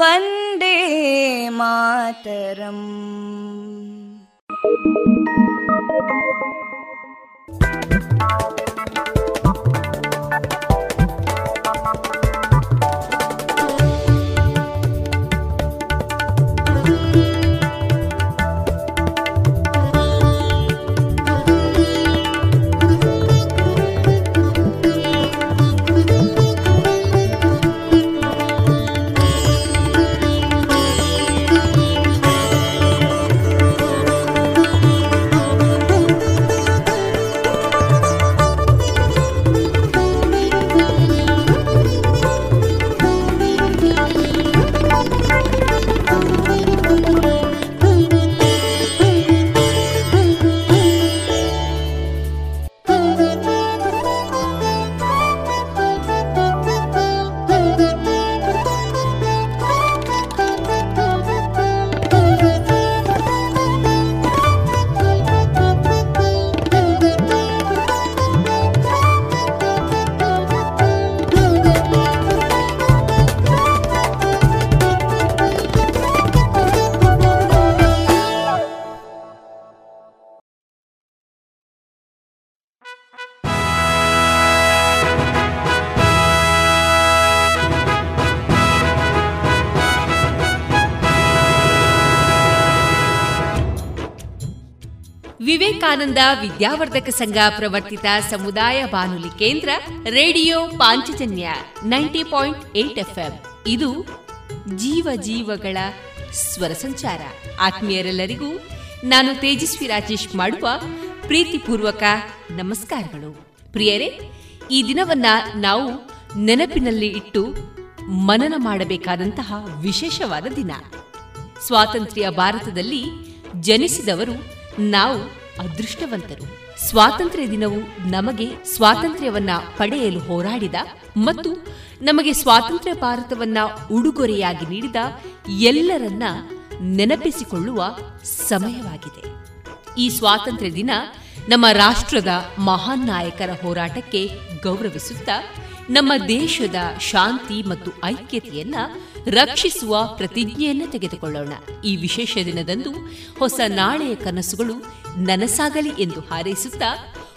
वन्दे मातरम् ವಿವೇಕಾನಂದ ವಿದ್ಯಾವರ್ಧಕ ಸಂಘ ಪ್ರವರ್ತಿತ ಸಮುದಾಯ ಬಾನುಲಿ ಕೇಂದ್ರ, radio Panchajanya ninety point eight F ಇದು ಜೀವ ಜೀವಗಳ ಸ್ವರ ಸಂಚಾರ. ಆತ್ಮೀಯರೆಲ್ಲರಿಗೂ ನಾನು ತೇಜಸ್ವಿ ರಾಜೇಶ್ ಮಾಡುವ ಪ್ರೀತಿಪೂರ್ವಕ ನಮಸ್ಕಾರಗಳು. ಪ್ರಿಯರೇ, ಈ ದಿನವನ್ನ ನಾವು ನೆನಪಿನಲ್ಲಿ ಇಟ್ಟು ಮನನ ಮಾಡಬೇಕಾದಂತಹ ವಿಶೇಷವಾದ ದಿನ. ಸ್ವಾತಂತ್ರ್ಯ ಭಾರತದಲ್ಲಿ ಜನಿಸಿದವರು ನಾವು ಅದೃಷ್ಟವಂತರು. ಸ್ವಾತಂತ್ರ್ಯ ದಿನವು ನಮಗೆ ಸ್ವಾತಂತ್ರ್ಯವನ್ನ ಪಡೆಯಲು ಹೋರಾಡಿದ ಮತ್ತು ನಮಗೆ ಸ್ವಾತಂತ್ರ್ಯ ಭಾರತವನ್ನ ಉಡುಗೊರೆಯಾಗಿ ನೀಡಿದ ಎಲ್ಲರನ್ನ ನೆನಪಿಸಿಕೊಳ್ಳುವ ಸಮಯವಾಗಿದೆ. ಈ ಸ್ವಾತಂತ್ರ್ಯ ದಿನ ನಮ್ಮ ರಾಷ್ಟ್ರದ ಮಹಾನ್ ನಾಯಕರ ಹೋರಾಟಕ್ಕೆ ಗೌರವಿಸುತ್ತಾ ನಮ್ಮ ದೇಶದ ಶಾಂತಿ ಮತ್ತು ಐಕ್ಯತೆಯನ್ನ ರಕ್ಷಿಸುವ ಪ್ರತಿಜ್ಞೆಯನ್ನು ತೆಗೆದುಕೊಳ್ಳೋಣ. ಈ ವಿಶೇಷ ದಿನದಂದು ಹೊಸ ನಾಳೆಯ ಕನಸುಗಳು ನನಸಾಗಲಿ ಎಂದು ಹಾರೈಸುತ್ತಾ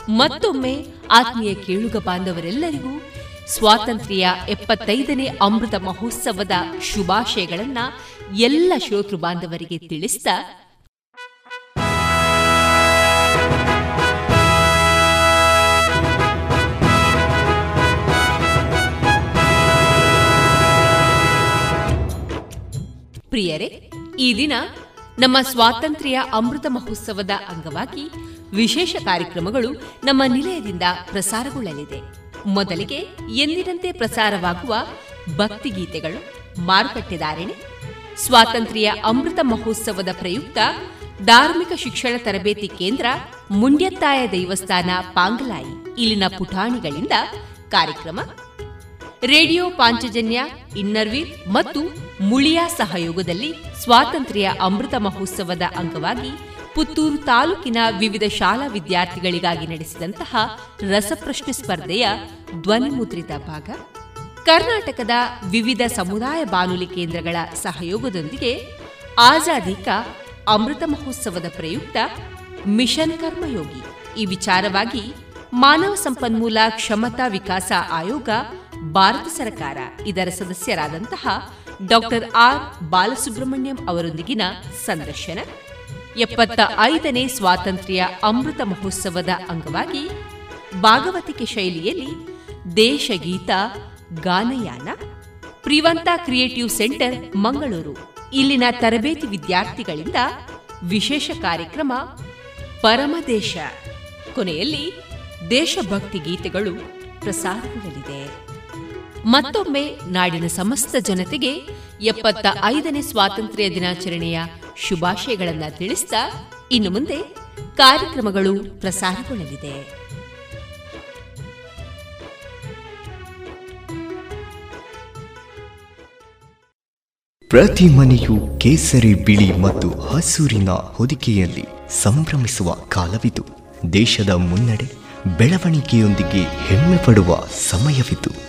ಮತ್ತೊಮ್ಮೆ ಆತ್ಮೀಯ ಕೇಳುಗ ಬಾಂಧವರೆಲ್ಲರಿಗೂ ಸ್ವಾತಂತ್ರ್ಯ ಎಪ್ಪತ್ತೈದನೇ ಅಮೃತ ಮಹೋತ್ಸವದ ಶುಭಾಶಯಗಳನ್ನ ಎಲ್ಲ ಶ್ರೋತೃ ಬಾಂಧವರಿಗೆ ತಿಳಿಸಿದ ಪ್ರಿಯರೇ, ಈ ದಿನ ನಮ್ಮ ಸ್ವಾತಂತ್ರ್ಯ ಅಮೃತ ಮಹೋತ್ಸವದ ಅಂಗವಾಗಿ ವಿಶೇಷ ಕಾರ್ಯಕ್ರಮಗಳು ನಮ್ಮ ನಿಲಯದಿಂದ ಪ್ರಸಾರಗೊಳ್ಳಲಿದೆ. ಮೊದಲಿಗೆ ಎಂದಿನಂತೆ ಪ್ರಸಾರವಾಗುವ ಭಕ್ತಿಗೀತೆಗಳು ಮಾರುಕಟ್ಟೆದಾರಣೆ ಸ್ವಾತಂತ್ರ್ಯ ಅಮೃತ ಮಹೋತ್ಸವದ ಪ್ರಯುಕ್ತ ಧಾರ್ಮಿಕ ಶಿಕ್ಷಣ ತರಬೇತಿ ಕೇಂದ್ರ, ಮುಂಡ್ಯತ್ತಾಯ ದೇವಸ್ಥಾನ, ಪಾಂಗಲಾಯಿ, ಇಲ್ಲಿನ ಪುಟಾಣಿಗಳಿಂದ ಕಾರ್ಯಕ್ರಮ ರೇಡಿಯೋ ಪಾಂಚಜನ್ಯ ಇನ್ನರ್ವಿ ಮತ್ತು ಮುಳಿಯಾ ಸಹಯೋಗದಲ್ಲಿ ಸ್ವಾತಂತ್ರ್ಯ ಅಮೃತ ಮಹೋತ್ಸವದ ಅಂಗವಾಗಿ ಪುತ್ತೂರು ತಾಲೂಕಿನ ವಿವಿಧ ಶಾಲಾ ವಿದ್ಯಾರ್ಥಿಗಳಿಗಾಗಿ ನಡೆಸಿದಂತಹ ರಸಪ್ರಶ್ನೆ ಸ್ಪರ್ಧೆಯ ಧ್ವನಿಮುದ್ರಿತ ಭಾಗ, ಕರ್ನಾಟಕದ ವಿವಿಧ ಸಮುದಾಯ ಬಾನುಲಿ ಕೇಂದ್ರಗಳ ಸಹಯೋಗದೊಂದಿಗೆ ಆಜಾದಿ ಕಾ ಅಮೃತ ಮಹೋತ್ಸವದ ಪ್ರಯುಕ್ತ ಮಿಷನ್ ಕರ್ಮಯೋಗಿ. ಈ ವಿಚಾರವಾಗಿ ಮಾನವ ಸಂಪನ್ಮೂಲ ಕ್ಷಮತಾ ವಿಕಾಸ ಆಯೋಗ ಭಾರತ ಸರ್ಕಾರ ಇದರ ಸದಸ್ಯರಾದಂತಹ ಡಾಕ್ಟರ್ ಆರ್ ಬಾಲಸುಬ್ರಹ್ಮಣ್ಯಂ ಅವರೊಂದಿಗಿನ ಸಂದರ್ಶನ. ಎಪ್ಪತ್ತ ಐದನೇ ಸ್ವಾತಂತ್ರ್ಯ ಅಮೃತ ಮಹೋತ್ಸವದ ಅಂಗವಾಗಿ ಭಾಗವತಿಕೆ ಶೈಲಿಯಲ್ಲಿ ದೇಶಗೀತ, ಗಾನಯಾನ, ಪ್ರಿವಂತ ಕ್ರಿಯೇಟಿವ್ ಸೆಂಟರ್, ಮಂಗಳೂರು. ಇಲ್ಲಿನ ತರಬೇತಿ ವಿದ್ಯಾರ್ಥಿಗಳಿಂದ ವಿಶೇಷ ಕಾರ್ಯಕ್ರಮ ಪರಮದೇಶ ಕೊನೆಯಲ್ಲಿ ದೇಶಭಕ್ತಿ ಗೀತೆಗಳು ಪ್ರಸಾರಗೊಳ್ಳಲಿದೆ ಮತ್ತೊಮ್ಮೆ ನಾಡಿನ ಸಮಸ್ತ ಜನತೆಗೆ ಎಪ್ಪತ್ತ ಐದನೇ ಸ್ವಾತಂತ್ರ್ಯ ದಿನಾಚರಣೆಯ ಶುಭಾಶಯಗಳನ್ನು ತಿಳಿಸ್ತಾ ಇನ್ನು ಮುಂದೆ ಕಾರ್ಯಕ್ರಮಗಳು ಪ್ರಸಾರಗೊಳ್ಳಲಿದೆ. ಪ್ರತಿ ಮನೆಯು ಕೇಸರಿ ಬಿಳಿ ಮತ್ತು ಹಸೂರಿನ ಹೊದಿಕೆಯಲ್ಲಿ ಸಂಭ್ರಮಿಸುವ ಕಾಲವಿದು. ದೇಶದ ಮುನ್ನಡೆ ಬೆಳವಣಿಗೆಯೊಂದಿಗೆ ಹೆಮ್ಮೆ ಪಡುವ ಸಮಯವಿತು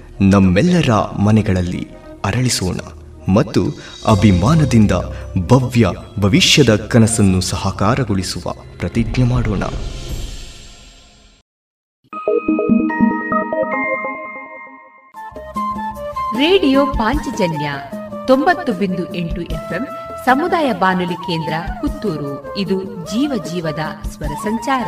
ನಮ್ಮೆಲ್ಲರ ಮನೆಗಳಲ್ಲಿ ಅರಳಿಸೋಣ ಮತ್ತು ಅಭಿಮಾನದಿಂದ ಭವ್ಯ ಭವಿಷ್ಯದ ಕನಸನ್ನು ಸಹಕಾರಗೊಳಿಸುವ ಪ್ರತಿಜ್ಞೆ ಮಾಡೋಣ. ರೇಡಿಯೋ ಪಾಂಚಜನ್ಯ ತೊಂಬತ್ತು ಬಿಂದು ಎಂಟು ಎಫ್ಎಂ ಸಮುದಾಯ ಬಾನುಲಿ ಕೇಂದ್ರ ಪುತ್ತೂರು. ಇದು ಜೀವ ಜೀವದ ಸ್ವರ ಸಂಚಾರ.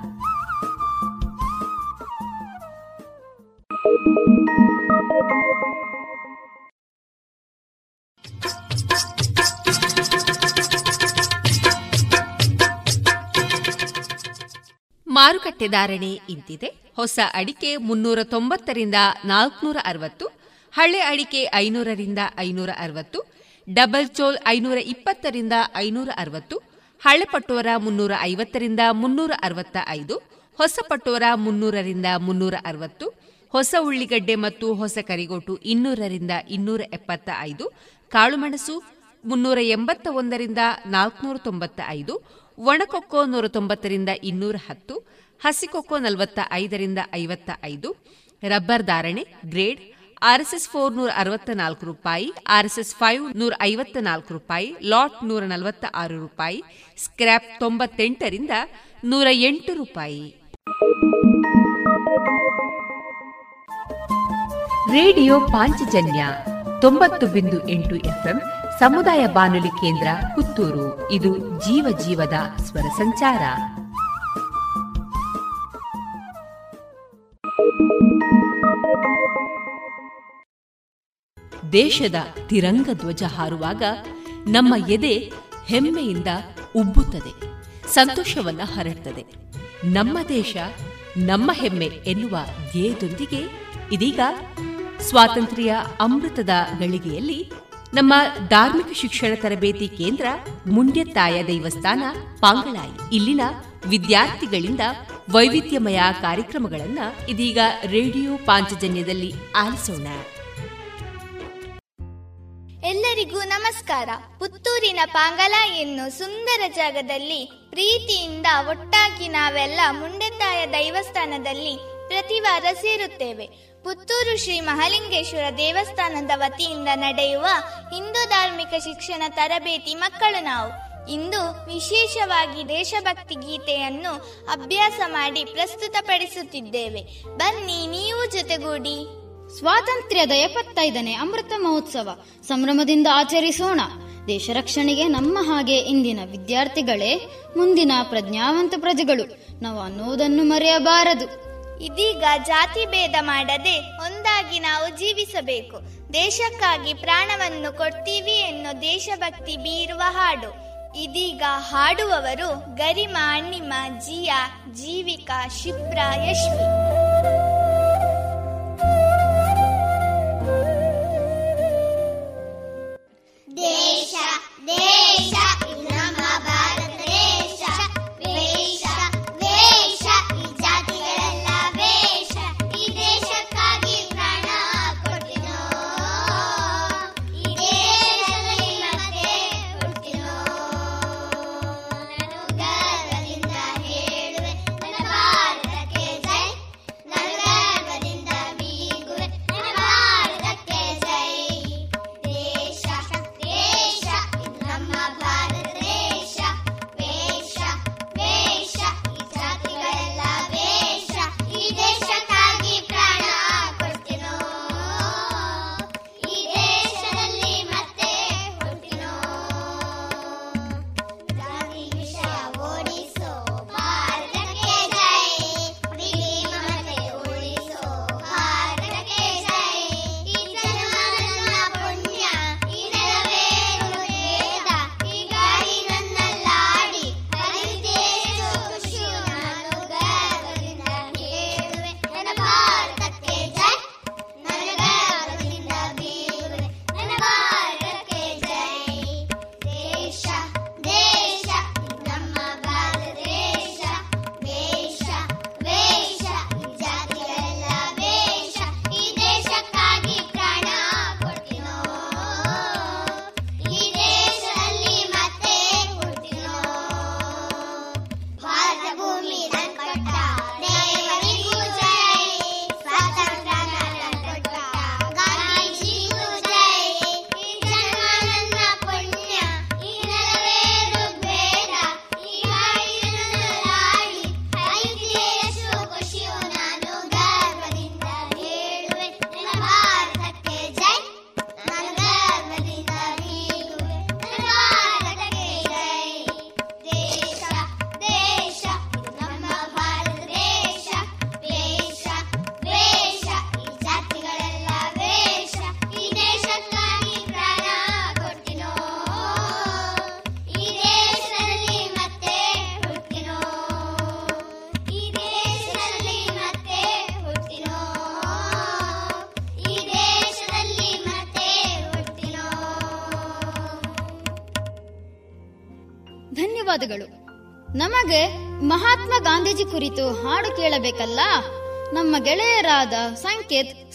ಧಾರಣೆ ಇಂತಿದೆ. ಹೊಸ ಅಡಿಕೆ ಮುನ್ನೂರ ತೊಂಬತ್ತರಿಂದ ನಾಲ್ಕುನೂರ ಅರವತ್ತು ಹಳೆ ಅಡಿಕೆ ಐನೂರರಿಂದ ಐನೂರ ಅರವತ್ತು ಡಬಲ್ ಚೋಲ್ ಐನೂರ ಇಪ್ಪತ್ತರಿಂದ ಐನೂರ ಅರವತ್ತು ಹಳೆ ಪಟೋರ ಮುನ್ನೂರ ಐವತ್ತರಿಂದ ಮುನ್ನೂರ ಅರವತ್ತ ಐದು ಹೊಸ ಪಟೋರ ಮುನ್ನೂರರಿಂದ ಮುನ್ನೂರ ಅರವತ್ತು ಹೊಸ ಉಳ್ಳಿಗಡ್ಡೆ ಮತ್ತು ಹೊಸ ಕರಿಗೋಟು ಇನ್ನೂರರಿಂದ ಇನ್ನೂರ ಎಪ್ಪತ್ತ ಐದು ಕಾಳುಮೆಣಸು ಮುನ್ನೂರ ಎಂಬತ್ತ ಒಂದರಿಂದ ನಾಲ್ಕುನೂರ ತೊಂಬತ್ತ ಐದು ಒಣಕೊಕ್ಕೋ ನೂರ ತೊಂಬತ್ತರಿಂದ ಇನ್ನೂರ ಹತ್ತು ಹಸಿಕೊಕ್ಕೋ ನಲವತ್ತ ಐದರಿಂದ ಐವತ್ತ ಐದು ರಬ್ಬರ್ ಧಾರಣೆ, ಗ್ರೇಡ್, ಆರ್ಎಸ್ಎಸ್ ಫೋರ್ ನೂರ ಅರವತ್ತ ನಾಲ್ಕು ರೂಪಾಯಿ, ಆರ್ಎಸ್ಎಸ್ ಫೈವ್ ನೂರ ಐವತ್ತ ನಾಲ್ಕು ರೂಪಾಯಿ, ಲಾಟ್ ನೂರ ನಲವತ್ತ ಆರು ರೂಪಾಯಿ, ಸ್ಕ್ರ್ಯಾಪ್ ತೊಂಬತ್ತೆಂಟರಿಂದ ನೂರ ಎಂಟು ರೂಪಾಯಿ. ರೇಡಿಯೋ ಪಾಂಚಜನ್ಯ ತೊಂಬತ್ತು ಬಿಂದು ಎಂಟು ಎಫ್ಎಂ, ಸಮುದಾಯ ಬಾನುಲಿ ಕೇಂದ್ರ ಪುತ್ತೂರು. ಇದು ಜೀವ ಜೀವದ ಸ್ವರ ಸಂಚಾರ. ದೇಶದ ತಿರಂಗ ಧ್ವಜ ಹಾರುವಾಗ ನಮ್ಮ ಎದೆ ಹೆಮ್ಮೆಯಿಂದ ಉಬ್ಬುತ್ತದೆ, ಸಂತೋಷವನ್ನ ಹರಡ್ತದೆ. ನಮ್ಮ ದೇಶ ನಮ್ಮ ಹೆಮ್ಮೆ ಎನ್ನುವ ಧ್ಯೇಯದೊಂದಿಗೆ ಇದೀಗ ಸ್ವಾತಂತ್ರ್ಯ ಅಮೃತದ ಗಳಿಗೆಯಲ್ಲಿ ನಮ್ಮ ಧಾರ್ಮಿಕ ಶಿಕ್ಷಣ ತರಬೇತಿ ಕೇಂದ್ರ ಮುಂಡ್ಯತ್ತಾಯ ದೈವಸ್ಥಾನ ಪಾಂಗಳಾಯಿ ಇಲ್ಲಿನ ವಿದ್ಯಾರ್ಥಿಗಳಿಂದ ವೈವಿಧ್ಯಮಯ ಕಾರ್ಯಕ್ರಮಗಳನ್ನು ಇದೀಗ ರೇಡಿಯೋ ಪಾಂಚಜನ್ಯದಲ್ಲಿ ಆಲಿಸೋಣ. ಎಲ್ಲರಿಗೂ ನಮಸ್ಕಾರ. ಪುತ್ತೂರಿನ ಪಾಂಗಲ ಎನ್ನು ಸುಂದರ ಜಾಗದಲ್ಲಿ ಪ್ರೀತಿಯಿಂದ ಒಟ್ಟಾಗಿ ನಾವೆಲ್ಲ ಮುಂಡೆತ್ತಾಯ ದೈವಸ್ಥಾನದಲ್ಲಿ ಪ್ರತಿವಾರ ಸೇರುತ್ತೇವೆ. ಪುತ್ತೂರು ಶ್ರೀ ಮಹಾಲಿಂಗೇಶ್ವರ ದೇವಸ್ಥಾನದ ವತಿಯಿಂದ ನಡೆಯುವ ಹಿಂದೂ ಧಾರ್ಮಿಕ ಶಿಕ್ಷಣ ತರಬೇತಿ ಮಕ್ಕಳು ನಾವು. ಇಂದು ವಿಶೇಷವಾಗಿ ದೇಶಭಕ್ತಿ ಗೀತೆಯನ್ನು ಅಭ್ಯಾಸ ಮಾಡಿ ಪ್ರಸ್ತುತಪಡಿಸುತ್ತಿದ್ದೇವೆ. ಬನ್ನಿ ನೀವು ಜೊತೆಗೂಡಿ. ಸ್ವಾತಂತ್ರ್ಯದ ಎಪ್ಪತ್ತೈದನೇ ಅಮೃತ ಮಹೋತ್ಸವ. ಸಂಭ್ರಮದಿಂದ ಆಚರಿಸೋಣ. ದೇಶ ರಕ್ಷಣೆಗೆ ನಮ್ಮ ಹಾಗೆ ಇಂದಿನ ವಿದ್ಯಾರ್ಥಿಗಳೇ, ಮುಂದಿನ ಪ್ರಜ್ಞಾವಂತ ಪ್ರಜೆಗಳು, ನಾವು ಅನ್ನೋದನ್ನು ಮರೆಯಬಾರದು. ಇದೀಗ ಜಾತಿ ಭೇದ ಮಾಡದೆ ಒಂದಾಗಿ ನಾವು ಜೀವಿಸಬೇಕು. ದೇಶಕ್ಕಾಗಿ ಪ್ರಾಣವನ್ನು ಕೊಡ್ತೀವಿ ಎನ್ನೋ ದೇಶಭಕ್ತಿ ಬೀರುವ ಹಾಡು. ಇದೀಗ ಹಾಡುವವರು ಗರಿಮಾ ಅಣ್ಣಿಮ ಜಿಯಾ, ಜೀವಿಕಾ, ಶಿಪ್ರ, ಯಶ್ವಿ. ದೇಶ ದೇಶ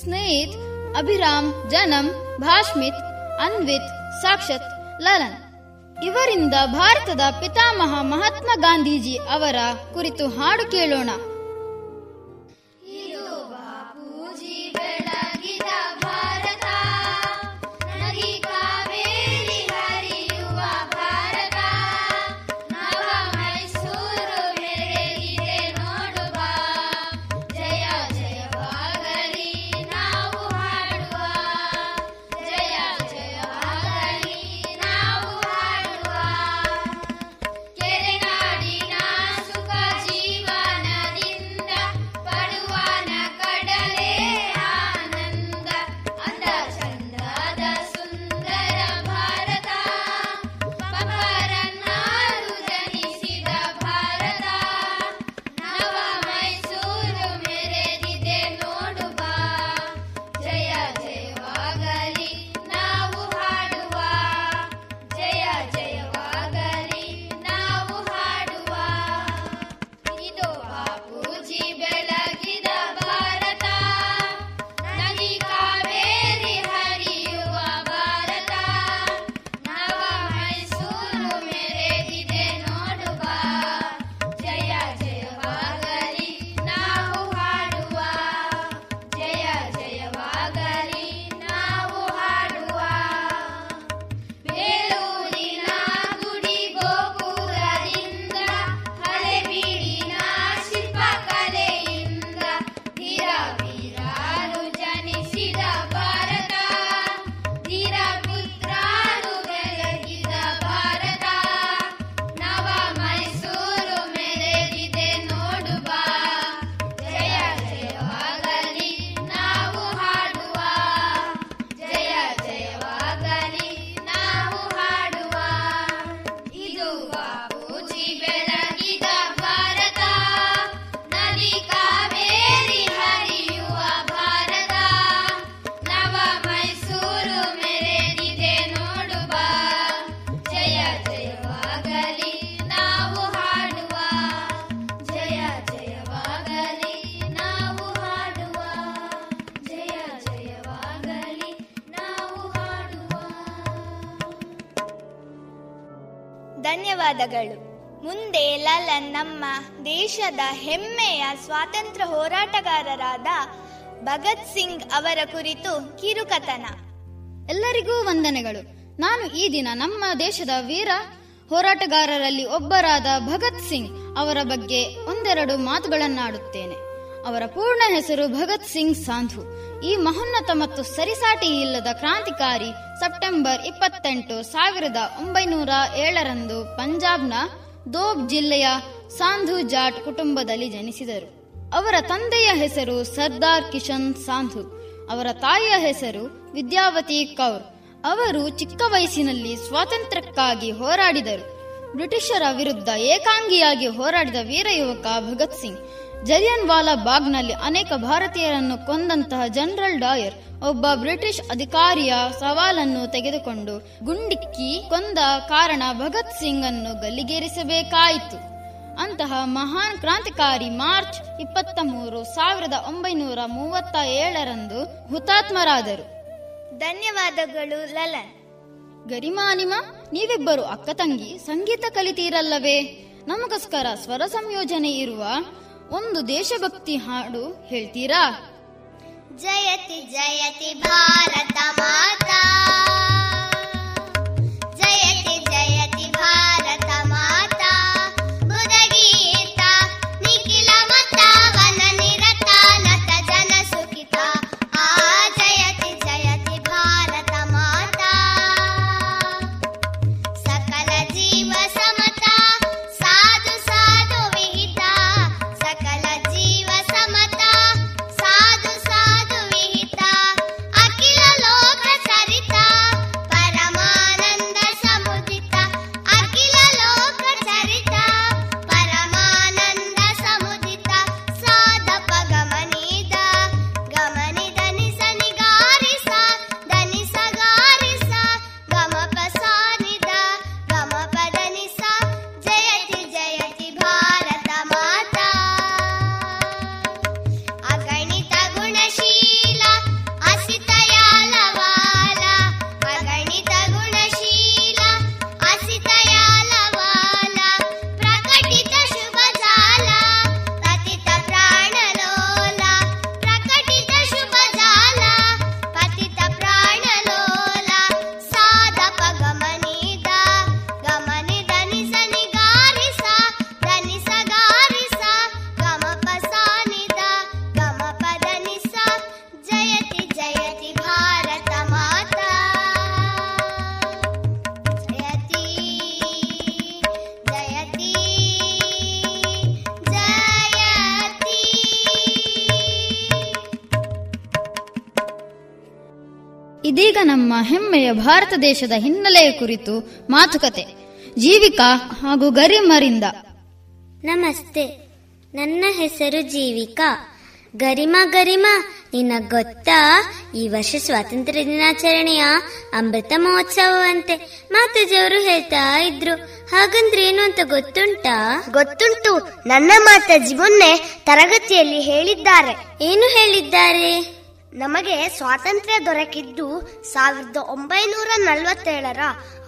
ಸ್ನೇಹಿತ್, ಅಭಿರಾಮ್ ಜನಂ ಭಾಷ್ಮಿತ್, ಅನ್ವಿತ್, ಸಾಕ್ಷತ್, ಲಲನ್. ಇವರಿಂದ ಭಾರತದ ಪಿತಾಮಹ ಮಹಾತ್ಮ ಗಾಂಧೀಜಿ ಅವರ ಕುರಿತು ಹಾಡು ಕೇಳೋಣ. ಧನ್ಯವಾದಗಳು. ಮುಂದೆ ಲಲನ್ ನಮ್ಮ ದೇಶದ ಹೆಮ್ಮೆಯ ಸ್ವಾತಂತ್ರ್ಯ ಹೋರಾಟಗಾರರಾದ ಭಗತ್ ಸಿಂಗ್ ಅವರ ಕುರಿತು ಕಿರುಕಥನ. ಎಲ್ಲರಿಗೂ ವಂದನೆಗಳು. ನಾನು ಈ ದಿನ ನಮ್ಮ ದೇಶದ ವೀರ ಹೋರಾಟಗಾರರಲ್ಲಿ ಒಬ್ಬರಾದ ಭಗತ್ ಸಿಂಗ್ ಅವರ ಬಗ್ಗೆ ಒಂದೆರಡು ಮಾತುಗಳನ್ನಾಡುತ್ತೇನೆ. ಅವರ ಪೂರ್ಣ ಹೆಸರು ಭಗತ್ ಸಿಂಗ್ ಸಾಂಧು. ಈ ಮಹೋನ್ನತ ಮತ್ತು ಸರಿಸಾಟಿ ಇಲ್ಲದ ಕ್ರಾಂತಿಕಾರಿ ಸೆಪ್ಟೆಂಬರ್ ಇಪ್ಪತ್ತೆಂಟು ಸಾವಿರದ ಒಂಬೈನೂರ ಏಳರಂದು ಪಂಜಾಬ್ನ ದೋಬ್ ಜಿಲ್ಲೆಯ ಸಾಂಧು ಜಾಟ್ ಕುಟುಂಬದಲ್ಲಿ ಜನಿಸಿದರು. ಅವರ ತಂದೆಯ ಹೆಸರು ಸರ್ದಾರ್ ಕಿಶನ್ ಸಾಂಧು. ಅವರ ತಾಯಿಯ ಹೆಸರು ವಿದ್ಯಾವತಿ ಕೌರ್. ಅವರು ಚಿಕ್ಕ ವಯಸ್ಸಿನಲ್ಲಿ ಸ್ವಾತಂತ್ರ್ಯಕ್ಕಾಗಿ ಹೋರಾಡಿದರು. ಬ್ರಿಟಿಷರ ವಿರುದ್ಧ ಏಕಾಂಗಿಯಾಗಿ ಹೋರಾಡಿದ ವೀರ ಯುವಕ ಭಗತ್ ಸಿಂಗ್. ಜಲಿಯನ್ ವಾಲಾ ಬಾಗ್ನಲ್ಲಿ ಅನೇಕ ಭಾರತೀಯರನ್ನು ಕೊಂದಂತಹ ಜನರಲ್ ಡಾಯರ್ ಒಬ್ಬ ಬ್ರಿಟಿಷ್ ಅಧಿಕಾರಿಯ ಸವಾಲನ್ನು ತೆಗೆದುಕೊಂಡು ಗುಂಡಿಕ್ಕಿ ಕೊಂದ ಕಾರಣ ಭಗತ್ ಸಿಂಗ್ ಅನ್ನು ಗಲ್ಲಿಗೇರಿಸಬೇಕಾಯಿತು. ಅಂತಹ ಮಹಾನ್ ಕ್ರಾಂತಿಕಾರಿ ಮಾರ್ಚ್ ಇಪ್ಪತ್ತ ಮೂರು ಸಾವಿರದ ಒಂಬೈನೂರ ಮೂವತ್ತ ಏಳರಂದು ಹುತಾತ್ಮರಾದರು. ಧನ್ಯವಾದಗಳು ಲಲನ್. ಗರಿಮಾನಿಮ ನೀವಿಬ್ಬರು ಅಕ್ಕ ತಂಗಿ ಸಂಗೀತ ಕಲಿತೀರಲ್ಲವೇ? ನಮಗೋಸ್ಕರ ಸ್ವರ ಸಂಯೋಜನೆ ಇರುವ ಒಂದು ದೇಶಭಕ್ತಿ ಹಾಡು ಹೇಳ್ತೀರಾ? ಜಯತಿ ಜಯತಿ ಭಾರತ ಮಾತಾ. ಹೆಮ್ಮೆಯ ಭಾರತ ದೇಶದ ಹಿನ್ನೆಲೆಯ ಕುರಿತು ಮಾತುಕತೆ. ಜೀವಿಕಾ ಹಾಗೂ ಗರಿಮರಿಂದ. ನಮಸ್ತೆ. ನನ್ನ ಹೆಸರು ಜೀವಿಕಾ. ಗರಿಮಾ ಗರಿಮಾ ನಿನ್ನ ಗೊತ್ತಾ ಈ ವರ್ಷ ಸ್ವಾತಂತ್ರ್ಯ ದಿನಾಚರಣೆಯ ಅಮೃತ ಮಹೋತ್ಸವವಂತೆ ಮಾತಾಜಿಯವರು ಹೇಳ್ತಾ ಇದ್ರು. ಹಾಗಂದ್ರೆ ಏನು ಅಂತ ಗೊತ್ತುಂಟಾ? ಗೊತ್ತುಂಟು. ನನ್ನ ಮಾತಾಜಿ ಮೊನ್ನೆ ತರಗತಿಯಲ್ಲಿ ಹೇಳಿದ್ದಾರೆ. ಏನು ಹೇಳಿದ್ದಾರೆ? ನಮಗೆ ಸ್ವಾತಂತ್ರ್ಯ ದೊರಕಿದ್ದು ಸಾವಿರದ ಒಂಬೈನೂರ ನಲವತ್ತೇಳರ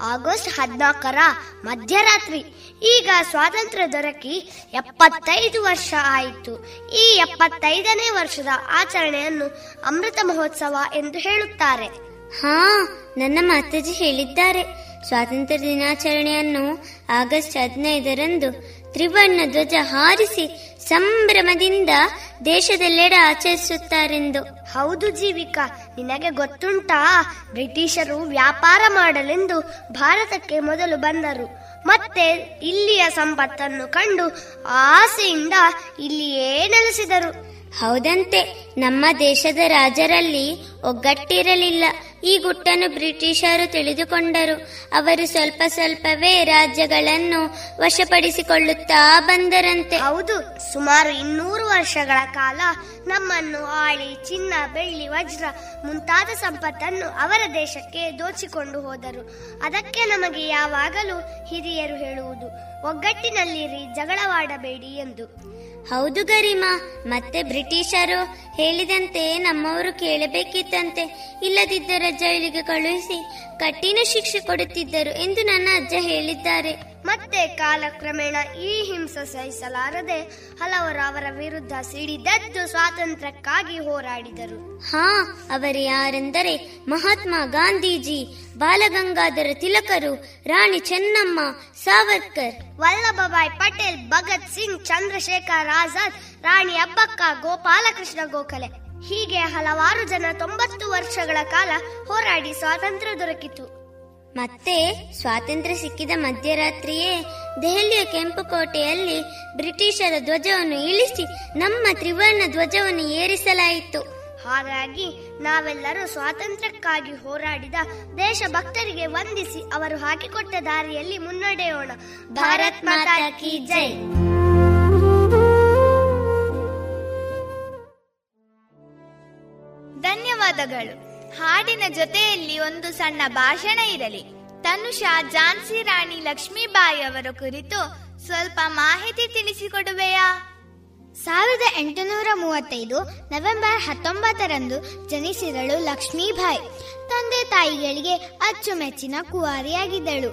ಆಗಸ್ಟ್ ಹದಿನಾಲ್ಕರ ಮಧ್ಯರಾತ್ರಿ. ಈಗ ಸ್ವಾತಂತ್ರ್ಯ ದೊರಕಿ ಎಪ್ಪತ್ತೈದು ವರ್ಷ ಆಯಿತು. ಈ ಎಪ್ಪತ್ತೈದನೇ ವರ್ಷದ ಆಚರಣೆಯನ್ನು ಅಮೃತ ಮಹೋತ್ಸವ ಎಂದು ಹೇಳುತ್ತಾರೆ. ಹಾ, ನನ್ನ ಮಾತಾಜಿ ಹೇಳಿದ್ದಾರೆ. ಸ್ವಾತಂತ್ರ್ಯ ದಿನಾಚರಣೆಯನ್ನು ಆಗಸ್ಟ್ ಹದಿನೈದರಂದು ತ್ರಿವರ್ಣ ಧ್ವಜ ಹಾರಿಸಿ ಸಂಭ್ರಮದಿಂದ ದೇಶದೆಲ್ಲೆಡೆ ಆಚರಿಸುತ್ತಾರೆಂದು. ಹೌದು ಜೀವಿಕಾ ನಿನಗೆ ಗೊತ್ತುಂಟಾ? ಬ್ರಿಟಿಷರು ವ್ಯಾಪಾರ ಮಾಡಲೆಂದು ಭಾರತಕ್ಕೆ ಮೊದಲು ಬಂದರು. ಮತ್ತೆ ಇಲ್ಲಿಯ ಸಂಪತ್ತನ್ನು ಕಂಡು ಆಸೆಯಿಂದ ಇಲ್ಲಿಯೇ ನೆಲೆಸಿದರು. ಹೌದಂತೆ ನಮ್ಮ ದೇಶದ ರಾಜರಲ್ಲಿ ಒಗ್ಗಟ್ಟಿರಲಿಲ್ಲ. ಈ ಗುಟ್ಟನ್ನು ಬ್ರಿಟಿಷರು ತಿಳಿದುಕೊಂಡರು. ಅವರು ಸ್ವಲ್ಪ ಸ್ವಲ್ಪವೇ ರಾಜ್ಯಗಳನ್ನು ವಶಪಡಿಸಿಕೊಳ್ಳುತ್ತಾ ಬಂದರಂತೆ. ಹೌದು, ಸುಮಾರು ಇನ್ನೂರು ವರ್ಷಗಳ ಕಾಲ ನಮ್ಮನ್ನು ಆಳಿ, ಚಿನ್ನ, ಬೆಳ್ಳಿ, ವಜ್ರ ಮುಂತಾದ ಸಂಪತ್ತನ್ನು ಅವರ ದೇಶಕ್ಕೆ ದೋಚಿಕೊಂಡು ಹೋದರು. ಅದಕ್ಕೆ ನಮಗೆ ಯಾವಾಗಲೂ ಹಿರಿಯರು ಹೇಳುವುದು, ಒಗ್ಗಟ್ಟಿನಲ್ಲಿರಿ, ಜಗಳವಾಡಬೇಡಿ ಎಂದು. ಹೌದು ಗರಿಮಾ, ಮತ್ತೆ ಬ್ರಿಟಿಷರು ಹೇಳಿದಂತೆ ನಮ್ಮವರು ಕೇಳಬೇಕಿತ್ತಂತೆ. ಇಲ್ಲದಿದ್ದರೆ ಜೈಲಿಗೆ ಕಳುಹಿಸಿ ಕಠಿಣ ಶಿಕ್ಷೆ ಕೊಡುತ್ತಿದ್ದರು ಎಂದು ನನ್ನ ಅಜ್ಜ ಹೇಳಿದ್ದಾರೆ. ಮತ್ತೆ ಕಾಲಕ್ರಮೇಣ ಈ ಹಿಂಸೆ ಸಹಿಸಲಾರದೆ ಹಲವರು ಅವರ ವಿರುದ್ಧ ಸಿಡಿದೆದ್ದು ಸ್ವಾತಂತ್ರ್ಯಕ್ಕಾಗಿ ಹೋರಾಡಿದರು. ಹಾ ಅವರು ಯಾರೆಂದರೆ ಮಹಾತ್ಮ ಗಾಂಧೀಜಿ ಬಾಲಗಂಗಾಧರ ತಿಲಕರು ರಾಣಿ ಚೆನ್ನಮ್ಮ ಸಾವರ್ಕರ್. ವಲ್ಲಭಭಾಯ್ ಪಟೇಲ್ ಭಗತ್ ಸಿಂಗ್ ಚಂದ್ರಶೇಖರ್ ಆಜಾದ್ ರಾಣಿ ಅಬ್ಬಕ್ಕ ಗೋಪಾಲಕೃಷ್ಣ ಗೋಖಲೆ. ಹೀಗೆ ಹಲವಾರು ಜನ ತೊಂಬತ್ತು ವರ್ಷಗಳ ಕಾಲ ಹೋರಾಡಿ ಸ್ವಾತಂತ್ರ್ಯ ದೊರಕಿತು. ಮತ್ತೆ ಸ್ವಾತಂತ್ರ್ಯ ಸಿಕ್ಕಿದ ಮಧ್ಯರಾತ್ರಿಯೇ ದೆಹಲಿಯ ಕೆಂಪು ಕೋಟೆಯಲ್ಲಿ ಬ್ರಿಟಿಷರ ಧ್ವಜವನ್ನು ಇಳಿಸಿ ನಮ್ಮ ತ್ರಿವರ್ಣ ಧ್ವಜವನ್ನು ಏರಿಸಲಾಯಿತು. ಹಾಗಾಗಿ ನಾವೆಲ್ಲರೂ ಸ್ವಾತಂತ್ರ್ಯಕ್ಕಾಗಿ ಹೋರಾಡಿದ ದೇಶಭಕ್ತರಿಗೆ ವಂದಿಸಿ ಅವರು ಹಾಕಿಕೊಟ್ಟ ದಾರಿಯಲ್ಲಿ ಮುನ್ನಡೆಯೋಣ. ಭಾರತ್ ಮಾತಾ ಕಿ ಜೈ. ಧನ್ಯವಾದಗಳು. ಹಾಡಿನ ಜೊತೆಯಲ್ಲಿ ಒಂದು ಸಣ್ಣ ಭಾಷಣ ಇರಲಿ. ತನುಷಾ ಝಾನ್ಸಿ ರಾಣಿ, ಲಕ್ಷ್ಮೀಬಾಯಿ ಅವರ ಕುರಿತು ಸ್ವಲ್ಪ ಮಾಹಿತಿ ತಿಳಿಸಿಕೊಡುವೆಯಾ? ಸಾವಿರದ ಎಂಟುನೂರ ಮೂವತ್ತೈದು ನವೆಂಬರ್ ಹತ್ತೊಂಬತ್ತರಂದು ಜನಿಸಿದಳು ಲಕ್ಷ್ಮೀಬಾಯಿ. ತಂದೆ ತಾಯಿಗಳಿಗೆ ಅಚ್ಚುಮೆಚ್ಚಿನ ಕುವಾರಿಯಾಗಿದ್ದಳು.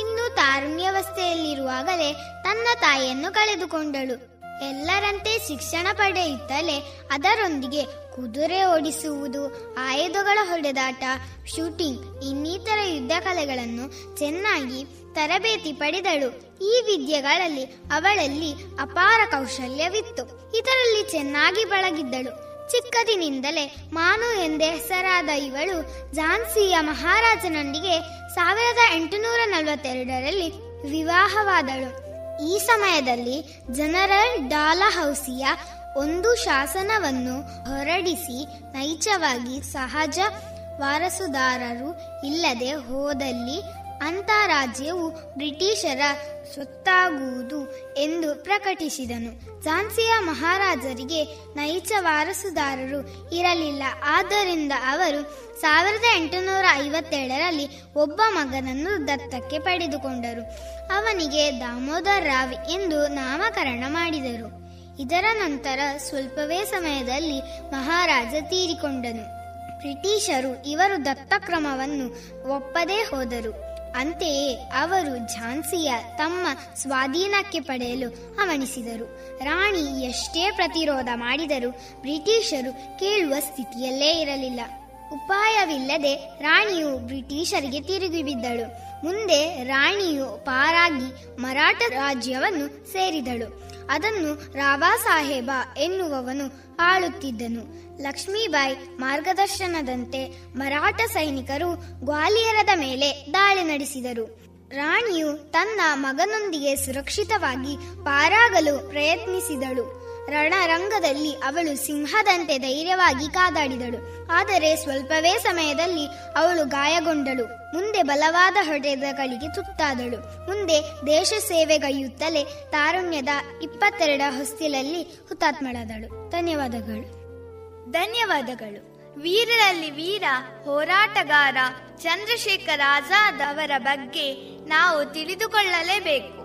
ಇನ್ನು ತಾರುಣ್ಯವಸ್ಥೆಯಲ್ಲಿರುವಾಗಲೇ ತನ್ನ ತಾಯಿಯನ್ನು ಕಳೆದುಕೊಂಡಳು. ಎಲ್ಲರಂತೆ ಶಿಕ್ಷಣ ಪಡೆಯುತ್ತಲೇ ಅದರೊಂದಿಗೆ ಕುದುರೆ ಓಡಿಸುವುದು, ಆಯುಧಗಳ ಹೊಡೆದಾಟ, ಶೂಟಿಂಗ್, ಇನ್ನಿತರ ಯುದ್ಧ ಕಲೆಗಳನ್ನು ಚೆನ್ನಾಗಿ ತರಬೇತಿ ಪಡೆದಳು. ಈ ವಿದ್ಯೆಗಳಲ್ಲಿ ಅವಳಲ್ಲಿ ಅಪಾರ ಕೌಶಲ್ಯವಿತ್ತು. ಇದರಲ್ಲಿ ಚೆನ್ನಾಗಿ ಬಳಗಿದ್ದಳು. ಚಿಕ್ಕದಿನಿಂದಲೇ ಮಾನು ಎಂದೇ ಹೆಸರಾದ ಇವಳು ಝಾನ್ಸಿಯ ಮಹಾರಾಜನೊಂದಿಗೆ ಸಾವಿರದ ಎಂಟುನೂರ ನಲವತ್ತೆರಡರಲ್ಲಿ ವಿವಾಹವಾದಳು. ಈ ಸಮಯದಲ್ಲಿ ಜನರಲ್ ಡಾಲಹೌಸಿಯ ಒಂದು ಶಾಸನವನ್ನು ಹೊರಡಿಸಿ ನೈಜವಾಗಿ ಸಹಜ ವಾರಸುದಾರರು ಇಲ್ಲದೆ ಹೋದಲ್ಲಿ ಅಂತಾರಾಜ್ಯವು ಬ್ರಿಟಿಷರ ಸ್ವತ್ತಾಗುವುದು ಎಂದು ಪ್ರಕಟಿಸಿದನು. ಝಾನ್ಸಿಯ ಮಹಾರಾಜರಿಗೆ ನೈಜ ವಾರಸುದಾರರು ಇರಲಿಲ್ಲ. ಆದ್ದರಿಂದ ಅವರು ಸಾವಿರದ ಎಂಟುನೂರ ಐವತ್ತೇಳರಲ್ಲಿ ಒಬ್ಬ ಮಗನನ್ನು ದತ್ತಕ್ಕೆ ಪಡೆದುಕೊಂಡರು. ಅವನಿಗೆ ದಾಮೋದರ್ ರಾವ್ ಎಂದು ನಾಮಕರಣ ಮಾಡಿದರು. ಇದರ ನಂತರ ಸ್ವಲ್ಪವೇ ಸಮಯದಲ್ಲಿ ಮಹಾರಾಜ ತೀರಿಕೊಂಡನು. ಬ್ರಿಟಿಷರು ಇವರು ದತ್ತಕ್ರಮವನ್ನು ಒಪ್ಪದೇ ಹೋದರು. ಅಂತೆಯೇ ಅವರು ಝಾನ್ಸಿಯ ತಮ್ಮ ಸ್ವಾಧೀನಕ್ಕೆ ಪಡೆಯಲು ಹವಣಿಸಿದರು ರಾಣಿ ಎಷ್ಟೇ ಪ್ರತಿರೋಧ ಮಾಡಿದರೂ ಬ್ರಿಟಿಷರು ಕೇಳುವ ಸ್ಥಿತಿಯಲ್ಲೇ ಇರಲಿಲ್ಲ. ಉಪಾಯವಿಲ್ಲದೆ ರಾಣಿಯು ಬ್ರಿಟಿಷರಿಗೆ ತಿರುಗಿ ಬಿದ್ದಳು. ಮುಂದೆ ರಾಣಿಯು ಪಾರಾಗಿ ಮರಾಠ ರಾಜ್ಯವನ್ನು ಸೇರಿದಳು. ಅದನ್ನು ರಾವಾ ಸಾಹೇಬ ಎನ್ನುವವನು ಆಳುತ್ತಿದ್ದನು. ಲಕ್ಷ್ಮೀಬಾಯಿ ಮಾರ್ಗದರ್ಶನದಂತೆ ಮರಾಠ ಸೈನಿಕರು ಗ್ವಾಲಿಯರದ ಮೇಲೆ ದಾಳಿ ನಡೆಸಿದರು. ರಾಣಿಯು ತನ್ನ ಮಗನೊಂದಿಗೆ ಸುರಕ್ಷಿತವಾಗಿ ಪಾರಾಗಲು ಪ್ರಯತ್ನಿಸಿದಳು. ರಣರಂಗದಲ್ಲಿ ಅವಳು ಸಿಂಹದಂತೆ ಧೈರ್ಯವಾಗಿ ಕಾದಾಡಿದಳು. ಆದರೆ ಸ್ವಲ್ಪವೇ ಸಮಯದಲ್ಲಿ ಅವಳು ಗಾಯಗೊಂಡಳು. ಮುಂದೆ ಬಲವಾದ ಹೊಡೆದಗಳಿಗೆ ತುತ್ತಾದಳು. ಮುಂದೆ ದೇಶ ಸೇವೆಗೈಯುತ್ತಲೇ ತಾರುಣ್ಯದ ಇಪ್ಪತ್ತೆರಡ ಹೊಸ್ತಿಲಲ್ಲಿ ಹುತಾತ್ಮಳಾದಳು. ಧನ್ಯವಾದಗಳು. ಧನ್ಯವಾದಗಳು. ವೀರರಲ್ಲಿ ವೀರ, ಹೋರಾಟಗಾರ ಚಂದ್ರಶೇಖರ್ ಆಜಾದ್ ಅವರ ಬಗ್ಗೆ ನಾವು ತಿಳಿದುಕೊಳ್ಳಲೇಬೇಕು.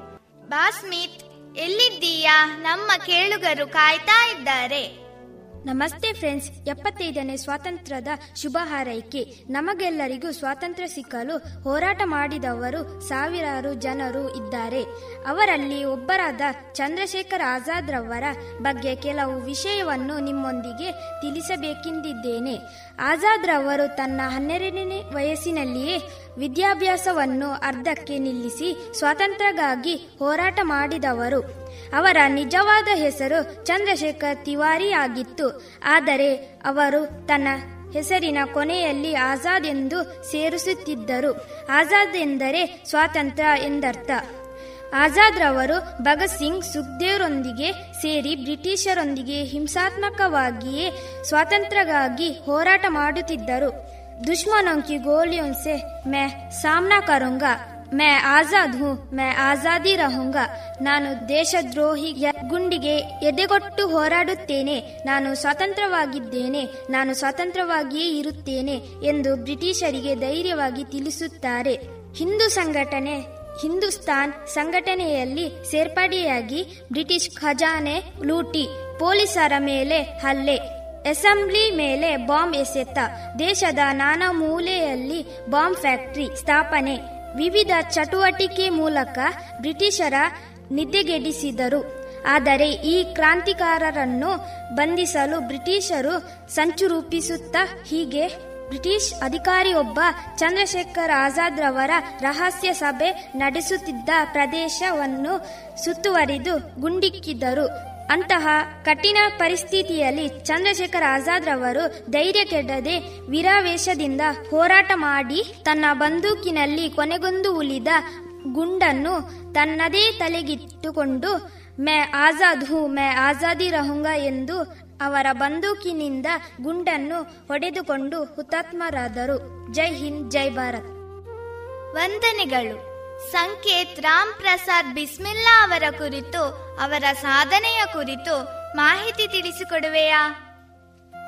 ಬಾಸ್ಮಿತ್ ಎಲ್ಲಿದ್ದೀಯಾ? ನಮ್ಮ ಕೇಳುಗರು ಕಾಯ್ತಾ ಇದ್ದಾರೆ. ನಮಸ್ತೆ ಫ್ರೆಂಡ್ಸ್, ಎಪ್ಪತ್ತೈದನೇ ಸ್ವಾತಂತ್ರ್ಯದ ಶುಭ ಹಾರೈಕೆ. ನಮಗೆಲ್ಲರಿಗೂ ಸ್ವಾತಂತ್ರ್ಯ ಸಿಕ್ಕಲು ಹೋರಾಟ ಮಾಡಿದವರು ಸಾವಿರಾರು ಜನರು ಇದ್ದಾರೆ. ಅವರಲ್ಲಿ ಒಬ್ಬರಾದ ಚಂದ್ರಶೇಖರ್ ಆಜಾದ್ ರವರ ಬಗ್ಗೆ ಕೆಲವು ವಿಷಯವನ್ನು ನಿಮ್ಮೊಂದಿಗೆ ತಿಳಿಸಬೇಕೆಂದಿದ್ದೇನೆ. ಆಜಾದ್ ರವರು ತನ್ನ ಹನ್ನೆರಡನೇ ವಯಸ್ಸಿನಲ್ಲಿಯೇ ವಿದ್ಯಾಭ್ಯಾಸವನ್ನು ಅರ್ಧಕ್ಕೆ ನಿಲ್ಲಿಸಿ ಸ್ವಾತಂತ್ರ್ಯಕ್ಕಾಗಿ ಹೋರಾಟ ಮಾಡಿದವರು. ಅವರ ನಿಜವಾದ ಹೆಸರು ಚಂದ್ರಶೇಖರ್ ತಿವಾರಿ ಆಗಿತ್ತು ಆದರೆ ಅವರು ತನ್ನ ಹೆಸರಿನ ಕೊನೆಯಲ್ಲಿ ಆಜಾದ್ ಎಂದು ಸೇರಿಸುತ್ತಿದ್ದರು ಆಜಾದ್ ಎಂದರೆ ಸ್ವಾತಂತ್ರ್ಯ ಎಂದರ್ಥ ಆಜಾದ್ ರವರು ಭಗತ್ ಸಿಂಗ್ ಸುಖ್ದೇವ್ರೊಂದಿಗೆ ಸೇರಿ ಬ್ರಿಟಿಷರೊಂದಿಗೆ ಹಿಂಸಾತ್ಮಕವಾಗಿಯೇ ಸ್ವಾತಂತ್ರ್ಯಕ್ಕಾಗಿ ಹೋರಾಟ ಮಾಡುತ್ತಿದ್ದರು दुश्मनों की गोलियों से मैं सामना करूंगा मैं ಆಜಾದ್ ಹೂ, ಮೈ ಆಜಾದಿ ರಹುಂಗ. ನಾನು ದೇಶದ್ರೋಹಿಯ ಗುಂಡಿಗೆ ಎದೆಗೊಟ್ಟು ಹೋರಾಡುತ್ತೇನೆ. ನಾನು ಸ್ವತಂತ್ರವಾಗಿದ್ದೇನೆ, ನಾನು ಸ್ವತಂತ್ರವಾಗಿಯೇ ಇರುತ್ತೇನೆ ಎಂದು ಬ್ರಿಟಿಷರಿಗೆ ಧೈರ್ಯವಾಗಿ ತಿಳಿಸುತ್ತಾರೆ. ಹಿಂದೂ ಸಂಘಟನೆ, ಹಿಂದೂಸ್ತಾನ್ ಸಂಘಟನೆಯಲ್ಲಿ ಸೇರ್ಪಡೆಯಾಗಿ ಬ್ರಿಟಿಷ್ ಖಜಾನೆ ಲೂಟಿ, ಪೊಲೀಸರ ಮೇಲೆ ಹಲ್ಲೆ, ಅಸೆಂಬ್ಲಿ ಮೇಲೆ ಬಾಂಬ್ ಎಸೆತ, ದೇಶದ ನಾನಾ ಮೂಲೆಯಲ್ಲಿ ಬಾಂಬ್ ಫ್ಯಾಕ್ಟರಿ ಸ್ಥಾಪನೆ. ವಿವಿಧ ಚಟುವಟಿಕೆ ಮೂಲಕ ಬ್ರಿಟಿಷರ ನಿದ್ದೆಗೆಡಿಸಿದರು. ಆದರೆ ಈ ಕ್ರಾಂತಿಕಾರರನ್ನು ಬಂಧಿಸಲು ಬ್ರಿಟಿಷರು ಸಂಚು ರೂಪಿಸುತ್ತಾ ಹೀಗೆ ಬ್ರಿಟಿಷ್ ಅಧಿಕಾರಿಯೊಬ್ಬ ಚಂದ್ರಶೇಖರ್ ಆಜಾದ್ ರವರ ರಹಸ್ಯ ಸಭೆ ನಡೆಸುತ್ತಿದ್ದ ಪ್ರದೇಶವನ್ನು ಸುತ್ತುವರಿದು ಗುಂಡಿಕ್ಕಿದರು. ಅಂತಹ ಕಠಿಣ ಪರಿಸ್ಥಿತಿಯಲ್ಲಿ ಚಂದ್ರಶೇಖರ್ ಆಜಾದ್ ರವರು ಧೈರ್ಯ ಕೆಡದೆ ವೀರಾವೇಶದಿಂದ ಹೋರಾಟ ಮಾಡಿ ತನ್ನ ಬಂದೂಕಿನಲ್ಲಿ ಕೊನೆಗೊಂದು ಉಳಿದ ಗುಂಡನ್ನು ತನ್ನದೇ ತಲೆಗಿಟ್ಟುಕೊಂಡು, ಮೈ ಆಜಾದ್ ಹೂ, ಮೈ ಆಜಾದಿ ರಹುಂಗ ಎಂದು ಅವರ ಬಂದೂಕಿನಿಂದ ಗುಂಡನ್ನು ಹೊಡೆದುಕೊಂಡು ಹುತಾತ್ಮರಾದರು. ಜೈ ಹಿಂದ್, ಜೈ ಭಾರತ್. ವಂದನೆಗಳು. ಸಂಕೇತ್ ರಾಮ್ ಪ್ರಸಾದ್ ಬಿಸ್ಮಿಲ್ಲಾ ಅವರ ಕುರಿತು, ಅವರ ಸಾಧನೆಯ ಕುರಿತು ಮಾಹಿತಿ ತಿಳಿಸಿಕೊಡುವೆಯಾ?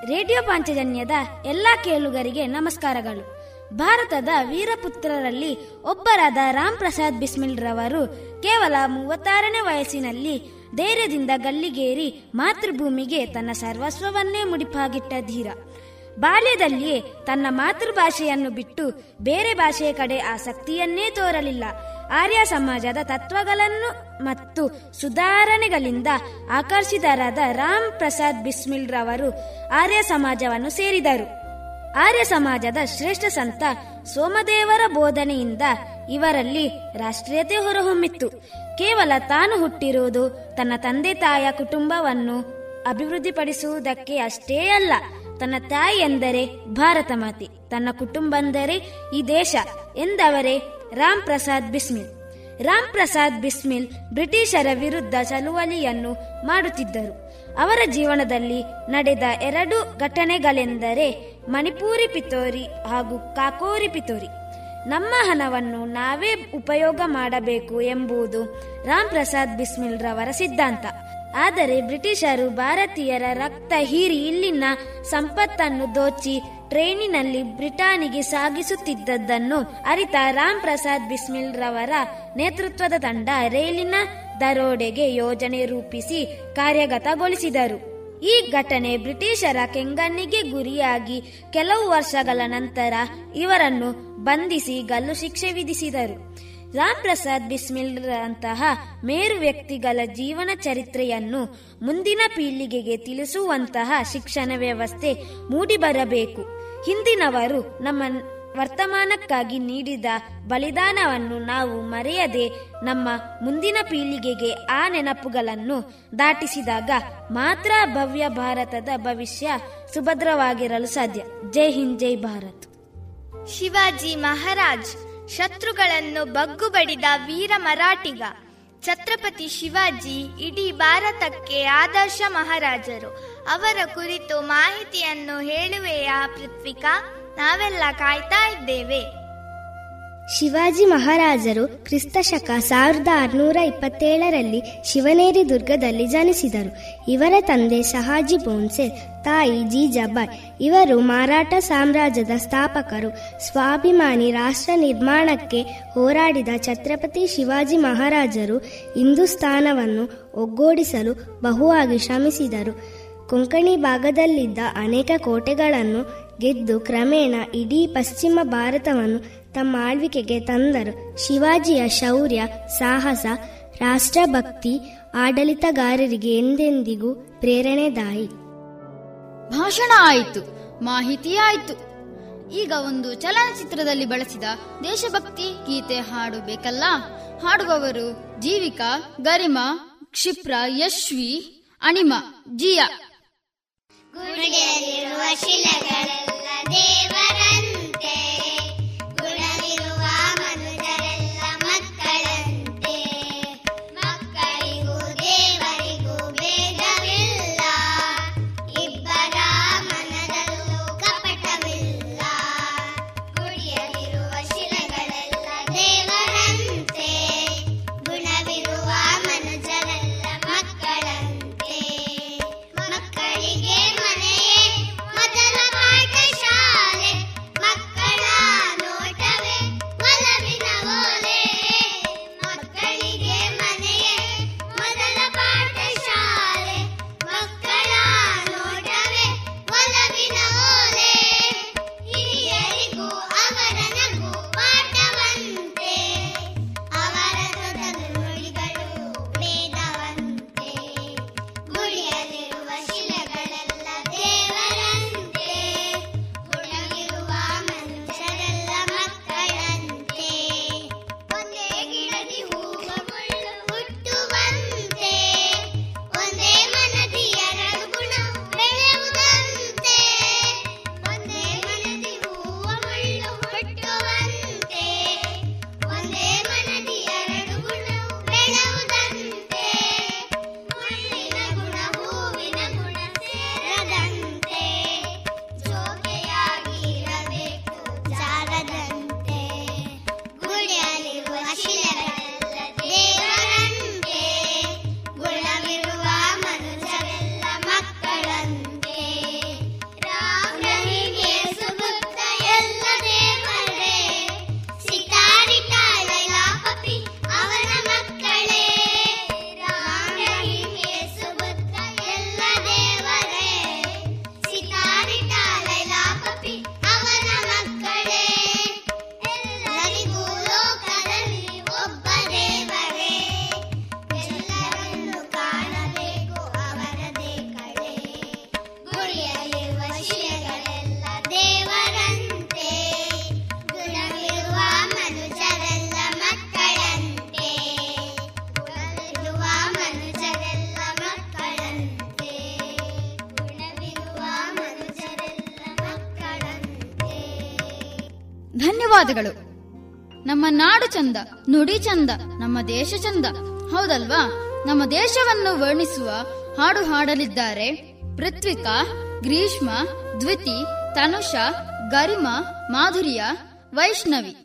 ರೇಡಿಯೋ ಪಾಂಚಜನ್ಯದ ಎಲ್ಲಾ ಕೇಳುಗರಿಗೆ ನಮಸ್ಕಾರಗಳು. ಭಾರತದ ವೀರಪುತ್ರರಲ್ಲಿ ಒಬ್ಬರಾದ ರಾಮ್ ಪ್ರಸಾದ್ ಬಿಸ್ಮಿಲ್ ರವರು ಕೇವಲ ಮೂವತ್ತಾರನೇ ವಯಸ್ಸಿನಲ್ಲಿ ಧೈರ್ಯದಿಂದ ಗಲ್ಲಿಗೇರಿ ಮಾತೃಭೂಮಿಗೆ ತನ್ನ ಸರ್ವಸ್ವವನ್ನೇ ಮುಡಿಪಾಗಿಟ್ಟ ಧೀರ. ಬಾಲ್ಯದಲ್ಲಿಯೇ ತನ್ನ ಮಾತೃಭಾಷೆಯನ್ನು ಬಿಟ್ಟು ಬೇರೆ ಭಾಷೆಯ ಕಡೆ ಆಸಕ್ತಿಯನ್ನೇ ತೋರಲಿಲ್ಲ. ಆರ್ಯ ಸಮಾಜದ ತತ್ವಗಳನ್ನು ಮತ್ತು ಸುಧಾರಣೆಗಳಿಂದ ಆಕರ್ಷಿತರಾದ ರಾಮ್ ಪ್ರಸಾದ್ ಬಿಸ್ಮಿಲ್ ರವರು ಆರ್ಯ ಸಮಾಜವನ್ನು ಸೇರಿದರು. ಆರ್ಯ ಸಮಾಜದ ಶ್ರೇಷ್ಠ ಸಂತ ಸೋಮದೇವರ ಬೋಧನೆಯಿಂದ ಇವರಲ್ಲಿ ರಾಷ್ಟ್ರೀಯತೆ ಹೊರಹೊಮ್ಮಿತ್ತು. ಕೇವಲ ತಾನು ಹುಟ್ಟಿರುವುದು ತನ್ನ ತಂದೆ ತಾಯ ಕುಟುಂಬವನ್ನು ಅಭಿವೃದ್ಧಿಪಡಿಸುವುದಕ್ಕೆ ಅಷ್ಟೇ ಅಲ್ಲ ತನ್ನ ತಾಯಿ ಎಂದರೆ ಭಾರತ ಮಾತೆ, ತನ್ನ ಕುಟುಂಬ ಎಂದರೆ ಈ ದೇಶ ಎಂದವರೇ ರಾಮ್ ಪ್ರಸಾದ್ ಬಿಸ್ಮಿಲ್. ರಾಮ್ ಪ್ರಸಾದ್ ಬಿಸ್ಮಿಲ್ ಬ್ರಿಟಿಷರ ವಿರುದ್ಧ ಚಳುವಳಿಯನ್ನು ಮಾಡುತ್ತಿದ್ದರು. ಅವರ ಜೀವನದಲ್ಲಿ ನಡೆದ ಎರಡು ಘಟನೆಗಳೆಂದರೆ ಮಣಿಪುರಿ ಪಿತೋರಿ ಹಾಗೂ ಕಾಕೋರಿ ಪಿತೋರಿ. ನಮ್ಮ ಹಣವನ್ನು ನಾವೇ ಉಪಯೋಗ ಮಾಡಬೇಕು ಎಂಬುದು ರಾಮ್ ಪ್ರಸಾದ್ ಬಿಸ್ಮಿಲ್ ರವರ ಸಿದ್ಧಾಂತ. ಆದರೆ ಬ್ರಿಟಿಷರು ಭಾರತೀಯರ ರಕ್ತ ಹೀರಿ ಇಲ್ಲಿನ ಸಂಪತ್ತನ್ನು ದೋಚಿ ಟ್ರೈನಿನಲ್ಲಿ ಬ್ರಿಟಾನಿಗೆ ಸಾಗಿಸುತ್ತಿದ್ದದ್ದನ್ನು ಅರಿತ ರಾಮ್ ಪ್ರಸಾದ್ ಬಿಸ್ಮಿಲ್ ರವರ ನೇತೃತ್ವದ ತಂಡ ರೈಲಿನ ದರೋಡೆಗೆ ಯೋಜನೆ ರೂಪಿಸಿ ಕಾರ್ಯಗತಗೊಳಿಸಿದರು. ಈ ಘಟನೆ ಬ್ರಿಟಿಷರ ಕೆಂಗಣ್ಣಿಗೆ ಗುರಿಯಾಗಿ ಕೆಲವು ವರ್ಷಗಳ ನಂತರ ಇವರನ್ನು ಬಂಧಿಸಿ ಗಲ್ಲು ಶಿಕ್ಷೆ ವಿಧಿಸಿದರು. ರಾಮ್ ಪ್ರಸಾದ್ ಬಿಸ್ಮಿಲ್ರಂತಹ ಮೇರು ವ್ಯಕ್ತಿಗಳ ಜೀವನ ಚರಿತ್ರೆಯನ್ನು ಮುಂದಿನ ಪೀಳಿಗೆಗೆ ತಿಳಿಸುವಂತಹ ಶಿಕ್ಷಣ ವ್ಯವಸ್ಥೆ ಮೂಡಿಬರಬೇಕು. ಹಿಂದಿನವರು ನಮ್ಮ ವರ್ತಮಾನಕ್ಕಾಗಿ ನೀಡಿದ ಬಲಿದಾನವನ್ನು ನಾವು ಮರೆಯದೆ ನಮ್ಮ ಮುಂದಿನ ಪೀಳಿಗೆಗೆ ಆ ನೆನಪುಗಳನ್ನು ದಾಟಿಸಿದಾಗ ಮಾತ್ರ ಭವ್ಯ ಭಾರತದ ಭವಿಷ್ಯ ಸುಭದ್ರವಾಗಿರಲು ಸಾಧ್ಯ. ಜೈ ಹಿಂದ್, ಜೈ ಭಾರತ್. ಶಿವಾಜಿ ಮಹಾರಾಜ್ ಶತ್ರುಗಳನ್ನು ಬಗ್ಗುಬಡಿದ ವೀರ ಮರಾಠಿಗ. ಛತ್ರಪತಿ ಶಿವಾಜಿ, ಇಡೀ ಭಾರತಕ್ಕೆ ಆದರ್ಶ ಮಹಾರಾಜರು. ಅವರ ಕುರಿತು ಮಾಹಿತಿಯನ್ನು ಹೇಳುವೆಯಾ ಪೃಥ್ವಿಕಾ? ನಾವೆಲ್ಲ ಕಾಯ್ತಾ ಇದ್ದೇವೆ. ಶಿವಾಜಿ ಮಹಾರಾಜರು ಕ್ರಿಸ್ತ ಶಕ ಸಾವಿರದ ಆರುನೂರ ಇಪ್ಪತ್ತೇಳರಲ್ಲಿ ಶಿವನೇರಿ ದುರ್ಗದಲ್ಲಿ ಜನಿಸಿದರು. ಇವರ ತಂದೆ ಶಹಾಜಿ ಬೋನ್ಸೆ ತಾಯಿ ಜೀಜಾಬಾಯ್ ಇವರು ಮರಾಠ ಸಾಮ್ರಾಜ್ಯದ ಸ್ಥಾಪಕರು. ಸ್ವಾಭಿಮಾನಿ ರಾಷ್ಟ್ರ ನಿರ್ಮಾಣಕ್ಕೆ ಹೋರಾಡಿದ ಛತ್ರಪತಿ ಶಿವಾಜಿ ಮಹಾರಾಜರು ಹಿಂದೂಸ್ತಾನವನ್ನು ಒಗ್ಗೂಡಿಸಲು ಬಹುವಾಗಿ ಶ್ರಮಿಸಿದರು. ಕೊಂಕಣಿ ಭಾಗದಲ್ಲಿದ್ದ ಅನೇಕ ಕೋಟೆಗಳನ್ನು ಗೆದ್ದು ಕ್ರಮೇಣ ಇಡೀ ಪಶ್ಚಿಮ ಭಾರತವನ್ನು ತಮ್ಮ ಆಳ್ವಿಕೆಗೆ ತಂದರು. ಶಿವಾಜಿಯ ಶೌರ್ಯ ಸಾಹಸ ರಾಷ್ಟ್ರಭಕ್ತಿ ಆಡಳಿತಗಾರರಿಗೆ ಎಂದೆಂದಿಗೂ ಪ್ರೇರಣೆದಾಯಿ. ಭಾಷಣ ಆಯಿತು ಮಾಹಿತಿ ಆಯಿತು. ಈಗ ಒಂದು ಚಲನಚಿತ್ರದಲ್ಲಿ ಬಳಸಿದ ದೇಶಭಕ್ತಿ ಗೀತೆ ಹಾಡು ಬೇಕಲ್ಲ ಹಾಡುವವರು ಜೀವಿಕಾ ಗರಿಮಾ ಕ್ಷಿಪ್ರ ಯಶ್ವಿ ಅಣಿಮ ಜಿಯಾ. ಗುಡಿಯಲ್ಲಿರುವ ಶಿಲೆಗಳೆಲ್ಲ ದೇವರಂತೆ ನುಡಿ ಚಂದ, ನಮ್ಮ ದೇಶ ಚಂದ. ಹೌದಲ್ವಾ? ನಮ್ಮ ದೇಶವನ್ನು ವರ್ಣಿಸುವ ಹಾಡು ಹಾಡಲಿದ್ದಾರೆ ಪೃಥ್ವಿಕಾ, ಗ್ರೀಷ್ಮ, ದ್ವಿತಿ, ತನುಷ, ಗರಿಮ, ಮಾಧುರ್ಯ, ವೈಷ್ಣವಿ.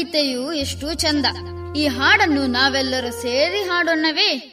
ನಾಡಗೀತೆಯು ಎಷ್ಟು ಚಂದ. ಈ ಹಾಡನ್ನು ನಾವೆಲ್ಲರೂ ಸೇರಿ ಹಾಡೋಣವೇ?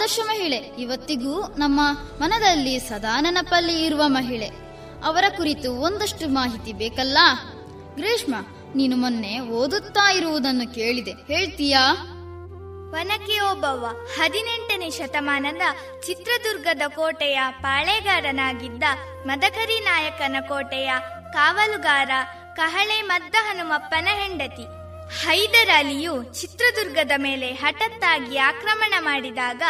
ಆದರ್ಶ ಮಹಿಳೆ, ಇವತ್ತಿಗೂ ನಮ್ಮ ಮನದಲ್ಲಿ ಸದಾ ನೆನಪಲ್ಲಿ ಇರುವ ಮಹಿಳೆ. ಅವರ ಕುರಿತು ಒಂದಷ್ಟು ಮಾಹಿತಿ ಬೇಕಲ್ಲ? ಗ್ರೀಷ್ಮ, ನೀನು ಮೊನ್ನೆ ಓದುತ್ತಾ ಇರುವುದನ್ನು ಕೇಳಿದೆ. ಹೇಳ್ತೀಯಾ? ಒನಕೆ ಓಬವ್ವ ಹದಿನೆಂಟನೇ ಶತಮಾನದ ಚಿತ್ರದುರ್ಗದ ಕೋಟೆಯ ಪಾಳೆಗಾರನಾಗಿದ್ದ ಮದಕರಿ ನಾಯಕನ ಕೋಟೆಯ ಕಾವಲುಗಾರ ಕಹಳೆ ಮದ್ದ ಹನುಮಪ್ಪನ ಹೆಂಡತಿ. ಹೈದರ್ ಅಲಿಯು ಚಿತ್ರದುರ್ಗದ ಮೇಲೆ ಹಠತ್ತಾಗಿ ಆಕ್ರಮಣ ಮಾಡಿದಾಗ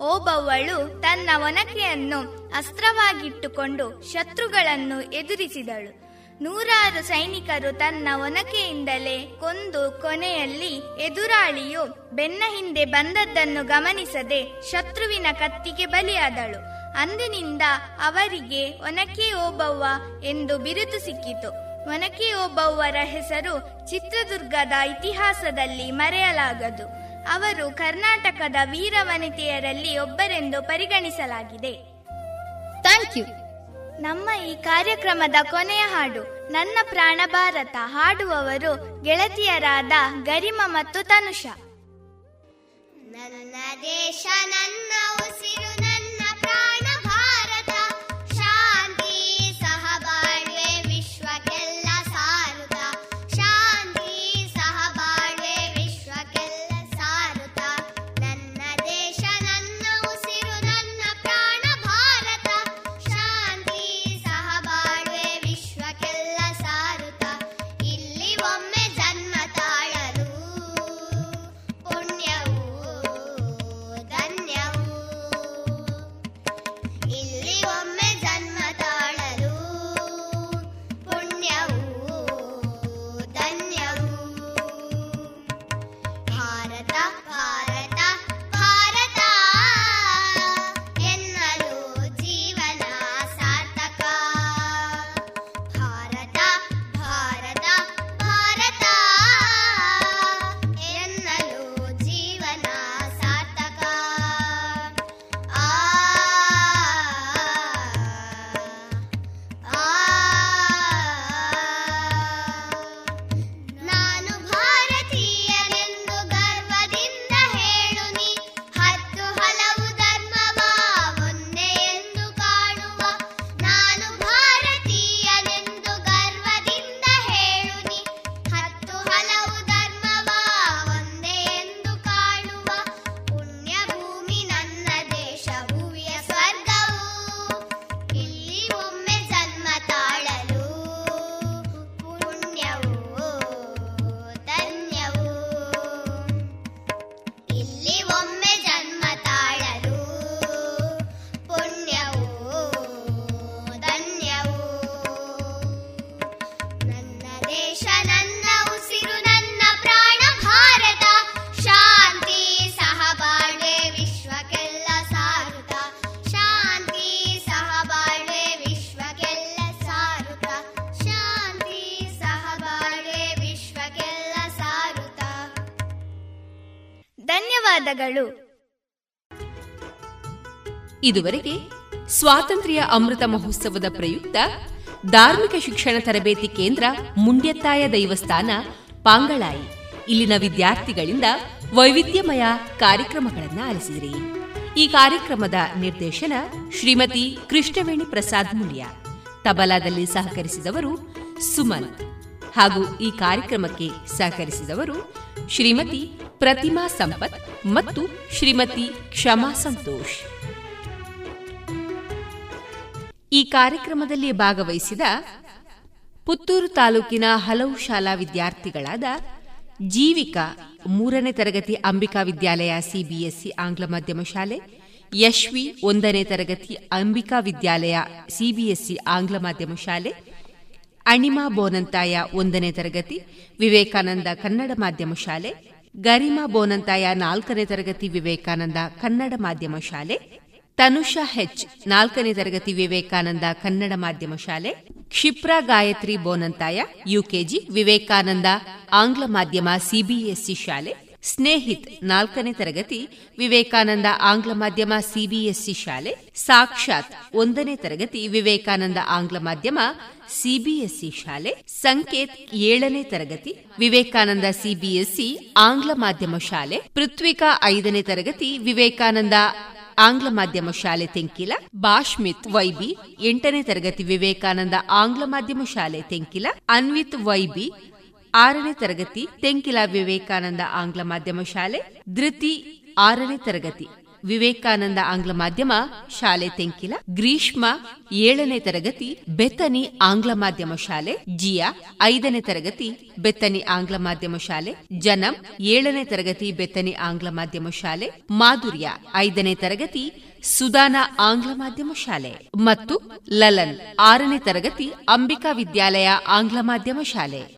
ಓಬವ್ವಳು ತನ್ನ ಒನಕೆಯನ್ನು ಅಸ್ತ್ರವಾಗಿಟ್ಟುಕೊಂಡು ಶತ್ರುಗಳನ್ನು ಎದುರಿಸಿದಳು. ನೂರಾರು ಸೈನಿಕರು ತನ್ನ ಒನಕೆಯಿಂದಲೇ ಕೊಂದು ಕೊನೆಯಲ್ಲಿ ಎದುರಾಳಿಯು ಬೆನ್ನ ಹಿಂದೆ ಬಂದದ್ದನ್ನು ಗಮನಿಸದೆ ಶತ್ರುವಿನ ಕತ್ತಿಗೆ ಬಲಿಯಾದಳು. ಅಂದಿನಿಂದ ಅವರಿಗೆ ಒನಕೆ ಓಬವ್ವ ಎಂದು ಬಿರುದು ಸಿಕ್ಕಿತು. ಒನಕೆ ಓಬವ್ವರ ಹೆಸರು ಚಿತ್ರದುರ್ಗದ ಇತಿಹಾಸದಲ್ಲಿ ಮರೆಯಲಾಗದು. ಅವರು ಕರ್ನಾಟಕದ ವೀರವನಿತೆಯರಲ್ಲಿ ಒಬ್ಬರೆಂದು ಪರಿಗಣಿಸಲಾಗಿದೆ. Thank you. ನಮ್ಮ ಈ ಕಾರ್ಯಕ್ರಮದ ಕೊನೆಯ ಹಾಡು ನನ್ನ ಪ್ರಾಣ ಭಾರತ ಹಾಡುವವರು ಗೆಳತಿಯರಾದ ಗರಿಮ ಮತ್ತು ತನುಷ. ನನ್ನ ದೇಶ ನನ್ನ ಉಸಿರು ಇದುವರೆಗೆ ಸ್ವಾತಂತ್ರ್ಯ ಅಮೃತ ಮಹೋತ್ಸವದ ಪ್ರಯುಕ್ತ ಧಾರ್ಮಿಕ ಶಿಕ್ಷಣ ತರಬೇತಿ ಕೇಂದ್ರ ಮುಂಡ್ಯತ್ತಾಯ ದೈವಸ್ಥಾನ ಪಾಂಗಳಾಯಿ. ಇಲ್ಲಿನ ವಿದ್ಯಾರ್ಥಿಗಳಿಂದ ವೈವಿಧ್ಯಮಯ ಕಾರ್ಯಕ್ರಮಗಳನ್ನು ಆಲಿಸಿದಿರಿ. ಈ ಕಾರ್ಯಕ್ರಮದ ನಿರ್ದೇಶನ ಶ್ರೀಮತಿ ಕೃಷ್ಣವೇಣಿ ಪ್ರಸಾದ್ ಮುಲ್ಯ ತಬಲಾದಲ್ಲಿ ಸಹಕರಿಸಿದವರು ಸುಮನ್. ಹಾಗೂ ಈ ಕಾರ್ಯಕ್ರಮಕ್ಕೆ ಸಹಕರಿಸಿದವರು ಶ್ರೀಮತಿ ಪ್ರತಿಮಾ ಸಂಪತ್ ಮತ್ತು ಶ್ರೀಮತಿ ಕ್ಷಮಾ ಸಂತೋಷ್. ಈ ಕಾರ್ಯಕ್ರಮದಲ್ಲಿ ಭಾಗವಹಿಸಿದ ಪುತ್ತೂರು ತಾಲೂಕಿನ ಹಲವು ಶಾಲಾ ವಿದ್ಯಾರ್ಥಿಗಳಾದ ಜೀವಿಕಾ, ಮೂರನೇ ತರಗತಿ ಅಂಬಿಕಾ ವಿದ್ಯಾಲಯ ಸಿಬಿಎಸ್ಇ ಆಂಗ್ಲ ಮಾಧ್ಯಮ ಶಾಲೆ, ಯಶ್ವಿ, ಒಂದನೇ ತರಗತಿ ಅಂಬಿಕಾ ವಿದ್ಯಾಲಯ ಸಿಬಿಎಸ್ಇ ಆಂಗ್ಲ ಮಾಧ್ಯಮ ಶಾಲೆ ಅಣಿಮಾ ಬೋನಂತಾಯ ಒಂದನೇ ತರಗತಿ, ವಿವೇಕಾನಂದ ಕನ್ನಡ ಮಾಧ್ಯಮ ಶಾಲೆ, ಗರಿಮಾ ಬೋನಂತಾಯ ನಾಲ್ಕನೇ ತರಗತಿ, ವಿವೇಕಾನಂದ ಕನ್ನಡ ಮಾಧ್ಯಮ ಶಾಲೆ ತನುಷಾ ಹೆಚ್, ನಾಲ್ಕನೇ ತರಗತಿ ವಿವೇಕಾನಂದ ಕನ್ನಡ ಮಾಧ್ಯಮ ಶಾಲೆ, ಕ್ಷಿಪ್ರ ಗಾಯತ್ರಿ ಬೋನಂತಾಯ, ಯುಕೆಜಿ ವಿವೇಕಾನಂದ ಆಂಗ್ಲ ಮಾಧ್ಯಮ ಸಿಬಿಎಸ್ಇ ಶಾಲೆ, ಸ್ನೇಹಿತ್, ನಾಲ್ಕನೇ ತರಗತಿ ವಿವೇಕಾನಂದ ಆಂಗ್ಲ ಮಾಧ್ಯಮ ಸಿಬಿಎಸ್ಇ ಶಾಲೆ, ಸಾಕ್ಷಾತ್ ಒಂದನೇ ತರಗತಿ ವಿವೇಕಾನಂದ ಆಂಗ್ಲ ಮಾಧ್ಯಮ ಸಿಬಿಎಸ್ಇ ಶಾಲೆ, ಸಂಕೇತ್ ಏಳನೇ ತರಗತಿ ವಿವೇಕಾನಂದ ಸಿಬಿಎಸ್ಇ ಆಂಗ್ಲ ಮಾಧ್ಯಮ ಶಾಲೆ, ಪೃಥ್ವಿಕಾ ಐದನೇ ತರಗತಿ ವಿವೇಕಾನಂದ ಆಂಗ್ಲ ಮಾಧ್ಯಮ ಶಾಲೆ ತೆಂಕಿಲ ಬಾಷ್ಮಿತ್ ವೈಬಿ, ಎಂಟನೇ ತರಗತಿ ವಿವೇಕಾನಂದ ಆಂಗ್ಲ ಮಾಧ್ಯಮ ಶಾಲೆ ತೆಂಕಿಲ, ಅನ್ವಿತ್ ವೈಬಿ, ಆರನೇ ತರಗತಿ ತೆಂಕಿಲ ವಿವೇಕಾನಂದ ಆಂಗ್ಲ ಮಾಧ್ಯಮ ಶಾಲೆ, ಧೃತಿ ಆರನೇ ತರಗತಿ. ವಿವೇಕಾನಂದ ಆಂಗ್ಲ ಮಾಧ್ಯಮ, ಶಾಲೆ ತೆಂಕಿಲ, ಗ್ರೀಷ್ಮ ಏಳನೇ ತರಗತಿ, ಬೆತ್ತನಿ ಆಂಗ್ಲ ಮಾಧ್ಯಮ ಶಾಲೆ, ಜಿಯಾ ಐದನೇ ತರಗತಿ, ಬೆತ್ತನಿ ಆಂಗ್ಲ ಮಾಧ್ಯಮ ಶಾಲೆ, ಜನಂ ಏಳನೇ ತರಗತಿ, ಬೆತ್ತನಿ ಆಂಗ್ಲ ಮಾಧ್ಯಮ ಶಾಲೆ, ಮಾಧುರ್ಯ ಐದನೇ ತರಗತಿ, ಸುದಾನ ಆಂಗ್ಲ ಮಾಧ್ಯಮ ಶಾಲೆ ಮತ್ತು ಲಲನ್ ಆರನೇ ತರಗತಿ, ಅಂಬಿಕಾ ವಿದ್ಯಾಲಯ ಆಂಗ್ಲ ಮಾಧ್ಯಮ ಶಾಲೆ.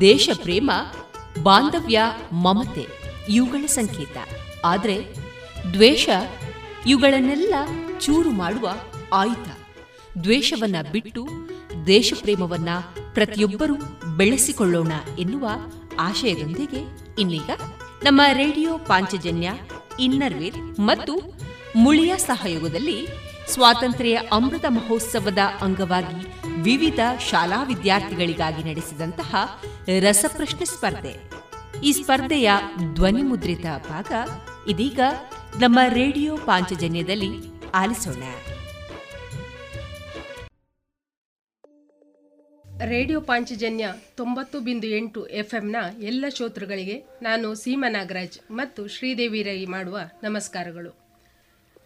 ದೇಶ ಪ್ರೇಮ ಬಾಂಧವ್ಯ, ಮಮತೆ, ಇವುಗಳ ಸಂಕೇತ. ಆದರೆ ದ್ವೇಷ ಇವುಗಳನ್ನೆಲ್ಲ ಚೂರು ಮಾಡುವ ಆಯುಧ. ದ್ವೇಷವನ್ನ ಬಿಟ್ಟು ದೇಶ ಪ್ರೇಮವನ್ನ ಪ್ರತಿಯೊಬ್ಬರೂ ಬೆಳೆಸಿಕೊಳ್ಳೋಣ ಎನ್ನುವ ಆಶಯದೊಂದಿಗೆ ಇನ್ನೀಗ ನಮ್ಮ ರೇಡಿಯೋ ಪಾಂಚಜನ್ಯ ಇನ್ನರ್ವೇರ್ ಮತ್ತು ಮುಳಿಯ ಸಹಯೋಗದಲ್ಲಿ ಸ್ವಾತಂತ್ರ್ಯ ಅಮೃತ ಮಹೋತ್ಸವದ ಅಂಗವಾಗಿ ವಿವಿಧ ಶಾಲಾ ವಿದ್ಯಾರ್ಥಿಗಳಿಗಾಗಿ ನಡೆಸಿದಂತಹ ರಸಪ್ರಶ್ನೆ ಸ್ಪರ್ಧೆ. ಈ ಸ್ಪರ್ಧೆಯ ಧ್ವನಿ ಮುದ್ರಿತ ಭಾಗ ಇದೀಗ ನಮ್ಮ ರೇಡಿಯೋ ಪಾಂಚಜನ್ಯದಲ್ಲಿ ಆಲಿಸೋಣ. ರೇಡಿಯೋ ಪಾಂಚಜನ್ಯ ತೊಂಬತ್ತು ಬಿಂದು ಎಂಟು ಎಫ್ಎಂನ ಎಲ್ಲ ಶ್ರೋತೃಗಳಿಗೆ ನಾನು ಸೀಮಾ ನಾಗರಾಜ್ ಮತ್ತು ಶ್ರೀದೇವಿ ರೈ ಮಾಡುವ ನಮಸ್ಕಾರಗಳು.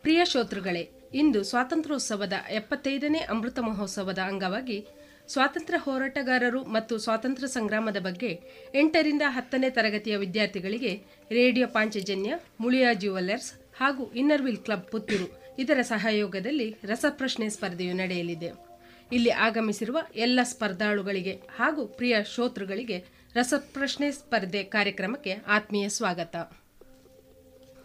ಪ್ರಿಯ ಶ್ರೋತೃಗಳೇ ಇಂದು ಸ್ವಾತಂತ್ರ್ಯೋತ್ಸವದ ಎಪ್ಪತ್ತೈದನೇ ಅಮೃತ ಮಹೋತ್ಸವದ ಅಂಗವಾಗಿ ಸ್ವಾತಂತ್ರ್ಯ ಹೋರಾಟಗಾರರು ಮತ್ತು ಸ್ವಾತಂತ್ರ್ಯ ಸಂಗ್ರಾಮದ ಬಗ್ಗೆ ಎಂಟರಿಂದ ಹತ್ತನೇ ತರಗತಿಯ ವಿದ್ಯಾರ್ಥಿಗಳಿಗೆ ರೇಡಿಯೋ ಪಾಂಚಜನ್ಯ, ಮುಳಿಯಾ ಜ್ಯುವೆಲ್ಲರ್ಸ್ ಹಾಗೂ ಇನ್ನರ್ವಿಲ್ ಕ್ಲಬ್ ಪುತ್ತೂರು ಇದರ ಸಹಯೋಗದಲ್ಲಿ ರಸಪ್ರಶ್ನೆ ಸ್ಪರ್ಧೆಯು ನಡೆಯಲಿದೆ ಇಲ್ಲಿ ಆಗಮಿಸಿರುವ ಎಲ್ಲ ಸ್ಪರ್ಧಾಳುಗಳಿಗೆ ಹಾಗೂ ಪ್ರಿಯ ಶ್ರೋತೃಗಳಿಗೆ ರಸಪ್ರಶ್ನೆ ಸ್ಪರ್ಧೆ ಕಾರ್ಯಕ್ರಮಕ್ಕೆ ಆತ್ಮೀಯ ಸ್ವಾಗತ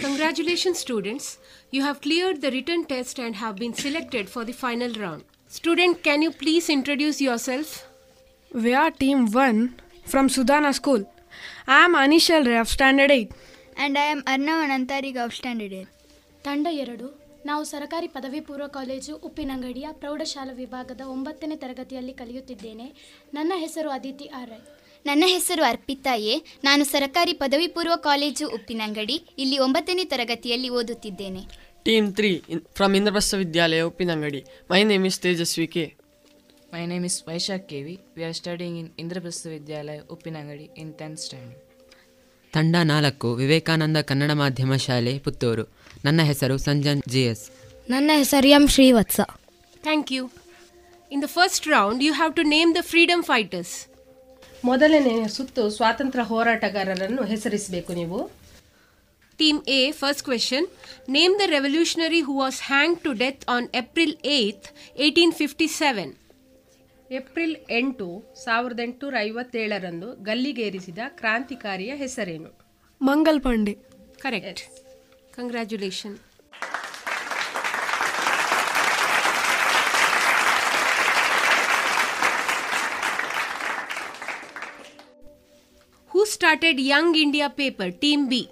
congratulation students. You have cleared the written test and have been selected for the final round. Student, can you please introduce yourself? We are Team 1 from Sudana School. I am Anishal Ray of Standard 8. And I am Arnav Anantariga of Standard 8. ತಂಡ ಎರಡು ನಾವು ಸರಕಾರಿ ಪದವಿ ಪೂರ್ವ college ಉಪ್ಪಿನಂಗಡಿಯ ಪ್ರೌಢಶಾಲಾ ವಿಭಾಗದ ಒಂಬತ್ತನೇ ತರಗತಿಯಲ್ಲಿ ಕಲಿಯುತ್ತಿದ್ದೇನೆ ನನ್ನ ಹೆಸರು ಅದಿತಿ ಆರ್ ರೈ ನನ್ನ ಹೆಸರು ಅರ್ಪಿತಾ ಎ ನಾನು ಸರಕಾರಿ ಪದವಿ ಪೂರ್ವ ಕಾಲೇಜು ಉಪ್ಪಿನಂಗಡಿ ಇಲ್ಲಿ ಒಂಬತ್ತನೇ ತರಗತಿಯಲ್ಲಿ ಓದುತ್ತಿದ್ದೇನೆ. Team three from Indraprastha Vidyalaya Uppinangadi. My name is Tejaswi K my name is Vaishakh K V we are studying in Indraprastha Vidyalaya Uppinangadi in ten standard ತಂಡ ನಾಲ್ಕು ವಿವೇಕಾನಂದ ಕನ್ನಡ ಮಾಧ್ಯಮ ಶಾಲೆ ಪುತ್ತೂರು. ನನ್ನ ಹೆಸರು ಸಂಜನ್ ಜಿ ಎಸ್. ನನ್ನ ಹೆಸರು M Srivatsa. Thank you in the first round you have to name the freedom fighters ಮೊದಲನೆಯ ಸುತ್ತು ಸ್ವಾತಂತ್ರ್ಯ ಹೋರಾಟಗಾರರನ್ನು ಹೆಸರಿಸಬೇಕು ನೀವು. Team A first question name the revolutionary who was hang to death on April eighth eighteen fifty seven April ಎಂಟು ಸಾವಿರದ ಎಂಟುನೂರ ಐವತ್ತೇಳರಂದು ಗಲ್ಲಿಗೇರಿಸಿದ ಕ್ರಾಂತಿಕಾರಿಯ ಹೆಸರೇನು? Mangal Pandey. Correct congratulations Who started young India paper team B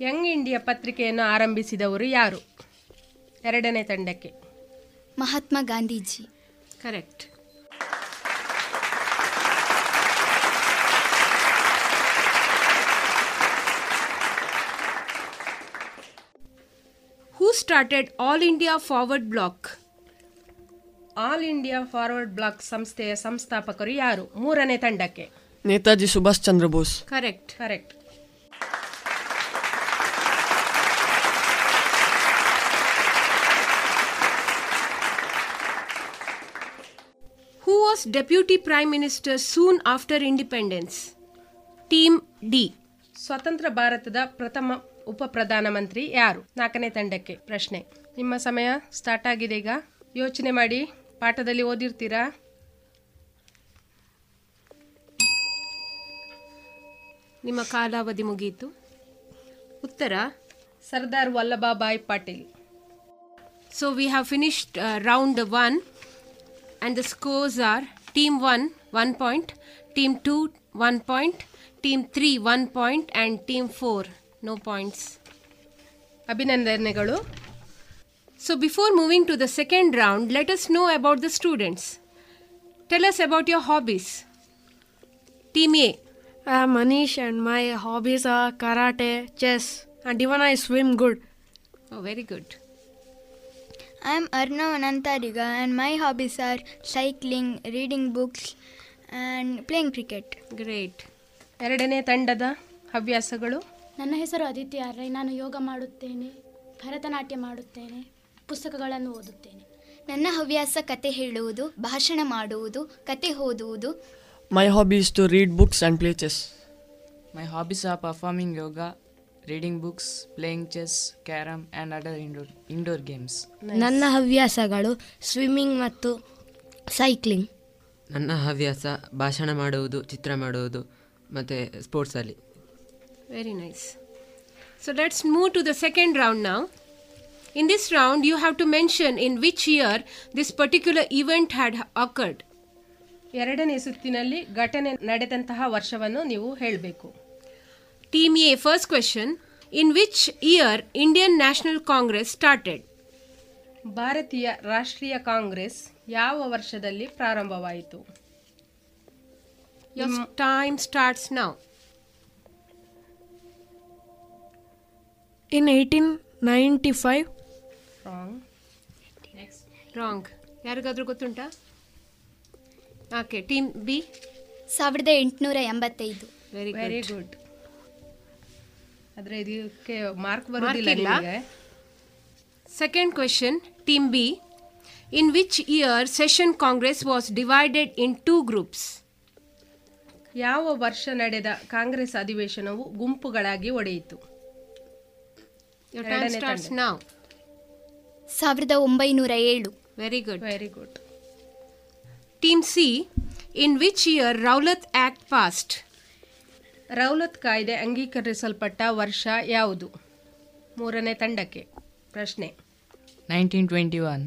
young India ಪತ್ರಿಕೆಯನ್ನು ಆರಂಭಿಸಿದವರು ಯಾರು? ಎರಡನೇ ತಂಡಕ್ಕೆ. Mahatma Gandhiji. Correct who started All India Forward Bloc All India Forward Bloc ಸಂಸ್ಥೆಯ ಸಂಸ್ಥಾಪಕರು ಯಾರು? ಮೂರನೇ ತಂಡಕ್ಕೆ. Netaji Subhash Chandra Bose. Correct correct. Who was deputy prime minister soon after independence team D ಸ್ವತಂತ್ರ ಭಾರತದ ಪ್ರಥಮ ಉಪ ಪ್ರಧಾನಮಂತ್ರಿ ಯಾರು? ನಾಲ್ಕನೇ ತಂಡಕ್ಕೆ ಪ್ರಶ್ನೆ. ನಿಮ್ಮ ಸಮಯ ಸ್ಟಾರ್ಟ್ ಆಗಿದೆ ಈಗ. ಯೋಚನೆ ಮಾಡಿ. ಪಾಠದಲ್ಲಿ ಓದಿರ್ತೀರಾ? ನಿಮ್ಮ ಕಾಲಾವಧಿ ಮುಗಿಯಿತು ಉತ್ತರ, Sardar Vallabhai Patil. So we have finished round one and the scores are team one one point team two one point team three one point and team four no points ಅಭಿನಂದನೆಗಳು. So before moving to the second round let us know about the students tell us about your hobbies team A I am Manish and my hobbies ah karate chess and even I swim good very good I am ಅರ್ನೋ ಅನಂತಾರಿಗ and my hobbies are cycling reading books and playing cricket great ಎರಡನೇ ತಂಡದ ಹವ್ಯಾಸಗಳು? ನನ್ನ ಹೆಸರು ಆದಿತ್ಯ ರೈ ನಾನು ಯೋಗ ಮಾಡುತ್ತೇನೆ ಭರತನಾಟ್ಯ ಮಾಡುತ್ತೇನೆ ಪುಸ್ತಕಗಳನ್ನು ಓದುತ್ತೇನೆ. ನನ್ನ ಹವ್ಯಾಸ ಕತೆ ಹೇಳುವುದು ಭಾಷಣ ಮಾಡುವುದು ಕತೆ ಓದುವುದು My hobby is to read books and play chess. My hobbies are performing yoga, reading books, playing chess, carom, and other indoor, indoor games. ನನ್ನ ಹವ್ಯಾಸಗಳು ಸ್ವಿಮ್ಮಿಂಗ್ ಮತ್ತು ಸೈಕ್ಲಿಂಗ್ ನನ್ನ ಹವ್ಯಾಸ ಭಾಷಣ ಮಾಡುವುದು ಚಿತ್ರ ಮಾಡುವುದು ಮತ್ತು ಸ್ಪೋರ್ಟ್ಸಲ್ಲಿ Very nice. So let's move to the second round now. In this round, you have to mention in which year this particular event had occurred. ಎರಡನೇ ಸುತ್ತಿನಲ್ಲಿ ಘಟನೆ ನಡೆದಂತಹ ವರ್ಷವನ್ನು ನೀವು ಹೇಳಬೇಕು. Team A first question in which year Indian National Congress started ಭಾರತೀಯ ರಾಷ್ಟ್ರೀಯ ಕಾಂಗ್ರೆಸ್ ಯಾವ ವರ್ಷದಲ್ಲಿ ಪ್ರಾರಂಭವಾಯಿತು? Time starts now in eighteen ninety five wrong wrong ಯಾರಿಗಾದರೂ ಗೊತ್ತುಂಟಾ? ಓಕೆ ಟೀಮ್ ಬಿ ಸಾವಿರದ ಎಂಟುನೂರ ಎಂಬತ್ತೈದು. ವೆರಿ ವೆರಿ ಗುಡ್ ಆದರೆ ಇದಕ್ಕೆ ಮಾರ್ಕ್ ಬರೋದಿಲ್ಲ second question team B in which year session Congress was divided in two groups two groups? ಯಾವ ವರ್ಷ ನಡೆದ ಕಾಂಗ್ರೆಸ್ ಅಧಿವೇಶನವು ಗುಂಪುಗಳಾಗಿ ಒಡೆಯಿತು? Your time ಎರಡನೇ starts ತಂಡ. now. ಸಾವಿರದ ಒಂಬೈನೂರ ಏಳು. Very good very good Team C. In which year Rowlatt Act passed? ರೌಲತ್ ಕಾಯ್ದೆ ಅಂಗೀಕರಿಸಲ್ಪಟ್ಟ ವರ್ಷ ಯಾವುದು? ಮೂರನೇ ತಂಡಕ್ಕೆ. ಪ್ರಶ್ನೆ. 1921.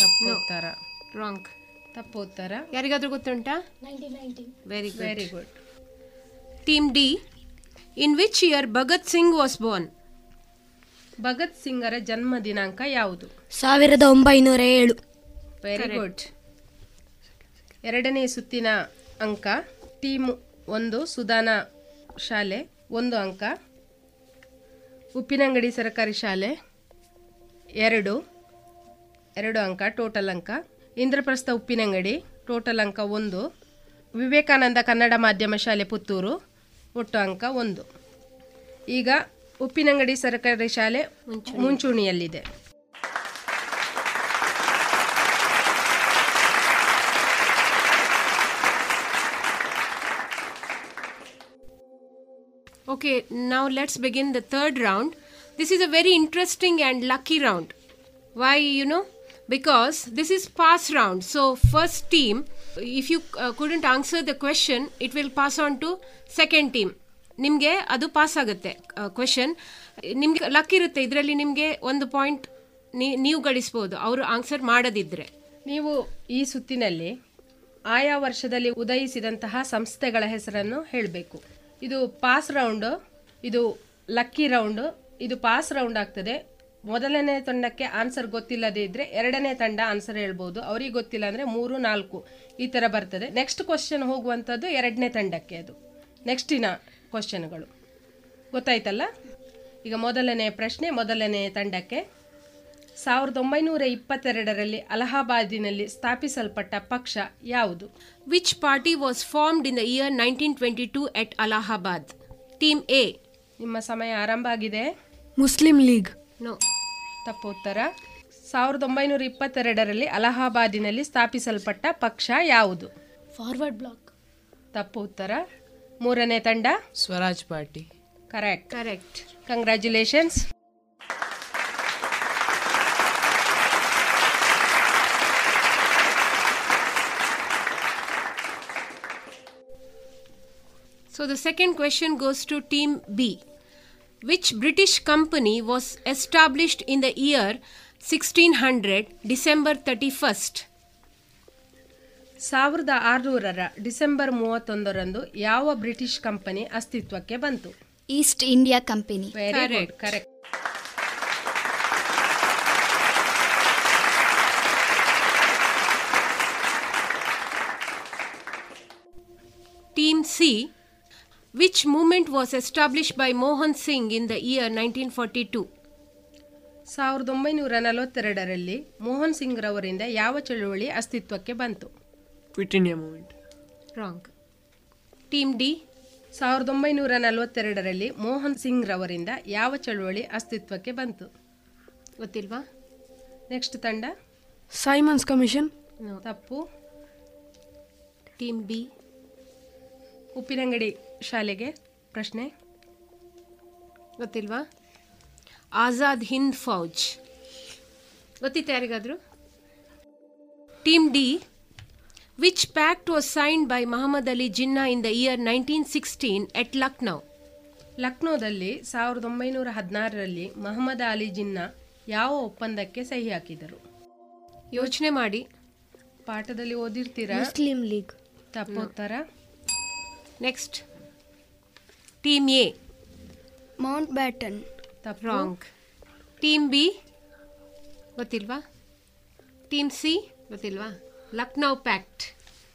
ತಪ್ಪು ಉತ್ತರ. ರಾಂಗ್ ತಪ್ಪು ಉತ್ತರ. ಯಾರಿಗಾದ್ರೂ ಗೊತ್ತುಂಟಾ? Very very good team D in which year Bhagat Singh was born Bhagat ಸಿಂಗರ ಜನ್ಮ ದಿನಾಂಕ ಯಾವುದು? ಸಾವಿರದ ಒಂಬೈನೂರ ಏಳು. ವೆರಿ ಗುಡ್ ಎರಡನೇ ಸುತ್ತಿನ ಅಂಕ ಟೀಮ್ ಒಂದು ಸುಧಾನ ಶಾಲೆ ಒಂದು ಅಂಕ ಉಪ್ಪಿನಂಗಡಿ ಸರ್ಕಾರಿ ಶಾಲೆ ಎರಡು ಎರಡು ಅಂಕ ಟೋಟಲ್ ಅಂಕ ಇಂದ್ರಪ್ರಸ್ಥ ಉಪ್ಪಿನಂಗಡಿ ಟೋಟಲ್ ಅಂಕ ಒಂದು ವಿವೇಕಾನಂದ ಕನ್ನಡ ಮಾಧ್ಯಮ ಶಾಲೆ ಪುತ್ತೂರು ಒಟ್ಟು ಅಂಕ ಒಂದು. ಈಗ ಉಪ್ಪಿನಂಗಡಿ ಸರ್ಕಾರಿ ಶಾಲೆ ಮುಂಚೂಣಿಯಲ್ಲಿದೆ. Okay, now let's begin the third round. This is a very interesting and lucky round. Why, you know? Because this is pass round. So, first team, if you uh, couldn't answer the question, it will pass on to second team. ನಿಮಗೆ ಅದು pass ಆಗುತ್ತೆ question ನಿಮಗೆ luck ಇರುತ್ತೆ ಇದರಲ್ಲಿ ನಿಮಗೆ ಒಂದು point ನೀವು ಗಳಿಸ್ಬೋದು ಅವರು ಆನ್ಸರ್ ಮಾಡದಿದ್ದರೆ ನೀವು ಈ ಸುತ್ತಿನಲ್ಲಿ ಆಯಾ ವರ್ಷದಲ್ಲಿ ಉದಯಿಸಿದಂತಹ ಸಂಸ್ಥೆಗಳ ಹೆಸರನ್ನು ಹೇಳಬೇಕು ಇದು ಪಾಸ್ ರೌಂಡು ಇದು ಲಕ್ಕಿ ರೌಂಡು ಇದು ಪಾಸ್ ರೌಂಡ್ ಆಗ್ತದೆ. ಮೊದಲನೇ ತಂಡಕ್ಕೆ ಆನ್ಸರ್ ಗೊತ್ತಿಲ್ಲದೇ ಇದ್ದರೆ ಎರಡನೇ ತಂಡ ಆನ್ಸರ್ ಹೇಳ್ಬೋದು. ಅವ್ರಿಗೆ ಗೊತ್ತಿಲ್ಲ ಅಂದರೆ ಮೂರು, ನಾಲ್ಕು ಈ ಥರ ಬರ್ತದೆ. ನೆಕ್ಸ್ಟ್ ಕ್ವಶನ್ ಹೋಗುವಂಥದ್ದು ಎರಡನೇ ತಂಡಕ್ಕೆ ಅದು. ನೆಕ್ಸ್ಟಿನ ಕ್ವಶನ್ಗಳು ಗೊತ್ತಾಯ್ತಲ್ಲ? ಈಗ ಮೊದಲನೇ ಪ್ರಶ್ನೆ ಮೊದಲನೇ ತಂಡಕ್ಕೆ. ಸಾವಿರದ ಒಂಬೈನೂರ ಇಪ್ಪತ್ತೆರಡರಲ್ಲಿ ಅಲಹಾಬಾದಿನಲ್ಲಿ ಸ್ಥಾಪಿಸಲ್ಪಟ್ಟ ಪಕ್ಷ ಯಾವುದು? Which party was formed in the year nineteen twenty Allahabad? At Allahabad team A ನಿಮ್ಮ ಸಮಯ ಆರಂಭ ಆಗಿದೆ. ಮುಸ್ಲಿಂ ಲೀಗ್ ನೋ ತಪ್ಪು ಉತ್ತರ ಸಾವಿರದ ಒಂಬೈನೂರ ಇಪ್ಪತ್ತೆರಡರಲ್ಲಿ ಅಲಹಾಬಾದಿನಲ್ಲಿ ಸ್ಥಾಪಿಸಲ್ಪಟ್ಟ ಪಕ್ಷ ಯಾವುದು? ಫಾರ್ವರ್ಡ್ ಬ್ಲಾಕ್ ತಪ್ಪು ಉತ್ತರ ಮೂರನೇ ತಂಡ? Swaraj party. Correct correct congratulations So the second question goes to Team B. Which British company was established in the year 1600, December 31st? ಸಾವಿರದ ಆರುನೂರರ ಡಿಸೆಂಬರ್ ಮೂವತ್ತೊಂದರಂದು ಯಾವ ಬ್ರಿಟಿಷ್ ಕಂಪನಿ ಅಸ್ತಿತ್ವಕ್ಕೆ ಬಂತು East India Company very good correct team C. Which movement was established by Mohan Singh in the year 1942? ಸಾವಿರದ ಒಂಬೈನೂರ ನಲವತ್ತೆರಡರಲ್ಲಿ ಮೋಹನ್ ಸಿಂಗ್ ರವರಿಂದ ಯಾವ ಚಳುವಳಿ ಅಸ್ತಿತ್ವಕ್ಕೆ ಬಂತು? Quit India movement. Wrong. Team D. ಸಾವಿರದ ಒಂಬೈನೂರ ನಲವತ್ತೆರಡರಲ್ಲಿ ಮೋಹನ್ ಸಿಂಗ್ ರವರಿಂದ ಯಾವ ಚಳುವಳಿ ಅಸ್ತಿತ್ವಕ್ಕೆ ಬಂತು? ಗೊತ್ತಿಲ್ವಾ? ನೆಕ್ಸ್ಟ್ ತಂಡ? ಸೈಮನ್ಸ್ ಕಮಿಷನ್ ತಪ್ಪು. Team B Uppinangadi. ಶಾಲೆಗೆ? ಪ್ರಶ್ನೆ. ಗೊತ್ತಿಲ್ವಾ? ಆಜಾದ್ ಹಿಂದ್ ಫೌಜ್. ಗೊತ್ತಿತ್ತು ಯಾರಿಗಾದರೂ? Team D which pact was signed by Mohammad Ali Jinnah in the year nineteen sixteen at Lucknow ಲಕ್ನೋದಲ್ಲಿ ಸಾವಿರದ ಒಂಬೈನೂರ ಹದಿನಾರರಲ್ಲಿ ಮಹಮ್ಮದ್ ಅಲಿ ಜಿನ್ನಾ ಯಾವ ಒಪ್ಪಂದಕ್ಕೆ ಸಹಿ ಹಾಕಿದರು? ಯೋಚನೆ ಮಾಡಿ. ಪಾಠದಲ್ಲಿ ಓದಿರ್ತೀರಾ? ಮುಸ್ಲಿಂ ಲೀಗ್. ತಪ್ಪು ಉತ್ತರ? Next team A Mountbatten the wrong team B ಗೊತ್ತಿಲ್ವಾ? ಟೀಮ್ ಸಿ ಗೊತ್ತಿಲ್ವಾ? ಲಕ್ನೌ ಪ್ಯಾಕ್ಟ್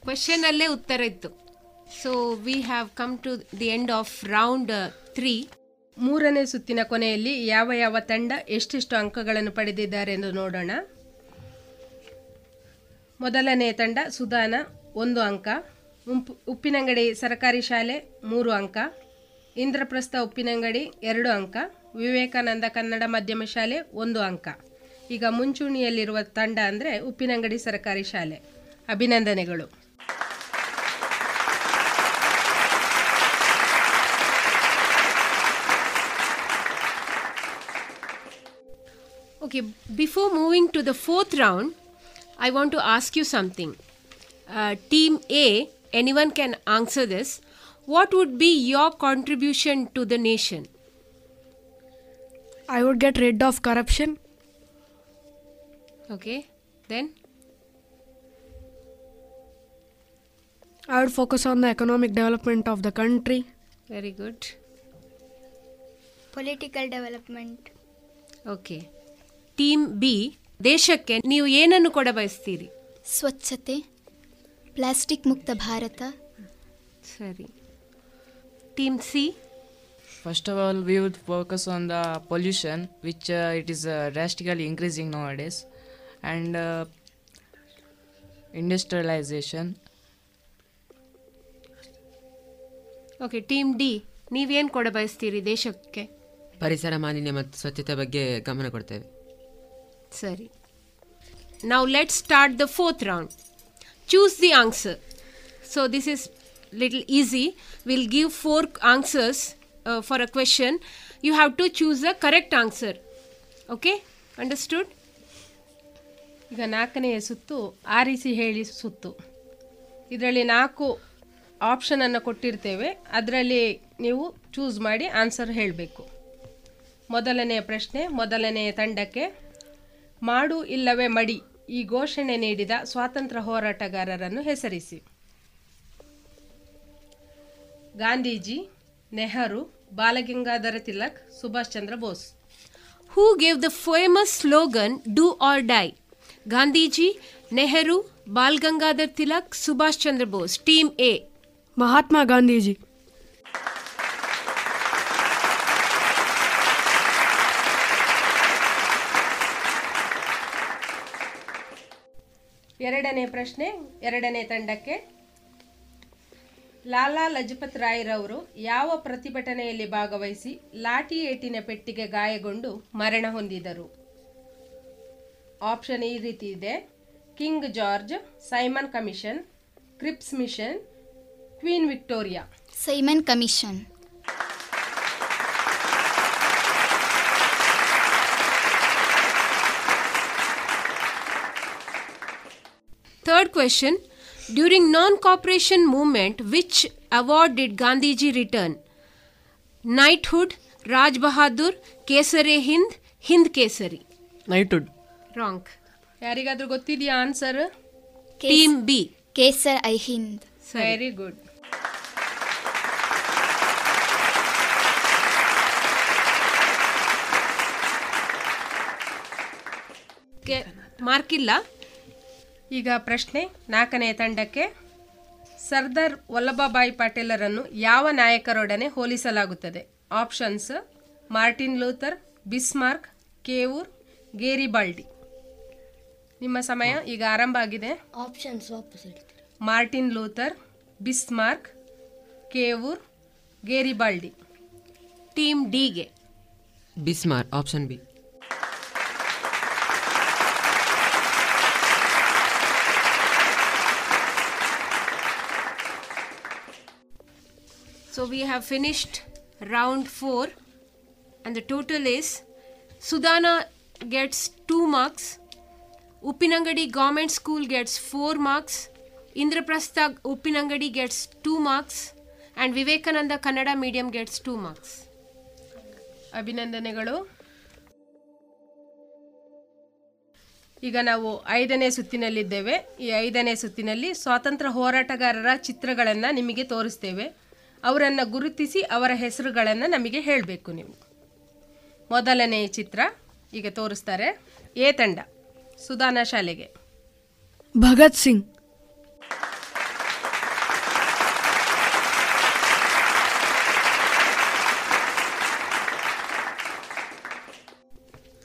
ಕ್ವೆಶನ್ ಅಲ್ಲೇ ಉತ್ತರ ಇತ್ತು. So we have come to the end of round three ಮೂರನೇ ಸುತ್ತಿನ ಕೊನೆಯಲ್ಲಿ ಯಾವ ಯಾವ ತಂಡ ಎಷ್ಟೆಷ್ಟು ಅಂಕಗಳನ್ನು ಪಡೆದಿದ್ದಾರೆ ಎಂದು ನೋಡೋಣ. ಮೊದಲನೇ ತಂಡ ಸುಧಾನ ಒಂದು ಅಂಕ. ಉಂಪು ಉಪ್ಪಿನಂಗಡಿ ಸರ್ಕಾರಿ ಶಾಲೆ ಮೂರು ಅಂಕ. ಇಂದ್ರಪ್ರಸ್ಥ ಉಪ್ಪಿನಂಗಡಿ ಎರಡು ಅಂಕ ವಿವೇಕಾನಂದ ಕನ್ನಡ ಮಾಧ್ಯಮ ಶಾಲೆ ಒಂದು ಅಂಕ ಈಗ ಮುಂಚೂಣಿಯಲ್ಲಿರುವ ತಂಡ ಅಂದರೆ ಉಪ್ಪಿನಂಗಡಿ ಸರ್ಕಾರಿ ಶಾಲೆ ಅಭಿನಂದನೆಗಳು Okay, before moving to the fourth round, I want to ask you something. Uh, team A, anyone can answer this. What would be your contribution to the nation? I would get rid of corruption. Okay, then? I would focus on the economic development of the country. Very good. Political development. Okay team B ದೇಶಕ್ಕೆ ನೀವು ಏನನ್ನು ಕೊಡ ಬಯಸ್ತೀರಿ ಸ್ವಚ್ಛತೆ plastic ಮುಕ್ತ ಭಾರತ ಸರಿ team C? First of all, we would focus on the pollution, which uh, it is uh, drastically increasing nowadays, and uh, industrialization. Okay team D ನೀವೇನು ಕೊಡ ಬಯಸ್ತೀರಿ ದೇಶಕ್ಕೆ ಪರಿಸರ ಮಾಲಿನ್ಯ ಮತ್ತು ಸ್ವಚ್ಛತೆ ಬಗ್ಗೆ ಗಮನ ಕೊಡ್ತೇವೆ ಸರಿ ನಾವು let start the fourth round choose the answer so this is little We'll will give answers answers for a question. You have to choose the correct answer. Okay understood ಈಗ ನಾಲ್ಕನೆಯ ಸುತ್ತು, ಆರಿಸಿ ಹೇಳಿ ಸುತ್ತು. ಇದರಲ್ಲಿ ನಾಲ್ಕು ಆಪ್ಷನನ್ನು ಕೊಟ್ಟಿರ್ತೇವೆ. ಅದರಲ್ಲಿ ನೀವು ಚೂಸ್ ಮಾಡಿ ಆನ್ಸರ್ ಹೇಳಬೇಕು. ಮೊದಲನೆಯ ಪ್ರಶ್ನೆ ಮೊದಲನೆಯ ತಂಡಕ್ಕೆ, ಮಾಡು ಇಲ್ಲವೇ ಮಡಿ? ಈ ಘೋಷಣೆ ನೀಡಿದ ಸ್ವಾತಂತ್ರ್ಯ ಹೋರಾಟಗಾರರನ್ನು ಹೆಸರಿಸಿ. Gandhiji Nehru Balagangadhara Tilak Subhash Chandra Bose. Who gave the famous slogan do or die Gandhiji Nehru Bal Gangadhar Tilak Subhash Chandra Bose. Team A Mahatma Gandhiji. ಎರಡನೇ ಪ್ರಶ್ನೆ ಎರಡನೇ ತಂಡಕ್ಕೆ ಲಾಲಾ ಲಜಪತ್ ರಾಯ್ರವರು ಯಾವ ಪ್ರತಿಭಟನೆಯಲ್ಲಿ ಭಾಗವಹಿಸಿ ಲಾಠಿ ಏಟಿನ ಪೆಟ್ಟಿಗೆ ಗಾಯಗೊಂಡು ಮರಣ ಹೊಂದಿದರು? ಆಪ್ಷನ್ ಈ ರೀತಿ ಇದೆ. King George Simon commission Cripps mission queen Victoria. Simon commission. Third question During non cooperation movement, which award did Gandhiji return? Knighthood, Raj Bahadur, Kesare Hind, Hind Kesari. Knighthood. Wrong. ಯಾರಿಗಾದ್ರೂ ಗೊತ್ತಿದೆಯಾ answer Team B. Kaiser i Hind very good mark ಇಲ್ಲ ಈಗ ಪ್ರಶ್ನೆ ನಾಲ್ಕನೇ ತಂಡಕ್ಕೆ ಸರ್ದಾರ್ ವಲ್ಲಭಭಾಯಿ ಪಟೇಲರನ್ನು ಯಾವ ನಾಯಕರೊಡನೆ ಹೋಲಿಸಲಾಗುತ್ತದೆ? Options Martin Luther Bismarck Cavour Garibaldi ನಿಮ್ಮ ಸಮಯ ಈಗ ಆರಂಭ ಆಗಿದೆ. Options Martin Luther Bismarck Cavour Garibaldi team ಡಿಗೆ. Bismarck option B. So we have finished round 4 and the total is Sudana gets 2 marks, Upinangadi Government School gets 4 marks, Indraprastha Upinangadi gets 2 marks, and Vivekananda Kannada Medium gets 2 marks. ಅಭಿನಂದನೆಗಳು ಈಗ ನಾವು ಐದನೇ ಸುತ್ತಿನಲ್ಲಿದ್ದೇವೆ ಈ ಐದನೇ ಸುತ್ತಿನಲ್ಲಿ ಸ್ವಾತಂತ್ರ್ಯ ಹೋರಾಟಗಾರರ ಚಿತ್ರಗಳನ್ನು ನಿಮಗೆ ತೋರಿಸ್ತೇವೆ ಅವರನ್ನು ಗುರುತಿಸಿ ಅವರ ಹೆಸರುಗಳನ್ನು ನಮಗೆ ಹೇಳಬೇಕು ನೀವು. ಮೊದಲನೇ ಚಿತ್ರ ಈಗ ತೋರಿಸ್ತಾರೆ. ಎ ತಂಡ ಸುಧಾನ ಶಾಲೆಗೆ. ಭಗತ್ ಸಿಂಗ್.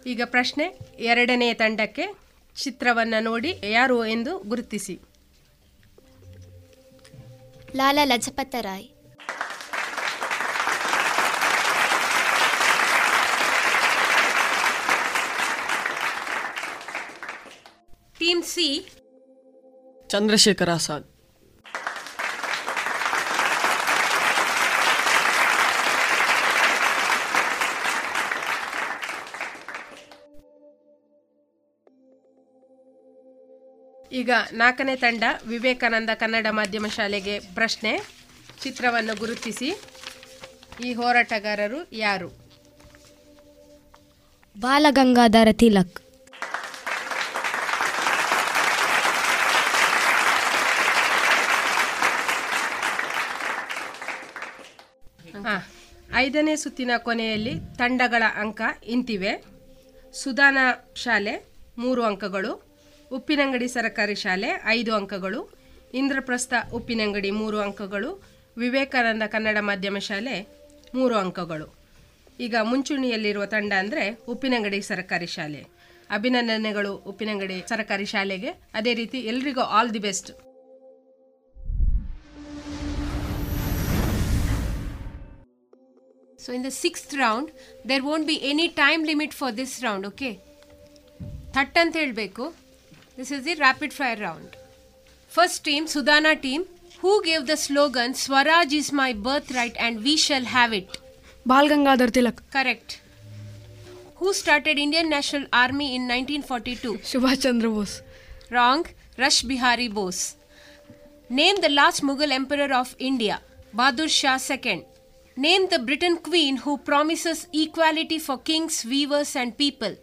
ಈಗ ಪ್ರಶ್ನೆ ಎರಡನೇ ತಂಡಕ್ಕೆ ಚಿತ್ರವನ್ನು ನೋಡಿ ಯಾರು ಎಂದು ಗುರುತಿಸಿ. ಲಾಲಾ ಲಜಪತ C, ಚಂದ್ರಶೇಖರ್ ಆಸಾದ್. ಈಗ ನಾಲ್ಕನೇ ತಂಡ ವಿವೇಕಾನಂದ ಕನ್ನಡ ಮಾಧ್ಯಮ ಶಾಲೆಗೆ ಪ್ರಶ್ನೆ. ಚಿತ್ರವನ್ನು ಗುರುತಿಸಿ. ಈ ಹೋರಾಟಗಾರರು ಯಾರು? ಬಾಲಗಂಗಾಧರ ತಿಲಕ್ ಹಾ ಐದನೇ ಸುತ್ತಿನ ಕೊನೆಯಲ್ಲಿ ತಂಡಗಳ ಅಂಕ ಇಂತಿವೆ. ಸುಧಾನ ಶಾಲೆ ಮೂರು ಅಂಕಗಳು, ಉಪ್ಪಿನಂಗಡಿ ಸರಕಾರಿ ಶಾಲೆ ಐದು ಅಂಕಗಳು, ಇಂದ್ರಪ್ರಸ್ಥ ಉಪ್ಪಿನಂಗಡಿ ಮೂರು ಅಂಕಗಳು, ವಿವೇಕಾನಂದ ಕನ್ನಡ ಮಾಧ್ಯಮ ಶಾಲೆ ಮೂರು ಅಂಕಗಳು. ಈಗ ಮುಂಚೂಣಿಯಲ್ಲಿರುವ ತಂಡ ಅಂದರೆ ಉಪ್ಪಿನಂಗಡಿ ಸರಕಾರಿ ಶಾಲೆ. ಅಭಿನಂದನೆಗಳು ಉಪ್ಪಿನಂಗಡಿ ಸರಕಾರಿ ಶಾಲೆಗೆ. ಅದೇ ರೀತಿ ಎಲ್ರಿಗೂ all the best So in the sixth round, there won't be any time limit for this round, okay? ಥಟ್ ಅಂತ ಹೇಳಬೇಕು this is the rapid fire round first team Sudana team who gave the slogan Swaraj is my birth right and we shall have it Bal Gangadhar Tilak correct who started Indian National Army in nineteen forty two Subhash Chandra Bose wrong Rash Behari Bose name the last Mughal emperor of India Bahadur Shah second name the queen who promises equality for kings, weavers, and people.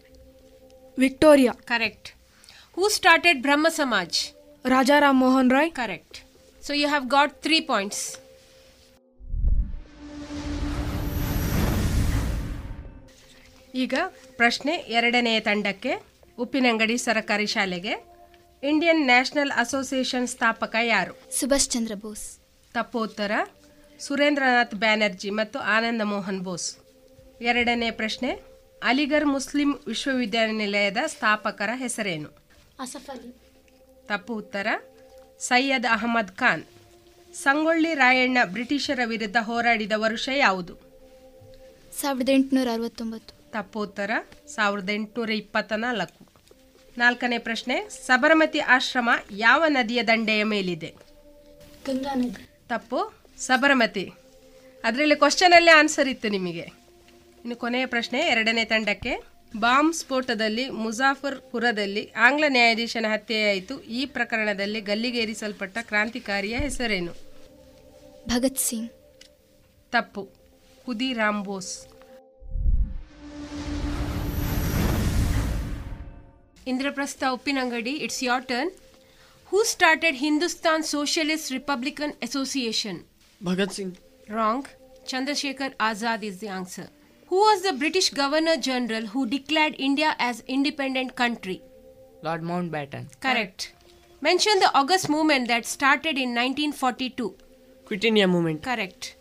Victoria. Correct. Who started Brahma Samaj? Raja Ram Mohan Roy. Correct. So you have got three points. ಈಗ ಪ್ರಶ್ನೆ ಎರಡನೆಯ ತಂಡಕ್ಕೆ ಉಪ್ಪಿನಂಗಡಿ ಸರಕಾರಿ ಶಾಲೆಗೆ Indian national association ಸ್ಥಾಪಕ ಯಾರು ಸುಭಾಷ್ ಚಂದ್ರ ಬೋಸ್ ತಪ್ಪು ಉತ್ತರ ಸುರೇಂದ್ರನಾಥ್ ಬ್ಯಾನರ್ಜಿ ಮತ್ತು ಆನಂದ ಮೋಹನ್ ಬೋಸ್. ಎರಡನೇ ಪ್ರಶ್ನೆ ಅಲಿಗರ್ ಮುಸ್ಲಿಂ ವಿಶ್ವವಿದ್ಯಾನಿಲಯದ ಸ್ಥಾಪಕರ ಹೆಸರೇನು? ಅಸಫಲಿ ತಪ್ಪು ಉತ್ತರ ಸೈಯದ್ ಅಹಮದ್ ಖಾನ್. ಸಂಗೊಳ್ಳಿ ರಾಯಣ್ಣ ಬ್ರಿಟಿಷರ ವಿರುದ್ಧ ಹೋರಾಡಿದ ವರುಷ ಯಾವುದು? ಸಾವಿರದ ಎಂಟುನೂರ ಅರವತ್ತೊಂಬತ್ತು. ತಪ್ಪು ಉತ್ತರ ಸಾವಿರದ ಎಂಟುನೂರ ಇಪ್ಪತ್ತ ನಾಲ್ಕು ನಾಲ್ಕನೇ ಪ್ರಶ್ನೆ ಸಬರಮತಿ ಆಶ್ರಮ ಯಾವ ನದಿಯ ದಂಡೆಯ ಮೇಲಿದೆ? ಗಂಗಾ ನದಿ ತಪ್ಪು. ಸಬರಮತಿ. ಅದರಲ್ಲಿ ಕ್ವಶನಲ್ಲೇ ಆನ್ಸರ್ ಇತ್ತು ನಿಮಗೆ. ಇನ್ನು ಕೊನೆಯ ಪ್ರಶ್ನೆ ಎರಡನೇ ತಂಡಕ್ಕೆ ಬಾಂಬ್ ಸ್ಫೋಟದಲ್ಲಿ ಮುಜಾಫರ್ಪುರದಲ್ಲಿ ಆಂಗ್ಲ ನ್ಯಾಯಾಧೀಶನ ಹತ್ಯೆಯಾಯಿತು. ಈ ಪ್ರಕರಣದಲ್ಲಿ ಗಲ್ಲಿಗೇರಿಸಲ್ಪಟ್ಟ ಕ್ರಾಂತಿಕಾರಿಯ ಹೆಸರೇನು? ಭಗತ್ ಸಿಂಗ್. ತಪ್ಪು. Khudiram Bose Indraprastha Uppinangady it's your turn who started Hindustan Socialist Republican Association? Bhagat Singh. Wrong. Chandrasekhar Azad is the answer. Who was the British Governor General who declared India as independent country? Lord Mountbatten. Correct. Mention the August movement that started in 1942. Quit India movement. Correct.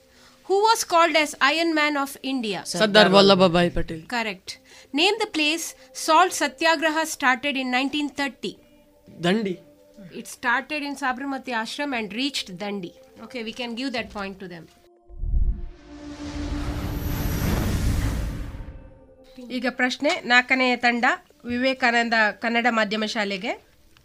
Who was called as Iron Man of India? Sardar Vallabhbhai Patel. Correct. Name the place salt satyagraha started in 1930. Dandi. It started in Sabarmati Ashram and reached Dandi. Okay, we can give that point to them. ಈಗ ಪ್ರಶ್ನೆ ನಾಲ್ಕನೆಯ ತಂಡ ವಿವೇಕಾನಂದ ಕನ್ನಡ ಮಾಧ್ಯಮ ಶಾಲೆಗೆ.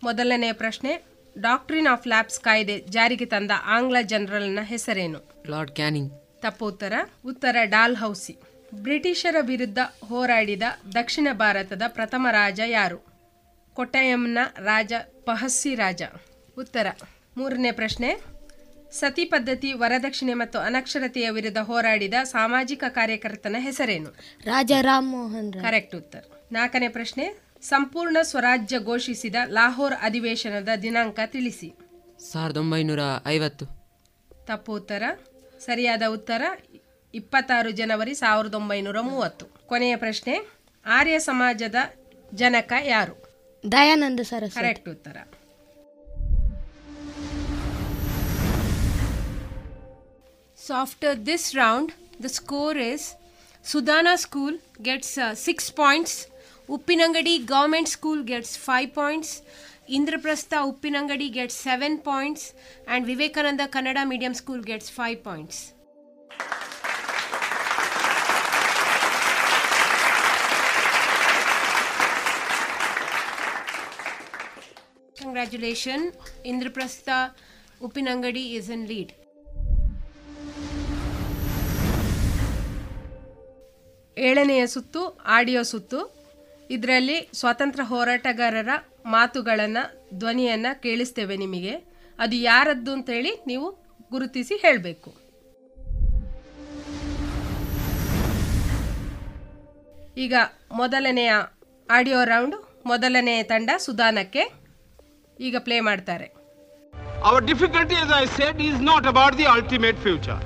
ಮೊದಲನೆಯ ಪ್ರಶ್ನೆ doctrine of labs ಕಾಯ್ದೆ ಜಾರಿಗೆ ತಂದ ಆಂಗ್ಲ ಜನರಲ್ನ ಹೆಸರೇನು? Lord Canning. ತಪ್ಪು ಉತ್ತರ ಉತ್ತರ ಡಾಲ್ ಹೌಸಿ. ಬ್ರಿಟಿಷರ ವಿರುದ್ಧ ಹೋರಾಡಿದ ದಕ್ಷಿಣ ಭಾರತದ ಪ್ರಥಮ ರಾಜ ಯಾರು? ಕೊಟ್ಟಯಂನ ರಾಜ ಪಹಸ್ಸಿ ರಾಜ. ಉತ್ತರ ಮೂರನೇ ಪ್ರಶ್ನೆ ಸತಿ ಪದ್ಧತಿ ವರದಕ್ಷಿಣೆ ಮತ್ತು ಅನಕ್ಷರತೆಯ ವಿರುದ್ಧ ಹೋರಾಡಿದ ಸಾಮಾಜಿಕ ಕಾರ್ಯಕರ್ತನ ಹೆಸರೇನು? ರಾಜಾ ರಾಮ್ ಮೋಹನ್ ಕರೆಕ್ಟ್ ಉತ್ತರ. ನಾಲ್ಕನೇ ಪ್ರಶ್ನೆ ಸಂಪೂರ್ಣ ಸ್ವರಾಜ್ಯ ಘೋಷಿಸಿದ ಲಾಹೋರ್ ಅಧಿವೇಶನದ ದಿನಾಂಕ ತಿಳಿಸಿ. ಸಾವಿರದ ಒಂಬೈನೂರ ಐವತ್ತು. ತಪ್ಪು ಉತ್ತರ. ಸರಿಯಾದ ಉತ್ತರ ಇಪ್ಪತ್ತಾರು ಜನವರಿ ಸಾವಿರದ ಒಂಬೈನೂರ ಮೂವತ್ತು. ಕೊನೆಯ ಪ್ರಶ್ನೆ ಆರ್ಯ ಸಮಾಜದ ಜನಕ ಯಾರು? ದಯಾನಂದ ಸರಸ್ವತಿ. ಕರೆಕ್ಟ್ ಉತ್ತರ. So after this round, the score is Sudana School gets uh, 6 points, Uppinangadi Government School gets 5 points, Indraprastha Uppinangadi gets 7 points, and Vivekananda Kannada Medium School gets 5 points. Congratulations, Indraprastha Uppinangadi is in lead. ಏಳನೆಯ ಸುತ್ತು audio ಸುತ್ತು. ಇದರಲ್ಲಿ ಸ್ವಾತಂತ್ರ್ಯ ಹೋರಾಟಗಾರರ ಮಾತುಗಳನ್ನು ಧ್ವನಿಯನ್ನು ಕೇಳಿಸ್ತೇವೆ ನಿಮಗೆ. ಅದು ಯಾರದ್ದು ಅಂತೇಳಿ ನೀವು ಗುರುತಿಸಿ ಹೇಳಬೇಕು. ಈಗ ಮೊದಲನೆಯ ಆಡಿಯೋ ರೌಂಡ್ ಮೊದಲನೆಯ ತಂಡ ಸುಧಾನಕ್ಕೆ ಈಗ ಪ್ಲೇ ಮಾಡ್ತಾರೆ. Our difficulty, as I said, is not about the ultimate future.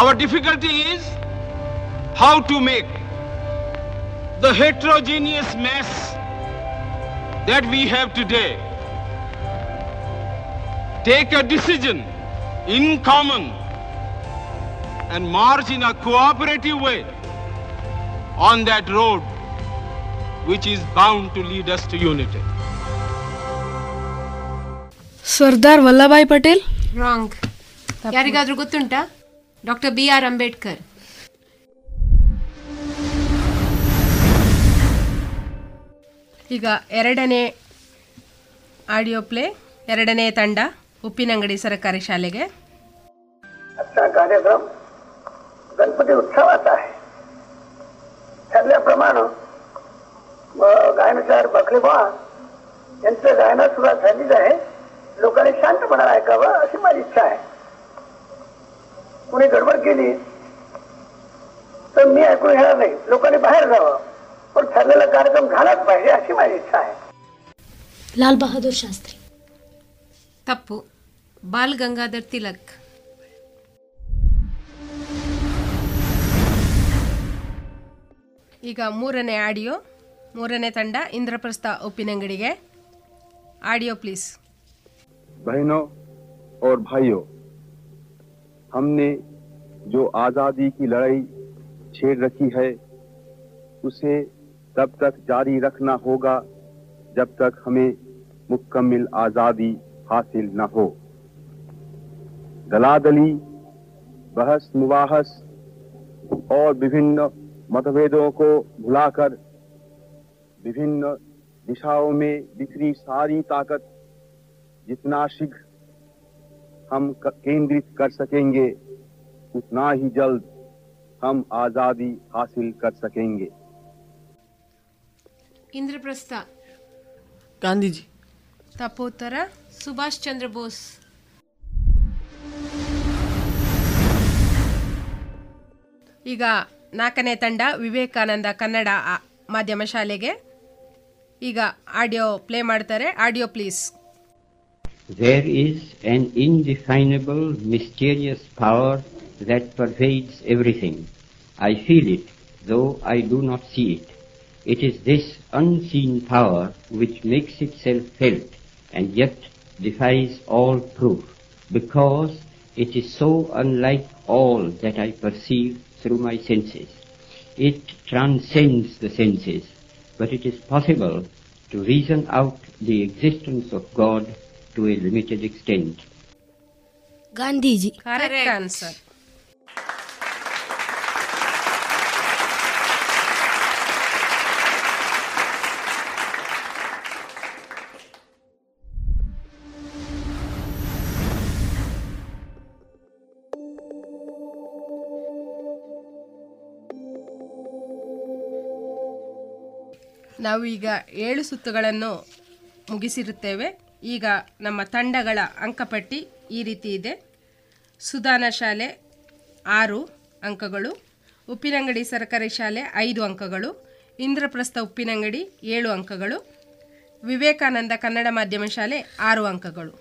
Our difficulty is how to make the heterogeneous mess that we have today take a decision in common and march in a cooperative way on that road which is bound to lead us to unity. Sardar Vallabhbhai Patel wrong ಯಾರಿಗಾದ್ರೂ ಗೊತ್ತುಂಟಾ doctor B R Ambedkar ಈಗ ಎರಡನೇ audio play ಎರಡನೇ ತಂಡ ಉಪ್ಪಿನಂಗಡಿ सरकारी ಶಾಲೆಗೆ आजचा कार्यक्रम गणपती उत्सवाचा आहे ठरल्याप्रमाणे व- गायनकार बखलेबा यांचं गायनं सुरुवात झालीच आहे लोकांनी शांतपणाने ऐकावं अशी माझी इच्छा आहे कुणी गडबड केली तर मी ऐकून घेणार नाही लोकांनी बाहेर जावं पण ठरलेला कार्यक्रम झालाच पाहिजे अशी माझी इच्छा आहे ಲಾಲ್ ಬಹದ್ದೂರ್ ಶಾಸ್ತ್ರಿ ತಪ್ಪು ಬಾಲ್ ಗಂಗಾಧರ್ ತಿಲಕ್ ಈಗ ಮೂರನೇ ಆಡಿಯೋ ಮೂರನೇ ತಂಡ ಇಂದ್ರಪ್ರಸ್ಥ ಉಪ್ಪಿನಂಗಡಿಗೆ ಆಡಿಯೋ ಪ್ಲೀಸ್ बहनों और भाइयों हमने जो आजादी की लड़ाई छेड़ रखी है उसे तब तक जारी रखना होगा, जब तक हमें मुकम्मल आज़ादी हासिल न हो। दलादली बहस मुबाहस और विभिन्न मतभेदों को भुलाकर, विभिन्न दिशाओं में बिखरी सारी ताकत जितना शीघ्र हम केंद्रित कर सकेंगे, उतना ही जल्द हम आज़ादी हासिल कर सकेंगे। ಇಂದ್ರಪ್ರಸ್ಥ. ಗಾಂಧೀಜಿ. ತಪೋತ್ತರ ಸುಭಾಷ್ ಚಂದ್ರ ಬೋಸ್. ಈಗ ನಾಲ್ಕನೇ ತಂಡ ವಿವೇಕಾನಂದ ಕನ್ನಡ ಆ- ಮಾಧ್ಯಮ ಶಾಲೆಗೆ. ಈಗ ಆಡಿಯೋ ಪ್ಲೇ ಮಾಡ್ತಾರೆ. Audio please. There is an indefinable mysterious power that pervades everything I feel it though I do not see it. It is this unseen power which makes itself felt and yet defies all proof because it is so unlike all that I perceive through my senses. It transcends the senses, but it is possible to reason out the existence of God to a limited extent. Gandhiji. Correct answer. ನಾವು ಈಗ ಏಳು ಸುತ್ತುಗಳನ್ನು ಮುಗಿಸಿರುತ್ತೇವೆ. ಈಗ ನಮ್ಮ ತಂಡಗಳ ಅಂಕಪಟ್ಟಿ ಈ ರೀತಿ ಇದೆ. ಸುಧಾನ ಶಾಲೆ ಆರು ಅಂಕಗಳು, ಉಪ್ಪಿನಂಗಡಿ ಸರ್ಕಾರಿ ಶಾಲೆ ಐದು ಅಂಕಗಳು, ಇಂದ್ರಪ್ರಸ್ಥ ಉಪ್ಪಿನಂಗಡಿ ಏಳು ಅಂಕಗಳು, ವಿವೇಕಾನಂದ ಕನ್ನಡ ಮಾಧ್ಯಮ ಶಾಲೆ ಆರು ಅಂಕಗಳು.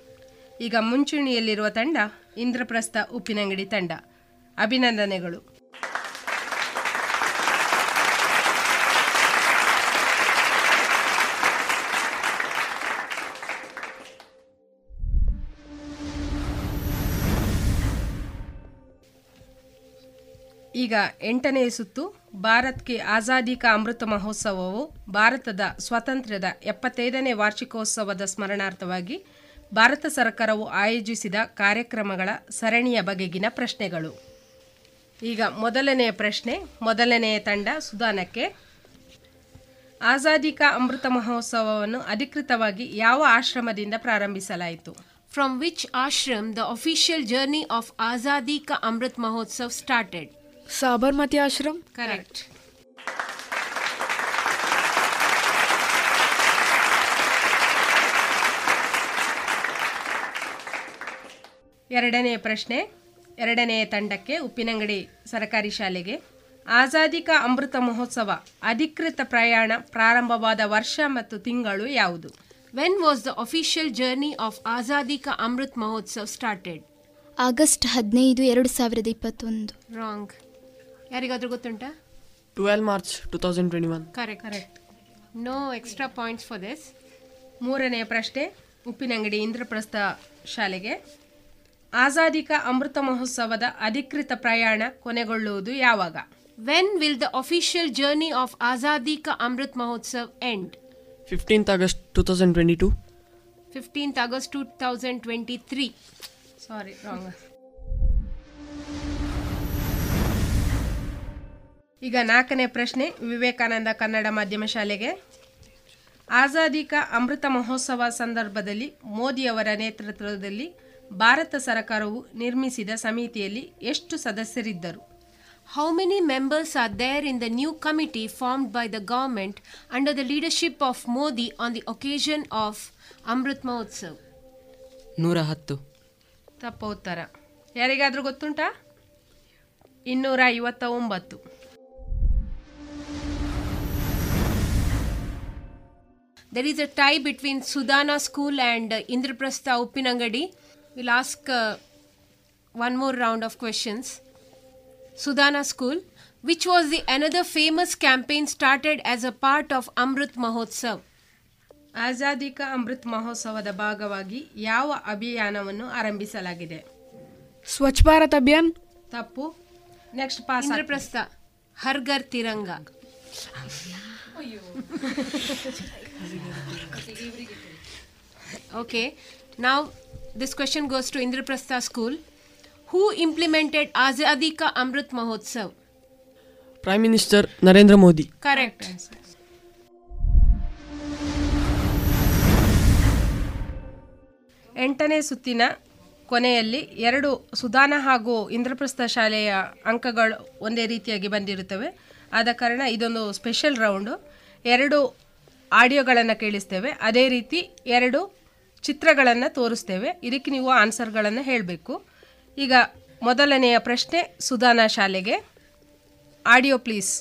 ಈಗ ಮುಂಚೂಣಿಯಲ್ಲಿರುವ ತಂಡ ಇಂದ್ರಪ್ರಸ್ಥ ಉಪ್ಪಿನಂಗಡಿ ತಂಡ. ಅಭಿನಂದನೆಗಳು. ಈಗ ಎಂಟನೆಯ ಸುತ್ತು ಭಾರತ್ ಕೆ ಆಜಾದಿ ಕಾ ಅಮೃತ ಮಹೋತ್ಸವವು ಭಾರತದ ಸ್ವಾತಂತ್ರ್ಯದ ಎಪ್ಪತ್ತೈದನೇ ವಾರ್ಷಿಕೋತ್ಸವದ ಸ್ಮರಣಾರ್ಥವಾಗಿ ಭಾರತ ಸರ್ಕಾರವು ಆಯೋಜಿಸಿದ ಕಾರ್ಯಕ್ರಮಗಳ ಸರಣಿಯ ಬಗೆಗಿನ ಪ್ರಶ್ನೆಗಳು. ಈಗ ಮೊದಲನೆಯ ಪ್ರಶ್ನೆ, ಮೊದಲನೆಯ ತಂಡ ಸುಧಾನಕ್ಕೆ. ಆಜಾದಿ ಕಾ ಅಮೃತ ಮಹೋತ್ಸವವನ್ನು ಅಧಿಕೃತವಾಗಿ ಯಾವ ಆಶ್ರಮದಿಂದ ಪ್ರಾರಂಭಿಸಲಾಯಿತು? From which ashram the official journey of Azadi ka Amrit Mahotsav started? Sabarmati Ashram? Correct ಎರಡನೇ ಪ್ರಶ್ನೆ ಎರಡನೆಯ ತಂಡಕ್ಕೆ ಉಪ್ಪಿನಂಗಡಿ ಸರಕಾರಿ ಶಾಲೆಗೆ ಆಜಾದಿ ಕಾ ಅಮೃತ ಮಹೋತ್ಸವ ಅಧಿಕೃತ ಪ್ರಯಾಣ ಪ್ರಾರಂಭವಾದ ವರ್ಷ ಮತ್ತು ತಿಂಗಳು ಯಾವುದು? When was the official journey of Azadi ka Amrit Mahotsav started? August ಹದಿನೈದು ಎರಡು ಸಾವಿರದ ಇಪ್ಪತ್ತೊಂದು. ರಾಂಗ್ ಯಾರಿಗಾದ್ರೂ ಗೊತ್ತುಂಟಾ? Twelve March two thousand twenty one. Correct correct no extra points for this ಮೂರನೆಯ ಪ್ರಶ್ನೆ ಉಪ್ಪಿನಂಗಡಿ ಇಂದ್ರಪ್ರಸ್ಥ ಶಾಲೆಗೆ. ಆಜಾದಿ ಕಾ ಅಮೃತ ಮಹೋತ್ಸವದ ಅಧಿಕೃತ ಪ್ರಯಾಣ ಕೊನೆಗೊಳ್ಳುವುದು ಯಾವಾಗ? When will the When will the official end of August two thousand twenty end? 15th August 2022. 15th August 2023. Sorry wrong ಈಗ ನಾಲ್ಕನೇ ಪ್ರಶ್ನೆ ವಿವೇಕಾನಂದ ಕನ್ನಡ ಮಾಧ್ಯಮ ಶಾಲೆಗೆ. ಆಜಾದಿ ಕಾ ಅಮೃತ ಮಹೋತ್ಸವ ಸಂದರ್ಭದಲ್ಲಿ ಮೋದಿಯವರ ನೇತೃತ್ವದಲ್ಲಿ ಭಾರತ ಸರ್ಕಾರವು ನಿರ್ಮಿಸಿದ ಸಮಿತಿಯಲ್ಲಿ ಎಷ್ಟು ಸದಸ್ಯರಿದ್ದರು? How many members are there in the new committee formed by the government under the leadership of Modi on the occasion of Amrit Mahotsav ನೂರ ಹತ್ತು ತಪ್ಪ ಉತ್ತರ. ಯಾರಿಗಾದರೂ ಗೊತ್ತುಂಟಾ? ಇನ್ನೂರ ಐವತ್ತ ಒಂಬತ್ತು There is a tie between Sudana School and uh, Indraprastha Uppinangadi. We'll ask uh, one more round of questions. Sudana School, which was the another famous campaign started as a part of Amrit Mahotsav. ಆಜಾದಿ ಕಾ ಅಮೃತ್ ಮಹೋತ್ಸವದ ಭಾಗವಾಗಿ ಯಾವ ಅಭಿಯಾನವನ್ನು ಆರಂಭಿಸಲಾಗಿದೆ ಸ್ವಚ್ಛ ಭಾರತ್ ಅಭಿಯಾನ್ ತಪ್ಪು next pass Indraprastha, Har Ghar Tiranga. Okay, now this question goes to Indraprastha School. Who implemented Azadi Ka Amrit Mahotsav? Prime Minister Narendra Modi. Correct. ಎಂಟನೇ ಸುತ್ತಿನ ಕೊನೆಯಲ್ಲಿ ಎರಡು ಸುಧಾನ ಹಾಗೂ ಇಂದ್ರಪ್ರಸ್ಥ ಶಾಲೆಯ ಅಂಕಗಳು ಒಂದೇ ರೀತಿಯಾಗಿ ಬಂದಿರುತ್ತವೆ ಆದ ಕಾರಣ ಇದೊಂದು ಸ್ಪೆಷಲ್ ರೌಂಡು ಎರಡು ಆಡಿಯೋಗಳನ್ನು ಕೇಳಿಸ್ತೇವೆ. ಅದೇ ರೀತಿ ಎರಡು ಚಿತ್ರಗಳನ್ನು ತೋರಿಸ್ತೇವೆ. ಇದಕ್ಕೆ ನೀವು ಆನ್ಸರ್ಗಳನ್ನು ಹೇಳಬೇಕು. ಈಗ ಮೊದಲನೆಯ ಪ್ರಶ್ನೆ ಸುಧಾನ ಶಾಲೆಗೆ. Audio please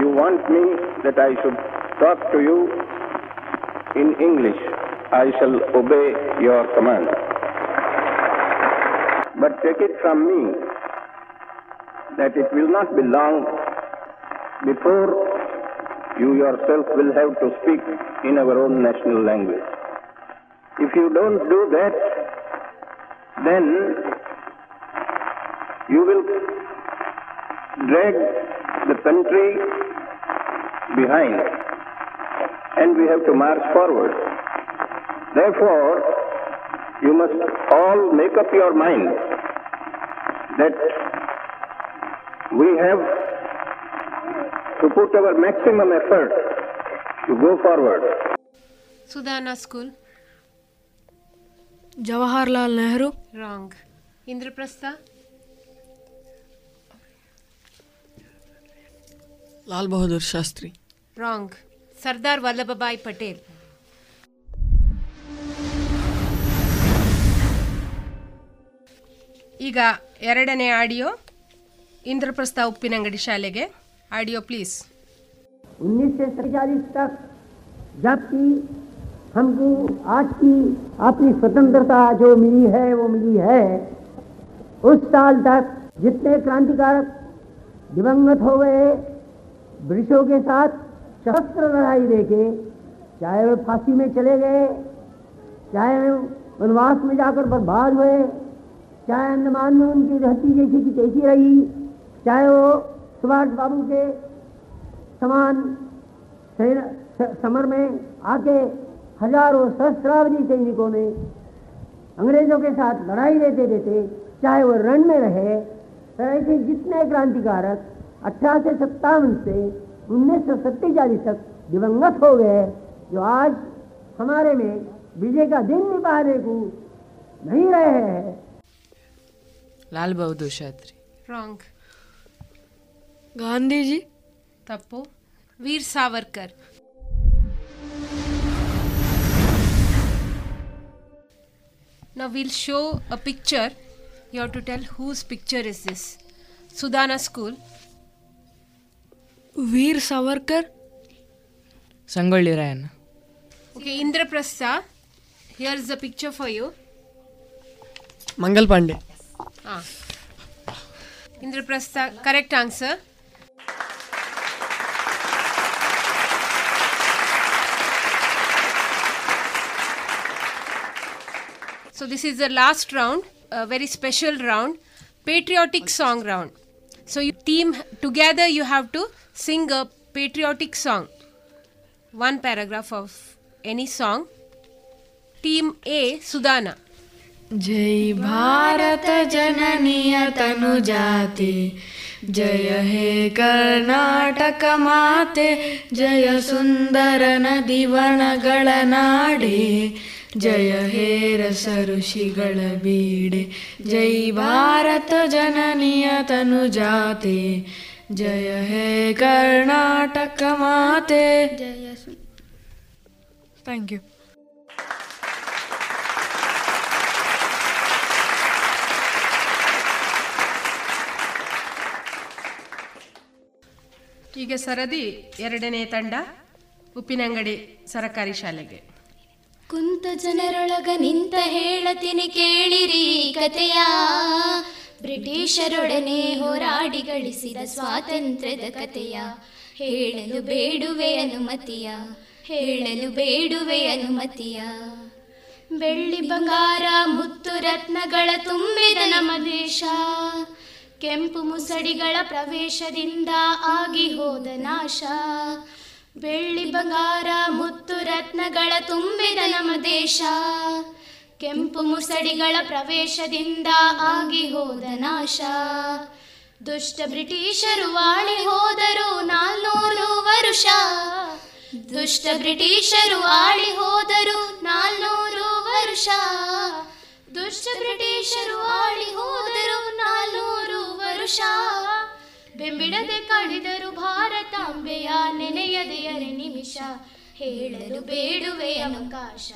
you want me that I should talk to you in English I shall obey your command but take it from me that it will not belong before you yourself will have to speak in our own national language. If you don't do that, then you will drag the country behind and we have to march forward. Therefore, you must all make up your mind that we have to put our maximum effort to go forward. Sudhana School. Jawaharlal Nehru. Wrong. Indraprastha. Lal Bahadur Shastri. Wrong. Sardar Vallabhbhai Patel. ಈಗ ಎರಡನೇ audio Indraprastha Uppinangady ಶಾಲೆಗೆ audio please उन्नीस से सैतालीस तक, जबकि हमको आज की अपनी स्वतंत्रता जो मिली है, वो मिली है। उस साल तक जितने क्रांतिकारक दिवंगत हो गए, ब्रिटिशों के साथ शस्त्र लड़ाई देके, चाहे वे फांसी में चले गए, चाहे वनवास में जाकर बर्बाद हुए, चाहे अंडमान में उनकी धरती जैसी की तैसी रही, चाहे वो सुभाष बाबू के समान समर में आके हज़ारों सहस्रावधि सैनिकों ने अंग्रेज़ों के साथ लड़ाई देते देते चाहे वो रण में रहे तो ऐसे जितने क्रांतिकारक अठारह सौ सत्तावन से सत्तावन से उन्नीस सौ सत्तालीस तक दिवंगत हो गए जो आज हमारे में विजय का दिन निभाने को नहीं रहे हैं। लाल बहादुर शास्त्री। गांधी जी तप्पू Veer Savarkar Now we'll show a picture. You have to tell whose picture is this. Sudana School. Veer Savarkar. Sangolli Rayan. Okay, Indraprastha. Here is the picture for you. Mangal Pandey. Ah. Indraprastha, correct answer. So this is the last round, a very special round, patriotic song round. So you team together you have to sing a patriotic song. One paragraph of any song. Team A Sudana. जय भारत जननीय तनु जाति जय हे कर्नाटक माते जय सुन्दर ಜಯ ಹೇ ರಸ ಋಷಿಗಳ ಬೀಡೆ ಜೈ ಭಾರತ ಜನನಿಯ ತನು ಜಾತೆ ಜಯ ಹೇ ಕರ್ನಾಟಕ ಮಾತೆ. ಜಯ ಥ್ಯಾಂಕ್ ಯು ಈಗ ಸರದಿ ಎರಡನೇ ತಂಡ ಉಪ್ಪಿನಂಗಡಿ ಸರಕಾರಿ ಶಾಲೆಗೆ. ಕುಂತ ಜನರೊಳಗ ನಿಂತ ಹೇಳತೀನಿ ಕೇಳಿರಿ ಕತೆಯ. ಬ್ರಿಟಿಷರೊಡನೆ ಹೋರಾಡಿ ಗಳಿಸಿದ ಸ್ವಾತಂತ್ರ್ಯದ ಕತೆಯ. ಹೇಳಲು ಬೇಡುವೆ ಅನುಮತಿಯ. ಹೇಳಲು ಬೇಡುವೆ ಅನುಮತಿಯ. ಬೆಳ್ಳಿ ಬಂಗಾರ, ಮುತ್ತು ರತ್ನಗಳ ತುಂಬಿದ ನಮ್ಮ ದೇಶ. ಕೆಂಪು ಮುಸಡಿಗಳ ಪ್ರವೇಶದಿಂದ ಆಗಿ ಹೋದ ನಾಶ. ಬೆಳ್ಳಿ ಬಂಗಾರ, ಮುತ್ತು ರತ್ನಗಳ ತುಂಬಿದ ನಮ್ಮ ದೇಶ. ಕೆಂಪು ಮುಸಡಿಗಳ ಪ್ರವೇಶದಿಂದ ಆಗಿ ಹೋದ ನಾಶ. ದುಷ್ಟ ಬ್ರಿಟಿಷರು ವಾಳಿ ಹೋದರು ನಾಲ್ನೂರು ವರುಷ. ದುಷ್ಟ ಬ್ರಿಟಿಷರು ಆಳಿ ಹೋದರು ನಾಲ್ನೂರು ವರುಷ. ದುಷ್ಟ ಬ್ರಿಟಿಷರು ಆಳಿ ಹೋದರು ನಾಲ್ನೂರು ವರುಷ. ಬೆಂಬಿಡದೆ ಕಾಡಿದರು ಭಾರತಾಂಬೆಯ ನೆನೆಯದೆ ಅರೆ ನಿಮಿಷ ಹೇಳಲು ಬೇಡುವೆ ಅವಕಾಶ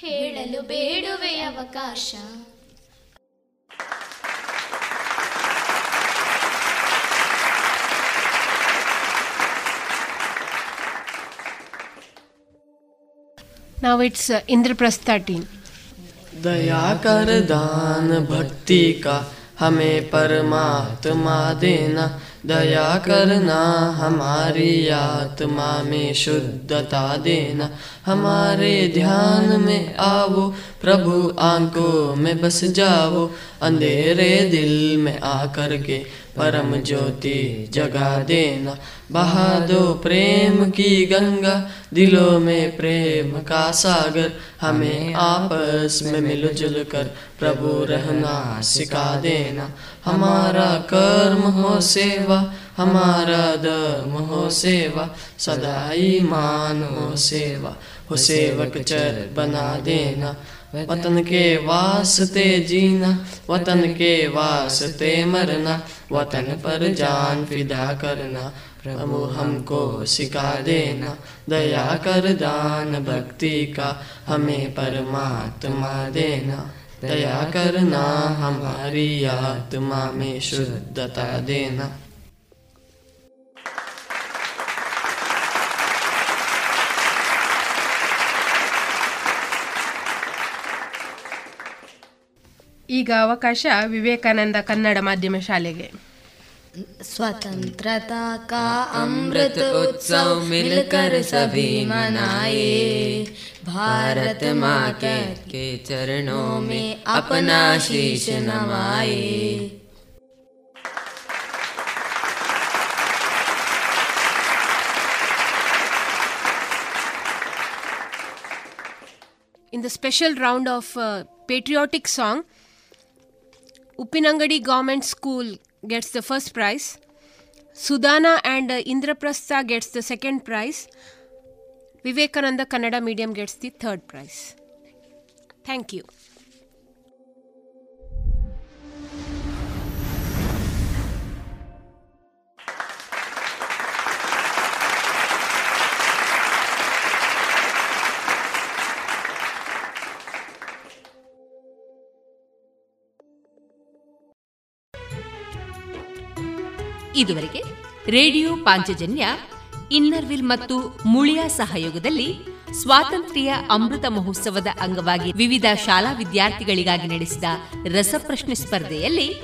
ಹೇಳಲು ಬೇಡುವೆ ಅವಕಾಶ Now it's uh, Indraprastha team. दया कर दान भक्ति का हमें परमात्मा देना दया करना हमारी आत्मा में शुद्धता देना। हमारे ध्यान में आवो प्रभु आँखों में बस जाओ, अंधेरे दिल में आकर के परम ज्योति जगा देना। बहा दो प्रेम की गंगा, दिलों में प्रेम का सागर। हमें आपस में मिलजुल कर प्रभु रहना सिखा देना। हमारा कर्म हो सेवा, हमारा धर्म हो सेवा। सदा ईमान हो सेवा, हो सेवक चर बना देना। वतन के वास्ते जीना, वतन के वास्ते मरना, वतन पर जान फिदा करना। प्रभु हमको सिखा देना, दया कर दान भक्ति का, हमें परमात्मा देना। दया करना हमारी आत्मा में शुद्धता देना। ಈಗ ಅವಕಾಶ ವಿವೇಕಾನಂದ ಕನ್ನಡ ಮಾಧ್ಯಮ ಶಾಲೆಗೆ स्वतंत्रता का अमृत उत्सव मिलकर सभी मनाए भारत माँ के, के चरणों में अपना शीश नवाए In the special round of uh, patriotic song, Upinangadi Government School gets the first prize. Sudana and uh, Indraprastha gets the second prize. Vivekananda Kannada Medium gets the third prize. Thank you. ಇದುವರೆಗೆ radio Panchajanya, Inner Wheel ಮತ್ತು ಮುಳಿಯ ಸಹಯೋಗದಲ್ಲಿ ಸ್ವಾತಂತ್ರ್ಯ ಅಮೃತ ಮಹೋತ್ಸವದ ಅಂಗವಾಗಿ ವಿವಿಧ ಶಾಲಾ ವಿದ್ಯಾರ್ಥಿಗಳಿಗಾಗಿ ನಡೆಸಿದ ರಸಪ್ರಶ್ನೆ ಸ್ಪರ್ಧೆಯಲ್ಲಿ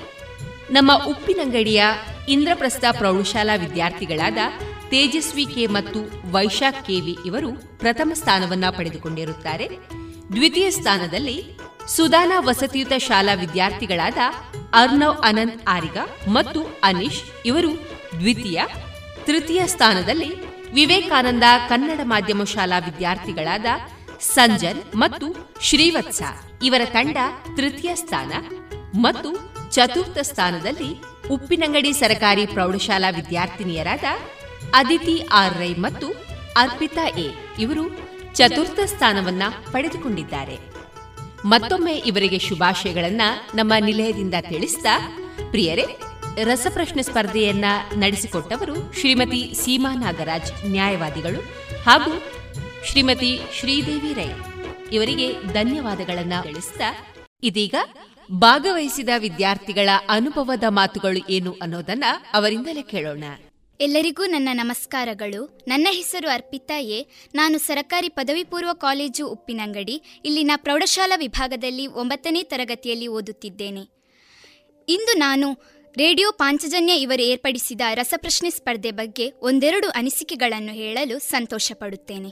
ನಮ್ಮ ಉಪ್ಪಿನಂಗಡಿಯ ಇಂದ್ರಪ್ರಸ್ಥ ಪ್ರೌಢಶಾಲಾ ವಿದ್ಯಾರ್ಥಿಗಳಾದ ತೇಜಸ್ವಿ ಕೆ ಮತ್ತು ವೈಶಾಖ್ ಕೆವಿ ಇವರು ಪ್ರಥಮ ಸ್ಥಾನವನ್ನ ಪಡೆದುಕೊಂಡಿರುತ್ತಾರೆ. ದ್ವಿತೀಯ ಸ್ಥಾನದಲ್ಲಿ ಸುದಾನ ವಸತಿಯುತ ಶಾಲಾ ವಿದ್ಯಾರ್ಥಿಗಳಾದ ಅರ್ನವ್ ಅನಂತ್ ಆರಿಗ ಮತ್ತು ಅನೀಶ್ ಇವರು ದ್ವಿತೀಯ, ತೃತೀಯ ಸ್ಥಾನದಲ್ಲಿ ವಿವೇಕಾನಂದ ಕನ್ನಡ ಮಾಧ್ಯಮ ಶಾಲಾ ವಿದ್ಯಾರ್ಥಿಗಳಾದ ಸಂಜನ್ ಮತ್ತು ಶ್ರೀವತ್ಸ. ಇವರ ತಂಡ ತೃತೀಯ ಸ್ಥಾನ ಮತ್ತು ಚತುರ್ಥ ಸ್ಥಾನದಲ್ಲಿ ಉಪ್ಪಿನಂಗಡಿ ಸರಕಾರಿ ಪ್ರೌಢಶಾಲಾ ವಿದ್ಯಾರ್ಥಿನಿಯರಾದ ಅದಿತಿ ಆರ್ ರೈ ಮತ್ತು ಅರ್ಪಿತಾ ಎ ಇವರು ಚತುರ್ಥ ಸ್ಥಾನವನ್ನ ಪಡೆದುಕೊಂಡಿದ್ದಾರೆ. ಮತ್ತೊಮ್ಮೆ ಇವರಿಗೆ ಶುಭಾಶಯಗಳನ್ನ ನಮ್ಮ ನಿಲಯದಿಂದ ತಿಳಿಸಿದ ಪ್ರಿಯರೇ, ರಸಪ್ರಶ್ನೆ ಸ್ಪರ್ಧೆಯನ್ನ ನಡೆಸಿಕೊಟ್ಟವರು ಶ್ರೀಮತಿ ಸೀಮಾ ನಾಗರಾಜ್, ನ್ಯಾಯವಾದಿಗಳು ಹಾಗೂ ಶ್ರೀಮತಿ ಶ್ರೀದೇವಿ ರೈ. ಇವರಿಗೆ ಧನ್ಯವಾದಗಳನ್ನ ತಿಳಿಸಿದ ಇದೀಗ ಭಾಗವಹಿಸಿದ ವಿದ್ಯಾರ್ಥಿಗಳ ಅನುಭವದ ಮಾತುಗಳು ಏನು ಅನ್ನೋದನ್ನ ಅವರಿಂದಲೇ ಕೇಳೋಣ. ಎಲ್ಲರಿಗೂ ನನ್ನ ನಮಸ್ಕಾರಗಳು. ನನ್ನ ಹೆಸರು ಅರ್ಪಿತಾ ಎ ನಾನು ಸರಕಾರಿ ಪದವಿ ಪೂರ್ವ ಕಾಲೇಜು ಉಪ್ಪಿನಂಗಡಿ, ಇಲ್ಲಿನ ಪ್ರೌಢಶಾಲಾ ವಿಭಾಗದಲ್ಲಿ ಒಂಬತ್ತನೇ ತರಗತಿಯಲ್ಲಿ ಓದುತ್ತಿದ್ದೇನೆ. ಇಂದು ನಾನು ರೇಡಿಯೋ ಪಾಂಚಜನ್ಯ ಇವರು ಏರ್ಪಡಿಸಿದ ರಸಪ್ರಶ್ನೆ ಸ್ಪರ್ಧೆ ಬಗ್ಗೆ ಒಂದೆರಡು ಅನಿಸಿಕೆಗಳನ್ನು ಹೇಳಲು ಸಂತೋಷಪಡುತ್ತೇನೆ.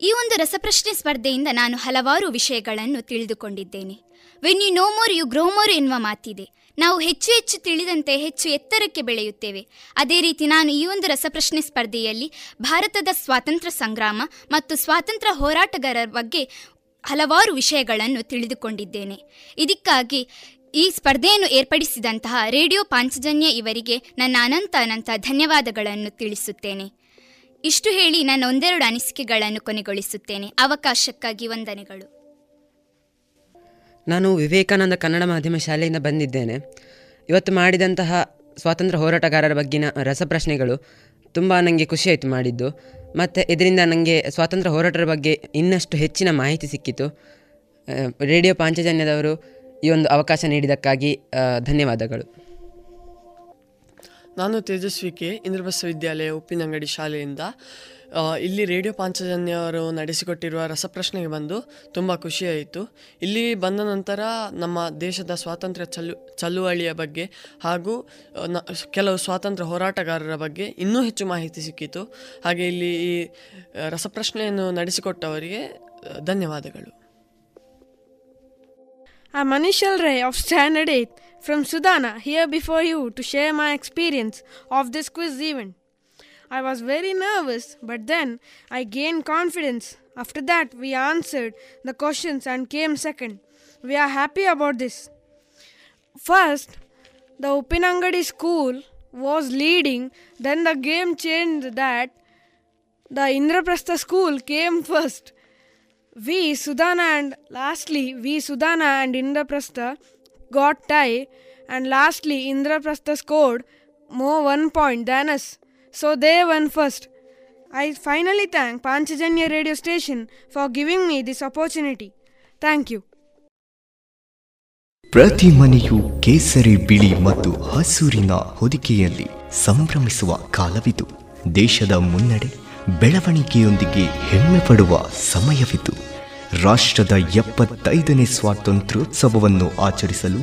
ಈ ಒಂದು ರಸಪ್ರಶ್ನೆ ಸ್ಪರ್ಧೆಯಿಂದ ನಾನು ಹಲವಾರು ವಿಷಯಗಳನ್ನು ತಿಳಿದುಕೊಂಡಿದ್ದೇನೆ. When you know more you grow more ಎನ್ನುವ ಮಾತಿದೆ. ನಾವು ಹೆಚ್ಚು ಹೆಚ್ಚು ತಿಳಿದಂತೆ ಹೆಚ್ಚು ಎತ್ತರಕ್ಕೆ ಬೆಳೆಯುತ್ತೇವೆ. ಅದೇ ರೀತಿ ನಾನು ಈ ಒಂದು ರಸಪ್ರಶ್ನೆ ಸ್ಪರ್ಧೆಯಲ್ಲಿ ಭಾರತದ ಸ್ವಾತಂತ್ರ್ಯ ಸಂಗ್ರಾಮ ಮತ್ತು ಸ್ವಾತಂತ್ರ್ಯ ಹೋರಾಟಗಾರರ ಬಗ್ಗೆ ಹಲವಾರು ವಿಷಯಗಳನ್ನು ತಿಳಿದುಕೊಂಡಿದ್ದೇನೆ. ಇದಕ್ಕಾಗಿ ಈ ಸ್ಪರ್ಧೆಯನ್ನು ಏರ್ಪಡಿಸಿದಂತಹ ರೇಡಿಯೋ ಪಾಂಚಜನ್ಯ ಇವರಿಗೆ ನನ್ನ ಅನಂತ ಅನಂತ ಧನ್ಯವಾದಗಳನ್ನು ತಿಳಿಸುತ್ತೇನೆ. ಇಷ್ಟು ಹೇಳಿ ನನ್ನ ಒಂದೆರಡು ಅನಿಸಿಕೆಗಳನ್ನು ಕೊನೆಗೊಳಿಸುತ್ತೇನೆ. ಅವಕಾಶಕ್ಕಾಗಿ ವಂದನೆಗಳು. ನಾನು ವಿವೇಕಾನಂದ ಕನ್ನಡ ಮಾಧ್ಯಮ ಶಾಲೆಯಿಂದ ಬಂದಿದ್ದೇನೆ. ಇವತ್ತು ಮಾಡಿದಂತಹ ಸ್ವಾತಂತ್ರ್ಯ ಹೋರಾಟಗಾರರ ಬಗ್ಗಿನ ರಸಪ್ರಶ್ನೆಗಳು ತುಂಬ ನನಗೆ ಖುಷಿಯಾಯಿತು ಮಾಡಿದ್ದು. ಮತ್ತು ಇದರಿಂದ ನನಗೆ ಸ್ವಾತಂತ್ರ್ಯ ಹೋರಾಟದ ಬಗ್ಗೆ ಇನ್ನಷ್ಟು ಹೆಚ್ಚಿನ ಮಾಹಿತಿ ಸಿಕ್ಕಿತು. ರೇಡಿಯೋ ಪಾಂಚಜನ್ಯದವರು ಈ ಒಂದು ಅವಕಾಶ ನೀಡಿದ್ದಕ್ಕಾಗಿ ಧನ್ಯವಾದಗಳು. ನಾನು ತೇಜಸ್ವಿ ಕೆ ಇಂದ್ರ ವಿದ್ಯಾಲಯ, ಉಪ್ಪಿನಂಗಡಿ ಶಾಲೆಯಿಂದ. ಇಲ್ಲಿ ರೇಡಿಯೋ ಪಾಂಚಜನ್ಯವರು ನಡೆಸಿಕೊಟ್ಟಿರುವ ರಸಪ್ರಶ್ನೆಗೆ ಬಂದು ತುಂಬ ಖುಷಿಯಾಯಿತು. ಇಲ್ಲಿ ಬಂದ ನಂತರ ನಮ್ಮ ದೇಶದ ಸ್ವಾತಂತ್ರ್ಯ ಚಲು, ಚಳುವಳಿಯ ಬಗ್ಗೆ ಹಾಗೂ ಕೆಲವು ಸ್ವಾತಂತ್ರ್ಯ ಹೋರಾಟಗಾರರ ಬಗ್ಗೆ ಇನ್ನೂ ಹೆಚ್ಚು ಮಾಹಿತಿ ಸಿಕ್ಕಿತು. ಹಾಗೆ ಇಲ್ಲಿ ಈ ರಸಪ್ರಶ್ನೆಯನ್ನು ನಡೆಸಿಕೊಟ್ಟವರಿಗೆ ಧನ್ಯವಾದಗಳು. ಆ Manishal Ray of Standard 8 from Sudana here before you to share my experience of this quiz event. I was very nervous, but then I gained confidence. After that, we answered the questions and came second. We are happy about this. First, the Upinangadi school was leading, then the game changed that the Indraprastha school came first. We Sudana and lastly we Sudana and Indraprastha got tie and lastly Indraprastha scored more one point than us. So, they won first. I finally thank Panchajanya radio station for giving me this opportunity. Thank you. ಪ್ರತಿ ಮನೆಯು ಕೇಸರಿ, ಬಿಳಿ ಮತ್ತು ಹಸೂರಿನ ಹೊದಿಕೆಯಲ್ಲಿ ಸಂಭ್ರಮಿಸುವ ಕಾಲವಿದು ದೇಶದ ಮುನ್ನಡೆ ಬೆಳವಣಿಗೆಯೊಂದಿಗೆ ಹೆಮ್ಮೆ ಪಡುವ ಸಮಯವಿದು ರಾಷ್ಟ್ರದ ಎಪ್ಪತ್ತೈದನೇ ಸ್ವಾತಂತ್ರ್ಯೋತ್ಸವವನ್ನು ಆಚರಿಸಲು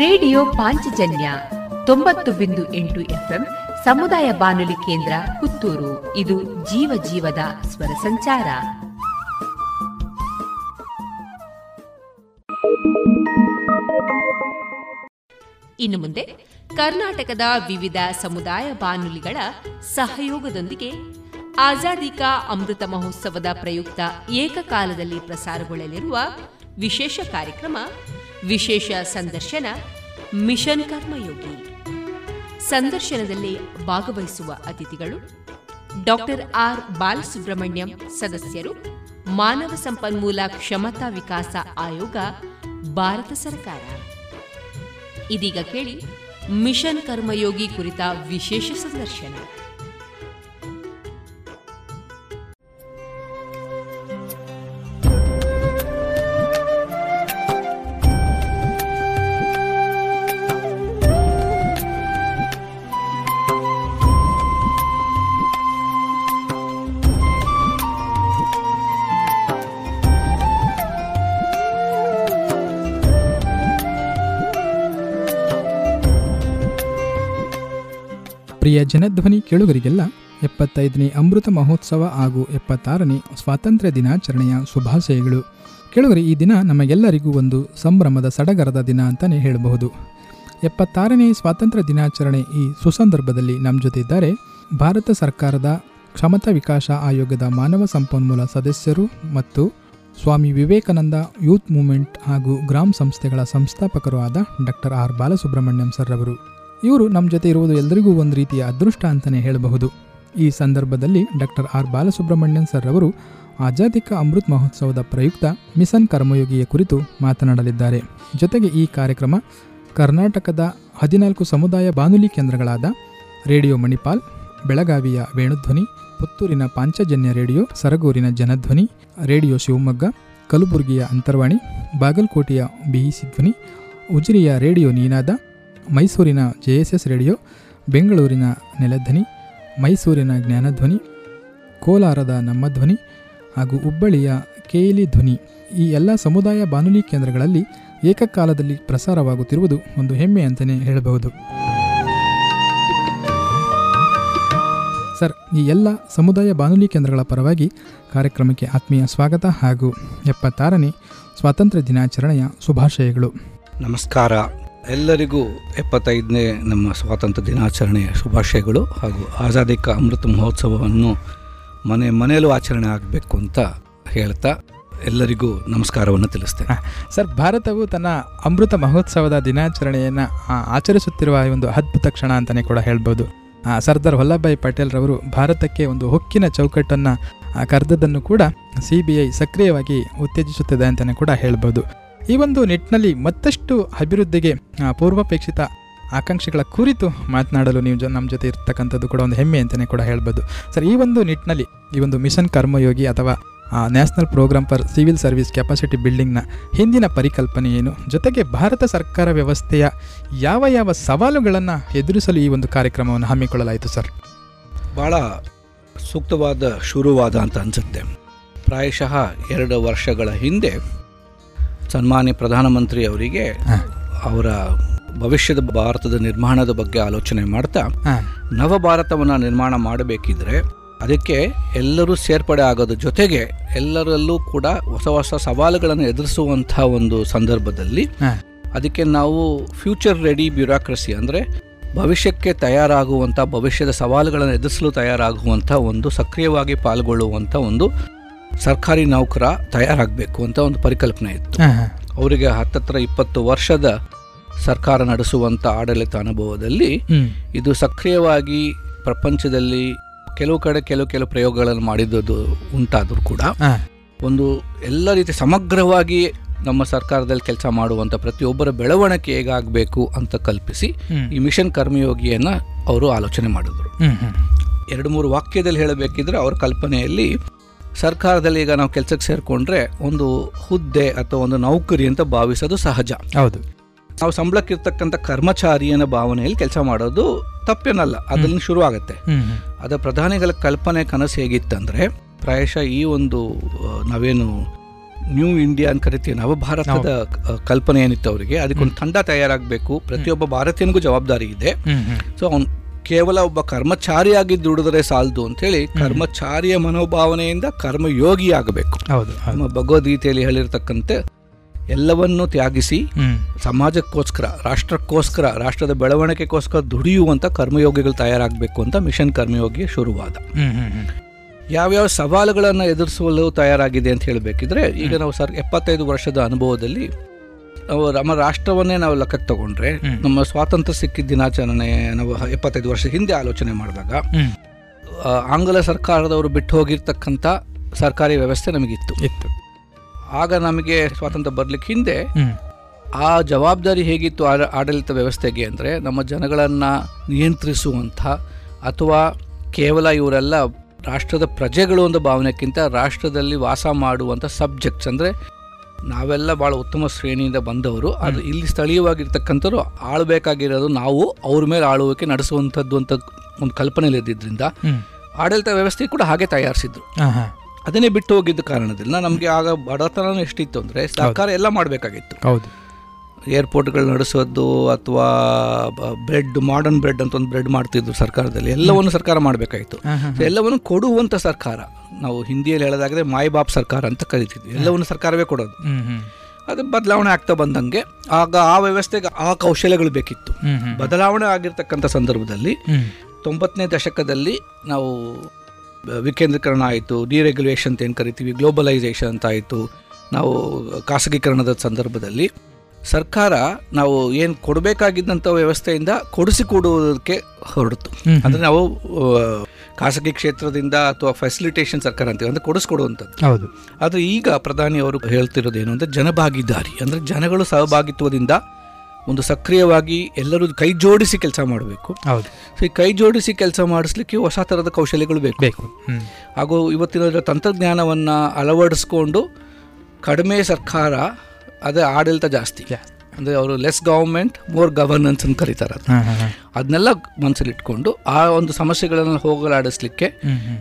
ರೇಡಿಯೋ ಪಾಂಚಜನ್ಯ ತೊಂಬತ್ತು ಬಿಂದು ಎಂಟು ಎಫ್ಎಂ ಸಮುದಾಯ ಬಾನುಲಿ ಕೇಂದ್ರ ಪುತ್ತೂರು. ಇದು ಜೀವ ಜೀವದ ಸ್ವರ ಸಂಚಾರ. ಇನ್ನು ಮುಂದೆ ಕರ್ನಾಟಕದ ವಿವಿಧ ಸಮುದಾಯ ಬಾನುಲಿಗಳ ಸಹಯೋಗದೊಂದಿಗೆ ಆಜಾದಿ ಕಾ ಅಮೃತ ಮಹೋತ್ಸವದ ಪ್ರಯುಕ್ತ ಏಕಕಾಲದಲ್ಲಿ ಪ್ರಸಾರಗೊಳ್ಳಲಿರುವ ವಿಶೇಷ ಕಾರ್ಯಕ್ರಮ ವಿಶೇಷ ಸಂದರ್ಶನ ಮಿಷನ್ ಕರ್ಮಯೋಗಿ. ಸಂದರ್ಶನದಲ್ಲಿ ಭಾಗವಹಿಸುವ ಅತಿಥಿಗಳು ಡಾಕ್ಟರ್ ಆರ್ ಬಾಲಸುಬ್ರಹ್ಮಣ್ಯಂ ಸದಸ್ಯರು, ಮಾನವ ಸಂಪನ್ಮೂಲ ಕ್ಷಮತಾ ವಿಕಾಸ ಆಯೋಗ, ಭಾರತ ಸರ್ಕಾರ. ಇದೀಗ ಕೇಳಿ ಮಿಷನ್ ಕರ್ಮಯೋಗಿ ಕುರಿತ ವಿಶೇಷ ಸಂದರ್ಶನ. ಪ್ರಿಯ ಜನಧ್ವನಿ ಕೇಳುಗರಿಗೆಲ್ಲ ಎಪ್ಪತ್ತೈದನೇ ಅಮೃತ ಮಹೋತ್ಸವ ಹಾಗೂ ಎಪ್ಪತ್ತಾರನೇ ಸ್ವಾತಂತ್ರ್ಯ ದಿನಾಚರಣೆಯ ಶುಭಾಶಯಗಳು. ಕೇಳುಗರಿ, ಈ ದಿನ ನಮಗೆಲ್ಲರಿಗೂ ಒಂದು ಸಂಭ್ರಮದ ಸಡಗರದ ದಿನ ಅಂತಲೇ ಹೇಳಬಹುದು. ಎಪ್ಪತ್ತಾರನೇ ಸ್ವಾತಂತ್ರ್ಯ ದಿನಾಚರಣೆ ಈ ಸುಸಂದರ್ಭದಲ್ಲಿ ನಮ್ಮ ಜೊತೆ ಇದ್ದಾರೆ ಭಾರತ ಸರ್ಕಾರದ ಕ್ಷಮತಾ ವಿಕಾಸ ಆಯೋಗದ ಮಾನವ ಸಂಪನ್ಮೂಲ ಸದಸ್ಯರು ಮತ್ತು ಸ್ವಾಮಿ ವಿವೇಕಾನಂದ ಯೂತ್ ಮೂವ್ಮೆಂಟ್ ಹಾಗೂ ಗ್ರಾಮ ಸಂಸ್ಥೆಗಳ ಸಂಸ್ಥಾಪಕರು ಆದ ಡಾಕ್ಟರ್ ಆರ್ ಬಾಲಸುಬ್ರಹ್ಮಣ್ಯಂ ಸರ್ ಅವರು ಇವರು ನಮ್ಮ ಜೊತೆ ಇರುವುದು ಎಲ್ಲರಿಗೂ ಒಂದು ರೀತಿಯ ಅದೃಷ್ಟ ಅಂತಲೇ ಹೇಳಬಹುದು. ಈ ಸಂದರ್ಭದಲ್ಲಿ ಡಾಕ್ಟರ್ ಆರ್ ಬಾಲಸುಬ್ರಹ್ಮಣ್ಯನ್ ಸರ್ ಅವರು ಆಜಾದಿಕ ಅಮೃತ್ ಮಹೋತ್ಸವದ ಪ್ರಯುಕ್ತ ಮಿಷನ್ ಕರ್ಮಯೋಗಿಯ ಕುರಿತು ಮಾತನಾಡಲಿದ್ದಾರೆ. ಜೊತೆಗೆ ಈ ಕಾರ್ಯಕ್ರಮ ಕರ್ನಾಟಕದ ಹದಿನಾಲ್ಕು ಸಮುದಾಯ ಬಾನುಲಿ ಕೇಂದ್ರಗಳಾದ ರೇಡಿಯೋ ಮಣಿಪಾಲ್, ಬೆಳಗಾವಿಯ ವೇಣುಧ್ವನಿ, ಪುತ್ತೂರಿನ ಪಾಂಚಜನ್ಯ ರೇಡಿಯೋ, ಸರಗೂರಿನ ಜನಧ್ವನಿ, ರೇಡಿಯೋ ಶಿವಮೊಗ್ಗ, ಕಲಬುರಗಿಯ ಅಂತರ್ವಾಣಿ, ಬಾಗಲಕೋಟೆಯ ಬಿಇಸಿ ಧ್ವನಿ ಉಜಿರಿಯ ರೇಡಿಯೋ ನೀನಾದ ಮೈಸೂರಿನ ಜೆ ಎಸ್ ಎಸ್ ರೇಡಿಯೋ, ಬೆಂಗಳೂರಿನ ನೆಲಧ್ವನಿ, ಮೈಸೂರಿನ ಜ್ಞಾನಧ್ವನಿ, ಕೋಲಾರದ ನಮ್ಮ ಧ್ವನಿ ಹಾಗೂ ಹುಬ್ಬಳ್ಳಿಯ ಕೇಲಿ ಧ್ವನಿ ಈ ಎಲ್ಲ ಸಮುದಾಯ ಬಾನುಲಿ ಕೇಂದ್ರಗಳಲ್ಲಿ ಏಕಕಾಲದಲ್ಲಿ ಪ್ರಸಾರವಾಗುತ್ತಿರುವುದು ಒಂದು ಹೆಮ್ಮೆ ಅಂತಲೇ ಹೇಳಬಹುದು. ಸರ್, ಈ ಎಲ್ಲ ಸಮುದಾಯ ಬಾನುಲಿ ಕೇಂದ್ರಗಳ ಪರವಾಗಿ ಕಾರ್ಯಕ್ರಮಕ್ಕೆ ಆತ್ಮೀಯ ಸ್ವಾಗತ ಹಾಗೂ ಎಪ್ಪತ್ತಾರನೇ ಸ್ವಾತಂತ್ರ್ಯ ದಿನಾಚರಣೆಯ ಶುಭಾಶಯಗಳು. ನಮಸ್ಕಾರ. ಎಲ್ಲರಿಗೂ ಎಪ್ಪತ್ತೈದನೇ ನಮ್ಮ ಸ್ವಾತಂತ್ರ್ಯ ದಿನಾಚರಣೆಯ ಶುಭಾಶಯಗಳು ಹಾಗೂ ಆಜಾದಿ ಕಾ ಅಮೃತ ಮಹೋತ್ಸವವನ್ನು ಮನೆ ಮನೆಯಲ್ಲೂ ಆಚರಣೆ ಆಗಬೇಕು ಅಂತ ಹೇಳ್ತಾ ಎಲ್ಲರಿಗೂ ನಮಸ್ಕಾರವನ್ನು ತಿಳಿಸ್ತೇನೆ. ಸರ್, ಭಾರತವು ತನ್ನ ಅಮೃತ ಮಹೋತ್ಸವದ ದಿನಾಚರಣೆಯನ್ನು ಆಚರಿಸುತ್ತಿರುವ ಒಂದು ಅದ್ಭುತ ಕ್ಷಣ ಅಂತಲೇ ಕೂಡ ಹೇಳ್ಬೋದು. ಸರ್ದಾರ್ ವಲ್ಲಭಭಾಯಿ ಪಟೇಲ್ ರವರು ಭಾರತಕ್ಕೆ ಒಂದು ಹೊಕ್ಕಿನ ಚೌಕಟ್ಟನ್ನು ಕರೆದದ್ದನ್ನು ಕೂಡ ಸಿ ಬಿ ಐ ಸಕ್ರಿಯವಾಗಿ ಉತ್ತೇಜಿಸುತ್ತದೆ ಅಂತಲೇ ಕೂಡ ಹೇಳ್ಬೋದು. ಈ ಒಂದು ನಿಟ್ಟಿನಲ್ಲಿ ಮತ್ತಷ್ಟು ಅಭಿವೃದ್ಧಿಗೆ ಪೂರ್ವಾಪೇಕ್ಷಿತ ಆಕಾಂಕ್ಷೆಗಳ ಕುರಿತು ಮಾತನಾಡಲು ನೀವು ನಮ್ಮ ಜೊತೆ ಇರ್ತಕ್ಕಂಥದ್ದು ಕೂಡ ಒಂದು ಹೆಮ್ಮೆ ಅಂತಲೇ ಕೂಡ ಹೇಳ್ಬೋದು. ಸರ್, ಈ ಒಂದು ನಿಟ್ಟಿನಲ್ಲಿ ಈ ಒಂದು ಮಿಷನ್ ಕರ್ಮಯೋಗಿ ಅಥವಾ national programme for civil service capacity ಬಿಲ್ಡಿಂಗ್ನ ಹಿಂದಿನ ಪರಿಕಲ್ಪನೆ ಏನು? ಜೊತೆಗೆ ಭಾರತ ಸರ್ಕಾರ ವ್ಯವಸ್ಥೆಯ ಯಾವ ಯಾವ ಸವಾಲುಗಳನ್ನು ಎದುರಿಸಲು ಈ ಒಂದು ಕಾರ್ಯಕ್ರಮವನ್ನು ಹಮ್ಮಿಕೊಳ್ಳಲಾಯಿತು, ಸರ್? ಭಾಳ ಸೂಕ್ತವಾದ, ಶುರುವಾದ ಅಂತ ಅನಿಸುತ್ತೆ. ಪ್ರಾಯಶಃ ಎರಡು ವರ್ಷಗಳ ಹಿಂದೆ ಸನ್ಮಾನ್ಯ ಪ್ರಧಾನಮಂತ್ರಿ ಅವರಿಗೆ ಅವರ ಭವಿಷ್ಯದ ಭಾರತದ ನಿರ್ಮಾಣದ ಬಗ್ಗೆ ಆಲೋಚನೆ ಮಾಡ್ತಾ ನವ ಭಾರತವನ್ನು ನಿರ್ಮಾಣ ಮಾಡಬೇಕಿದ್ರೆ ಅದಕ್ಕೆ ಎಲ್ಲರೂ ಸೇರ್ಪಡೆ ಆಗೋದ್ರ ಜೊತೆಗೆ ಎಲ್ಲರಲ್ಲೂ ಕೂಡ ಹೊಸ ಹೊಸ ಸವಾಲುಗಳನ್ನು ಎದುರಿಸುವಂತಹ ಒಂದು ಸಂದರ್ಭದಲ್ಲಿ ಅದಕ್ಕೆ ನಾವು ಫ್ಯೂಚರ್ ರೆಡಿ ಬ್ಯೂರಾಕ್ರಸಿ ಅಂದರೆ ಭವಿಷ್ಯಕ್ಕೆ ತಯಾರಾಗುವಂಥ ಭವಿಷ್ಯದ ಸವಾಲುಗಳನ್ನು ಎದುರಿಸಲು ತಯಾರಾಗುವಂಥ ಒಂದು ಸಕ್ರಿಯವಾಗಿ ಪಾಲ್ಗೊಳ್ಳುವಂಥ ಒಂದು ಸರ್ಕಾರಿ ನೌಕರ ತಯಾರಾಗಬೇಕು ಅಂತ ಒಂದು ಪರಿಕಲ್ಪನೆ ಇತ್ತು. ಅವರಿಗೆ ಹತ್ತತ್ರ ಇಪ್ಪತ್ತು ವರ್ಷದ ಸರ್ಕಾರ ನಡೆಸುವಂಥ ಆಡಳಿತ ಅನುಭವದಲ್ಲಿ ಇದು ಸಕ್ರಿಯವಾಗಿ ಪ್ರಪಂಚದಲ್ಲಿ ಕೆಲವು ಕಡೆ ಕೆಲವು ಕೆಲವು ಪ್ರಯೋಗಗಳನ್ನು ಮಾಡಿದ್ದು ಉಂಟಾದರೂ ಕೂಡ ಒಂದು ಎಲ್ಲ ರೀತಿ ಸಮಗ್ರವಾಗಿ ನಮ್ಮ ಸರ್ಕಾರದಲ್ಲಿ ಕೆಲಸ ಮಾಡುವಂಥ ಪ್ರತಿಯೊಬ್ಬರ ಬೆಳವಣಿಗೆ ಹೇಗಾಗಬೇಕು ಅಂತ ಕಲ್ಪಿಸಿ ಈ ಮಿಷನ್ ಕರ್ಮಯೋಗಿಯನ್ನು ಅವರು ಆಲೋಚನೆ ಮಾಡಿದರು. ಎರಡು ಮೂರು ವಾಕ್ಯದಲ್ಲಿ ಹೇಳಬೇಕಿದ್ರೆ ಅವರ ಕಲ್ಪನೆಯಲ್ಲಿ ಸರ್ಕಾರದಲ್ಲಿ ಈಗ ನಾವು ಕೆಲಸಕ್ಕೆ ಸೇರಿಕೊಂಡ್ರೆ ಒಂದು ಹುದ್ದೆ ಅಥವಾ ಒಂದು ನೌಕರಿ ಅಂತ ಭಾವಿಸೋದು ಸಹಜ. ಹೌದು. ನಾವು ಸಂಬಳಕ್ಕಿರ್ತಕ್ಕಂಥ ಕರ್ಮಚಾರಿಯನ ಭಾವನೆಯಲ್ಲಿ ಕೆಲಸ ಮಾಡೋದು ತಪ್ಪೇನಲ್ಲ ಅದನ್ನು ಶುರು ಆಗುತ್ತೆ ಹ್ಮ್ ಹ್ಮ್. ಅದ ಪ್ರಧಾನಿಗಳ ಕಲ್ಪನೆ ಕನಸು ಹೇಗಿತ್ತಂದ್ರೆ ಪ್ರಾಯಶಃ ಈ ಒಂದು ನಾವೇನು ನ್ಯೂ ಇಂಡಿಯಾ ಅಂತ ಕರಿತೀವಿ ನವ ಭಾರತದ ಕಲ್ಪನೆ ಏನಿತ್ತು ಅವರಿಗೆ ಅದಕ್ಕೊಂದು ತಂಡ ತಯಾರಾಗಬೇಕು. ಪ್ರತಿಯೊಬ್ಬ ಭಾರತೀಯನಿಗೂ ಜವಾಬ್ದಾರಿ ಇದೆ. ಸೊ ಅವನು ಕೇವಲ ಒಬ್ಬ ಕರ್ಮಚಾರಿಯಾಗಿ ದುಡಿದ್ರೆ ಸಾಲದು ಅಂತೇಳಿ ಕರ್ಮಚಾರಿಯ ಮನೋಭಾವನೆಯಿಂದ ಕರ್ಮಯೋಗಿ ಆಗಬೇಕು ಹೌದು. ನಮ್ಮ ಭಗವದ್ಗೀತೆಯಲ್ಲಿ ಹೇಳಿರ್ತಕ್ಕಂತೆ ಎಲ್ಲವನ್ನೂ ತ್ಯಾಗಿಸಿ ಸಮಾಜಕ್ಕೋಸ್ಕರ ರಾಷ್ಟ್ರಕ್ಕೋಸ್ಕರ ರಾಷ್ಟ್ರದ ಬೆಳವಣಿಗೆಗೋಸ್ಕರ ದುಡಿಯುವಂಥ ಕರ್ಮಯೋಗಿಗಳು ತಯಾರಾಗಬೇಕು ಅಂತ ಮಿಷನ್ ಕರ್ಮಯೋಗಿಯ ಶುರುವಾದ. ಯಾವ್ಯಾವ ಸವಾಲುಗಳನ್ನು ಎದುರಿಸಲು ತಯಾರಾಗಿದೆ ಅಂತ ಹೇಳಬೇಕಿದ್ರೆ ಈಗ ನಾವು ಸರ್ ಎಪ್ಪತ್ತೈದು ವರ್ಷದ ಅನುಭವದಲ್ಲಿ ನಮ್ಮ ರಾಷ್ಟ್ರವನ್ನೇ ನಾವು ಲೆಕ್ಕಕ್ಕೆ ತಗೊಂಡ್ರೆ ನಮ್ಮ ಸ್ವಾತಂತ್ರ್ಯ ಸಿಕ್ಕಿದ ದಿನಾಚರಣೆ ನಾವು ಎಪ್ಪತ್ತೈದು ವರ್ಷ ಹಿಂದೆ ಆಲೋಚನೆ ಮಾಡಿದಾಗ ಆಂಗ್ಲ ಸರ್ಕಾರದವರು ಬಿಟ್ಟು ಹೋಗಿರ್ತಕ್ಕಂಥ ಸರ್ಕಾರಿ ವ್ಯವಸ್ಥೆ ನಮಗಿತ್ತು. ಇತ್ತು. ಆಗ ನಮಗೆ ಸ್ವಾತಂತ್ರ್ಯ ಬರ್ಲಿಕ್ಕೆ ಹಿಂದೆ ಆ ಜವಾಬ್ದಾರಿ ಹೇಗಿತ್ತು ಆಡ- ಆಡಳಿತ ವ್ಯವಸ್ಥೆಗೆ ಅಂದರೆ ನಮ್ಮ ಜನಗಳನ್ನು ನಿಯಂತ್ರಿಸುವಂಥ ಅಥವಾ ಕೇವಲ ಇವರೆಲ್ಲ ರಾಷ್ಟ್ರದ ಪ್ರಜೆಗಳು ಒಂದು ಭಾವನೆಕ್ಕಿಂತ ರಾಷ್ಟ್ರದಲ್ಲಿ ವಾಸ ಮಾಡುವಂಥ ಸಬ್ಜೆಕ್ಟ್ಸ್ ಅಂದರೆ ನಾವೆಲ್ಲ ಭಾಳ ಉತ್ತಮ ಶ್ರೇಣಿಯಿಂದ ಬಂದವರು. ಅದು ಇಲ್ಲಿ ಸ್ಥಳೀಯವಾಗಿರ್ತಕ್ಕಂಥವ್ರು ಆಳ್ಬೇಕಾಗಿರೋದು ನಾವು ಅವ್ರ ಮೇಲೆ ಆಳುವಿಕೆ ನಡೆಸುವಂಥದ್ದು ಅಂತ ಒಂದು ಕಲ್ಪನೆಯಲ್ಲಿ ಇದ್ದಿದ್ದರಿಂದ ಆಡಳಿತ ವ್ಯವಸ್ಥೆ ಕೂಡ ಹಾಗೆ ತಯಾರಿಸಿದ್ರು. ಅದನ್ನೇ ಬಿಟ್ಟು ಹೋಗಿದ್ದ ಕಾರಣದಿಂದ ನಮಗೆ ಆಗ ಬಡತನ ಎಷ್ಟಿತ್ತು ಅಂದರೆ ಸರ್ಕಾರ ಎಲ್ಲ ಮಾಡಬೇಕಾಗಿತ್ತು. ಹೌದು. ಏರ್ಪೋರ್ಟ್ಗಳು ನಡೆಸೋದು ಅಥವಾ ಬ್ರೆಡ್ ಮಾಡರ್ನ್ ಬ್ರೆಡ್ ಅಂತ ಒಂದು ಬ್ರೆಡ್ ಮಾಡ್ತಿದ್ರು ಸರ್ಕಾರದಲ್ಲಿ ಎಲ್ಲವನ್ನು ಸರ್ಕಾರ ಮಾಡಬೇಕಾಯಿತು. ಎಲ್ಲವನ್ನು ಕೊಡುವಂಥ ಸರ್ಕಾರ ನಾವು ಹಿಂದಿಯಲ್ಲಿ ಹೇಳೋದಾದರೆ ಮಾಯ್ ಬಾಪ್ ಸರ್ಕಾರ ಅಂತ ಕರಿತಿದ್ವಿ ಎಲ್ಲವನ್ನು ಸರ್ಕಾರವೇ ಕೊಡೋದು ಅದು ಬದಲಾವಣೆ ಆಗ್ತಾ ಬಂದಂಗೆ ಆಗ ಆ ವ್ಯವಸ್ಥೆಗೆ ಆ ಕೌಶಲ್ಯಗಳು ಬೇಕಿತ್ತು. ಬದಲಾವಣೆ ಆಗಿರ್ತಕ್ಕಂಥ ಸಂದರ್ಭದಲ್ಲಿ. ತೊಂಬತ್ತನೇ ದಶಕದಲ್ಲಿ ನಾವು ವಿಕೇಂದ್ರೀಕರಣ ಆಯಿತು ಡಿರೆಗ್ಯುಲೇಷನ್ ಅಂತ ಏನು ಕರಿತೀವಿ ಗ್ಲೋಬಲೈಸೇಷನ್ ಅಂತ ಆಯಿತು ನಾವು ಖಾಸಗೀಕರಣದ ಸಂದರ್ಭದಲ್ಲಿ ಸರ್ಕಾರ ನಾವು ಏನು ಕೊಡಬೇಕಾಗಿದ್ದಂಥ ವ್ಯವಸ್ಥೆಯಿಂದ ಕೊಡಿಸಿಕೊಡುವುದಕ್ಕೆ ಹೊರಡ್ತು. ಅಂದರೆ ನಾವು ಖಾಸಗಿ ಕ್ಷೇತ್ರದಿಂದ ಅಥವಾ ಫೆಸಿಲಿಟೇಷನ್ ಸರ್ಕಾರ ಅಂತೀವಿ ಅಂದರೆ ಕೊಡಿಸ್ಕೊಡುವಂಥದ್ದು. ಹೌದು. ಆದರೆ ಈಗ ಪ್ರಧಾನಿ ಅವರು ಹೇಳ್ತಿರೋದೇನು ಅಂದರೆ ಜನಭಾಗಿದಾರಿ. ಅಂದರೆ ಜನಗಳು ಸಹಭಾಗಿತ್ವದಿಂದ ಒಂದು ಸಕ್ರಿಯವಾಗಿ ಎಲ್ಲರೂ ಕೈ ಜೋಡಿಸಿ ಕೆಲಸ ಮಾಡಬೇಕು. ಹೌದು. ಸೊ ಈ ಕೈ ಜೋಡಿಸಿ ಕೆಲಸ ಮಾಡಿಸ್ಲಿಕ್ಕೆ ಹೊಸ ಥರದ ಕೌಶಲ್ಯಗಳು ಬೇಕು. ಬೇಕು. ಹಾಗೂ ಇವತ್ತಿನ ತಂತ್ರಜ್ಞಾನವನ್ನು ಅಳವಡಿಸ್ಕೊಂಡು ಕಡಿಮೆ ಸರ್ಕಾರ ಅದೇ ಆಡಳಿತ ಜಾಸ್ತಿ. ಅಂದರೆ ಅವರು ಲೆಸ್ ಗವರ್ಮೆಂಟ್ ಮೋರ್ ಗವರ್ನೆನ್ಸ್ ಅಂತ ಕರೀತಾರೆ. ಅದನ್ನೆಲ್ಲ ಮನಸ್ಸಲ್ಲಿ ಇಟ್ಕೊಂಡು ಆ ಒಂದು ಸಮಸ್ಯೆಗಳನ್ನು ಹೋಗಲಾಡಿಸ್ಲಿಕ್ಕೆ.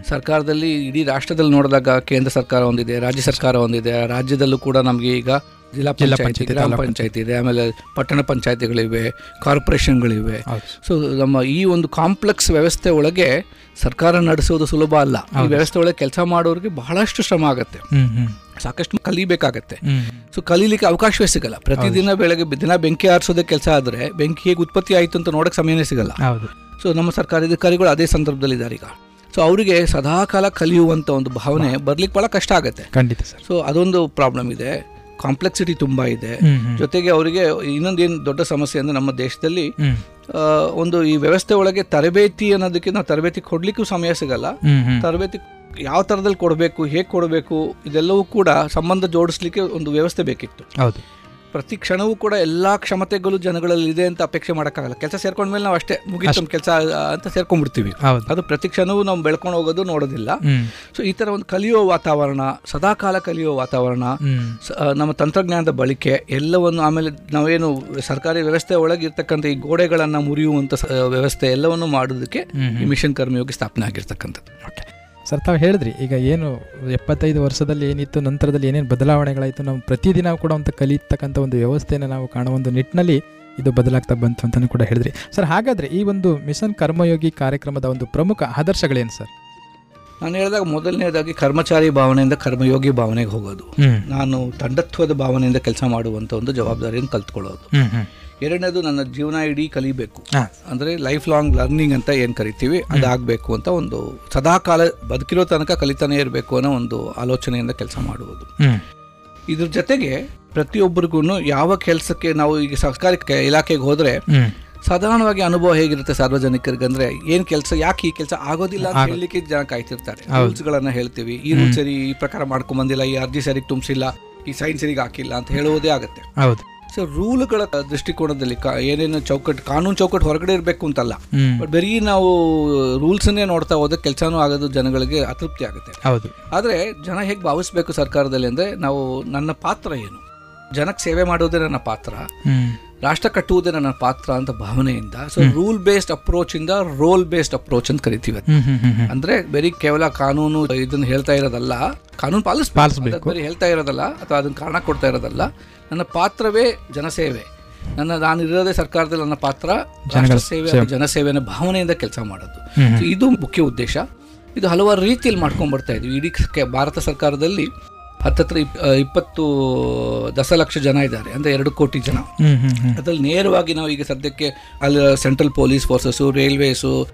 ಸರ್ಕಾರದಲ್ಲಿ ಇಡೀ ರಾಷ್ಟ್ರದಲ್ಲಿ ನೋಡಿದಾಗ ಕೇಂದ್ರ ಸರ್ಕಾರ ಒಂದಿದೆ ರಾಜ್ಯ ಸರ್ಕಾರ ಒಂದಿದೆ ರಾಜ್ಯದಲ್ಲೂ ಕೂಡ ನಮಗೆ ಈಗ ಜಿಲ್ಲಾ ಪಂಚಾಯತಿ ಗ್ರಾಮ ಪಂಚಾಯತಿ ಇದೆ ಆಮೇಲೆ ಪಟ್ಟಣ ಪಂಚಾಯತಿಗಳಿವೆ ಕಾರ್ಪೊರೇಷನ್ಗಳಿವೆ. ಸೊ ನಮ್ಮ ಈ ಒಂದು ಕಾಂಪ್ಲೆಕ್ಸ್ ವ್ಯವಸ್ಥೆ ಒಳಗೆ ಸರ್ಕಾರ ನಡೆಸೋದು ಸುಲಭ ಅಲ್ಲ. ಈ. ವ್ಯವಸ್ಥೆ ಒಳಗೆ ಕೆಲಸ ಮಾಡೋರಿಗೆ ಬಹಳಷ್ಟು ಶ್ರಮ ಆಗುತ್ತೆ. ಸಾಕಷ್ಟು ಕಲಿಬೇಕಾಗತ್ತೆ. ಸೊ ಕಲೀಲಿಕ್ಕೆ ಅವಕಾಶವೇ ಸಿಗಲ್ಲ. ಪ್ರತಿದಿನ ಬೆಳಗ್ಗೆ ದಿನ ಬೆಂಕಿ ಆರಿಸೋದೇ ಕೆಲಸ ಆದರೆ ಬೆಂಕಿ ಹೇಗೆ ಉತ್ಪತ್ತಿ ಆಯಿತು ಅಂತ ನೋಡಕ್ಕೆ ಸಮಯನೇ ಸಿಗಲ್ಲ. ಸೊ ನಮ್ಮ ಸರ್ಕಾರಿ ಅಧಿಕಾರಿಗಳು ಅದೇ ಸಂದರ್ಭದಲ್ಲಿ ಇದ್ದಾರೆ ಈಗ. ಸೊ ಅವರಿಗೆ ಸದಾಕಾಲ ಕಲಿಯುವಂಥ ಒಂದು ಭಾವನೆ ಬರ್ಲಿಕ್ಕೆ ಭಾಳ ಕಷ್ಟ ಆಗುತ್ತೆ. ಖಂಡಿತ ಸರ್. ಸೊ ಅದೊಂದು ಪ್ರಾಬ್ಲಮ್ ಇದೆ. ಕಾಂಪ್ಲೆಕ್ಸಿಟಿ ತುಂಬ ಇದೆ. ಜೊತೆಗೆ ಅವರಿಗೆ ಇನ್ನೊಂದೇನು ದೊಡ್ಡ ಸಮಸ್ಯೆ ಅಂದರೆ ನಮ್ಮ ದೇಶದಲ್ಲಿ ಒಂದು ಈ ವ್ಯವಸ್ಥೆ ಒಳಗೆ ತರಬೇತಿ ಅನ್ನೋದಕ್ಕೆ ನಾವು ತರಬೇತಿ ಕೊಡ್ಲಿಕ್ಕೂ ಸಮಯ ಸಿಗಲ್ಲ. ತರಬೇತಿ ಯಾವ ಥರದಲ್ಲಿ ಕೊಡಬೇಕು ಹೇಗೆ ಕೊಡಬೇಕು ಇದೆಲ್ಲವೂ ಕೂಡ ಸಂಬಂಧ ಜೋಡಿಸ್ಲಿಕ್ಕೆ ಒಂದು ವ್ಯವಸ್ಥೆ ಬೇಕಿತ್ತು. ಹೌದು. ಪ್ರತಿ ಕ್ಷಣವೂ ಕೂಡ ಎಲ್ಲ ಕ್ಷಮತೆಗಳು ಜನಗಳಲ್ಲಿ ಇದೆ ಅಂತ ಅಪೇಕ್ಷೆ ಮಾಡೋಕ್ಕಾಗಲ್ಲ. ಕೆಲಸ ಸೇರ್ಕೊಂಡ ಮೇಲೆ ನಾವು ಅಷ್ಟೇ ಮುಗಿತು ಕೆಲಸ ಅಂತ ಸೇರ್ಕೊಂಡ್ಬಿಡ್ತೀವಿ. ಅದು ಪ್ರತಿ ಕ್ಷಣವೂ ನಾವು ಬೆಳ್ಕೊಂಡು ಹೋಗೋದು ನೋಡೋದಿಲ್ಲ. ಸೊ ಈ ಥರ ಒಂದು ಕಲಿಯೋ ವಾತಾವರಣ ಸದಾಕಾಲ ಕಲಿಯೋ ವಾತಾವರಣ ನಮ್ಮ ತಂತ್ರಜ್ಞಾನದ ಬಳಕೆ ಎಲ್ಲವನ್ನು ಆಮೇಲೆ ನಾವೇನು ಸರ್ಕಾರಿ ವ್ಯವಸ್ಥೆ ಒಳಗಿರ್ತಕ್ಕಂಥ ಈ ಗೋಡೆಗಳನ್ನು ಮುರಿಯುವಂಥ ವ್ಯವಸ್ಥೆ ಎಲ್ಲವನ್ನು ಮಾಡೋದಕ್ಕೆ ಈ ಮಿಷನ್ ಕರ್ಮಯೋಗಿ ಸ್ಥಾಪನೆ ಆಗಿರ್ತಕ್ಕಂಥದ್ದು. ಸರ್ ತಾವು ಹೇಳಿದ್ರಿ ಈಗ ಏನು ಎಪ್ಪತ್ತೈದು ವರ್ಷದಲ್ಲಿ ಏನಿತ್ತು ನಂತರದಲ್ಲಿ ಏನೇನು ಬದಲಾವಣೆಗಳಾಯಿತು ನಾವು ಪ್ರತಿದಿನ ಕೂಡ ಒಂದು ಕಲಿತಕ್ಕಂಥ ಒಂದು ವ್ಯವಸ್ಥೆಯನ್ನು ನಾವು ಕಾಣುವ ಒಂದು ನಿಟ್ಟಿನಲ್ಲಿ ಇದು ಬದಲಾಗ್ತಾ ಬಂತು ಅಂತಲೂ ಕೂಡ ಹೇಳಿದ್ರಿ. ಸರ್ ಹಾಗಾದರೆ ಈ ಒಂದು ಮಿಷನ್ ಕರ್ಮಯೋಗಿ ಕಾರ್ಯಕ್ರಮದ ಒಂದು ಪ್ರಮುಖ ಆದರ್ಶಗಳೇನು ಸರ್? ನಾನು ಹೇಳಿದಾಗ ಮೊದಲನೇದಾಗಿ ಕರ್ಮಚಾರಿ ಭಾವನೆಯಿಂದ ಕರ್ಮಯೋಗಿ ಭಾವನೆಗೆ ಹೋಗೋದು. ನಾನು ತಂಡತ್ವದ ಭಾವನೆಯಿಂದ ಕೆಲಸ ಮಾಡುವಂಥ ಒಂದು ಜವಾಬ್ದಾರಿಯನ್ನು ಕಲ್ತ್ಕೊಳ್ಳೋದು. ಎರಡನೇದು ನನ್ನ ಜೀವನ ಇಡೀ ಕಲಿಬೇಕು. ಅಂದರೆ ಲೈಫ್ ಲಾಂಗ್ ಲರ್ನಿಂಗ್ ಅಂತ ಏನು ಕರಿತೀವಿ ಅದಾಗಬೇಕು ಅಂತ ಒಂದು ಸದಾಕಾಲ ಬದುಕಿರೋ ತನಕ ಕಲಿತಾನೆ ಇರಬೇಕು ಅನ್ನೋ ಒಂದು ಆಲೋಚನೆಯಿಂದ ಕೆಲಸ ಮಾಡುವುದು. ಇದ್ರ ಜೊತೆಗೆ ಪ್ರತಿಯೊಬ್ಬರಿಗೂ ಯಾವ ಕೆಲಸಕ್ಕೆ ನಾವು ಈಗ ಸರ್ಕಾರಿ ಇಲಾಖೆಗೆ ಹೋದರೆ. ಸಾಧಾರಣವಾಗಿ ಅನುಭವ ಹೇಗಿರುತ್ತೆ ಸಾರ್ವಜನಿಕರಿಗೆ ಅಂದ್ರೆ ಏನ್ ಕೆಲಸ ಯಾಕೆ ಈ ಕೆಲಸ ಆಗೋದಿಲ್ಲ ಅಂತ. ಹೇಳಲಿಕ್ಕೆ ಜನ ಕಾಯ್ತಿರ್ತಾರೆ. ರೂಲ್ಸ್ಗಳನ್ನ ರೂಲ್ಸ್ ಗಳನ್ನ ಹೇಳ್ತೀವಿ. ಈ ರೂಲ್ ಸರಿ ಈ ಪ್ರಕಾರ ಮಾಡ್ಕೊಂಡ್ ಬಂದಿಲ್ಲ ಈ ಅರ್ಜಿ ಸರಿಗೆ ತುಂಬಿಸಿಲ್ಲ ಈ ಸೈನ್ ಸರಿಗೆ ಹಾಕಿಲ್ಲ ಅಂತ ಹೇಳುವುದೇ ಆಗುತ್ತೆ. ಹೌದು. ಸೊ ರೂಲ್ಗಳ ದೃಷ್ಟಿಕೋನದಲ್ಲಿ ಏನೇನು ಚೌಕಟ್ಟು ಕಾನೂನು ಚೌಕಟ್ಟು ಹೊರಗಡೆ ಇರಬೇಕು ಅಂತಲ್ಲ. ಬಟ್ ಬರೀ ನಾವು ರೂಲ್ಸನ್ನೇ ನೋಡ್ತಾ ಹೋದ್ರೆ ಕೆಲಸನೂ ಆಗೋದು ಜನಗಳಿಗೆ ಅತೃಪ್ತಿ ಆಗುತ್ತೆ. ಹೌದು. ಆದರೆ ಜನ ಹೇಗೆ ಭಾವಿಸ್ಬೇಕು ಸರ್ಕಾರದಲ್ಲಿ ಅಂದರೆ ನಾವು ನನ್ನ ಪಾತ್ರ ಏನು? ಜನಕ್ಕೆ ಸೇವೆ ಮಾಡೋದೇ ನನ್ನ ಪಾತ್ರ. ರಾಷ್ಟ್ರ ಕಟ್ಟುವುದೇ ನನ್ನ ಪಾತ್ರ ಅಂತ ಭಾವನೆಯಿಂದ ಸೊ ರೂಲ್ ಬೇಸ್ಡ್ ಅಪ್ರೋಚ್ ಇಂದ ರೋಲ್ ಬೇಸ್ಡ್ ಅಪ್ರೋಚ್ ಅಂತ ಕರಿತೀವಿ. ಅಂದ್ರೆ ಬರೀ ಕೇವಲ ಕಾನೂನು ಇದನ್ನ ಹೇಳ್ತಾ ಇರೋದಲ್ಲ ಕಾನೂನು ಪಾಲಿಸ್ ಪಾಲಿಸ್ಬೇಕು. ಬರೀ ಹೇಳ್ತಾ ಇರೋದಲ್ಲ ಅಥವಾ ಅದನ್ನ ಕಾರಣ ಕೊಡ್ತಾ ಇರೋದಲ್ಲ ನನ್ನ ಪಾತ್ರವೇ ಜನಸೇವೆ. ನನ್ನ ನಾನು ಇರೋದೇ ಸರ್ಕಾರದಲ್ಲಿ ನನ್ನ ಪಾತ್ರ ಸೇವೆ ಸೇವೆ. ಜನಸೇವೆ ಅನ್ನೋ ಭಾವನೆಯಿಂದ ಕೆಲಸ ಮಾಡೋದು. ಇದು ಮುಖ್ಯ ಉದ್ದೇಶ. ಇದು ಹಲವಾರು ರೀತಿಯಲ್ಲಿ ಮಾಡ್ಕೊಂಡು ಬರ್ತಾ ಇದ್ವಿ ಇಡೀ ಭಾರತ ಸರ್ಕಾರದಲ್ಲಿ ಹತ್ತತ್ರ ಇಪ್ಪತ್ತು ದಶಲಕ್ಷ ಜನ ಇದ್ದಾರೆ. ಅಂದ್ರೆ ಎರಡು ಕೋಟಿ ಜನ. ಅದ್ರಲ್ಲಿ ನೇರವಾಗಿ ನಾವು ಈಗ ಸದ್ಯಕ್ಕೆ ಅಲ್ಲಿ ಸೆಂಟ್ರಲ್ ಪೊಲೀಸ್ ಫೋರ್ಸಸ್ಸು ರೈಲ್ವೇಸು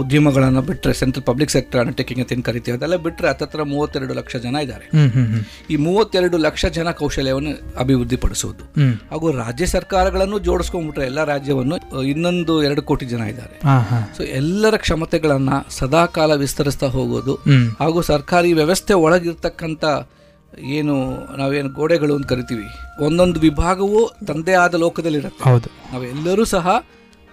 ಉದ್ಯಮಗಳನ್ನು ಬಿಟ್ಟರೆ ಸೆಂಟ್ರಲ್ ಪಬ್ಲಿಕ್ ಸೆಕ್ಟರ್ ಅಂಡರ್ಟೇಕಿಂಗ್ ಅಂತ ಏನು ಕರಿತೀವಿ ಅದೆಲ್ಲ ಬಿಟ್ಟರೆ ಹತ್ತತ್ರ ಮೂವತ್ತೆರಡು ಲಕ್ಷ ಜನ ಇದ್ದಾರೆ. ಈ ಮೂವತ್ತೆರಡು ಲಕ್ಷ ಜನ ಕೌಶಲ್ಯವನ್ನು ಅಭಿವೃದ್ಧಿಪಡಿಸುವುದು. ಹಾಗೂ ರಾಜ್ಯ ಸರ್ಕಾರಗಳನ್ನು ಜೋಡಿಸ್ಕೊಂಡ್ಬಿಟ್ರೆ ಎಲ್ಲ ರಾಜ್ಯವನ್ನು ಇನ್ನೊಂದು ಎರಡು ಕೋಟಿ ಜನ ಇದ್ದಾರೆ. ಸೊ ಎಲ್ಲರ ಕ್ಷಮತೆಗಳನ್ನ ಸದಾಕಾಲ ವಿಸ್ತರಿಸ್ತಾ ಹೋಗೋದು. ಹಾಗೂ ಸರ್ಕಾರಿ ವ್ಯವಸ್ಥೆ ಒಳಗಿರ್ತಕ್ಕಂಥ ಏನು ನಾವೇನು ಗೋಡೆಗಳು ಅಂತ ಕರಿತೀವಿ ಒಂದೊಂದು ವಿಭಾಗವೂ ತಂದೆ ಆದ ಲೋಕದಲ್ಲಿರುತ್ತೆ. ನಾವೆಲ್ಲರೂ ಸಹ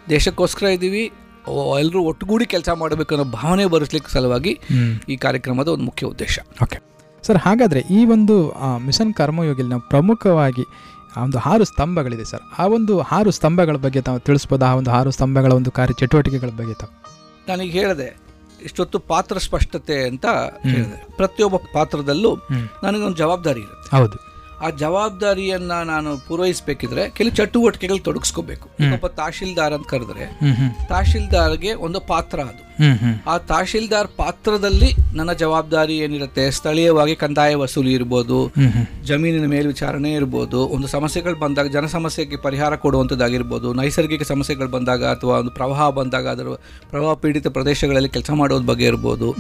ದೇಶಕ್ಕೋಸ್ಕರ ಇದ್ದೀವಿ ಎಲ್ಲರೂ ಒಟ್ಟುಗೂಡಿ ಕೆಲಸ ಮಾಡಬೇಕು ಅನ್ನೋ ಭಾವನೆ ಬರೆಸ್ಲಿಕ್ಕೆ ಸಲುವಾಗಿ ಈ ಕಾರ್ಯಕ್ರಮದ ಒಂದು ಮುಖ್ಯ ಉದ್ದೇಶ. ಓಕೆ. ಸರ್ ಹಾಗಾದರೆ ಈ ಒಂದು ಮಿಷನ್ ಕರ್ಮಯೋಗಿಲಿ ನಾವು ಪ್ರಮುಖವಾಗಿ ಆ ಒಂದು ಆರು ಸ್ತಂಭಗಳಿದೆ ಸರ್. ಆ ಒಂದು ಆರು ಸ್ತಂಭಗಳ ಬಗ್ಗೆ ತಾವು ತಿಳಿಸ್ಬೋದು? ಆ ಒಂದು ಆರು ಸ್ತಂಭಗಳ ಒಂದು ಕಾರ್ಯ ಚಟುವಟಿಕೆಗಳ ಬಗ್ಗೆ ತಾವು? ನಾನೀಗ ಹೇಳಿದೆ ಇಷ್ಟೊತ್ತು ಪಾತ್ರ ಸ್ಪಷ್ಟತೆ ಅಂತ ಹೇಳಿದೆ. ಪ್ರತಿಯೊಬ್ಬ ಪಾತ್ರದಲ್ಲೂ. ನನಗೊಂದು ಜವಾಬ್ದಾರಿ ಇರುತ್ತೆ. ಹೌದು. ಆ ಜವಾಬ್ದಾರಿಯನ್ನ ನಾನು ಪೂರೈಸಬೇಕಿದ್ರೆ ಕೆಲವು ಚಟುವಟಿಕೆಗಳು ತೊಡಗಿಸ್ಕೋಬೇಕು. ಒಬ್ಬ ತಹಶೀಲ್ದಾರ್ ಅಂತ ಕರೆದ್ರೆ. ತಹಶೀಲ್ದಾರ್ಗೆ ಒಂದು ಪಾತ್ರ ಅದು. ಆ ತಹಶೀಲ್ದಾರ್ ಪಾತ್ರದಲ್ಲಿ ನನ್ನ ಜವಾಬ್ದಾರಿ ಏನಿರುತ್ತೆ ಸ್ಥಳೀಯವಾಗಿ ಕಂದಾಯ ವಸೂಲಿ ಇರ್ಬೋದು. ಜಮೀನಿನ ಮೇಲ್ವಿಚಾರಣೆ ಇರ್ಬೋದು ಒಂದು ಸಮಸ್ಯೆಗಳು ಬಂದಾಗ ಜನ ಸಮಸ್ಯೆಗೆ ಪರಿಹಾರ ಕೊಡುವಂಥದ್ದಾಗಿರ್ಬೋದು ನೈಸರ್ಗಿಕ ಸಮಸ್ಯೆಗಳು ಬಂದಾಗ ಅಥವಾ ಒಂದು ಪ್ರವಾಹ ಬಂದಾಗ ಅದರ ಪ್ರವಾಹ ಪೀಡಿತ ಪ್ರದೇಶಗಳಲ್ಲಿ ಕೆಲಸ ಮಾಡೋದ್ ಬಗ್ಗೆ ಇರ್ಬೋದು.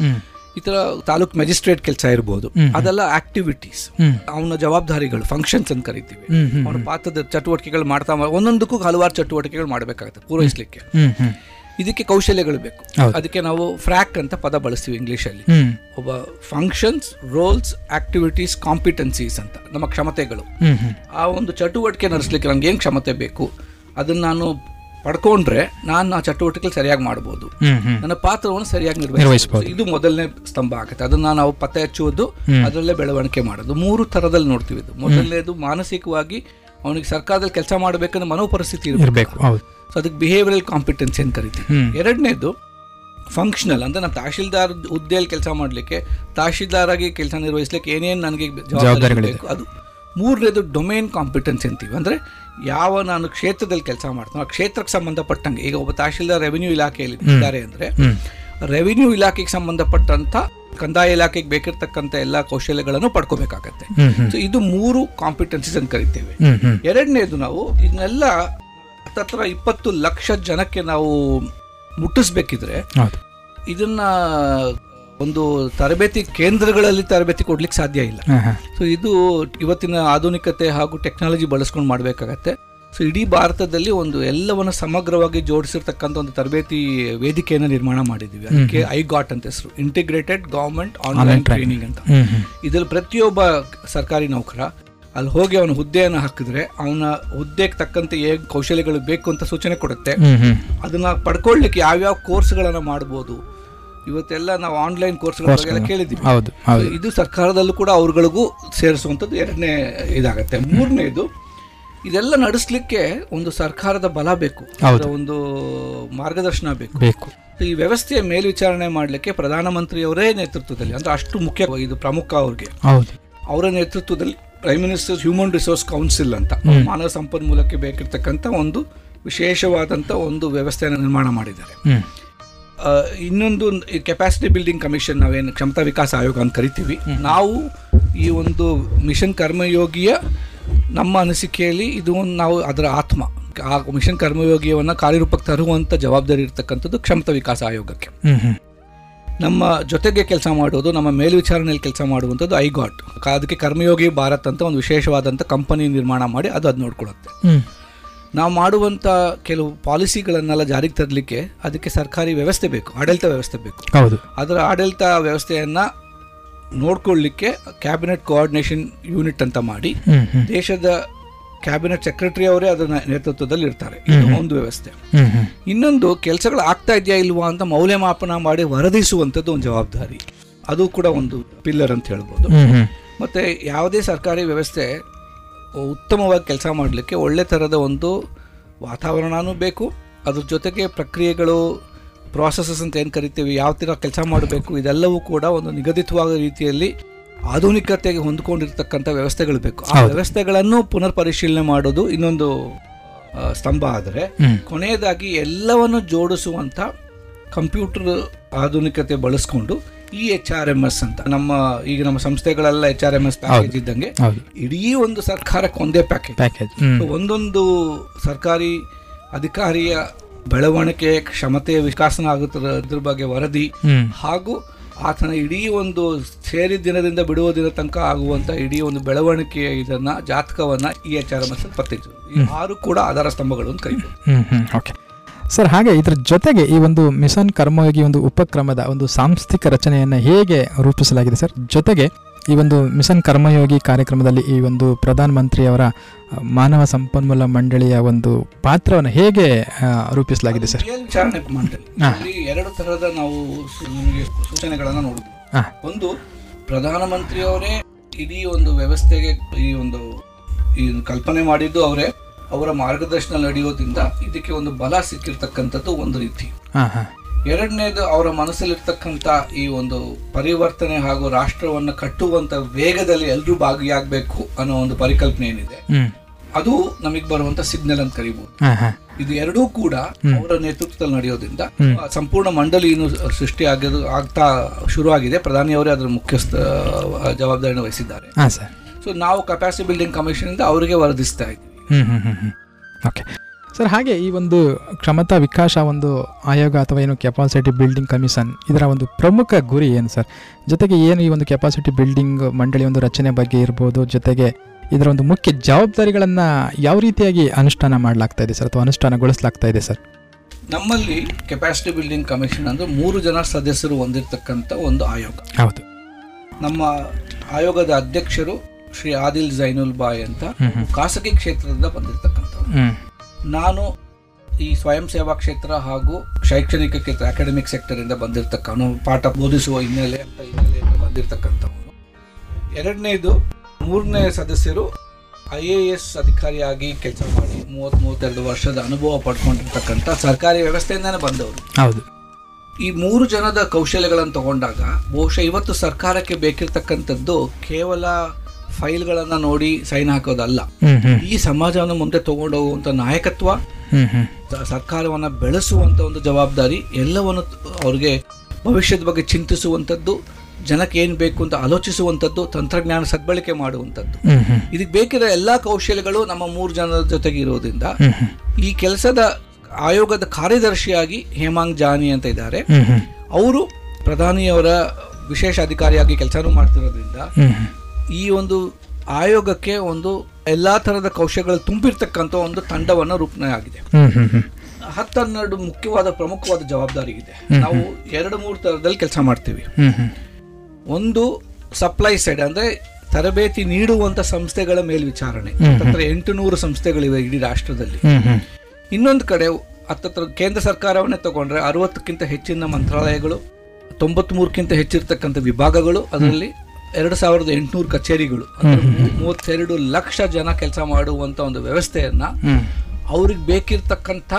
ಈ ಥರ ತಾಲೂಕ್ ಮ್ಯಾಜಿಸ್ಟ್ರೇಟ್ ಕೆಲಸ ಇರ್ಬೋದು. ಹ್ಮ್. ಅದೆಲ್ಲ ಆಕ್ಟಿವಿಟೀಸ್ ಅವನ ಜವಾಬ್ದಾರಿಗಳು ಫಂಕ್ಷನ್ಸ್ ಅಂತ ಕರಿತೀವಿ. ಅವನ ಪಾತ್ರದ ಚಟುವಟಿಕೆಗಳು ಮಾಡ್ತಾ ಒಂದೊಂದಕ್ಕೂ ಹಲವಾರು ಚಟುವಟಿಕೆಗಳು ಮಾಡಬೇಕಾಗುತ್ತೆ ಪೂರೈಸಲಿಕ್ಕೆ. ಇದಕ್ಕೆ ಕೌಶಲ್ಯಗಳು ಬೇಕು. ಅದಕ್ಕೆ ನಾವು ಫ್ರಾಕ್ ಅಂತ ಪದ ಬಳಸ್ತೀವಿ ಇಂಗ್ಲಿಷ್ ಅಲ್ಲಿ ಒಬ್ಬ ಫಂಕ್ಷನ್ಸ್ ರೋಲ್ಸ್ ಆಕ್ಟಿವಿಟೀಸ್ ಕಾಂಪಿಟೆನ್ಸೀಸ್ ಅಂತ ನಮ್ಮ ಕ್ಷಮತೆಗಳು. ಆ ಒಂದು ಚಟುವಟಿಕೆ ನಡೆಸಲಿಕ್ಕೆ ನನಗೆ ಏನು ಕ್ಷಮತೆ ಬೇಕು? ಅದನ್ನ ನಾನು ಪಡ್ಕೊಂಡ್ರೆ ನಾನು ಆ ಚಟುವಟಿಕೆ ಸರಿಯಾಗಿ ಮಾಡ್ಬೋದು ಹ್ಮ್. ನನ್ನ ಪಾತ್ರವನ್ನು ಸರಿಯಾಗಿ. ನಿರ್ವಹಿಸಬಹುದು ಇದು ಮೊದಲನೇ ಸ್ತಂಭ ಆಗುತ್ತೆ ಅದನ್ನ ನಾವು ಪತ್ತೆ ಹಚ್ಚುವುದು. ಅದರಲ್ಲೇ ಬೆಳವಣಿಗೆ ಮಾಡೋದು ಮೂರು ತರದಲ್ಲಿ ನೋಡ್ತೀವಿ ಇದು ಮೊದಲನೇದು ಮಾನಸಿಕವಾಗಿ ಅವನಿಗೆ ಸರ್ಕಾರದಲ್ಲಿ ಕೆಲಸ ಮಾಡಬೇಕಂದ್ರೆ ಮನೋಪರಿಸ್ಥಿತಿ ಪರಿಸ್ಥಿತಿ ಹೌದು. ಸೊ ಅದಕ್ಕೆ ಬಿಹೇವಿಯರಲ್ ಕಾಂಪಿಟೆನ್ಸಿ ಅಂತ ಕರಿತೀವಿ. ಎರಡನೇದು ಫಂಕ್ಷನಲ್ ಅಂದ್ರೆ ನಾನು ತಹಶೀಲ್ದಾರ್ ಹುದ್ದೆಯಲ್ಲಿ ಕೆಲಸ ಮಾಡಲಿಕ್ಕೆ ತಹಶೀಲ್ದಾರ್ ಆಗಿ ಕೆಲಸ ನಿರ್ವಹಿಸಲಿಕ್ಕೆ ಏನೇನು ನನಗೆ ಜವಾಬ್ದಾರಿ. ಅದು ಮೂರನೇದು ಡೊಮೇನ್ ಕಾಂಪಿಟೆನ್ಸಿ ಅಂತೀವಿ ಅಂದರೆ ಯಾವ ನಾನು ಕ್ಷೇತ್ರದಲ್ಲಿ ಕೆಲಸ ಮಾಡ್ತಾನೋ ಆ ಕ್ಷೇತ್ರಕ್ಕೆ ಸಂಬಂಧಪಟ್ಟಂಗೆ ಈಗ ಒಬ್ಬ ತಹಶೀಲ್ದಾರ್ ರೆವಿನ್ಯೂ ಇಲಾಖೆಯಲ್ಲಿ. ಇದ್ದಾರೆ ಅಂದರೆ. ರೆವಿನ್ಯೂ ಇಲಾಖೆಗೆ ಸಂಬಂಧಪಟ್ಟಂಥ ಕಂದಾಯ ಇಲಾಖೆಗೆ ಬೇಕಿರ್ತಕ್ಕಂಥ ಎಲ್ಲ ಕೌಶಲ್ಯಗಳನ್ನು ಪಡ್ಕೋಬೇಕಾಗತ್ತೆ. ಸೊ ಇದು ಮೂರು ಕಾಂಪಿಟೆನ್ಸೀಸ್ ಅಂತ ಕರಿತೇವೆ. ಎರಡನೇದು ನಾವು ಇದನ್ನೆಲ್ಲ ಹತ್ತತ್ರ ಇಪ್ಪತ್ತು ಲಕ್ಷ ಜನಕ್ಕೆ ನಾವು ಮುಟ್ಟಿಸ್ಬೇಕಿದ್ರೆ ಇದನ್ನ ಒಂದು ತರಬೇತಿ ಕೇಂದ್ರಗಳಲ್ಲಿ ತರಬೇತಿ ಕೊಡ್ಲಿಕ್ಕೆ ಸಾಧ್ಯ ಇಲ್ಲ. ಸೊ ಇದು ಇವತ್ತಿನ ಆಧುನಿಕತೆ ಹಾಗೂ ಟೆಕ್ನಾಲಜಿ ಬಳಸ್ಕೊಂಡು ಮಾಡಬೇಕಾಗತ್ತೆ ಸೊ ಇಡೀ ಭಾರತದಲ್ಲಿ ಒಂದು ಎಲ್ಲವನ್ನು ಸಮಗ್ರವಾಗಿ ಜೋಡಿಸಿರ್ತಕ್ಕಂಥ ಒಂದು ತರಬೇತಿ ವೇದಿಕೆಯನ್ನು ನಿರ್ಮಾಣ ಮಾಡಿದ್ದೀವಿ ಅದಕ್ಕೆ. ಐ ಗಾಟ್ ಅಂತ ಹೆಸರು ಇಂಟಿಗ್ರೇಟೆಡ್ ಗವರ್ಮೆಂಟ್ ಆನ್ಲೈನ್ ಟ್ರೈನಿಂಗ್ ಅಂತ. ಇದರಲ್ಲಿ ಪ್ರತಿಯೊಬ್ಬ ಸರ್ಕಾರಿ ನೌಕರ ಅಲ್ಲಿ ಹೋಗಿ ಅವನ ಹುದ್ದೆಯನ್ನು ಹಾಕಿದ್ರೆ ಅವನ ಹುದ್ದೆಗೆ ತಕ್ಕಂತೆ ಏ ಕೌಶಲ್ಯಗಳು ಬೇಕು ಅಂತ ಸೂಚನೆ ಕೊಡುತ್ತೆ. ಅದನ್ನ ಪಡ್ಕೊಳ್ಳಿಕ್ಕೆ ಯಾವ್ಯಾವ ಕೋರ್ಸ್ಗಳನ್ನು ಮಾಡ್ಬೋದು ಇವತ್ತೆಲ್ಲ ನಾವು ಆನ್ಲೈನ್ ಕೋರ್ಸ್ಗಳ ಎಲ್ಲ ಕೇಳಿದ್ದೀವಿ. ಹೌದು. ಇದು ಸರ್ಕಾರದಲ್ಲೂ ಕೂಡ ಅವ್ರಗಳಿಗೂ ಸೇರಿಸುವಂಥದ್ದು ಎರಡನೇ ಇದಾಗತ್ತೆ. ಮೂರನೇದು ಇದೆಲ್ಲ ನಡೆಸಲಿಕ್ಕೆ ಒಂದು ಸರ್ಕಾರದ ಬಲ ಬೇಕು. ಒಂದು ಮಾರ್ಗದರ್ಶನ ಬೇಕು. ಬೇಕು. ಈ ವ್ಯವಸ್ಥೆಯ ಮೇಲ್ವಿಚಾರಣೆ ಮಾಡಲಿಕ್ಕೆ ಪ್ರಧಾನಮಂತ್ರಿಯವರೇ ನೇತೃತ್ವದಲ್ಲಿ ಅಂದ್ರೆ ಅಷ್ಟು ಮುಖ್ಯ ಇದು ಪ್ರಮುಖ ಅವ್ರಿಗೆ. ಅವರ ನೇತೃತ್ವದಲ್ಲಿ prime minister human resource council ಅಂತ ಮಾನವ ಸಂಪನ್ಮೂಲಕ್ಕೆ ಬೇಕಿರ್ತಕ್ಕಂಥ ಒಂದು ವಿಶೇಷವಾದಂಥ ಒಂದು ವ್ಯವಸ್ಥೆಯನ್ನು ನಿರ್ಮಾಣ ಮಾಡಿದ್ದಾರೆ. ಇನ್ನೊಂದು ಕೆಪಾಸಿಟಿ ಬಿಲ್ಡಿಂಗ್ ಕಮಿಷನ್ ನಾವೇನು ಕ್ಷಮತಾ ವಿಕಾಸ ಆಯೋಗ ಅಂತ ಕರಿತೀವಿ. ನಾವು ಈ ಒಂದು ಮಿಷನ್ ಕರ್ಮಯೋಗಿಯ ನಮ್ಮ ಅನಿಸಿಕೆಯಲ್ಲಿ ಇದು ಒಂದು ನಾವು ಅದರ ಆತ್ಮ. ಆ ಮಿಷನ್ ಕರ್ಮಯೋಗಿಯವನ್ನು ಕಾರ್ಯರೂಪಕ್ಕೆ ತರುವಂಥ ಜವಾಬ್ದಾರಿ ಇರ್ತಕ್ಕಂಥದ್ದು ಕ್ಷಮತಾ ವಿಕಾಸ ಆಯೋಗಕ್ಕೆ. ನಮ್ಮ ಜೊತೆಗೆ ಕೆಲಸ ಮಾಡೋದು ನಮ್ಮ ಮೇಲ್ವಿಚಾರಣೆಯಲ್ಲಿ ಕೆಲಸ ಮಾಡುವಂಥದ್ದು ಐಗಾಟ್ ಅದಕ್ಕೆ ಕರ್ಮಯೋಗಿ ಭಾರತ್ ಅಂತ ಒಂದು ವಿಶೇಷವಾದಂಥ ಕಂಪನಿ ನಿರ್ಮಾಣ ಮಾಡಿ ಅದು ಅದು ನೋಡ್ಕೊಳ್ಳುತ್ತೆ. ನಾವು ಮಾಡುವಂಥ ಕೆಲವು ಪಾಲಿಸಿಗಳನ್ನೆಲ್ಲ ಜಾರಿಗೆ ತರಲಿಕ್ಕೆ ಅದಕ್ಕೆ ಸರ್ಕಾರಿ ವ್ಯವಸ್ಥೆ ಬೇಕು ಆಡಳಿತ ವ್ಯವಸ್ಥೆ ಬೇಕು ಹೌದು ಅದರ ಆಡಳಿತ ವ್ಯವಸ್ಥೆಯನ್ನು ನೋಡ್ಕೊಳ್ಳಿಕ್ಕೆ ಕ್ಯಾಬಿನೆಟ್ ಕೋಆರ್ಡಿನೇಷನ್ ಯೂನಿಟ್ ಅಂತ ಮಾಡಿ. ದೇಶದ ಕ್ಯಾಬಿನೆಟ್ ಸೆಕ್ರೆಟರಿ ಅವರೇ ಅದರ ನೇತೃತ್ವದಲ್ಲಿ ಇರ್ತಾರೆ ಇದು. ಒಂದು ವ್ಯವಸ್ಥೆ. ಇನ್ನೊಂದು ಕೆಲಸಗಳು ಆಗ್ತಾ ಇದೆಯಾ ಇಲ್ವಾ ಅಂತ ಮೌಲ್ಯಮಾಪನ ಮಾಡಿ ವರದಿಸುವಂಥದ್ದು ಒಂದು ಜವಾಬ್ದಾರಿ ಅದು ಕೂಡ ಒಂದು ಪಿಲ್ಲರ್ ಅಂತ ಹೇಳ್ಬೋದು ಮತ್ತೆ. ಯಾವುದೇ ಸರ್ಕಾರಿ ವ್ಯವಸ್ಥೆ ಉತ್ತಮವಾಗಿ ಕೆಲಸ ಮಾಡಲಿಕ್ಕೆ ಒಳ್ಳೆ ಥರದ ಒಂದು ವಾತಾವರಣವೂ ಬೇಕು. ಅದ್ರ ಜೊತೆಗೆ ಪ್ರಕ್ರಿಯೆಗಳು ಪ್ರಾಸೆಸಸ್ ಅಂತ ಏನು ಕರಿತೀವಿ ಯಾವ ಥರ ಕೆಲಸ ಮಾಡಬೇಕು ಇದೆಲ್ಲವೂ ಕೂಡ ಒಂದು ನಿಗದಿತವಾದ ರೀತಿಯಲ್ಲಿ ಆಧುನಿಕತೆಗೆ ಹೊಂದ್ಕೊಂಡಿರ್ತಕ್ಕಂಥ ವ್ಯವಸ್ಥೆಗಳು ಬೇಕು. ಆ ವ್ಯವಸ್ಥೆಗಳನ್ನು ಪುನರ್ ಪರಿಶೀಲನೆ ಮಾಡೋದು ಇನ್ನೊಂದು ಸ್ತಂಭ ಆದರೆ. ಕೊನೆಯದಾಗಿ ಎಲ್ಲವನ್ನು ಜೋಡಿಸುವಂಥ ಕಂಪ್ಯೂಟರ್ ಆಧುನಿಕತೆ ಬಳಸ್ಕೊಂಡು E H R M S ಅಂತ. ನಮ್ಮ ಈಗ ನಮ್ಮ ಸಂಸ್ಥೆಗಳೆಲ್ಲ H R M S package ಇದ್ದಂಗೆ ಇಡೀ ಒಂದು ಸರ್ಕಾರಕ್ಕೆ ಒಂದೇ ಪ್ಯಾಕೇಜ್ ಪ್ಯಾಕೇಜ್ ಒಂದೊಂದು ಸರ್ಕಾರಿ ಅಧಿಕಾರಿಯ ಬೆಳವಣಿಗೆ ಕ್ಷಮತೆಯ ವಿಕಾಸನ ಆಗುತ್ತದ್ರ ಬಗ್ಗೆ ವರದಿ. ಹಾಗೂ ಆತನ ಇಡೀ ಒಂದು ಸೇರಿ ದಿನದಿಂದ ಬಿಡುವ ದಿನ ತನಕ ಆಗುವಂತ ಇಡೀ ಒಂದು ಬೆಳವಣಿಗೆಯ ಇದನ್ನ ಜಾತಕವನ್ನ ಈ ಎಚ್ ಆರ್ ಎಂ ಎಸ್ ಪತ್ತೆ ಈ ಆರು ಕೂಡ ಆಧಾರ ಸ್ತಂಭಗಳು ಅಂತ ಕರೀತಾರೆ ಸರ್ ಹಾಗೆ ಇದರ ಜೊತೆಗೆ ಈ ಒಂದು ಮಿಷನ್ ಕರ್ಮಯೋಗಿ ಒಂದು ಉಪಕ್ರಮದ ಒಂದು ಸಾಂಸ್ಥಿಕ ರಚನೆಯನ್ನು ಹೇಗೆ ರೂಪಿಸಲಾಗಿದೆ ಸರ್? ಜೊತೆಗೆ ಈ ಒಂದು ಮಿಷನ್ ಕರ್ಮಯೋಗಿ ಕಾರ್ಯಕ್ರಮದಲ್ಲಿ ಈ ಒಂದು ಪ್ರಧಾನ ಮಂತ್ರಿಯವರ ಮಾನವ ಸಂಪನ್ಮೂಲ ಮಂಡಳಿಯ ಒಂದು ಪಾತ್ರವನ್ನು ಹೇಗೆ ರೂಪಿಸಲಾಗಿದೆ ಸರ್? ಎರಡು ತರಹದ ನಾವು ಸೂಚನೆಗಳನ್ನು ನೋಡಬಹುದು ನೋಡಿದ್ವಿ. ಒಂದು ಪ್ರಧಾನಮಂತ್ರಿಯವರೇ ಇಡೀ ಒಂದು ವ್ಯವಸ್ಥೆಗೆ ಈ ಒಂದು ಈ ಕಲ್ಪನೆ ಮಾಡಿದ್ದು ಅವರೇ. ಅವರ ಮಾರ್ಗದರ್ಶನ ನಡೆಯೋದ್ರಿಂದ ಇದಕ್ಕೆ ಒಂದು ಬಲ ಸಿಕ್ಕಿರ್ತಕ್ಕಂಥದ್ದು ಒಂದು ರೀತಿ. ಎರಡನೇದು ಅವರ ಮನಸ್ಸಲ್ಲಿರ್ತಕ್ಕಂಥ ಈ ಒಂದು ಪರಿವರ್ತನೆ ಹಾಗೂ ರಾಷ್ಟ್ರವನ್ನು ಕಟ್ಟುವಂತ ವೇಗದಲ್ಲಿ ಎಲ್ಲರೂ ಭಾಗಿಯಾಗಬೇಕು ಅನ್ನೋ ಒಂದು ಪರಿಕಲ್ಪನೆ ಏನಿದೆ ಅದು ನಮಗೆ ಬರುವಂತ ಸಿಗ್ನಲ್ ಅಂತ ಕರಿಬಹುದು ಇದು ಎರಡೂ ಕೂಡ ಅವರ ನೇತೃತ್ವದಲ್ಲಿ ನಡೆಯೋದ್ರಿಂದ ಸಂಪೂರ್ಣ ಮಂಡಳಿ ಇನ್ನು ಸೃಷ್ಟಿ ಆಗೋದು ಆಗ್ತಾ ಶುರುವಾಗಿದೆ. ಪ್ರಧಾನಿಯವರೇ ಅದರ ಮುಖ್ಯಸ್ಥ ಜವಾಬ್ದಾರಿಯನ್ನು ವಹಿಸಿದ್ದಾರೆ. ಸೊ ನಾವು ಕೆಪಾಸಿಟಿ ಬಿಲ್ಡಿಂಗ್ ಕಮಿಷನ್ ಇಂದ ಅವರಿಗೆ ವರದಿಸ್ತಾ ಇದ್ದೀವಿ. ಹ್ಮ್ ಹ್ಮ್ ಹ್ಮ್ ಹ್ಮ್. ಓಕೆ ಸರ್ ಹಾಗೆ ಈ ಒಂದು ಕ್ಷಮತಾ ವಿಕಾಸ ಒಂದು ಆಯೋಗ ಅಥವಾ ಏನು ಕೆಪಾಸಿಟಿ ಬಿಲ್ಡಿಂಗ್ ಕಮಿಷನ್ ಇದರ ಒಂದು ಪ್ರಮುಖ ಗುರಿ ಏನು ಸರ್ ಜೊತೆಗೆ ಏನು ಈ ಒಂದು ಕೆಪಾಸಿಟಿ ಬಿಲ್ಡಿಂಗ್ ಮಂಡಳಿ ಒಂದು ರಚನೆ ಬಗ್ಗೆ ಇರ್ಬೋದು ಜೊತೆಗೆ ಇದರ ಒಂದು ಮುಖ್ಯ ಜವಾಬ್ದಾರಿಗಳನ್ನು ಯಾವ ರೀತಿಯಾಗಿ ಅನುಷ್ಠಾನ ಮಾಡಲಾಗ್ತಾ ಇದೆ ಸರ್ ಅಥವಾ ಅನುಷ್ಠಾನಗೊಳಿಸಲಾಗ್ತಾ ಇದೆ ಸರ್ ನಮ್ಮಲ್ಲಿ ಕೆಪಾಸಿಟಿ ಬಿಲ್ಡಿಂಗ್ ಕಮಿಷನ್ ಅಂದ್ರೆ ಮೂರು ಜನ ಸದಸ್ಯರು ಹೊಂದಿರತಕ್ಕಂಥ ಒಂದು ಆಯೋಗ. ಹೌದು. ನಮ್ಮ ಆಯೋಗದ ಅಧ್ಯಕ್ಷರು ಶ್ರೀ ಆದಿಲ್ ಜೈನುಲ್ ಬಾಯ್ ಅಂತ. ಖಾಸಗಿ ಕ್ಷೇತ್ರದಿಂದ ಬಂದಿರತಕ್ಕಂಥವ್ರು. ನಾನು ಈ ಸ್ವಯಂ ಸೇವಾ ಕ್ಷೇತ್ರ ಹಾಗೂ ಶೈಕ್ಷಣಿಕ ಕ್ಷೇತ್ರ ಅಕಾಡೆಮಿಕ್ ಸೆಕ್ಟರ್ ಇಂದ ಬಂದಿರತಕ್ಕವನು ಪಾಠ ಬೋಧಿಸುವ ಹಿನ್ನೆಲೆ ಅಂತ ಹಿನ್ನೆಲೆಯಿಂದ ಬಂದಿರತಕ್ಕಂಥವನು ಎರಡನೇದು ಮೂರನೇ ಸದಸ್ಯರು ಐ ಎ ಎಸ್ ಅಧಿಕಾರಿಯಾಗಿ ಕೆಲಸ ಮಾಡಿ ಮೂವತ್ತ್ ಮೂವತ್ತೆರಡು ವರ್ಷದ ಅನುಭವ ಪಡ್ಕೊಂಡಿರ್ತಕ್ಕಂಥ ಸರ್ಕಾರಿ ವ್ಯವಸ್ಥೆಯಿಂದಾನೇ ಬಂದವರು. ಹೌದು. ಈ ಮೂರು ಜನದ ಕೌಶಲ್ಯಗಳನ್ನು ತಗೊಂಡಾಗ ಬಹುಶಃ ಇವತ್ತು ಸರ್ಕಾರಕ್ಕೆ ಬೇಕಿರ್ತಕ್ಕಂಥದ್ದು ಕೇವಲ ಫೈಲ್ಗಳನ್ನು ನೋಡಿ ಸೈನ್ ಹಾಕೋದಲ್ಲ. ಈ ಸಮಾಜವನ್ನು ಮುಂದೆ ತಗೊಂಡು ಹೋಗುವಂತ ನಾಯಕತ್ವ ಸರ್ಕಾರವನ್ನ ಬೆಳೆಸುವಂತ ಒಂದು ಜವಾಬ್ದಾರಿ ಎಲ್ಲವನ್ನು ಅವ್ರಿಗೆ ಭವಿಷ್ಯದ ಬಗ್ಗೆ ಚಿಂತಿಸುವಂಥದ್ದು ಜನಕ್ಕೆ ಏನು ಬೇಕು ಅಂತ ಆಲೋಚಿಸುವಂಥದ್ದು ತಂತ್ರಜ್ಞಾನ ಸದ್ಬಳಕೆ ಮಾಡುವಂಥದ್ದು ಹ್ಮ್ ಇದಕ್ಕೆ ಬೇಕಿರೋ ಎಲ್ಲಾ ಕೌಶಲ್ಯಗಳು ನಮ್ಮ ಮೂರು ಜನರ ಜೊತೆಗೆ ಇರೋದ್ರಿಂದ ಈ ಕೆಲಸದ ಆಯೋಗದ ಕಾರ್ಯದರ್ಶಿಯಾಗಿ ಹೇಮಾಂಗ್ ಜಾನಿ ಅಂತ ಇದ್ದಾರೆ. ಅವರು ಪ್ರಧಾನಿಯವರ ವಿಶೇಷ ಅಧಿಕಾರಿಯಾಗಿ ಕೆಲಸನೂ ಮಾಡ್ತಿರೋದ್ರಿಂದ ಈ ಒಂದು ಆಯೋಗಕ್ಕೆ ಒಂದು ಎಲ್ಲಾ ತರಹದ ಕೌಶಲ್ಯಗಳು ತುಂಬಿರ್ತಕ್ಕಂಥ ಒಂದು ತಂಡವನ್ನು ರೂಪಣೆ ಆಗಿದೆ ಹತ್ತನ್ನೆರಡು ಮುಖ್ಯವಾದ ಪ್ರಮುಖವಾದ ಜವಾಬ್ದಾರಿ ಇದೆ. ನಾವು ಎರಡು ಮೂರು ತರದಲ್ಲಿ ಕೆಲಸ ಮಾಡ್ತೀವಿ. ಒಂದು ಸಪ್ಲೈ ಸೈಡ್ ಅಂದ್ರೆ ತರಬೇತಿ ನೀಡುವಂತ ಸಂಸ್ಥೆಗಳ ಮೇಲ್ವಿಚಾರಣೆ. ಹತ್ತತ್ರ ಎಂಟು ನೂರು ಸಂಸ್ಥೆಗಳಿವೆ ಇಡೀ ರಾಷ್ಟ್ರದಲ್ಲಿ. ಇನ್ನೊಂದು ಕಡೆ ಹತ್ತತ್ರ ಕೇಂದ್ರ ಸರ್ಕಾರವನ್ನೇ ತಗೊಂಡ್ರೆ ಅರವತ್ತಕ್ಕಿಂತ ಹೆಚ್ಚಿನ ಮಂತ್ರಾಲಯಗಳು ತೊಂಬತ್ಮೂರಕ್ಕಿಂತ ಹೆಚ್ಚಿರ್ತಕ್ಕಂಥ ವಿಭಾಗಗಳು ಅದರಲ್ಲಿ ಎರಡು ಸಾವಿರದ ಎಂಟುನೂರು ಕಚೇರಿಗಳು. ಮೂವತ್ತೆರಡು ಲಕ್ಷ ಜನ ಕೆಲಸ ಮಾಡುವಂತ ಒಂದು ವ್ಯವಸ್ಥೆಯನ್ನ ಅವ್ರಿಗೆ ಬೇಕಿರ್ತಕ್ಕಂಥ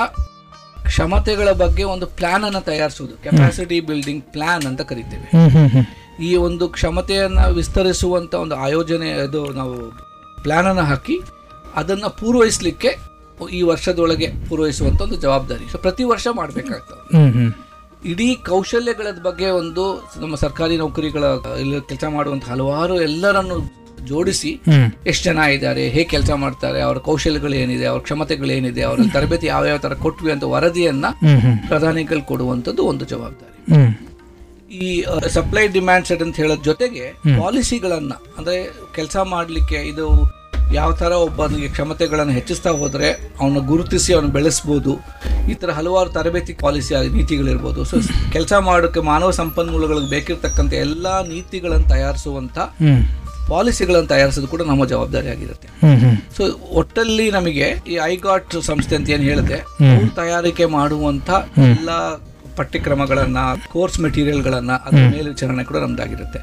ಕ್ಷಮತೆಗಳ ಬಗ್ಗೆ ಒಂದು ಪ್ಲಾನ್ ಅನ್ನ ತಯಾರಿಸುವುದು. ಕೆಪಾಸಿಟಿ ಬಿಲ್ಡಿಂಗ್ ಪ್ಲಾನ್ ಅಂತ ಕರಿತೇವೆ. ಈ ಒಂದು ಕ್ಷಮತೆಯನ್ನ ವಿಸ್ತರಿಸುವಂತ ಒಂದು ಆಯೋಜನೆ ಅದು ನಾವು ಪ್ಲಾನ್ ಅನ್ನ ಹಾಕಿ ಅದನ್ನ ಪೂರೈಸಲಿಕ್ಕೆ ಈ ವರ್ಷದೊಳಗೆ ಪೂರೈಸುವಂತ ಒಂದು ಜವಾಬ್ದಾರಿ. ಸೊ ಪ್ರತಿ ವರ್ಷ ಮಾಡಬೇಕಾಗ್ತದೆ. ಇಡೀ ಕೌಶಲ್ಯಗಳ ಬಗ್ಗೆ ಒಂದು ನಮ್ಮ ಸರ್ಕಾರಿ ನೌಕರಿಗಳ ಇಲ್ಲಿ ಕೆಲಸ ಮಾಡುವಂತಹ ಹಲವಾರು ಎಲ್ಲರನ್ನು ಜೋಡಿಸಿ. ಎಷ್ಟು ಜನ ಇದ್ದಾರೆ ಹೇಗೆ ಕೆಲಸ ಮಾಡ್ತಾರೆ ಅವರ ಕೌಶಲ್ಯಗಳು ಏನಿದೆ ಅವ್ರ ಕ್ಷಮತೆಗಳು ಏನಿದೆ ಅವರ ತರಬೇತಿ ಯಾವ ಯಾವ ತರ ಕೊಟ್ವಿ ಅಂತ ವರದಿಯನ್ನ. ಪ್ರಧಾನಿಗಳು ಕೊಡುವಂಥದ್ದು ಒಂದು ಜವಾಬ್ದಾರಿ ಈ ಸಪ್ಲೈ ಡಿಮ್ಯಾಂಡ್ ಸೆಟ್ ಅಂತ ಹೇಳೋದ್ ಜೊತೆಗೆ. ಪಾಲಿಸಿಗಳನ್ನ ಅಂದ್ರೆ ಕೆಲಸ ಮಾಡ್ಲಿಕ್ಕೆ ಇದು ಯಾವ ಥರ ಒಬ್ಬನಿಗೆ ಕ್ಷಮತೆಗಳನ್ನು ಹೆಚ್ಚಿಸ್ತಾ ಹೋದರೆ ಅವನ ಗುರುತಿಸಿ ಅವನು ಬೆಳೆಸ್ಬೋದು. ಈ ಥರ ಹಲವಾರು ತರಬೇತಿ ಪಾಲಿಸಿ ನೀತಿಗಳಿರ್ಬೋದು. ಸೊ ಕೆಲಸ ಮಾಡೋಕ್ಕೆ ಮಾನವ ಸಂಪನ್ಮೂಲಗಳಿಗೆ ಬೇಕಿರತಕ್ಕಂಥ ಎಲ್ಲ ನೀತಿಗಳನ್ನು ತಯಾರಿಸುವಂಥ ಪಾಲಿಸಿಗಳನ್ನು ತಯಾರಿಸೋದು ಕೂಡ ನಮ್ಮ ಜವಾಬ್ದಾರಿ ಆಗಿರುತ್ತೆ. ಸೊ ಒಟ್ಟಲ್ಲಿ ನಮಗೆ ಈ ಐಗಾಟ್ ಸಂಸ್ಥೆ ಅಂತ ಏನು ಹೇಳಿದೆ. ತಯಾರಿಕೆ ಮಾಡುವಂಥ. ಎಲ್ಲ ಪಠ್ಯಕ್ರಮಗಳನ್ನ ಕೋರ್ಸ್ ಮೆಟೀರಿಯಲ್ಗಳನ್ನ ಅದ್ರ ಮೇಲ್ವಿಚಾರಣೆ ಕೂಡ ನಮ್ದಾಗಿರುತ್ತೆ.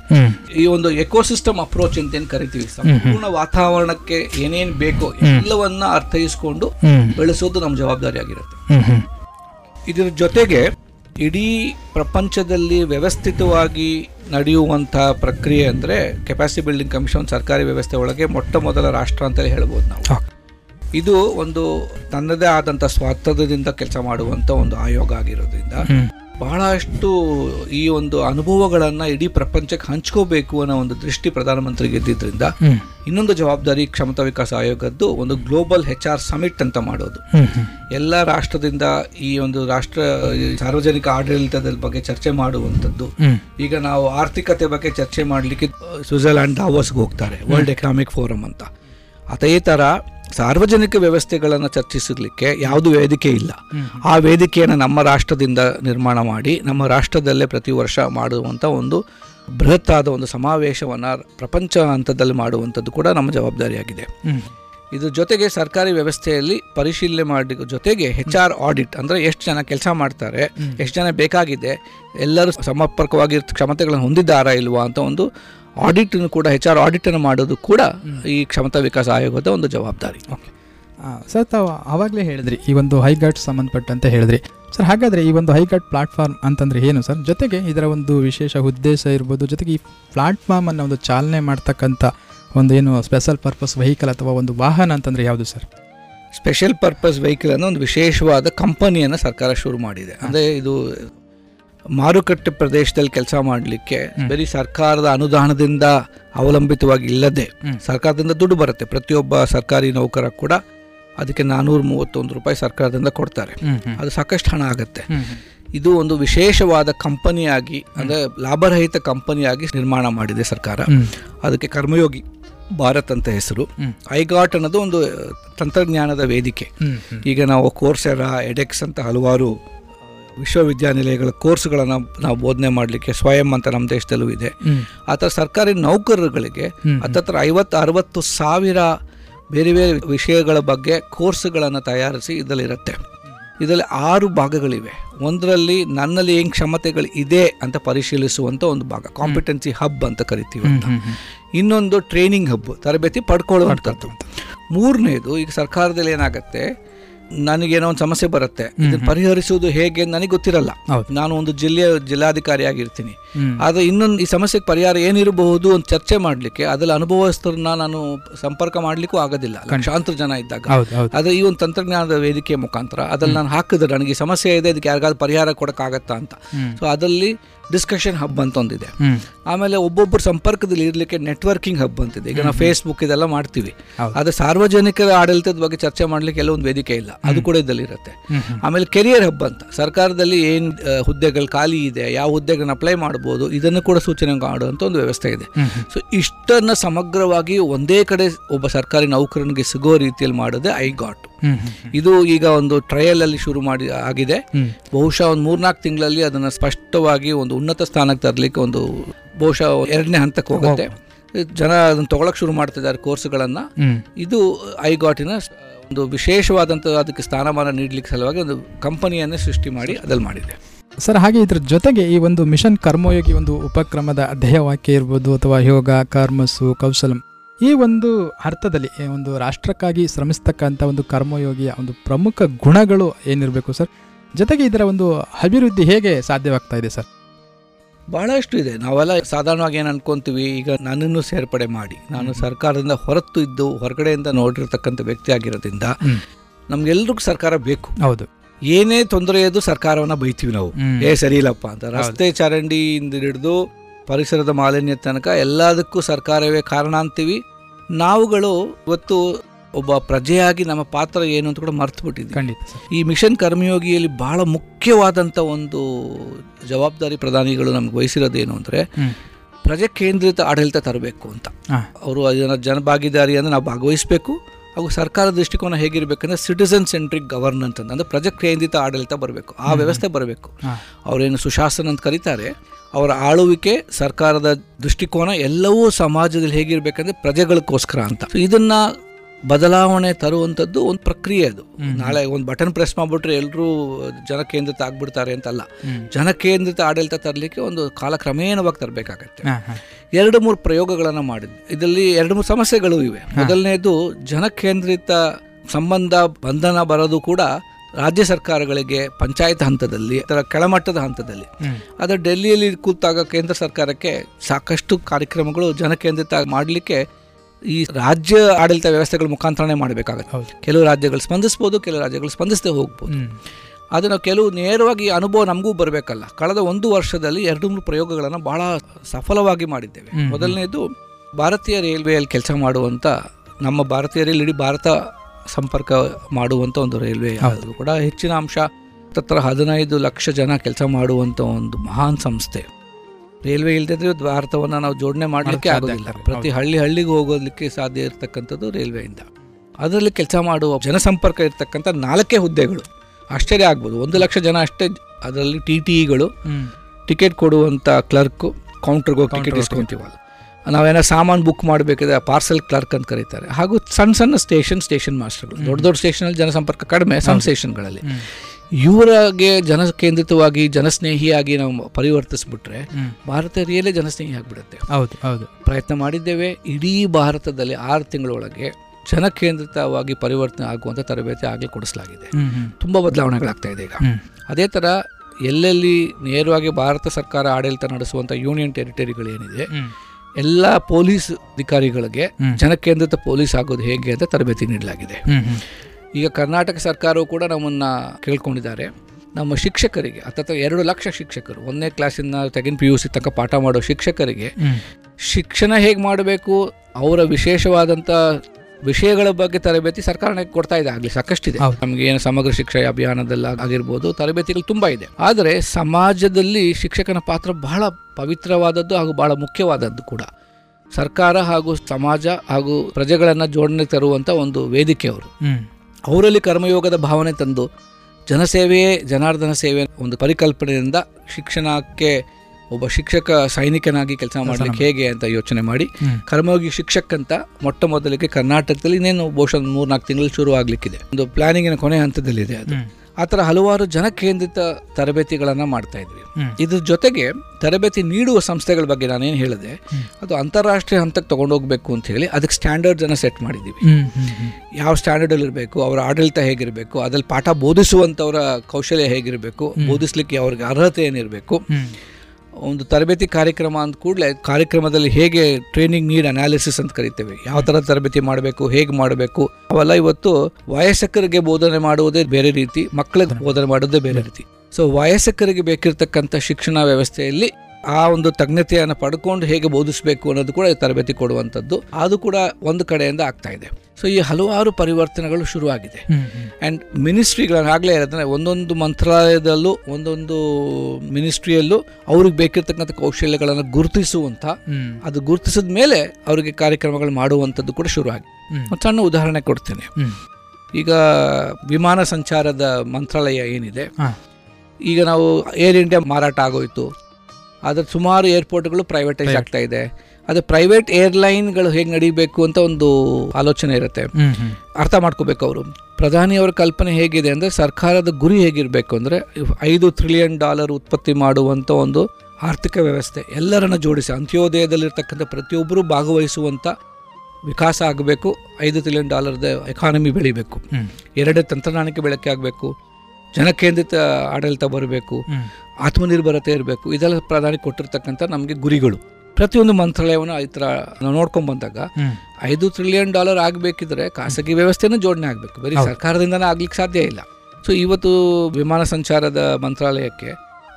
ಈ ಒಂದು ಎಕೋಸಿಸ್ಟಮ್ ಅಪ್ರೋಚ್ ಅಂತ ಏನ್ ಕರಿತೀವಿ ಸಂಪೂರ್ಣ ವಾತಾವರಣಕ್ಕೆ ಏನೇನ್ ಬೇಕೋ ಎಲ್ಲವನ್ನ ಅರ್ಥೈಸ್ಕೊಂಡು. ಬೆಳೆಸೋದು ನಮ್ಮ ಜವಾಬ್ದಾರಿ ಆಗಿರುತ್ತೆ. ಇದರ ಜೊತೆಗೆ ಇಡೀ ಪ್ರಪಂಚದಲ್ಲಿ ವ್ಯವಸ್ಥಿತವಾಗಿ ನಡೆಯುವಂತಹ ಪ್ರಕ್ರಿಯೆ ಅಂದ್ರೆ ಕೆಪಾಸಿಟಿ ಬಿಲ್ಡಿಂಗ್ ಕಮಿಷನ್ ಸರ್ಕಾರಿ ವ್ಯವಸ್ಥೆ ಒಳಗೆ ಮೊಟ್ಟ ಮೊದಲ ರಾಷ್ಟ್ರ ಅಂತಲೇ ಹೇಳ್ಬೋದು ನಾವು. ಇದು ಒಂದು ತನ್ನದೇ ಆದಂಥ ಸ್ವಾತಂತ್ರ್ಯದಿಂದ ಕೆಲಸ ಮಾಡುವಂಥ ಒಂದು ಆಯೋಗ ಆಗಿರೋದ್ರಿಂದ. ಬಹಳಷ್ಟು ಈ ಒಂದು ಅನುಭವಗಳನ್ನು ಇಡೀ ಪ್ರಪಂಚಕ್ಕೆ ಹಂಚ್ಕೋಬೇಕು ಅನ್ನೋ ಒಂದು ದೃಷ್ಟಿ ಪ್ರಧಾನಮಂತ್ರಿಗೆ ಇದ್ದಿದ್ದರಿಂದ ಇನ್ನೊಂದು ಜವಾಬ್ದಾರಿ ಕ್ಷಮತಾ ವಿಕಾಸ ಆಯೋಗದ್ದು ಒಂದು ಗ್ಲೋಬಲ್ ಹೆಚ್ ಆರ್ ಸಮಿಟ್ ಅಂತ ಮಾಡೋದು. ಎಲ್ಲ ರಾಷ್ಟ್ರದಿಂದ ಈ ಒಂದು ರಾಷ್ಟ್ರ ಸಾರ್ವಜನಿಕ ಆಡಳಿತದ ಬಗ್ಗೆ ಚರ್ಚೆ ಮಾಡುವಂಥದ್ದು. ಈಗ ನಾವು ಆರ್ಥಿಕತೆ ಬಗ್ಗೆ ಚರ್ಚೆ ಮಾಡಲಿಕ್ಕೆ ಸ್ವಿಟ್ಜರ್ಲ್ಯಾಂಡ್ ದಾವೋಸ್ಗೆ ಹೋಗ್ತಾರೆ ವರ್ಲ್ಡ್ ಎಕನಾಮಿಕ್ ಫೋರಮ್ ಅಂತ. ಅದೇ ಥರ ಸಾರ್ವಜನಿಕ ವ್ಯವಸ್ಥೆಗಳನ್ನು ಚರ್ಚಿಸಲಿಕ್ಕೆ ಯಾವುದು ವೇದಿಕೆ ಇಲ್ಲ. ಆ ವೇದಿಕೆಯನ್ನು ನಮ್ಮ ರಾಷ್ಟ್ರದಿಂದ ನಿರ್ಮಾಣ ಮಾಡಿ ನಮ್ಮ ರಾಷ್ಟ್ರದಲ್ಲೇ ಪ್ರತಿ ವರ್ಷ ಮಾಡುವಂಥ ಒಂದು ಬೃಹತ್ತಾದ ಒಂದು ಸಮಾವೇಶವನ್ನು ಪ್ರಪಂಚ ಹಂತದಲ್ಲಿ ಮಾಡುವಂಥದ್ದು ಕೂಡ ನಮ್ಮ ಜವಾಬ್ದಾರಿಯಾಗಿದೆ. ಇದ್ರ ಜೊತೆಗೆ ಸರ್ಕಾರಿ ವ್ಯವಸ್ಥೆಯಲ್ಲಿ ಪರಿಶೀಲನೆ ಮಾಡಿ ಜೊತೆಗೆ ಹೆಚ್ ಆರ್ ಆಡಿಟ್ ಅಂದರೆ ಎಷ್ಟು ಜನ ಕೆಲಸ ಮಾಡ್ತಾರೆ ಎಷ್ಟು ಜನ ಬೇಕಾಗಿದೆ ಎಲ್ಲರೂ ಸಮರ್ಪಕವಾಗಿ ಕ್ಷಮತೆಗಳನ್ನು ಹೊಂದಿದ್ದಾರಾ ಇಲ್ವಾ ಅಂತ ಒಂದು ಆಡಿಟ್ ಕೂಡ ಹೆಚ್ ಆರ್ ಆಡಿಟ್ ಅನ್ನು ಮಾಡೋದು ಕೂಡ ಈ ಕ್ಷಮತಾ ವಿಕಾಸ ಆಯೋಗದ ಒಂದು ಜವಾಬ್ದಾರಿ. ಸರ್ ತಾವು ಆವಾಗಲೇ ಹೇಳಿದ್ರಿ ಈ ಒಂದು ಹೈಗಾಟ್ ಸಂಬಂಧಪಟ್ಟಂತೆ ಹೇಳಿದ್ರಿ. ಸರ್ ಹಾಗಾದರೆ ಈ ಒಂದು ಹೈಗಾಟ್ ಪ್ಲಾಟ್ಫಾರ್ಮ್ ಅಂತಂದರೆ ಏನು ಸರ್? ಜೊತೆಗೆ ಇದರ ಒಂದು ವಿಶೇಷ ಉದ್ದೇಶ ಇರ್ಬೋದು ಜೊತೆಗೆ ಈ ಪ್ಲಾಟ್ಫಾರ್ಮನ್ನು ಒಂದು ಚಾಲನೆ ಮಾಡ್ತಕ್ಕಂಥ ಒಂದು ಏನು ಸ್ಪೆಷಲ್ ಪರ್ಪಸ್ ವೆಹಿಕಲ್ ಅಥವಾ ಒಂದು ವಾಹನ ಅಂತಂದರೆ ಯಾವುದು ಸರ್? ಸ್ಪೆಷಲ್ ಪರ್ಪಸ್ ವೆಹಿಕಲ್ ಅನ್ನೋ ಒಂದು ವಿಶೇಷವಾದ ಕಂಪನಿಯನ್ನು ಸರ್ಕಾರ ಶುರು ಮಾಡಿದೆ. ಅಂದರೆ ಇದು ಮಾರುಕಟ್ಟೆ ಪ್ರದೇಶದಲ್ಲಿ ಕೆಲಸ ಮಾಡಲಿಕ್ಕೆ ಬರೀ ಸರ್ಕಾರದ ಅನುದಾನದಿಂದ ಅವಲಂಬಿತವಾಗಿ ಇಲ್ಲದೆ ಸರ್ಕಾರದಿಂದ ದುಡ್ಡು ಬರುತ್ತೆ. ಪ್ರತಿಯೊಬ್ಬ ಸರ್ಕಾರಿ ನೌಕರ ಕೂಡ ಅದಕ್ಕೆ ನಾನ್ನೂರ ಮೂವತ್ತೊಂದು ರೂಪಾಯಿ ಸರ್ಕಾರದಿಂದ ಕೊಡ್ತಾರೆ. ಅದು ಸಾಕಷ್ಟು ಹಣ ಆಗುತ್ತೆ. ಇದು ಒಂದು ವಿಶೇಷವಾದ ಕಂಪನಿಯಾಗಿ ಅಂದರೆ ಲಾಭರಹಿತ ಕಂಪನಿಯಾಗಿ ನಿರ್ಮಾಣ ಮಾಡಿದೆ ಸರ್ಕಾರ. ಅದಕ್ಕೆ ಕರ್ಮಯೋಗಿ ಭಾರತ್ ಅಂತ ಹೆಸರು. ಐಗಾಟ್ ಅನ್ನೋದು ಒಂದು ತಂತ್ರಜ್ಞಾನದ ವೇದಿಕೆ. ಈಗ ನಾವು ಕೋರ್ಸೆರಾ ಎಡೆಕ್ಸ್ ಅಂತ ಹಲವಾರು ವಿಶ್ವವಿದ್ಯಾನಿಲಯಗಳ ಕೋರ್ಸ್ಗಳನ್ನು ನಾವು ಬೋಧನೆ ಮಾಡಲಿಕ್ಕೆ ಸ್ವಯಂ ಅಂತ ನಮ್ಮ ದೇಶದಲ್ಲೂ ಇದೆ. ಆ ಥರ ಸರ್ಕಾರಿ ನೌಕರರುಗಳಿಗೆ. ಹತ್ತತ್ರ ಐವತ್ತು ಅರವತ್ತು ಸಾವಿರ ಬೇರೆ ಬೇರೆ ವಿಷಯಗಳ ಬಗ್ಗೆ ಕೋರ್ಸ್ಗಳನ್ನು ತಯಾರಿಸಿ ಇದರಲ್ಲಿರುತ್ತೆ. ಇದರಲ್ಲಿ ಆರು ಭಾಗಗಳಿವೆ. ಒಂದರಲ್ಲಿ ನನ್ನಲ್ಲಿ ಏನು ಕ್ಷಮತೆಗಳು ಇದೆ ಅಂತ ಪರಿಶೀಲಿಸುವಂಥ ಒಂದು ಭಾಗ ಕಾಂಪಿಟೆನ್ಸಿ ಹಬ್ ಅಂತ ಕರಿತೀವಿ ಅಂತ. ಇನ್ನೊಂದು ಟ್ರೈನಿಂಗ್ ಹಬ್ ತರಬೇತಿ ಪಡ್ಕೊಳ್ಳುವಂಥದ್ದು ಮೂರನೇದು ಈಗ ಸರ್ಕಾರದಲ್ಲಿ ಏನಾಗುತ್ತೆ ನನಗೇನೋ ಒಂದು ಸಮಸ್ಯೆ ಬರುತ್ತೆ. ಇದನ್ನು ಪರಿಹರಿಸುವುದು ಹೇಗೆ ನನಗೆ ಗೊತ್ತಿರಲ್ಲ. ನಾನು ಒಂದು ಜಿಲ್ಲೆಯ ಜಿಲ್ಲಾಧಿಕಾರಿಯಾಗಿರ್ತೀನಿ. ಆದರೆ ಇನ್ನೊಂದು ಈ ಸಮಸ್ಯೆಗೆ ಪರಿಹಾರ ಏನಿರಬಹುದು ಅಂತ ಚರ್ಚೆ ಮಾಡಲಿಕ್ಕೆ ಅದರಲ್ಲಿ ಅನುಭವಸ್ಥರನ್ನ ನಾನು ಸಂಪರ್ಕ ಮಾಡಲಿಕ್ಕೂ ಆಗೋದಿಲ್ಲ. ಲಕ್ಷಾಂತರ ಜನ ಇದ್ದಾಗ. ಆದರೆ ಈ ಒಂದು ತಂತ್ರಜ್ಞಾನದ ವೇದಿಕೆ ಮುಖಾಂತರ ಅದರಲ್ಲಿ ನಾನು ಹಾಕಿದ್ರೆ ನನಗೆ ಸಮಸ್ಯೆ ಇದೆ ಇದಕ್ಕೆ ಯಾರಿಗಾದ್ರು ಪರಿಹಾರ ಕೊಡೋಕ್ಕಾಗತ್ತಾ ಅಂತ. ಸೊ ಅದರಲ್ಲಿ ಡಿಸ್ಕಷನ್ ಹಬ್ ಅಂತ ಒಂದಿದೆ. ಆಮೇಲೆ ಒಬ್ಬೊಬ್ಬರು ಸಂಪರ್ಕದಲ್ಲಿ ಇರಲಿಕ್ಕೆ ನೆಟ್ವರ್ಕಿಂಗ್ ಹಬ್ ಅಂತಿದೆ. ಈಗ ನಾವು. ಫೇಸ್ಬುಕ್ ಇದೆಲ್ಲ ಮಾಡ್ತೀವಿ. ಅದು ಸಾರ್ವಜನಿಕರ ಆಡಳಿತದ ಬಗ್ಗೆ ಚರ್ಚೆ ಮಾಡಲಿಕ್ಕೆ ಎಲ್ಲ ಒಂದು ವೇದಿಕೆ ಇಲ್ಲ. ಅದು ಕೂಡ ಇದರಲ್ಲಿ ಇರುತ್ತೆ. ಆಮೇಲೆ ಕೆರಿಯರ್ ಹಬ್ ಅಂತ. ಸರ್ಕಾರದಲ್ಲಿ ಏನು ಹುದ್ದೆಗಳು ಖಾಲಿ ಇದೆ ಯಾವ ಹುದ್ದೆಗಳನ್ನ ಅಪ್ಲೈ ಮಾಡ್ಬೋದು. ಇದನ್ನು ಕೂಡ ಸೂಚನೆ ಮಾಡುವಂಥ ಒಂದು ವ್ಯವಸ್ಥೆ ಇದೆ. ಸೊ ಇಷ್ಟನ್ನು ಸಮಗ್ರವಾಗಿ ಒಂದೇ ಕಡೆ ಒಬ್ಬ ಸರ್ಕಾರಿ ನೌಕರನಿಗೆ ಸಿಗೋ ರೀತಿಯಲ್ಲಿ ಮಾಡೋದೇ ಐ ಗಾಟ್ ಇದು ಈಗ ಒಂದು ಟ್ರಯಲ್ ಅಲ್ಲಿ ಶುರು ಮಾಡಿ ಆಗಿದೆ. ಬಹುಶಃ ಒಂದು ಮೂರ್ನಾಲ್ಕು ತಿಂಗಳಲ್ಲಿ ಅದನ್ನು ಸ್ಪಷ್ಟವಾಗಿ ಒಂದು ಉನ್ನತ ಸ್ಥಾನಕ್ಕೆ ತರಲಿಕ್ಕೆ ಒಂದು ಬಹುಶಃ ಎರಡನೇ ಹಂತಕ್ಕೆ ಹೋಗುತ್ತೆ. ಜನ ಅದನ್ನು ತಗೊಳಕ್ ಶುರು ಮಾಡ್ತಿದ್ದಾರೆ ಕೋರ್ಸ್ಗಳನ್ನು. ಕೋರ್ಸ್ಗಳನ್ನ ಇದು ಗಾಟಿನ ಒಂದು ವಿಶೇಷವಾದಂಥ ಅದಕ್ಕೆ ಸ್ಥಾನಮಾನ ನೀಡಲಿಕ್ಕೆ ಸಲುವಾಗಿ ಒಂದು ಕಂಪನಿಯನ್ನೇ ಸೃಷ್ಟಿ ಮಾಡಿ ಅದಲ್ಲಿ ಮಾಡಿದೆ. ಸರ್ ಹಾಗೆ ಇದ್ರ ಜೊತೆಗೆ ಈ ಒಂದು ಮಿಷನ್ ಕರ್ಮಯೋಗಿ ಒಂದು ಉಪಕ್ರಮದ ಧ್ಯೇಯವಾಕ್ಯ ಇರ್ಬೋದು ಅಥವಾ ಯೋಗ ಕರ್ಮಸು ಕೌಶಲಂ. ಈ ಒಂದು ಅರ್ಥದಲ್ಲಿ ಒಂದು ರಾಷ್ಟ್ರಕ್ಕಾಗಿ ಶ್ರಮಿಸ್ತಕ್ಕಂಥ ಒಂದು ಕರ್ಮಯೋಗಿಯ ಒಂದು ಪ್ರಮುಖ ಗುಣಗಳು ಏನಿರಬೇಕು ಸರ್? ಜೊತೆಗೆ ಇದರ ಒಂದು ಅಭಿವೃದ್ಧಿ ಹೇಗೆ ಸಾಧ್ಯವಾಗ್ತಾ ಇದೆ ಸರ್? ಬಹಳಷ್ಟು ಇದೆ. ನಾವೆಲ್ಲ ಸಾಧಾರಣವಾಗಿ ಏನು ಅನ್ಕೊಂತೀವಿ ಈಗ ನನ್ನನ್ನು ಸೇರ್ಪಡೆ ಮಾಡಿ ನಾನು ಸರ್ಕಾರದಿಂದ ಹೊರತು ಇದ್ದು ಹೊರಗಡೆಯಿಂದ ನೋಡಿರ್ತಕ್ಕಂಥ ವ್ಯಕ್ತಿ ಆಗಿರೋದ್ರಿಂದ. ನಮ್ಗೆಲ್ರಿಗೂ ಸರ್ಕಾರ ಬೇಕು. ಹೌದು. ಏನೇ ತೊಂದರೆ ಇದ್ದು ಸರ್ಕಾರವನ್ನ ಬೈತೀವಿ ನಾವು. ಏ ಸರಿ ಇಲ್ಲಪ್ಪ ಅಂತ ರಸ್ತೆ ಚರಂಡಿಯಿಂದ ಹಿಡಿದು ಪರಿಸರದ ಮಾಲಿನ್ಯ ತನಕ ಎಲ್ಲದಕ್ಕೂ ಸರ್ಕಾರವೇ ಕಾರಣ ಅಂತೀವಿ. ನಾವುಗಳು ಇವತ್ತು ಒಬ್ಬ ಪ್ರಜೆಯಾಗಿ ನಮ್ಮ ಪಾತ್ರ ಏನು ಅಂತ ಕೂಡ ಮರ್ತು ಬಿಟ್ಟಿದ್ವಿ ಖಂಡಿತ ಈ ಮಿಷನ್ ಕರ್ಮಯೋಗಿಯಲ್ಲಿ ಬಹಳ ಮುಖ್ಯವಾದಂಥ ಒಂದು ಜವಾಬ್ದಾರಿ ಪ್ರಧಾನಿಗಳು ನಮ್ಗೆ ವಹಿಸಿರೋದೇನು ಅಂದರೆ. ಪ್ರಜೆ ಕೇಂದ್ರಿತ ಆಡಳಿತ ತರಬೇಕು ಅಂತ. ಅವರು ಅದನ್ನು ಜನಭಾಗಿದಾರಿಯನ್ನು ನಾವು ಭಾಗವಹಿಸಬೇಕು. ಹಾಗೂ ಸರ್ಕಾರದ ದೃಷ್ಟಿಕೋನ ಹೇಗಿರಬೇಕಂದ್ರೆ ಸಿಟಿಸನ್ ಸೆಂಟ್ರಿಕ್ ಗವರ್ನೆನ್ಸ್ ಅಂತ ಅಂದರೆ ಪ್ರಜೆ ಕೇಂದ್ರಿತ ಆಡಳಿತ ಬರಬೇಕು ಆ ವ್ಯವಸ್ಥೆ ಬರಬೇಕು. ಅವರೇನು ಸುಶಾಸನ ಅಂತ ಕರೀತಾರೆ ಅವರ ಆಳುವಿಕೆ ಸರ್ಕಾರದ ದೃಷ್ಟಿಕೋನ ಎಲ್ಲವೂ ಸಮಾಜದಲ್ಲಿ ಹೇಗಿರಬೇಕಂದ್ರೆ ಪ್ರಜೆಗಳಿಗೋಸ್ಕರ ಅಂತ. ಇದನ್ನ ಬದಲಾವಣೆ ತರುವಂಥದ್ದು ಒಂದು ಪ್ರಕ್ರಿಯೆ ಅದು. ನಾಳೆ ಒಂದು ಬಟನ್ ಪ್ರೆಸ್ ಮಾಡಿಬಿಟ್ರೆ ಎಲ್ಲರೂ ಜನಕೇಂದ್ರಿತ ಆಗ್ಬಿಡ್ತಾರೆ ಅಂತಲ್ಲ. ಜನಕೇಂದ್ರಿತ ಆಡಳಿತ ತರಲಿಕ್ಕೆ ಒಂದು ಕಾಲಕ್ರಮೇಣವಾಗಿ ತರಬೇಕಾಗತ್ತೆ. ಎರಡು ಮೂರು ಪ್ರಯೋಗಗಳನ್ನು ಮಾಡಿದ್ವಿ. ಇದರಲ್ಲಿ ಎರಡು ಮೂರು ಸಮಸ್ಯೆಗಳು ಇವೆ. ಮೊದಲನೇದು ಜನಕೇಂದ್ರಿತ ಸಂಬಂಧ ಬಂಧನ ಬರೋದು ಕೂಡ ರಾಜ್ಯ ಸರ್ಕಾರಗಳಿಗೆ ಪಂಚಾಯತ್ ಹಂತದಲ್ಲಿ ಅಥವಾ ಕೆಳಮಟ್ಟದ ಹಂತದಲ್ಲಿ. ಆದರೆ ಡೆಲ್ಲಿಯಲ್ಲಿ ಕೂತಾಗ ಕೇಂದ್ರ ಸರ್ಕಾರಕ್ಕೆ ಸಾಕಷ್ಟು ಕಾರ್ಯಕ್ರಮಗಳು ಜನಕೇಂದ್ರಿತ ಮಾಡಲಿಕ್ಕೆ ಈ ರಾಜ್ಯ ಆಡಳಿತ ವ್ಯವಸ್ಥೆಗಳ ಮುಖಾಂತರನೇ ಮಾಡಬೇಕಾಗುತ್ತೆ. ಕೆಲವು ರಾಜ್ಯಗಳು ಸ್ಪಂದಿಸ್ಬೋದು ಕೆಲವು ರಾಜ್ಯಗಳು ಸ್ಪಂದಿಸದೆ ಹೋಗ್ಬೋದು. ಅದನ್ನು ಅದು ನಾವು ಕೆಲವು ನೇರವಾಗಿ ಅನುಭವ ನಮಗೂ ಬರಬೇಕಲ್ಲ. ಕಳೆದ ಒಂದು ವರ್ಷದಲ್ಲಿ ಎರಡು ಮೂರು ಪ್ರಯೋಗಗಳನ್ನು ಬಹಳ ಸಫಲವಾಗಿ ಮಾಡಿದ್ದೇವೆ. ಮೊದಲನೇದು ಭಾರತೀಯ ರೈಲ್ವೆಯಲ್ಲಿ ಕೆಲಸ ಮಾಡುವಂಥ ನಮ್ಮ ಭಾರತೀಯ ರೈಲ್ ಇಡೀ ಭಾರತ ಸಂಪರ್ಕ ಮಾಡುವಂಥ ಒಂದು ರೈಲ್ವೆ ಅದು ಕೂಡ ಹೆಚ್ಚಿನ ಅಂಶ ಹತ್ತತ್ರ ಹದಿನೈದು ಲಕ್ಷ ಜನ ಕೆಲಸ ಮಾಡುವಂಥ ಒಂದು ಮಹಾನ್ ಸಂಸ್ಥೆ. ರೈಲ್ವೆ ಇಲ್ಲದಿದ್ರೆ ಭಾರತವನ್ನು ನಾವು ಜೋಡಣೆ ಮಾಡಲಿಕ್ಕೆ ಆಗೋದಿಲ್ಲ. ಪ್ರತಿ ಹಳ್ಳಿ ಹಳ್ಳಿಗೆ ಹೋಗೋದಕ್ಕೆ ಸಾಧ್ಯ ಇರತಕ್ಕಂಥದ್ದು ರೈಲ್ವೆಯಿಂದ ಅದರಲ್ಲಿ ಕೆಲಸ ಮಾಡುವ ಜನಸಂಪರ್ಕ ಇರತಕ್ಕಂಥ ನಾಲ್ಕೇ ಹುದ್ದೆಗಳು. ಆಶ್ಚರ್ಯ ಆಗ್ಬೋದು. ಒಂದು ಲಕ್ಷ ಜನ ಅಷ್ಟೇ ಅದರಲ್ಲಿ ಟಿ ಟಿ ಇಗಳು ಟಿಕೆಟ್ ಕೊಡುವಂಥ ಕ್ಲರ್ಕು ಕೌಂಟ್ರಿಗೆ ಹೋಗಿ ಟಿಕೆಟ್ ಇಸ್ಕೊಂತೀವಲ್ಲ. ನಾವೇನೋ ಸಾಮಾನು ಬುಕ್ ಮಾಡಬೇಕಿದ್ರೆ ಪಾರ್ಸೆಲ್ ಕ್ಲರ್ಕ್ ಅಂತ ಕರೀತಾರೆ. ಹಾಗೂ ಸಣ್ಣ ಸಣ್ಣ ಸ್ಟೇಷನ್ ಸ್ಟೇಷನ್ ಮಾಸ್ಟರ್ಗಳು ದೊಡ್ಡ ದೊಡ್ಡ ಸ್ಟೇಷನಲ್ಲಿ ಜನಸಂಪರ್ಕ ಕಡಿಮೆ ಸಣ್ಣ. ಸ್ಟೇಷನ್ಗಳಲ್ಲಿ ಇವರಿಗೆ ಜನಕೇಂದ್ರಿತವಾಗಿ ಜನಸ್ನೇಹಿಯಾಗಿ ನಾವು ಪರಿವರ್ತಿಸ್ಬಿಟ್ರೆ ಹ್ಮ್. ಭಾರತ ರಿಯಲೇ ಜನಸ್ನೇಹಿ ಆಗಿಬಿಡುತ್ತೆ ಹೌದು ಹೌದು ಪ್ರಯತ್ನ ಮಾಡಿದ್ದೇವೆ ಇಡೀ ಭಾರತದಲ್ಲಿ ಆರು ತಿಂಗಳೊಳಗೆ ಜನಕೇಂದ್ರಿತವಾಗಿ ಪರಿವರ್ತನೆ ಆಗುವಂಥ ತರಬೇತಿ ಆಗಲಿ ಕೊಡಿಸಲಾಗಿದೆ. ತುಂಬ ಬದಲಾವಣೆಗಳಾಗ್ತಾ ಇದೆ ಈಗ ಅದೇ ಥರ ಎಲ್ಲೆಲ್ಲಿ ನೇರವಾಗಿ ಭಾರತ ಸರ್ಕಾರ ಆಡಳಿತ ನಡೆಸುವಂಥ ಯೂನಿಯನ್ ಟೆರಿಟರಿಗಳೇನಿದೆ. ಎಲ್ಲ ಪೊಲೀಸ್ ಅಧಿಕಾರಿಗಳಿಗೆ ಜನಕೇಂದ್ರಿತ ಪೊಲೀಸ್ ಆಗೋದು ಹೇಗೆ ಅಂತ ತರಬೇತಿ ನೀಡಲಾಗಿದೆ. ಈಗ ಕರ್ನಾಟಕ ಸರ್ಕಾರವು ಕೂಡ ನಮ್ಮನ್ನು ಕೇಳ್ಕೊಂಡಿದ್ದಾರೆ. ನಮ್ಮ ಶಿಕ್ಷಕರಿಗೆ ಅಥವಾ ಎರಡು ಲಕ್ಷ ಶಿಕ್ಷಕರು ಒಂದನೇ ಕ್ಲಾಸಿಂದ ತೆಗೆದು ಪಿ ಯು ಸಿ ತನಕ ಪಾಠ ಮಾಡೋ ಶಿಕ್ಷಕರಿಗೆ ಶಿಕ್ಷಣ ಹೇಗೆ ಮಾಡಬೇಕು ಅವರ ವಿಶೇಷವಾದಂಥ ವಿಷಯಗಳ ಬಗ್ಗೆ ತರಬೇತಿ ಸರ್ಕಾರ ಕೊಡ್ತಾ ಇದೆ. ಆಗಲಿ ಸಾಕಷ್ಟಿದೆ. ನಮಗೆ ಏನು ಸಮಗ್ರ ಶಿಕ್ಷಣ ಅಭಿಯಾನದಲ್ಲ ಆಗಿರ್ಬೋದು ತರಬೇತಿಗಳು ತುಂಬ ಇದೆ. ಆದರೆ ಸಮಾಜದಲ್ಲಿ ಶಿಕ್ಷಕನ ಪಾತ್ರ ಬಹಳ ಪವಿತ್ರವಾದದ್ದು ಹಾಗೂ ಬಹಳ ಮುಖ್ಯವಾದದ್ದು ಕೂಡ. ಸರ್ಕಾರ ಹಾಗೂ ಸಮಾಜ ಹಾಗೂ ಪ್ರಜೆಗಳನ್ನು ಜೋಡಣೆ ತರುವಂಥ ಒಂದು ವೇದಿಕೆ ಅವರು. ಅವರಲ್ಲಿ ಕರ್ಮಯೋಗದ ಭಾವನೆ ತಂದು ಜನಸೇವೆಯೇ ಜನಾರ್ದನ ಸೇವೆ ಒಂದು ಪರಿಕಲ್ಪನೆಯಿಂದ ಶಿಕ್ಷಣಕ್ಕೆ ಒಬ್ಬ ಶಿಕ್ಷಕ ಸೈನಿಕನಾಗಿ ಕೆಲಸ ಮಾಡಲಿಕ್ಕೆ ಹೇಗೆ ಅಂತ ಯೋಚನೆ ಮಾಡಿ ಕರ್ಮಯೋಗಿ ಶಿಕ್ಷಕ್ ಅಂತ ಮೊಟ್ಟ ಮೊದಲಿಗೆ ಕರ್ನಾಟಕದಲ್ಲಿ ಇನ್ನೇನು ಬಹುಶಃ ಮೂರ್ನಾಲ್ಕು ತಿಂಗಳು ಶುರು ಆಗ್ಲಿಕ್ಕಿದೆ ಒಂದು ಪ್ಲಾನಿಂಗಿನ ಕೊನೆ ಹಂತದಲ್ಲಿದೆ ಅದು. ಆ ಥರ ಹಲವಾರು ಜನಕೇಂದ್ರಿತ ತರಬೇತಿಗಳನ್ನು ಮಾಡ್ತಾ ಇದ್ವಿ ಇದ್ರ ಜೊತೆಗೆ ತರಬೇತಿ ನೀಡುವ ಸಂಸ್ಥೆಗಳ ಬಗ್ಗೆ ನಾನೇನು ಹೇಳಿದೆ ಅದು ಅಂತಾರಾಷ್ಟ್ರೀಯ ಹಂತಕ್ಕೆ ತಗೊಂಡೋಗ್ಬೇಕು ಅಂತ ಹೇಳಿ ಅದಕ್ಕೆ ಸ್ಟ್ಯಾಂಡರ್ಡ್ಸ್ ಜನ ಸೆಟ್ ಮಾಡಿದ್ದೀವಿ. ಯಾವ ಸ್ಟ್ಯಾಂಡರ್ಡಲ್ಲಿ ಇರಬೇಕು ಅವರ ಆಡಳಿತ ಹೇಗಿರಬೇಕು ಅದ್ರಲ್ಲಿ ಪಾಠ ಬೋಧಿಸುವಂಥವರ ಕೌಶಲ್ಯ ಹೇಗಿರಬೇಕು. ಬೋಧಿಸ್ಲಿಕ್ಕೆ ಅವ್ರಿಗೆ ಅರ್ಹತೆ ಏನಿರಬೇಕು. ಒಂದು ತರಬೇತಿ ಕಾರ್ಯಕ್ರಮ ಅಂದ ಕೂಡಲೇ ಕಾರ್ಯಕ್ರಮದಲ್ಲಿ ಹೇಗೆ ಟ್ರೈನಿಂಗ್ ನೀಡ್ ಅನಾಲಿಸಿಸ್ ಅಂತ ಕರಿತೇವೆ. ಯಾವ ಥರ ತರಬೇತಿ ಮಾಡಬೇಕು, ಹೇಗೆ ಮಾಡಬೇಕು, ಅವೆಲ್ಲ ಇವತ್ತು ವಯಸ್ಕರಿಗೆ ಬೋಧನೆ ಮಾಡುವುದೇ ಬೇರೆ ರೀತಿ ಮಕ್ಕಳಿಗೆ ಬೋಧನೆ ಮಾಡೋದೇ ಬೇರೆ ರೀತಿ. ಸೊ ವಯಸ್ಕರಿಗೆ ಬೇಕಿರತಕ್ಕಂಥ ಶಿಕ್ಷಣ ವ್ಯವಸ್ಥೆಯಲ್ಲಿ ಆ ಒಂದು ತಜ್ಞತೆಯನ್ನು ಪಡ್ಕೊಂಡು ಹೇಗೆ ಬೋಧಿಸಬೇಕು ಅನ್ನೋದು ಕೂಡ ತರಬೇತಿ ಕೊಡುವಂಥದ್ದು. ಅದು ಕೂಡ ಒಂದು ಕಡೆಯಿಂದ ಆಗ್ತಾ ಇದೆ. ಸೊ ಈ ಹಲವಾರು ಪರಿವರ್ತನೆಗಳು ಶುರುವಾಗಿದೆ. ಆ್ಯಂಡ್ ಮಿನಿಸ್ಟ್ರಿಗಳನ್ನು ಆಗಲೇ ಹೇಳಿದ್ರೆ ಒಂದೊಂದು ಮಂತ್ರಾಲಯದಲ್ಲೂ ಒಂದೊಂದು ಮಿನಿಸ್ಟ್ರಿಯಲ್ಲೂ ಅವ್ರಿಗೆ ಬೇಕಿರ್ತಕ್ಕಂಥ ಕೌಶಲ್ಯಗಳನ್ನು ಗುರುತಿಸುವಂಥ ಅದು ಗುರುತಿಸಿದ ಮೇಲೆ ಅವರಿಗೆ ಕಾರ್ಯಕ್ರಮಗಳು ಮಾಡುವಂಥದ್ದು ಕೂಡ ಶುರುವಾಗಿದೆ. ಒಂದು ಸಣ್ಣ ಉದಾಹರಣೆ ಕೊಡ್ತೇನೆ. ಈಗ ವಿಮಾನ ಸಂಚಾರದ ಮಂತ್ರಾಲಯ ಏನಿದೆ? ಈಗ ನಾವು ಏರ್ ಇಂಡಿಯಾ ಮಾರಾಟ ಆಗೋಯ್ತು. ಆದರೆ ಸುಮಾರು ಏರ್ಪೋರ್ಟ್ಗಳು ಪ್ರೈವೇಟೈಸ್ ಆಗ್ತಾ ಇದೆ ಅದು ಪ್ರೈವೇಟ್ ಏರ್ಲೈನ್ಗಳು ಹೇಗೆ ನಡೀಬೇಕು ಅಂತ ಒಂದು ಆಲೋಚನೆ ಇರುತ್ತೆ. ಅರ್ಥ ಮಾಡ್ಕೋಬೇಕು ಅವರು ಪ್ರಧಾನಿಯವರ ಕಲ್ಪನೆ ಹೇಗಿದೆ ಅಂದರೆ ಸರ್ಕಾರದ ಗುರಿ ಹೇಗಿರಬೇಕು ಅಂದರೆ ಐದು ಟ್ರಿಲಿಯನ್ ಡಾಲರ್ ಉತ್ಪತ್ತಿ ಮಾಡುವಂಥ ಒಂದು ಆರ್ಥಿಕ ವ್ಯವಸ್ಥೆ ಎಲ್ಲರನ್ನ ಜೋಡಿಸಿ ಅಂತ್ಯೋದಯದಲ್ಲಿರ್ತಕ್ಕಂಥ ಪ್ರತಿಯೊಬ್ಬರೂ ಭಾಗವಹಿಸುವಂಥ ವಿಕಾಸ ಆಗಬೇಕು ಐದು ಟ್ರಿಲಿಯನ್ ಡಾಲರ್ದ ಎಕಾನಮಿ ಬೆಳಿಬೇಕು. ಎರಡೇ ತಂತ್ರಜ್ಞಾನಕ್ಕೆ ಬೆಳಕೆ ಆಗಬೇಕು ಜನಕೇಂದ್ರಿತ ಆಡಳಿತ ಬರಬೇಕು. ಆತ್ಮನಿರ್ಭರತೆ ಇರಬೇಕು ಇದೆಲ್ಲ ಪ್ರಧಾನಿ ಕೊಟ್ಟಿರ್ತಕ್ಕಂಥ ನಮಗೆ ಗುರಿಗಳು ಪ್ರತಿಯೊಂದು ಮಂತ್ರಾಲಯವನ್ನು ಈ ಥರ ನಾವು ನೋಡ್ಕೊಂಡ್ ಬಂದಾಗ. ಐದು ಟ್ರಿಲಿಯನ್ ಡಾಲರ್ ಆಗಬೇಕಿದ್ರೆ ಖಾಸಗಿ ವ್ಯವಸ್ಥೆನೂ ಜೋಡಣೆ ಆಗಬೇಕು ಬರೀ. ಸರ್ಕಾರದಿಂದನೇ ಆಗ್ಲಿಕ್ಕೆ ಸಾಧ್ಯ ಇಲ್ಲ ಸೊ ಇವತ್ತು ವಿಮಾನ ಸಂಚಾರದ ಮಂತ್ರಾಲಯಕ್ಕೆ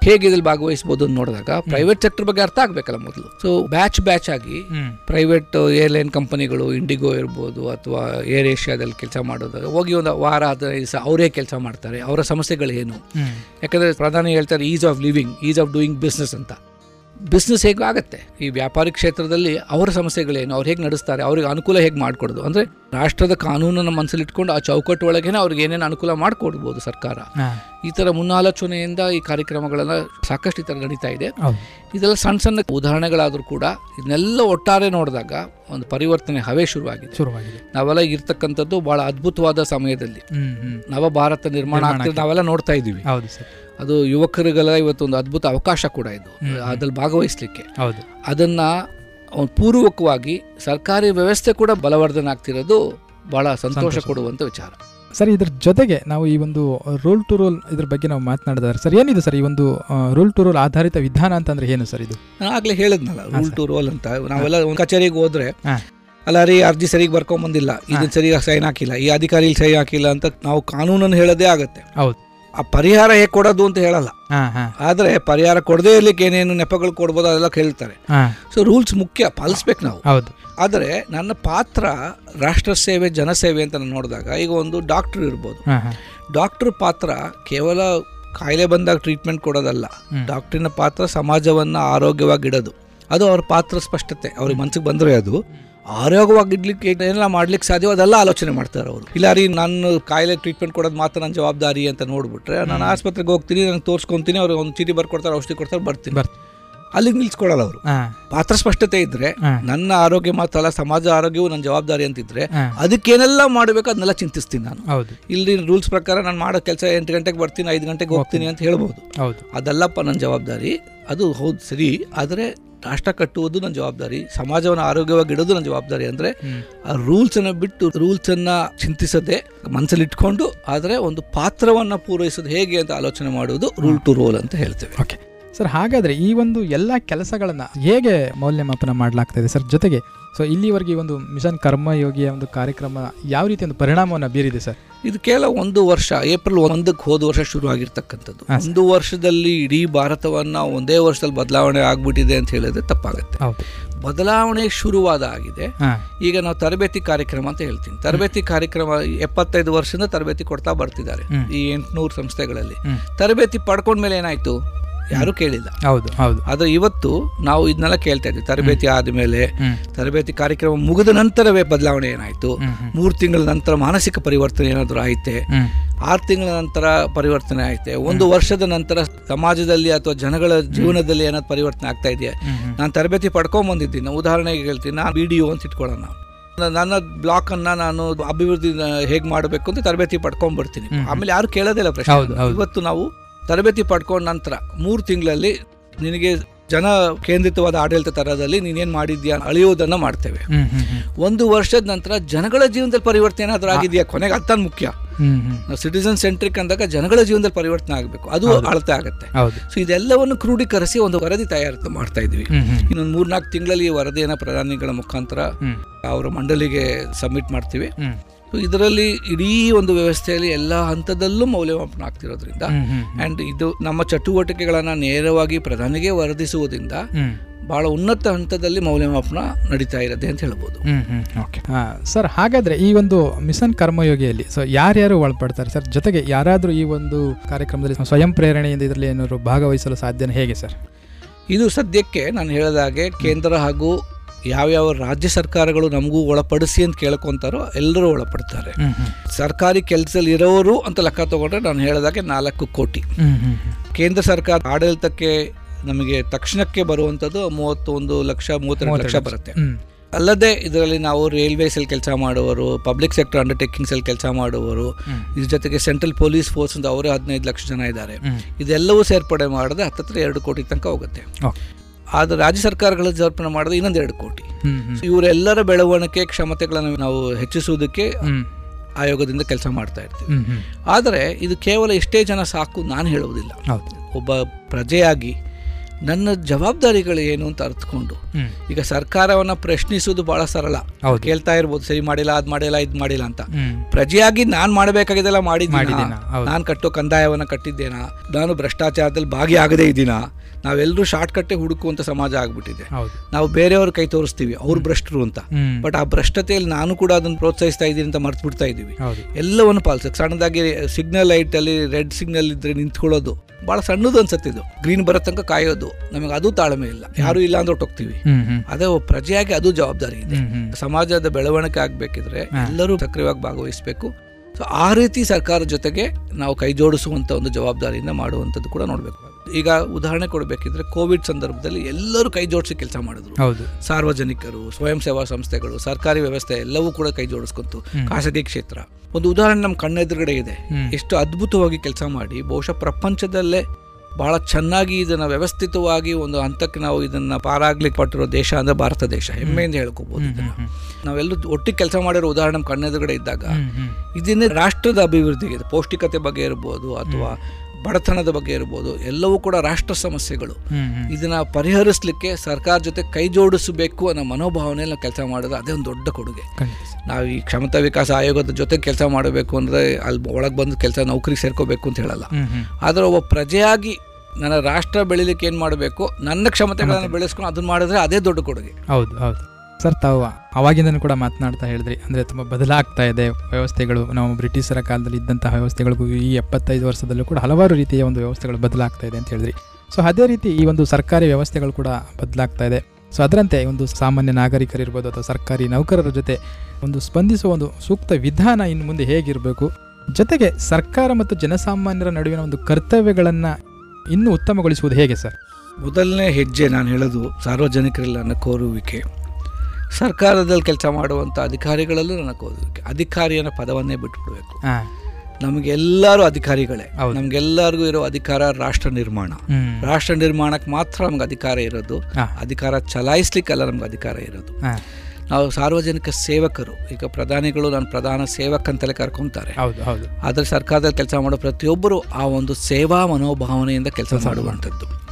ಹೇಗೆ ಇದ್ರಲ್ಲಿ ಭಾಗವಹಿಸಬಹುದು ಅಂತ ನೋಡಿದಾಗ ಪ್ರೈವೇಟ್ ಸೆಕ್ಟರ್ ಬಗ್ಗೆ ಅರ್ಥ ಆಗ್ಬೇಕಲ್ಲ ಮೊದಲು. ಸೊ ಬ್ಯಾಚ್ ಬ್ಯಾಚ್ ಆಗಿ. ಪ್ರೈವೇಟ್ ಏರ್ಲೈನ್ ಕಂಪನಿಗಳು ಇಂಡಿಗೋ ಇರ್ಬೋದು ಅಥವಾ ಏರ್ ಏಷ್ಯಾದಲ್ಲಿ ಕೆಲಸ ಮಾಡೋದಾಗ ಹೋಗಿ ಒಂದು ವಾರ ಹದಿನೈದು ದಿವಸ ಅವರೇ ಕೆಲಸ ಮಾಡ್ತಾರೆ. ಅವರ ಸಮಸ್ಯೆಗಳು ಏನು ಯಾಕಂದ್ರೆ ಪ್ರಧಾನಿ ಹೇಳ್ತಾರೆ ease of living ease of doing business ಅಂತ. ಬಿಸ್ನೆಸ್ ಹೇಗೆ ಆಗುತ್ತೆ? ಈ ವ್ಯಾಪಾರಿ ಕ್ಷೇತ್ರದಲ್ಲಿ ಅವರ ಸಮಸ್ಯೆಗಳೇನು? ಅವ್ರು ಹೇಗೆ ನಡೆಸ್ತಾರೆ? ಅವ್ರಿಗೆ ಅನುಕೂಲ ಹೇಗೆ ಮಾಡಿಕೊಡೋದು? ಅಂದರೆ ರಾಷ್ಟ್ರದ ಕಾನೂನನ್ನು ಮನಸ್ಸಲ್ಲಿ ಇಟ್ಕೊಂಡು ಆ ಚೌಕಟ್ಟು ಒಳಗೇನೆ ಅವ್ರಿಗೆ ಏನೇನು ಅನುಕೂಲ ಮಾಡಿಕೊಡ್ಬೋದು ಸರ್ಕಾರ. ಈ ಥರ ಮುನ್ನಾಲೋಚನೆಯಿಂದ ಈ ಕಾರ್ಯಕ್ರಮಗಳೆಲ್ಲ ಸಾಕಷ್ಟು ಈ ಥರ ನಡೀತಾ ಇದೆ. ಇದೆಲ್ಲ ಸಣ್ಣ ಸಣ್ಣ ಉದಾಹರಣೆಗಳಾದರೂ ಕೂಡ ಇದನ್ನೆಲ್ಲ ಒಟ್ಟಾರೆ ನೋಡಿದಾಗ ಒಂದು ಪರಿವರ್ತನೆ ಹವೆ ಶುರುವಾಗಿದೆ. ಶುರುವಾಗಿದೆ. ನಾವೆಲ್ಲ ಇರ್ತಕ್ಕಂಥದ್ದು ಬಹಳ ಅದ್ಭುತವಾದ ಸಮಯದಲ್ಲಿ. ನವ ಭಾರತ ನಿರ್ಮಾಣ ನಿರ್ಮಾಣ ಆಗ್ತಿರೋದು ನಾವೆಲ್ಲ ನೋಡ್ತಾ ಇದ್ದೀವಿ. ಹೌದು ಸರ್. ಅದು ಯುವಕರಿಗೆಲ್ಲ ಇವತ್ತೊಂದು ಅದ್ಭುತ ಅವಕಾಶ ಕೂಡ ಇದು. ಅದ್ರಲ್ಲಿ ಭಾಗವಹಿಸಲಿಕ್ಕೆ. ಹೌದು. ಅದನ್ನ ಪೂರ್ವಕವಾಗಿ ಸರ್ಕಾರಿ ವ್ಯವಸ್ಥೆ ಕೂಡ ಬಲವರ್ಧನೆ ಆಗ್ತಿರೋದು ಬಹಳ ಸಂತೋಷ. ಕೊಡುವಂತ ವಿಚಾರ. ಸರ್ ಇದ್ರ ಜೊತೆಗೆ ನಾವು ಈ ಒಂದು ರೂಲ್ ಟು ರೂಲ್ ಇದ್ರ ಬಗ್ಗೆ ನಾವು ಮಾತನಾಡಿದ್ರೆ. ಸರ್ ಏನಿದೆ ಸರ್ ಈ ಒಂದು ರೂಲ್ ಟು ರೂಲ್ ಆಧಾರಿತ ವಿಧಾನ ಅಂತಂದ್ರೆ ಏನು ಸರ್ ಇದು? ನಾನು ಆಗ್ಲೇ ಹೇಳಿದ್ನಲ್ಲ ರೂಲ್ ಟು ರೋಲ್ ಅಂತ. ನಾವೆಲ್ಲ ಒಂದು ಕಚೇರಿಗೆ ಹೋದ್ರೆ. ಅಲ್ಲ ರೀ ಅರ್ಜಿ ಸರಿಗೆ ಬರ್ಕೊಂಬಂದಿಲ್ಲ ಇದನ್ನ ಸರಿಯಾಗಿ ಸೈನ್ ಹಾಕಿಲ್ಲ ಈ ಅಧಿಕಾರಿ ಸೈನ್ ಹಾಕಿಲ್ಲ ಅಂತ ನಾವು ಕಾನೂನನ್ನು ಹೇಳೋದೇ ಆಗುತ್ತೆ. ಹೌದು. ಆ ಪರಿಹಾರ ಹೇಗೆ ಕೊಡೋದು ಅಂತ ಹೇಳಲ್ಲ. ಆದ್ರೆ ಪರಿಹಾರ ಕೊಡದೇ ಇರ್ಲಿಕ್ಕೆ ಏನೇನು ನೆಪಗಳು ಕೊಡ್ಬೋದು ಅದೆಲ್ಲ ಹೇಳ್ತಾರೆ ಹಾ. ಸೊ ರೂಲ್ಸ್ ಮುಖ್ಯ ಪಾಲಿಸ್ಬೇಕು ನಾವು. ಹೌದು. ಆದರೆ ನನ್ನ ಪಾತ್ರ ರಾಷ್ಟ್ರ ಸೇವೆ ಜನಸೇವೆ ಅಂತ ನಾನು ನೋಡಿದಾಗ ಈಗ ಒಂದು ಡಾಕ್ಟರ್ ಇರ್ಬೋದು. ಡಾಕ್ಟರ್ ಪಾತ್ರ ಕೇವಲ ಕಾಯಿಲೆ ಬಂದಾಗ ಟ್ರೀಟ್ಮೆಂಟ್ ಕೊಡೋದಲ್ಲ. ಡಾಕ್ಟ್ರಿನ ಪಾತ್ರ ಸಮಾಜವನ್ನ ಆರೋಗ್ಯವಾಗಿಡೋದು ಅದು ಅವ್ರ ಪಾತ್ರ ಸ್ಪಷ್ಟತೆ. ಅವ್ರಿಗೆ ಮನ್ಸಿಗೆ ಬಂದರೆ ಅದು. ಆರೋಗ್ಯವಾಗಿಡ್ಲಿಕ್ಕೆ ಏನೆಲ್ಲ ಮಾಡ್ಲಿಕ್ಕೆ ಸಾಧ್ಯವೋ ಅದೆಲ್ಲ ಆಲೋಚನೆ ಮಾಡ್ತಾರೆ ಅವರು. ಇಲ್ಲ ರೀ ನಾನು ಕಾಯಿಲೆ ಟ್ರೀಟ್ಮೆಂಟ್ ಕೊಡೋದು ಮಾತ್ರ ನನ್ನ ಜವಾಬ್ದಾರಿ ಅಂತ ನೋಡ್ಬಿಟ್ರೆ ನಾನು ಆಸ್ಪತ್ರೆಗೆ ಹೋಗ್ತೀನಿ ನಂಗೆ ತೋರಿಸ್ಕೊತೀನಿ ಅವ್ರಿಗೆ ಒಂದು ಚೀಟಿ ಬರ್ಕೊಡ್ತಾರೆ ಔಷಧಿ ಕೊಡ್ತಾರೆ ಬರ್ತೀನಿ. ಅಲ್ಲಿಗೆ ನಿಲ್ಸ್ಕೊಳ್ಳಲ್ಲ ಅವರು. ಪಾತ್ರ ಸ್ಪಷ್ಟತೆ ಇದ್ರೆ ನನ್ನ ಆರೋಗ್ಯ ಮಾತ್ರ ಅಲ್ಲ ಸಮಾಜ ಆರೋಗ್ಯವು ನನ್ನ ಜವಾಬ್ದಾರಿ ಅಂತಿದ್ರೆ. ಅದಕ್ಕೇನೆಲ್ಲ ಮಾಡಬೇಕು ಅದನ್ನೆಲ್ಲ ಚಿಂತಿಸ್ತೀನಿ ನಾನು. ಇಲ್ಲಿ ರೂಲ್ಸ್ ಪ್ರಕಾರ ನಾನು ಮಾಡೋ ಕೆಲಸ ಎಂಟು ಗಂಟೆಗೆ ಬರ್ತೀನಿ ಐದು ಗಂಟೆಗೆ ಹೋಗ್ತೀನಿ ಅಂತ ಹೇಳ್ಬೋದು. ಅದಲ್ಲಪ್ಪ ನನ್ನ ಜವಾಬ್ದಾರಿ. ಅದು ಹೌದು ಸರಿ ಆದರೆ ರಾಷ್ಟ್ರ ಕಟ್ಟುವುದು ನನ್ನ ಜವಾಬ್ದಾರಿ, ಸಮಾಜವನ್ನು ಆರೋಗ್ಯವಾಗಿ ಇಡೋದು ನನ್ನ ಜವಾಬ್ದಾರಿ ಅಂದರೆ ಆ ರೂಲ್ಸನ್ನು ಬಿಟ್ಟು ರೂಲ್ಸನ್ನು ಚಿಂತಿಸದೆ ಮನಸ್ಸಲ್ಲಿಟ್ಕೊಂಡು ಆದರೆ ಒಂದು ಪಾತ್ರವನ್ನು ಪೂರೈಸೋದು ಹೇಗೆ ಅಂತ ಆಲೋಚನೆ ಮಾಡುವುದು ರೂಲ್ ಟು ರೋಲ್ ಅಂತ ಹೇಳ್ತೇವೆ. ಓಕೆ ಸರ್, ಹಾಗಾದರೆ ಈ ಒಂದು ಎಲ್ಲ ಕೆಲಸಗಳನ್ನು ಹೇಗೆ ಮೌಲ್ಯಮಾಪನ ಮಾಡಲಾಗ್ತದೆ ಸರ್, ಜೊತೆಗೆ ಸೊ ಇಲ್ಲಿವರೆಗೆ ಈ ಒಂದು ಮಿಷನ್ ಕರ್ಮಯೋಗಿಯ ಒಂದು ಕಾರ್ಯಕ್ರಮ ಯಾವ ರೀತಿ ಒಂದು ಪರಿಣಾಮವನ್ನು ಬೀರಿದೆ ಸರ್? ಇದು ಕೇವಲ ಒಂದು ವರ್ಷ ಏಪ್ರಿಲ್ ಒಂದಕ್ಕೆ ಹೋದ ವರ್ಷ ಶುರು ಆಗಿರ್ತಕ್ಕಂಥದ್ದು. ಒಂದು ವರ್ಷದಲ್ಲಿ ಇಡೀ ಭಾರತವನ್ನ ಒಂದೇ ವರ್ಷದಲ್ಲಿ ಬದಲಾವಣೆ ಆಗ್ಬಿಟ್ಟಿದೆ ಅಂತ ಹೇಳಿದ್ರೆ ತಪ್ಪಾಗುತ್ತೆ. ಬದಲಾವಣೆ ಶುರುವಾದ ಆಗಿದೆ. ಈಗ ನಾವು ತರಬೇತಿ ಕಾರ್ಯಕ್ರಮ ಅಂತ ಹೇಳ್ತೀನಿ. ತರಬೇತಿ ಕಾರ್ಯಕ್ರಮ ಎಪ್ಪತ್ತೈದು ವರ್ಷದಿಂದ ತರಬೇತಿ ಕೊಡ್ತಾ ಬರ್ತಿದ್ದಾರೆ ಈ ಎಂಟುನೂರು ಸಂಸ್ಥೆಗಳಲ್ಲಿ. ತರಬೇತಿ ಪಡ್ಕೊಂಡ್ಮೇಲೆ ಏನಾಯ್ತು? ಯಾರು ಕೇಳಿಲ್ಲ. ಹೌದು ಹೌದು. ಆದ್ರೆ ಇವತ್ತು ನಾವು ಇದನ್ನೆಲ್ಲ ಕೇಳ್ತಾ ಇದ್ವಿ. ತರಬೇತಿ ಆದ್ಮೇಲೆ. ತರಬೇತಿ ಕಾರ್ಯಕ್ರಮ ಮುಗಿದ ನಂತರವೇ ಬದಲಾವಣೆ ಏನಾಯ್ತು. ಮೂರು ತಿಂಗಳ ನಂತರ ಮಾನಸಿಕ ಪರಿವರ್ತನೆ ಏನಾದರೂ ಆಯ್ತೆ. ಆರು ತಿಂಗಳ ನಂತರ ಪರಿವರ್ತನೆ ಆಯ್ತೆ? ಒಂದು ವರ್ಷದ ನಂತರ ಸಮಾಜದಲ್ಲಿ ಅಥವಾ ಜನಗಳ ಜೀವನದಲ್ಲಿ ಏನಾದ್ರು ಪರಿವರ್ತನೆ ಆಗ್ತಾ ಇದೆಯಾ. ನಾನು ತರಬೇತಿ ಪಡ್ಕೊಂಡ್ ಬಂದಿದ್ದೀನಿ. ಉದಾಹರಣೆಗೆ ಹೇಳ್ತೀನಿ ನಾನು ವಿಡಿಯೋ ಡಿ ಒ ಅಂತ ಇಟ್ಕೊಳ್ಳೋಣ. ನನ್ನ ಬ್ಲಾಕ್ ಅನ್ನ ನಾನು ಅಭಿವೃದ್ಧಿ ಹೇಗೆ ಮಾಡಬೇಕು ಅಂತ ತರಬೇತಿ ಪಡ್ಕೊಂಡ್ ಬರ್ತೀನಿ. ಹ್ಮ್. ಆಮೇಲೆ ಯಾರು ಕೇಳೋದಿಲ್ಲ ಪ್ರಶ್ನೆ ಇವತ್ತು ನಾವು ತರಬೇತಿ ಪಡ್ಕೊಂಡ ನಂತರ ಮೂರು ತಿಂಗಳಲ್ಲಿ ನಿನಗೆ ಜನ ಕೇಂದ್ರಿತವಾದ ಆಡಳಿತ ತರದಲ್ಲಿ ನೀನೇನು ಮಾಡಿದ್ಯಾ ಅಳೆಯೋದನ್ನ ಮಾಡ್ತೇವೆ. ಒಂದು ವರ್ಷದ ನಂತರ ಜನಗಳ ಜೀವನದಲ್ಲಿ ಪರಿವರ್ತನೆ ಏನಾದರೂ ಆಗಿದೆಯಾ ಕೊನೆಗೆ ಅತ್ತ ಮುಖ್ಯ. ಸಿಟಿಸನ್ ಸೆಂಟ್ರಿಕ್ ಅಂದಾಗ ಜನಗಳ ಜೀವನದಲ್ಲಿ ಪರಿವರ್ತನೆ ಆಗಬೇಕು ಅದು ಅಳತೆ ಆಗುತ್ತೆ. ಸೊ ಇದೆಲ್ಲವನ್ನು ಕ್ರೋಢೀಕರಿಸಿ ಒಂದು ವರದಿ ತಯಾರು ಮಾಡ್ತಾ ಇದ್ವಿ. ಇನ್ನೊಂದು ಮೂರ್ನಾಲ್ಕು ತಿಂಗಳಲ್ಲಿ ಈ ವರದಿಯನ್ನು ಪ್ರಧಾನಿಗಳ ಮುಖಾಂತರ. ಅವರ ಮಂಡಳಿಗೆ ಸಬ್ಮಿಟ್ ಮಾಡ್ತೀವಿ ಇದರಲ್ಲಿ ಇಡೀ ಒಂದು ವ್ಯವಸ್ಥೆಯಲ್ಲಿ ಎಲ್ಲ ಹಂತದಲ್ಲೂ ಮೌಲ್ಯಮಾಪನ ಆಗ್ತಿರೋದ್ರಿಂದ ಅಂಡ್ ಇದು ನಮ್ಮ ಚಟುವಟಿಕೆಗಳನ್ನು ನೇರವಾಗಿ ಪ್ರಧಾನಿಗೆ ವರದಿಸುವುದರಿಂದ. ಬಹಳ ಉನ್ನತ ಹಂತದಲ್ಲಿ ಮೌಲ್ಯಮಾಪನ ನಡೀತಾ ಇರುತ್ತೆ ಅಂತ ಹೇಳ್ಬೋದು. ಓಕೆ ಸರ್ ಹಾಗಾದ್ರೆ ಈ ಒಂದು ಮಿಷನ್ ಕರ್ಮಯೋಗಿಯಲ್ಲಿ ಸೊ ಯಾರ್ಯಾರು ಒಳಪಡ್ತಾರೆ? ಸರ್ ಜೊತೆಗೆ ಯಾರಾದರೂ ಈ ಒಂದು ಕಾರ್ಯಕ್ರಮದಲ್ಲಿ ಸ್ವಯಂ ಪ್ರೇರಣೆಯಿಂದ ಇದರಲ್ಲಿ ಏನಾದ್ರು ಭಾಗವಹಿಸಲು ಸಾಧ್ಯನೇ ಹೇಗೆ ಸರ್? ಇದು ಸದ್ಯಕ್ಕೆ ನಾನು ಹೇಳಿದಾಗೆ ಕೇಂದ್ರ ಹಾಗೂ ಯಾವ್ಯಾವ ರಾಜ್ಯ ಸರ್ಕಾರಗಳು ನಮಗೂ ಒಳಪಡಿಸಿ ಅಂತ ಕೇಳ್ಕೊಂತಾರೋ ಎಲ್ಲರೂ ಒಳಪಡ್ತಾರೆ. ಸರ್ಕಾರಿ ಕೆಲಸದಲ್ಲಿ ಇರೋರು ಅಂತ ಲೆಕ್ಕ ತಗೊಂಡ್ರೆ ನಾನು ಹೇಳಿದಾಗೆ ನಾಲ್ಕು ಕೋಟಿ. ಕೇಂದ್ರ ಸರ್ಕಾರ ಆಡಳಿತಕ್ಕೆ ನಮಗೆ ತಕ್ಷಣಕ್ಕೆ ಬರುವಂಥದ್ದು ಮೂವತ್ತೊಂದು ಲಕ್ಷ ಮೂವತ್ತೆರಡು ಲಕ್ಷ ಬರುತ್ತೆ. ಅಲ್ಲದೆ ಇದರಲ್ಲಿ ನಾವು ರೈಲ್ವೇಸ್ ಅಲ್ಲಿ ಕೆಲಸ ಮಾಡುವವರು ಪಬ್ಲಿಕ್ ಸೆಕ್ಟರ್ ಅಂಡರ್ಟೇಕಿಂಗ್ಸ್ ಅಲ್ಲಿ ಕೆಲಸ ಮಾಡುವವರು. ಇದ್ರ ಜೊತೆಗೆ ಸೆಂಟ್ರಲ್ ಪೊಲೀಸ್ ಫೋರ್ಸ್ ಅಂತ ಅವರೇ ಹದಿನೈದು ಲಕ್ಷ ಜನ ಇದ್ದಾರೆ. ಇದೆಲ್ಲವೂ ಸೇರ್ಪಡೆ ಮಾಡಿದ್ರೆ ಹತ್ತತ್ರ ಎರಡು ಕೋಟಿ ತನಕ ಹೋಗುತ್ತೆ. ಆದ್ರೆ ರಾಜ್ಯ ಸರ್ಕಾರಗಳ ಜೋಪಾನ ಮಾಡಿದ್ರೆ ಇನ್ನೊಂದು ಎರಡು ಕೋಟಿ. ಇವರೆಲ್ಲರ ಬೆಳವಣಿಗೆ ಕ್ಷಮತೆಗಳನ್ನು ನಾವು ಹೆಚ್ಚಿಸುವುದಕ್ಕೆ ಆಯೋಗದಿಂದ ಕೆಲಸ ಮಾಡ್ತಾ ಇರ್ತೀವಿ. ಆದರೆ ಇದು ಕೇವಲ ಇಷ್ಟೇ ಜನ ಸಾಕು ನಾನು ಹೇಳುವುದಿಲ್ಲ. ಒಬ್ಬ ಪ್ರಜೆಯಾಗಿ ನನ್ನ ಜವಾಬ್ದಾರಿಗಳು ಏನು ಅಂತ ಅರ್ಥಕೊಂಡು ಈಗ ಸರ್ಕಾರವನ್ನ ಪ್ರಶ್ನಿಸೋದು ಬಹಳ ಸರಳ. ಕೇಳ್ತಾ ಇರ್ಬೋದು ಸರಿ ಮಾಡಿಲ್ಲ ಅದ್ ಮಾಡಿಲ್ಲ ಇದು ಮಾಡಿಲ್ಲ ಅಂತ. ಪ್ರಜೆಯಾಗಿ ನಾನು ಮಾಡಬೇಕಾಗಿದ್ದೆಲ್ಲ ಮಾಡಿದ್ದೀನಿ. ನಾನು ಕಟ್ಟೋ ಕಂದಾಯವನ್ನ ಕಟ್ಟಿದ್ದೇನಾ? ನಾನು ಭ್ರಷ್ಟಾಚಾರದಲ್ಲಿ ಭಾಗಿಯಾಗದೇ ಇದ್ದೀನಾ? ನಾವೆಲ್ಲರೂ ಶಾರ್ಟ್ ಕಟ್ಟೆ ಹುಡುಕುವಂತ ಸಮಾಜ ಆಗ್ಬಿಟ್ಟಿದೆ. ನಾವು ಬೇರೆಯವ್ರ ಕೈ ತೋರಿಸ್ತೀವಿ ಅವ್ರು ಭ್ರಷ್ಟರು ಅಂತ. ಬಟ್ ಆ ಭ್ರಷ್ಟತೆಯಲ್ಲಿ ನಾನು ಕೂಡ ಅದನ್ನು ಪ್ರೋತ್ಸಾಹಿಸ್ತಾ ಇದ್ದೀನಿ ಅಂತ ಮರ್ತು ಬಿಡ್ತಾ ಇದ್ದೀವಿ. ಎಲ್ಲವನ್ನು ಪಾಲಿಸಕ್ಕೆ ಸಣ್ಣದಾಗಿ ಸಿಗ್ನಲ್ ಲೈಟ್ ಅಲ್ಲಿ ರೆಡ್ ಸಿಗ್ನಲ್ ಇದ್ರೆ ನಿಂತ್ಕೊಳ್ಳೋದು. ಬಹಳ ಸಣ್ಣದು ಅನ್ಸುತ್ತೆ ಇದು. ಗ್ರೀನ್ ಬರೋ ತನಕ ಕಾಯೋದು. ನಮಗೆ ಅದು ತಾಳ್ಮೆ ಇಲ್ಲ. ಯಾರು ಇಲ್ಲ ಅಂದ್ರೆ ಹ್ಮ್. ಅದೇ ಪ್ರಜೆಯಾಗಿ ಅದು ಜವಾಬ್ದಾರಿ ಇದೆ. ಸಮಾಜದ ಬೆಳವಣಿಗೆ ಆಗ್ಬೇಕಿದ್ರೆ ಎಲ್ಲರೂ ಸಕ್ರಿಯವಾಗಿ ಭಾಗವಹಿಸಬೇಕು. ಸೊ ಆ ರೀತಿ ಸರ್ಕಾರ ಜೊತೆಗೆ ನಾವು ಕೈ ಜೋಡಿಸುವಂತ ಒಂದು ಜವಾಬ್ದಾರಿಯಿಂದ ಮಾಡುವಂಥದ್ದು ಕೂಡ ನೋಡಬೇಕು. ಈಗ ಉದಾಹರಣೆ ಕೊಡಬೇಕಿದ್ರೆ ಕೋವಿಡ್ ಸಂದರ್ಭದಲ್ಲಿ ಎಲ್ಲರೂ ಕೈ ಜೋಡಿಸಿ ಕೆಲಸ ಮಾಡಿದ್ರು. ಹೌದು. ಸಾರ್ವಜನಿಕರು ಸ್ವಯಂ ಸೇವಾ ಸಂಸ್ಥೆಗಳು ಸರ್ಕಾರಿ ವ್ಯವಸ್ಥೆ ಎಲ್ಲವೂ ಕೂಡ ಕೈ ಜೋಡಿಸ್ಕೊಂತು. ಖಾಸಗಿ ಕ್ಷೇತ್ರ. ಒಂದು ಉದಾಹರಣೆ ನಮ್ಮ ಕಣ್ಣೆದುರುಗಡೆ ಇದೆ. ಎಷ್ಟು ಅದ್ಭುತವಾಗಿ ಕೆಲಸ ಮಾಡಿ ಬಹುಶಃ ಪ್ರಪಂಚದಲ್ಲೇ ಬಹಳ ಚೆನ್ನಾಗಿ ಇದನ್ನ ವ್ಯವಸ್ಥಿತವಾಗಿ ಒಂದು ಹಂತಕ್ಕೆ ನಾವು ಇದನ್ನ ಪಾರಾಗ್ಲಿಕ್ಕೆ ಪಟ್ಟಿರೋ ದೇಶ ಅಂದ್ರೆ ಭಾರತ ದೇಶ. ಹೆಮ್ಮೆಯಿಂದ ಹೇಳ್ಕೋಬಹುದು ಇದನ್ನ. ನಾವೆಲ್ಲರೂ ಒಟ್ಟಿಗೆ ಕೆಲಸ ಮಾಡಿರೋ ಉದಾಹರಣೆ ನಮ್ಮ ಕಣ್ಣೆದುರುಗಡೆ ಇದ್ದಾಗ. ಇದನ್ನೇ ರಾಷ್ಟ್ರದ ಅಭಿವೃದ್ಧಿಗೆ ಪೌಷ್ಟಿಕತೆ ಬಗ್ಗೆ ಇರ್ಬೋದು ಅಥವಾ ಬಡತನದ ಬಗ್ಗೆ ಇರ್ಬೋದು ಎಲ್ಲವೂ ಕೂಡ ರಾಷ್ಟ್ರ ಸಮಸ್ಯೆಗಳು. ಇದನ್ನ ಪರಿಹರಿಸಲಿಕ್ಕೆ ಸರ್ಕಾರ ಜೊತೆ ಕೈ ಜೋಡಿಸಬೇಕು ಅನ್ನೋ ಮನೋಭಾವನೆಯಲ್ಲಿ ನಾವು ಕೆಲಸ ಮಾಡಿದ್ರೆ ಅದೇ ಒಂದು ದೊಡ್ಡ ಕೊಡುಗೆ. ನಾವು ಈ ಕ್ಷಮತಾ ವಿಕಾಸ ಆಯೋಗದ ಜೊತೆ ಕೆಲಸ ಮಾಡಬೇಕು ಅಂದ್ರೆ ಅಲ್ಲಿ ಒಳಗೆ ಬಂದು ಕೆಲಸ ನೌಕರಿ ಸೇರ್ಕೋಬೇಕು ಅಂತ ಹೇಳಲ್ಲ. ಆದರೆ ಒಬ್ಬ ಪ್ರಜೆಯಾಗಿ ನನ್ನ ರಾಷ್ಟ್ರ ಬೆಳಿಲಿಕ್ಕೆ ಏನು ಮಾಡಬೇಕು ನನ್ನ ಕ್ಷಮತೆಗಳನ್ನು ಬೆಳೆಸ್ಕೊಂಡು ಅದನ್ನ ಮಾಡಿದ್ರೆ ಅದೇ ದೊಡ್ಡ ಕೊಡುಗೆ. ಹೌದು ಹೌದು. ಸರ್, ತಾವು ಅವಾಗಿಂದನೂ ಕೂಡ ಮಾತನಾಡ್ತಾ ಹೇಳಿದ್ರಿ. ಅಂದರೆ ತುಂಬ ಬದಲಾಗ್ತಾ ಇದೆ ವ್ಯವಸ್ಥೆಗಳು. ನಾವು ಬ್ರಿಟಿಷರ ಕಾಲದಲ್ಲಿ ಇದ್ದಂತಹ ವ್ಯವಸ್ಥೆಗಳಿಗೂ ಈ ಎಪ್ಪತ್ತೈದು ವರ್ಷದಲ್ಲೂ ಕೂಡ ಹಲವಾರು ರೀತಿಯ ಒಂದು ವ್ಯವಸ್ಥೆಗಳು ಬದಲಾಗ್ತಾ ಇದೆ ಅಂತ ಹೇಳಿದ್ರಿ. ಸೊ ಅದೇ ರೀತಿ ಈ ಒಂದು ಸರ್ಕಾರಿ ವ್ಯವಸ್ಥೆಗಳು ಕೂಡ ಬದಲಾಗ್ತಾ ಇದೆ. ಸೊ ಅದರಂತೆ ಒಂದು ಸಾಮಾನ್ಯ ನಾಗರಿಕರಿರ್ಬೋದು ಅಥವಾ ಸರ್ಕಾರಿ ನೌಕರರ ಜೊತೆ ಒಂದು ಸ್ಪಂದಿಸುವ ಒಂದು ಸೂಕ್ತ ವಿಧಾನ ಇನ್ನು ಮುಂದೆ ಹೇಗಿರಬೇಕು? ಜೊತೆಗೆ ಸರ್ಕಾರ ಮತ್ತು ಜನಸಾಮಾನ್ಯರ ನಡುವಿನ ಒಂದು ಕರ್ತವ್ಯಗಳನ್ನು ಇನ್ನೂ ಉತ್ತಮಗೊಳಿಸುವುದು ಹೇಗೆ ಸರ್? ಮೊದಲನೇ ಹೆಜ್ಜೆ ನಾನು ಹೇಳೋದು ಸಾರ್ವಜನಿಕರಲ್ಲಿ ಕೋರುವಿಕೆ. ಸರ್ಕಾರದಲ್ಲಿ ಕೆಲಸ ಮಾಡುವಂಥ ಅಧಿಕಾರಿಗಳಲ್ಲೂ ನನಗೆ ಕೋರುವಿಕೆ ಅಧಿಕಾರಿ ಅನ್ನೋ ಪದವನ್ನೇ ಬಿಟ್ಬಿಡ್ಬೇಕು. ನಮಗೆಲ್ಲರೂ ಅಧಿಕಾರಿಗಳೇ. ನಮ್ಗೆಲ್ಲರಿಗೂ ಇರೋ ಅಧಿಕಾರ ರಾಷ್ಟ್ರ ನಿರ್ಮಾಣ. ರಾಷ್ಟ್ರ ನಿರ್ಮಾಣಕ್ಕೆ ಮಾತ್ರ ನಮ್ಗೆ ಅಧಿಕಾರ ಇರೋದು. ಅಧಿಕಾರ ಚಲಾಯಿಸ್ಲಿಕ್ಕೆಲ್ಲ ನಮ್ಗೆ ಅಧಿಕಾರ ಇರೋದು. ನಾವು ಸಾರ್ವಜನಿಕ ಸೇವಕರು. ಈಗ ಪ್ರಧಾನಿಗಳು ನಾನು ಪ್ರಧಾನ ಸೇವಕ ಅಂತಲೇ ಕರ್ಕೊಂತಾರೆ. ಹೌದು ಹೌದು. ಆದರೆ ಸರ್ಕಾರದಲ್ಲಿ ಕೆಲಸ ಮಾಡೋ ಪ್ರತಿಯೊಬ್ಬರು ಆ ಒಂದು ಸೇವಾ ಮನೋಭಾವನೆಯಿಂದ ಕೆಲ್ಸ ಮಾಡುವಂಥದ್ದು.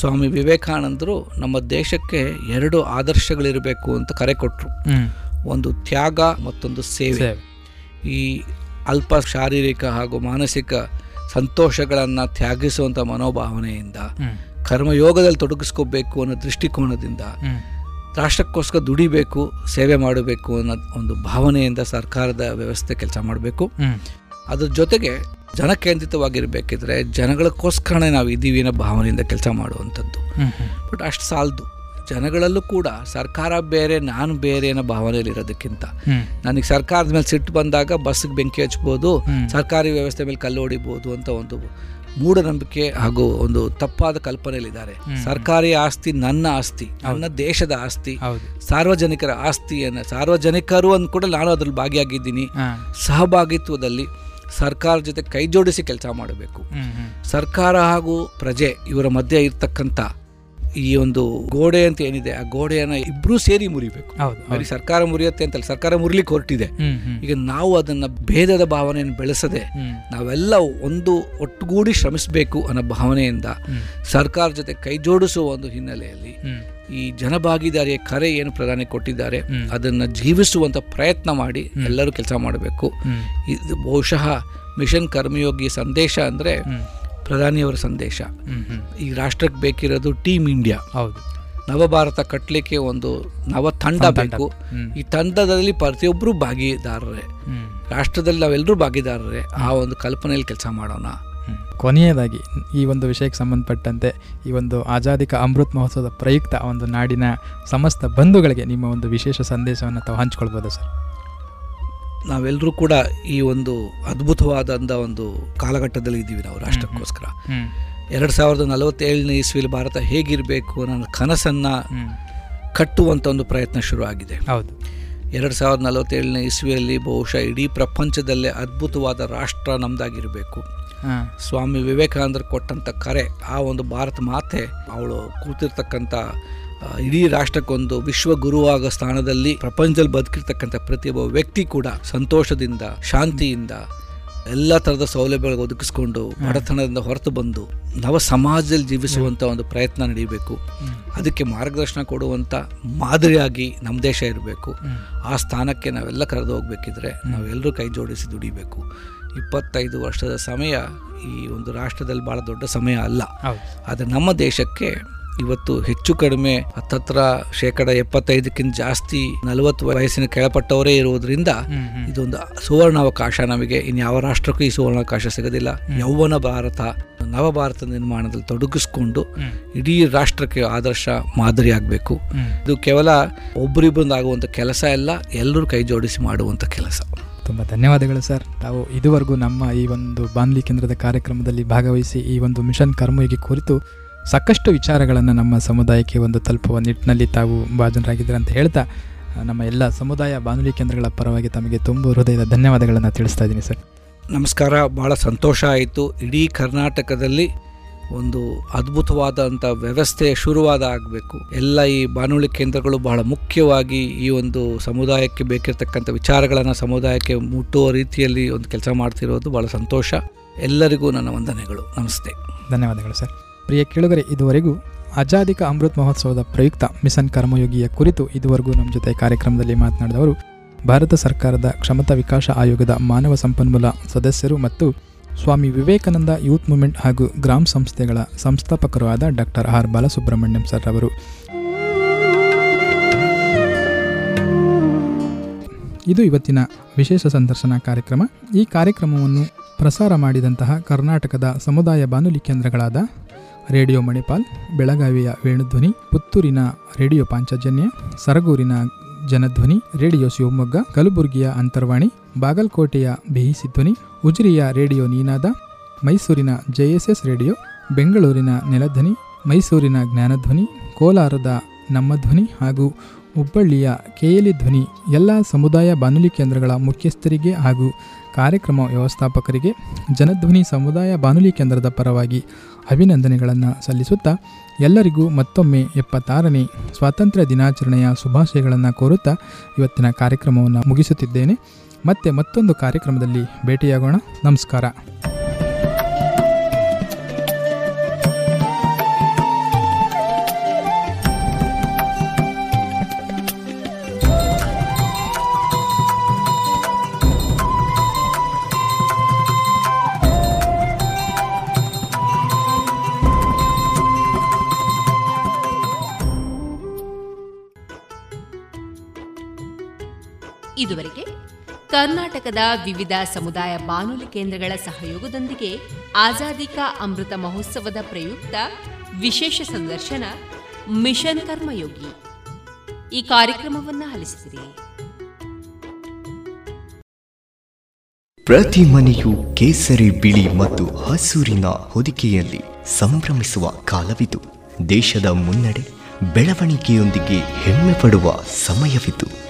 ಸ್ವಾಮಿ ವಿವೇಕಾನಂದರು ನಮ್ಮ ದೇಶಕ್ಕೆ ಎರಡು ಆದರ್ಶಗಳಿರಬೇಕು ಅಂತ ಕರೆ ಕೊಟ್ಟರು ಒಂದು ತ್ಯಾಗ ಮತ್ತೊಂದು ಸೇವೆ. ಈ ಅಲ್ಪ ಶಾರೀರಿಕ ಹಾಗೂ ಮಾನಸಿಕ ಸಂತೋಷಗಳನ್ನು ತ್ಯಾಗಿಸುವಂಥ ಮನೋಭಾವನೆಯಿಂದ ಕರ್ಮಯೋಗದಲ್ಲಿ ತೊಡಗಿಸ್ಕೋಬೇಕು ಅನ್ನೋ ದೃಷ್ಟಿಕೋನದಿಂದ. ರಾಷ್ಟ್ರಕ್ಕೋಸ್ಕರ ದುಡಿಬೇಕು ಸೇವೆ ಮಾಡಬೇಕು ಅನ್ನೋ ಒಂದು ಭಾವನೆಯಿಂದ ಸರ್ಕಾರದ ವ್ಯವಸ್ಥೆ ಕೆಲಸ ಮಾಡಬೇಕು. ಅದ್ರ ಜೊತೆಗೆ ಜನಕೇಂದ್ರಿತವಾಗಿರ್ಬೇಕಿದ್ರೆ ಜನಗಳಿಗೋಸ್ಕರನೇ ನಾವು ಇದ್ದೀವಿ ಅನ್ನೋ ಭಾವನೆಯಿಂದ ಕೆಲಸ ಮಾಡುವಂಥದ್ದು. ಬಟ್ ಅಷ್ಟು ಸಾಲದು. ಜನಗಳಲ್ಲೂ ಕೂಡ ಸರ್ಕಾರ ಬೇರೆ ನಾನು ಬೇರೆ ಅನ್ನೋ ಭಾವನೆಯಲ್ಲಿ ಇರೋದಕ್ಕಿಂತ. ನನಗೆ ಸರ್ಕಾರದ ಮೇಲೆ ಸಿಟ್ಟು ಬಂದಾಗ ಬಸ್ಗೆ ಬೆಂಕಿ ಹಚ್ಬೋದು ಸರ್ಕಾರಿ ವ್ಯವಸ್ಥೆ ಮೇಲೆ ಕಲ್ಲು ಹೊಡಿಬೋದು ಅಂತ ಒಂದು ಮೂಢನಂಬಿಕೆ ಹಾಗೂ ಒಂದು ತಪ್ಪಾದ ಕಲ್ಪನೆಯಲ್ಲಿದ್ದಾರೆ. ಸರ್ಕಾರಿ ಆಸ್ತಿ ನನ್ನ ಆಸ್ತಿ ನನ್ನ ದೇಶದ ಆಸ್ತಿ. ಸಾರ್ವಜನಿಕರ ಆಸ್ತಿಯನ್ನು ಸಾರ್ವಜನಿಕರು ಅಂದ ಕೂಡ ನಾನು ಅದ್ರಲ್ಲಿ ಭಾಗಿಯಾಗಿದ್ದೀನಿ. ಸಹಭಾಗಿತ್ವದಲ್ಲಿ ಸರ್ಕಾರ ಜೊತೆ ಕೈ ಜೋಡಿಸಿ ಕೆಲಸ ಮಾಡಬೇಕು. ಸರ್ಕಾರ ಹಾಗೂ ಪ್ರಜೆ ಇವರ ಮಧ್ಯೆ ಇರ್ತಕ್ಕಂಥ ಈ ಒಂದು ಗೋಡೆ ಅಂತ ಏನಿದೆ ಆ ಗೋಡೆಯನ್ನ ಇಬ್ರು ಸೇರಿ ಮುರಿಬೇಕು ಬರೀ ಸರ್ಕಾರ ಮುರಿಯುತ್ತೆ ಅಂತ ಸರ್ಕಾರ ಮುರಿಲಿಕ್ಕೆ ಹೊರಟಿದೆ. ಈಗ ನಾವು ಅದನ್ನ ಭೇದದ ಭಾವನೆಯನ್ನು ಬೆಳೆಸದೆ ನಾವೆಲ್ಲ ಒಂದು ಒಟ್ಟುಗೂಡಿ ಶ್ರಮಿಸಬೇಕು ಅನ್ನೋ ಭಾವನೆಯಿಂದ ಸರ್ಕಾರ ಜೊತೆ ಕೈ ಜೋಡಿಸುವ ಒಂದು ಹಿನ್ನೆಲೆಯಲ್ಲಿ. ಈ ಜನಭಾಗಿದಾರಿಯ ಕರೆ ಏನು ಪ್ರಧಾನಿ ಕೊಟ್ಟಿದ್ದಾರೆ ಅದನ್ನು ಜೀವಿಸುವಂತ ಪ್ರಯತ್ನ ಮಾಡಿ ಎಲ್ಲರೂ ಕೆಲಸ ಮಾಡಬೇಕು. ಇದು ಬಹುಶಃ ಮಿಷನ್ ಕರ್ಮಯೋಗಿ ಸಂದೇಶ ಅಂದರೆ ಪ್ರಧಾನಿಯವರ ಸಂದೇಶ. ಈ ರಾಷ್ಟ್ರಕ್ಕೆ ಬೇಕಿರೋದು ಟೀಮ್ ಇಂಡಿಯಾ. ಹೌದು. ನವಭಾರತ ಕಟ್ಟಲಿಕ್ಕೆ ಒಂದು ನವ ತಂಡ. ಬೇಕು. ಈ ತಂಡದಲ್ಲಿ ಪ್ರತಿಯೊಬ್ಬರು ಭಾಗಿದಾರರೇ. ರಾಷ್ಟ್ರದಲ್ಲಿ ನಾವೆಲ್ಲರೂ ಭಾಗಿದಾರರೇ. ಆ ಒಂದು ಕಲ್ಪನೆಯಲ್ಲಿ ಕೆಲಸ ಮಾಡೋಣ. ಕೊನೆಯದಾಗಿ ಈ ಒಂದು ವಿಷಯಕ್ಕೆ ಸಂಬಂಧಪಟ್ಟಂತೆ ಈ ಒಂದು ಆಜಾದಿಕ ಅಮೃತ್ ಮಹೋತ್ಸವದ ಪ್ರಯುಕ್ತ ಒಂದು ನಾಡಿನ ಸಮಸ್ತ ಬಂಧುಗಳಿಗೆ ನಿಮ್ಮ ಒಂದು ವಿಶೇಷ ಸಂದೇಶವನ್ನು ತಾವು ಹಂಚ್ಕೊಳ್ಬೋದು ಸರ್? ನಾವೆಲ್ಲರೂ ಕೂಡ ಈ ಒಂದು ಅದ್ಭುತವಾದಂಥ ಒಂದು ಕಾಲಘಟ್ಟದಲ್ಲಿ ಇದ್ದೀವಿ ನಾವು ರಾಷ್ಟ್ರಕ್ಕೋಸ್ಕರ. ಎರಡು ಸಾವಿರದ ನಲವತ್ತೇಳನೇ ಇಸ್ವಿಲಿ ಭಾರತ ಹೇಗಿರಬೇಕು ಅನ್ನೋ ಕನಸನ್ನು ಕಟ್ಟುವಂಥ ಒಂದು ಪ್ರಯತ್ನ ಶುರು ಆಗಿದೆ. ಹೌದು. ಎರಡು ಸಾವಿರದ ನಲವತ್ತೇಳನೇ ಇಸ್ವಿಯಲ್ಲಿ ಬಹುಶಃ ಇಡೀ ಪ್ರಪಂಚದಲ್ಲೇ ಅದ್ಭುತವಾದ ರಾಷ್ಟ್ರ ನಮ್ದಾಗಿರಬೇಕು. ಹಾ. ಸ್ವಾಮಿ ವಿವೇಕಾನಂದರು ಕೊಟ್ಟಂಥ ಕರೆ ಆ ಒಂದು ಭಾರತ ಮಾತೆ ಅವಳು ಕೂತಿರ್ತಕ್ಕಂಥ ಇಡೀ ರಾಷ್ಟ್ರಕ್ಕೊಂದು ವಿಶ್ವ ಗುರುವಾಗ ಸ್ಥಾನದಲ್ಲಿ ಪ್ರಪಂಚದಲ್ಲಿ ಬದುಕಿರ್ತಕ್ಕಂಥ ಪ್ರತಿಯೊಬ್ಬ ವ್ಯಕ್ತಿ ಕೂಡ ಸಂತೋಷದಿಂದ ಶಾಂತಿಯಿಂದ ಎಲ್ಲ ಥರದ ಸೌಲಭ್ಯಗಳು ಒದಗಿಸ್ಕೊಂಡು ಬಡತನದಿಂದ ಹೊರತು ಬಂದು ನವ ಸಮಾಜದಲ್ಲಿ ಜೀವಿಸುವಂಥ ಒಂದು ಪ್ರಯತ್ನ ನಡೀಬೇಕು ಅದಕ್ಕೆ ಮಾರ್ಗದರ್ಶನ ಕೊಡುವಂಥ ಮಾದರಿಯಾಗಿ ನಮ್ಮ ದೇಶ ಇರಬೇಕು. ಆ ಸ್ಥಾನಕ್ಕೆ ನಾವೆಲ್ಲ ಕರೆದು ಹೋಗ್ಬೇಕಿದ್ರೆ ನಾವೆಲ್ಲರೂ ಕೈ ಜೋಡಿಸಿ ದುಡಿಬೇಕು. ಇಪ್ಪತ್ತೈದು ವರ್ಷದ ಸಮಯ ಈ ಒಂದು ರಾಷ್ಟ್ರದಲ್ಲಿ ಭಾಳ ದೊಡ್ಡ ಸಮಯ ಅಲ್ಲ. ಆದರೆ ನಮ್ಮ ದೇಶಕ್ಕೆ ಇವತ್ತು ಹೆಚ್ಚು ಕಡಿಮೆ ಹತ್ತತ್ರ ಶೇಕಡ ಎಪ್ಪತ್ತೈದಕ್ಕಿಂತ ಜಾಸ್ತಿ ನಲವತ್ತು ವಯಸ್ಸಿನ ಕೆಳಪಟ್ಟವರೇ ಇರುವುದರಿಂದ. ಇದೊಂದು ಸುವರ್ಣಾವಕಾಶ ನಮಗೆ. ಇನ್ಯಾವ ರಾಷ್ಟ್ರಕ್ಕೂ ಈ ಸುವರ್ಣಾವಕಾಶ ಸಿಗೋದಿಲ್ಲ. ಯೌವನ ಭಾರತ ನವ ಭಾರತ ನಿರ್ಮಾಣದಲ್ಲಿ ತೊಡಗಿಸ್ಕೊಂಡು. ಇಡೀ ರಾಷ್ಟ್ರಕ್ಕೆ ಆದರ್ಶ ಮಾದರಿ ಆಗಬೇಕು ಇದು ಕೇವಲ ಒಬ್ಬರಿಬ್ಬರಿಂದ ಆಗುವಂಥ ಕೆಲಸ ಎಲ್ಲ ಎಲ್ಲರೂ ಕೈ ಜೋಡಿಸಿ ಮಾಡುವಂಥ ಕೆಲಸ. ತುಂಬ ಧನ್ಯವಾದಗಳು ಸರ್. ತಾವು ಇದುವರೆಗೂ ನಮ್ಮ ಈ ಒಂದು ಬಾನ್ಲಿ ಕೇಂದ್ರದ ಕಾರ್ಯಕ್ರಮದಲ್ಲಿ ಭಾಗವಹಿಸಿ ಈ ಒಂದು ಮಿಷನ್ ಕರ್ಮಯೋಗಿ ಕುರಿತು ಸಾಕಷ್ಟು ವಿಚಾರಗಳನ್ನು ನಮ್ಮ ಸಮುದಾಯಕ್ಕೆ ಒಂದು ತಲುಪುವ ನಿಟ್ಟಿನಲ್ಲಿ ತಾವು ಭಾಜನರಾಗಿದ್ದಾರೆ ಅಂತ ಹೇಳ್ತಾ, ನಮ್ಮ ಎಲ್ಲ ಸಮುದಾಯ ಬಾನುಲಿ ಕೇಂದ್ರಗಳ ಪರವಾಗಿ ತಮಗೆ ತುಂಬ ಹೃದಯದ ಧನ್ಯವಾದಗಳನ್ನು ತಿಳಿಸ್ತಾ ಇದ್ದೀನಿ ಸರ್. ನಮಸ್ಕಾರ. ಭಾಳ ಸಂತೋಷ ಆಯಿತು. ಇಡೀ ಕರ್ನಾಟಕದಲ್ಲಿ ಒಂದು ಅದ್ಭುತವಾದಂಥ ವ್ಯವಸ್ಥೆ ಶುರುವಾದ ಆಗಬೇಕು. ಎಲ್ಲ ಈ ಬಾನುಲಿ ಕೇಂದ್ರಗಳು ಬಹಳ ಮುಖ್ಯವಾಗಿ ಈ ಒಂದು ಸಮುದಾಯಕ್ಕೆ ಬೇಕಿರತಕ್ಕಂಥ ವಿಚಾರಗಳನ್ನು ಸಮುದಾಯಕ್ಕೆ ಮುಟ್ಟುವ ರೀತಿಯಲ್ಲಿ ಒಂದು ಕೆಲಸ ಮಾಡ್ತಿರೋದು ಬಹಳ ಸಂತೋಷ. ಎಲ್ಲರಿಗೂ ನನ್ನ ವಂದನೆಗಳು. ನಮಸ್ತೆ. ಧನ್ಯವಾದಗಳು ಸರ್. ಪ್ರಿಯ ಕೇಳುಗರೆ, ಇದುವರೆಗೂ ಆಜಾದಿಕ ಅಮೃತ್ ಮಹೋತ್ಸವದ ಪ್ರಯುಕ್ತ ಮಿಷನ್ ಕರ್ಮಯೋಗಿಯ ಕುರಿತು ಇದುವರೆಗೂ ನಮ್ಮ ಜೊತೆ ಕಾರ್ಯಕ್ರಮದಲ್ಲಿ ಮಾತನಾಡಿದವರು, ಭಾರತ ಸರ್ಕಾರದ ಕ್ಷಮತಾ ವಿಕಾಸ ಆಯೋಗದ ಮಾನವ ಸಂಪನ್ಮೂಲ ಸದಸ್ಯರು ಮತ್ತು ಸ್ವಾಮಿ ವಿವೇಕಾನಂದ ಯೂತ್ ಮೂವ್ಮೆಂಟ್ ಹಾಗೂ ಗ್ರಾಮ ಸಂಸ್ಥೆಗಳ ಸಂಸ್ಥಾಪಕರು ಆದ ಡಾಕ್ಟರ್ ಆರ್ ಬಾಲಸುಬ್ರಹ್ಮಣ್ಯಂ ಸರ್ ಅವರು. ಇದು ಇವತ್ತಿನ ವಿಶೇಷ ಸಂದರ್ಶನ ಕಾರ್ಯಕ್ರಮ. ಈ ಕಾರ್ಯಕ್ರಮವನ್ನು ಪ್ರಸಾರ ಮಾಡಿದಂತಹ ಕರ್ನಾಟಕದ ಸಮುದಾಯ ಬಾನುಲಿ ಕೇಂದ್ರಗಳಾದ ರೇಡಿಯೋ ಮಣಿಪಾಲ್, ಬೆಳಗಾವಿಯ ವೇಣುಧ್ವನಿ, ಪುತ್ತೂರಿನ ರೇಡಿಯೋ ಪಾಂಚಜನ್ಯ, ಸರಗೂರಿನ ಜನಧ್ವನಿ, ರೇಡಿಯೋ ಶಿವಮೊಗ್ಗ, ಕಲಬುರಗಿಯ ಅಂತರ್ವಾಣಿ, ಬಾಗಲಕೋಟೆಯ ಬಿಹಿಸಿ ಧ್ವನಿ, ಉಜಿರಿಯ ರೇಡಿಯೋ ನೀನಾದ, ಮೈಸೂರಿನ ಜೆಎಸ್ಎಸ್ ರೇಡಿಯೋ, ಬೆಂಗಳೂರಿನ ನೆಲಧ್ವನಿ, ಮೈಸೂರಿನ ಜ್ಞಾನಧ್ವನಿ, ಕೋಲಾರದ ನಮ್ಮ ಧ್ವನಿ ಹಾಗೂ ಹುಬ್ಬಳ್ಳಿಯ ಕೆಎಲಿ ಧ್ವನಿ ಎಲ್ಲ ಸಮುದಾಯ ಬಾನುಲಿ ಕೇಂದ್ರಗಳ ಮುಖ್ಯಸ್ಥರಿಗೆ ಹಾಗೂ ಕಾರ್ಯಕ್ರಮ ವ್ಯವಸ್ಥಾಪಕರಿಗೆ ಜನಧ್ವನಿ ಸಮುದಾಯ ಬಾನುಲಿ ಕೇಂದ್ರದ ಪರವಾಗಿ ಅಭಿನಂದನೆಗಳನ್ನು ಸಲ್ಲಿಸುತ್ತಾ ಎಲ್ಲರಿಗೂ ಮತ್ತೊಮ್ಮೆ ಎಪ್ಪತ್ತಾರನೇ ಸ್ವಾತಂತ್ರ್ಯ ದಿನಾಚರಣೆಯ ಶುಭಾಶಯಗಳನ್ನು ಕೋರುತ್ತಾ ಇವತ್ತಿನ ಕಾರ್ಯಕ್ರಮವನ್ನು ಮುಗಿಸುತ್ತಿದ್ದೇನೆ. ಮತ್ತೆ ಮತ್ತೊಂದು ಕಾರ್ಯಕ್ರಮದಲ್ಲಿ ಭೇಟಿಯಾಗೋಣ. ನಮಸ್ಕಾರ. ಇದುವರೆಗೆ ಕರ್ನಾಟಕದ ವಿವಿಧ ಸಮುದಾಯ ಬಾನುಲಿ ಕೇಂದ್ರಗಳ ಸಹಯೋಗದೊಂದಿಗೆ ಆಜಾದಿ ಕಾ ಅಮೃತ ಮಹೋತ್ಸವದ ಪ್ರಯುಕ್ತ ವಿಶೇಷ ಸಂದರ್ಶನ ಮಿಷನ್ ಕರ್ಮಯೋಗಿ. ಈ ಕಾರ್ಯಕ್ರಮವನ್ನು ಆಲಿಸಿದಿರಿ ಪ್ರತಿ ಮನೆಯು ಕೇಸರಿ ಬಿಳಿ ಮತ್ತು ಹಸೂರಿನ ಹೊದಿಕೆಯಲ್ಲಿ ಸಂಭ್ರಮಿಸುವ ಕಾಲವಿದು. ದೇಶದ ಮುನ್ನಡೆ ಬೆಳವಣಿಗೆಯೊಂದಿಗೆ ಹೆಮ್ಮೆ ಪಡುವ ಸಮಯವಿದು.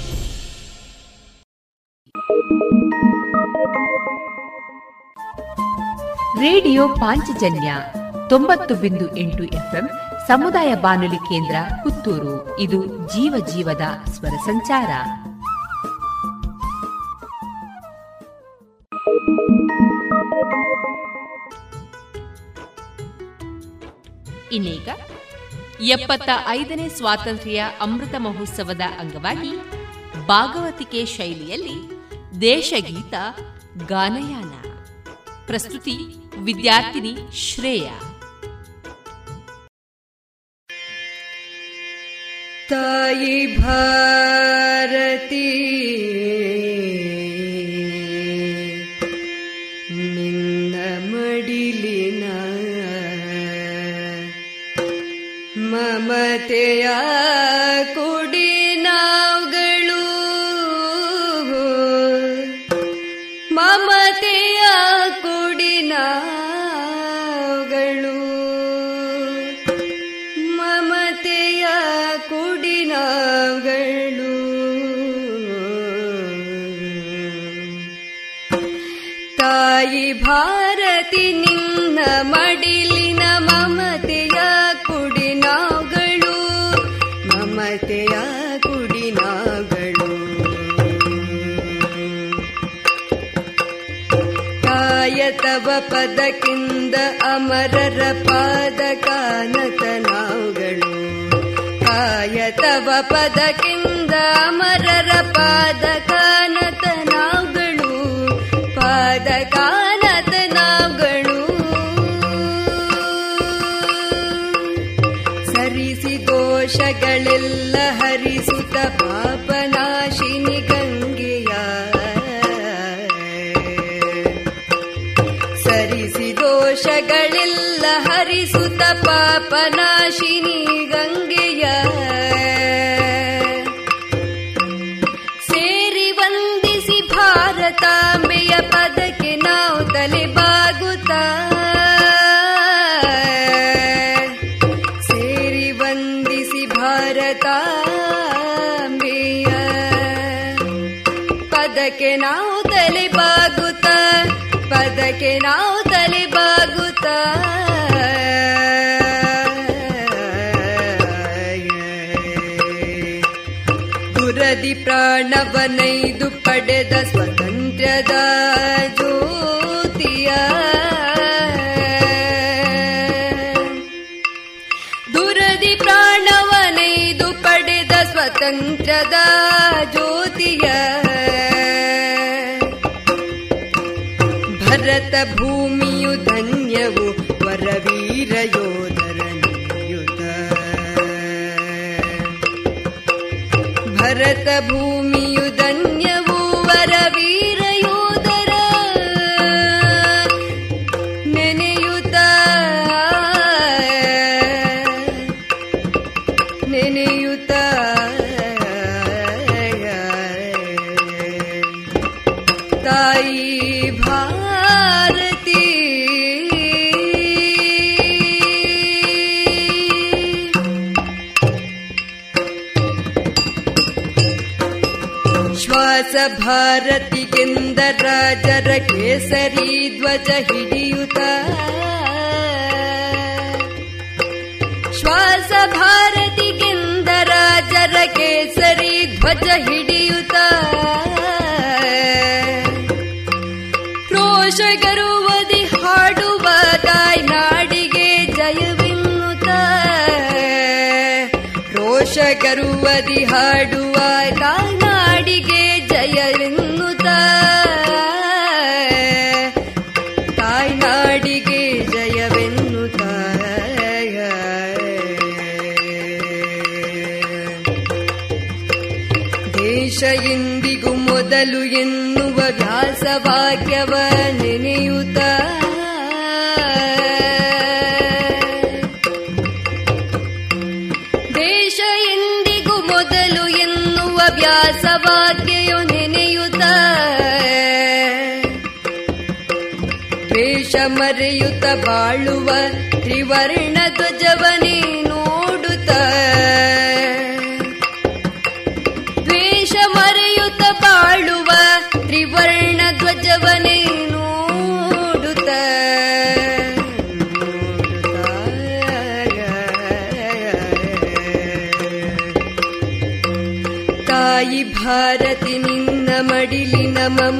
ರೇಡಿಯೋ ಪಾಂಚಜನ್ಯ ತೊಂಬತ್ತು ಬಿಂದು ಎಂಟು ಎಫ್ಎಂ ಸಮುದಾಯ ಬಾನುಲಿ ಕೇಂದ್ರ ಪುತ್ತೂರು. ಇದು ಜೀವ ಜೀವದ ಸ್ವರ ಸಂಚಾರ. ಇನ್ನೀಗ ಎಪ್ಪತ್ತ ಐದನೇ ಸ್ವಾತಂತ್ರ್ಯ ಅಮೃತ ಮಹೋತ್ಸವದ ಅಂಗವಾಗಿ ಭಾಗವತಿಕೆ ಶೈಲಿಯಲ್ಲಿ ದೇಶಗೀತ ಗಾನಯಾನ. ಪ್ರಸ್ತುತಿ विद्यार्थिनी श्रेया। तयि भारती निन्दमडिलिन मम तया ಭಾರತಿ ನಿನ್ನ ಮಡಿಲಿನ ಮಮತೆಯ ಕುಡಿ ನಾವುಗಳು ಮಮತೆಯ ಕುಡಿ ನಾವುಗಳು ಕಾಯತವ ಪದಕ್ಕಿಂದ ಅಮರರ ಪಾದ ಕಾನತ ನಾವುಗಳು ಕಾಯತವ ಪದಕ್ಕಿಂದ ಅಮರರ ಪಾದ ಕಾನತ ತಲೆ ಸೇರಿ ವಂದಿಸಿ ಭಾರತಾಂಬೆಯ. ಪದಕ್ಕೆ ನಾವು ತಲೆ ಬಾಗುತ್ತಾ ಪದಕ್ಕೆ ನಾವು ತಲೆ ಬಾಗುತ್ತಾ. ದುರದಿ ಪ್ರಾಣವನೈದು ज्योतिय। भरत भूमियुदन्यवीरजोदरुत भरतभूमि ಕೇಸರಿ ಧ್ವಜ ಹಿಡಿಯುತ ಶ್ವಾಸ ಭಾರತಿಗೆಂದ ರಾಜರ ಕೇಸರಿ ಧ್ವಜ ಹಿಡಿಯುತ ರೋಷ ಗರುವದಿ ಹಾಡುವ ತಾಯ್ನಾಡಿಗೆ ಜಯವಿನ್ನುತ ರೋಷ ಗರುವದಿ ಹಾಡುವ ತಾಯ್ನಾಡಿಗೆ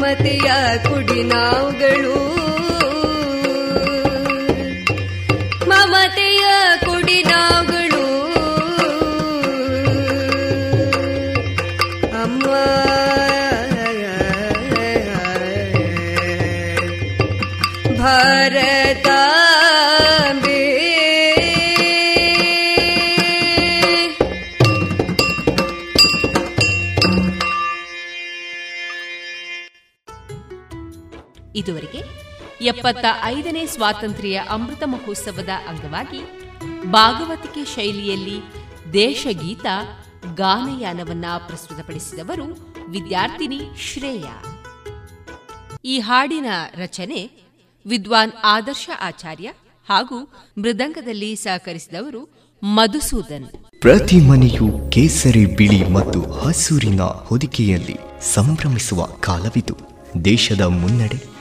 ಮಮತೆಯ ಕುಡಿ ನಾವುಗಳು ಎಪ್ಪತ್ತ ಐದನೇ ಸ್ವಾತಂತ್ರ್ಯ ಅಮೃತ ಮಹೋತ್ಸವದ ಅಂಗವಾಗಿ ಭಾಗವತಿಕೆ ಶೈಲಿಯಲ್ಲಿ ದೇಶಗೀತ ಗಾನಯಾನವನ್ನ ಪ್ರಸ್ತುತಪಡಿಸಿದವರು ವಿದ್ಯಾರ್ಥಿನಿ ಶ್ರೇಯ. ಈ ಹಾಡಿನ ರಚನೆ ವಿದ್ವಾನ್ ಆದರ್ಶ ಆಚಾರ್ಯ ಹಾಗೂ ಮೃದಂಗದಲ್ಲಿ ಸಹಕರಿಸಿದವರು ಮಧುಸೂದನ್. ಪ್ರತಿ ಮನೆಯು ಕೇಸರಿ ಬಿಳಿ ಮತ್ತು ಹಸೂರಿನ ಹೊದಿಕೆಯಲ್ಲಿ ಸಂಭ್ರಮಿಸುವ ಕಾಲವಿದು. ದೇಶದ ಮುನ್ನಡೆ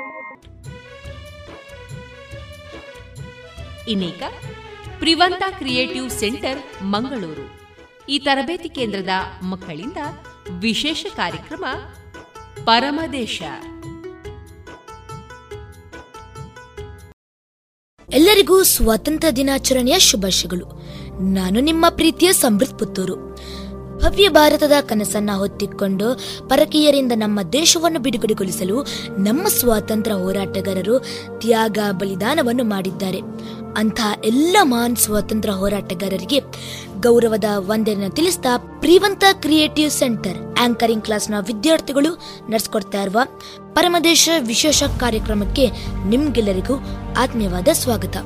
ಇನ್ನೀಗ ಪ್ರಿವಂತ ಕ್ರಿಯೇಟಿವ್ ಸೆಂಟರ್ ಮಂಗಳೂರು. ಈ ತರಬೇತಿ ಕೇಂದ್ರದ ಮಕ್ಕಳಿಂದ ವಿಶೇಷ ಕಾರ್ಯಕ್ರಮ ಪರಮದೇಶ ಎಲ್ಲರಿಗೂ ಸ್ವಾತಂತ್ರ್ಯ ದಿನಾಚರಣೆಯ ಶುಭಾಶಯಗಳು. ನಾನು ನಿಮ್ಮ ಪ್ರೀತಿಯ ಸಮೃದ್ಧ ಪುತ್ತೂರು. ಭವ್ಯ ಭಾರತದ ಕನಸನ್ನ ಹೊತ್ತಿಕೊಂಡು ಪರಕೀಯರಿಂದ ನಮ್ಮ ದೇಶವನ್ನು ಬಿಡುಗಡೆಗೊಳಿಸಲು ನಮ್ಮ ಸ್ವಾತಂತ್ರ್ಯ ಹೋರಾಟಗಾರರು ತ್ಯಾಗ ಬಲಿದಾನವನ್ನು ಮಾಡಿದ್ದಾರೆ. ಅಂತಹ ಎಲ್ಲ ಮಹಾನ್ ಸ್ವಾತಂತ್ರ್ಯ ಹೋರಾಟಗಾರರಿಗೆ ಗೌರವದ ವಂದನೆಯನ್ನು ತಿಳಿಸ್ತಾ ಪ್ರೀವಂತ ಕ್ರಿಯೇಟಿವ್ ಸೆಂಟರ್ ಆಂಕರಿಂಗ್ ಕ್ಲಾಸ್ನ ವಿದ್ಯಾರ್ಥಿಗಳು ನಡೆಸ್ಕೊಡ್ತಾ ಇರುವ ಪರಮದೇಶ ವಿಶೇಷ ಕಾರ್ಯಕ್ರಮಕ್ಕೆ ನಿಮ್ಗೆಲ್ಲರಿಗೂ ಆತ್ಮೀಯವಾದ ಸ್ವಾಗತ.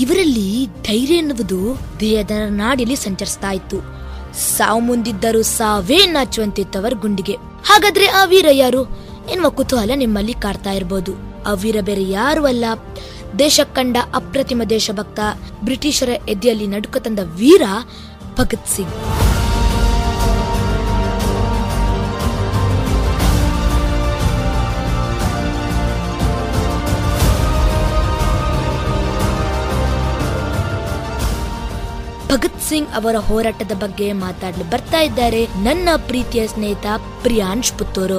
ಇವರಲ್ಲಿ ಧೈರ್ಯ ಎನ್ನುವುದು ದೇಹದ ನಾಡಿಯಲ್ಲಿ ಸಂಚರಿಸ್ತಾ ಇತ್ತು. ಸಾವು ಮುಂದಿದ್ದರೂ ಸಾವೇ ನಾಚುವಂತಿತ್ತವರ ಗುಂಡಿಗೆ. ಹಾಗಾದ್ರೆ ಆ ವೀರ ಯಾರು? ಎನ್ನುವ ಕುತೂಹಲ ನಿಮ್ಮಲ್ಲಿ ಕಾಡ್ತಾ ಇರಬಹುದು ಆ ವೀರ ಬೇರೆ ಯಾರು ಅಲ್ಲ. ದೇಶ ಕಂಡ ಅಪ್ರತಿಮ ದೇಶಭಕ್ತ ಬ್ರಿಟಿಷರ ಎದೆಯಲ್ಲಿ ನಡುಕ ತಂದ ವೀರ ಭಗತ್ ಸಿಂಗ್. ಸಿಂಗ್ ಅವರ ಹೋರಾಟದ ಬಗ್ಗೆ ಮಾತಾಡಲು ಬರ್ತಾ ಇದ್ದಾರೆ ನನ್ನ ಪ್ರೀತಿಯ ಸ್ನೇಹಿತ ಪ್ರಿಯಾಂಶ್ ಪುತ್ತೂರು.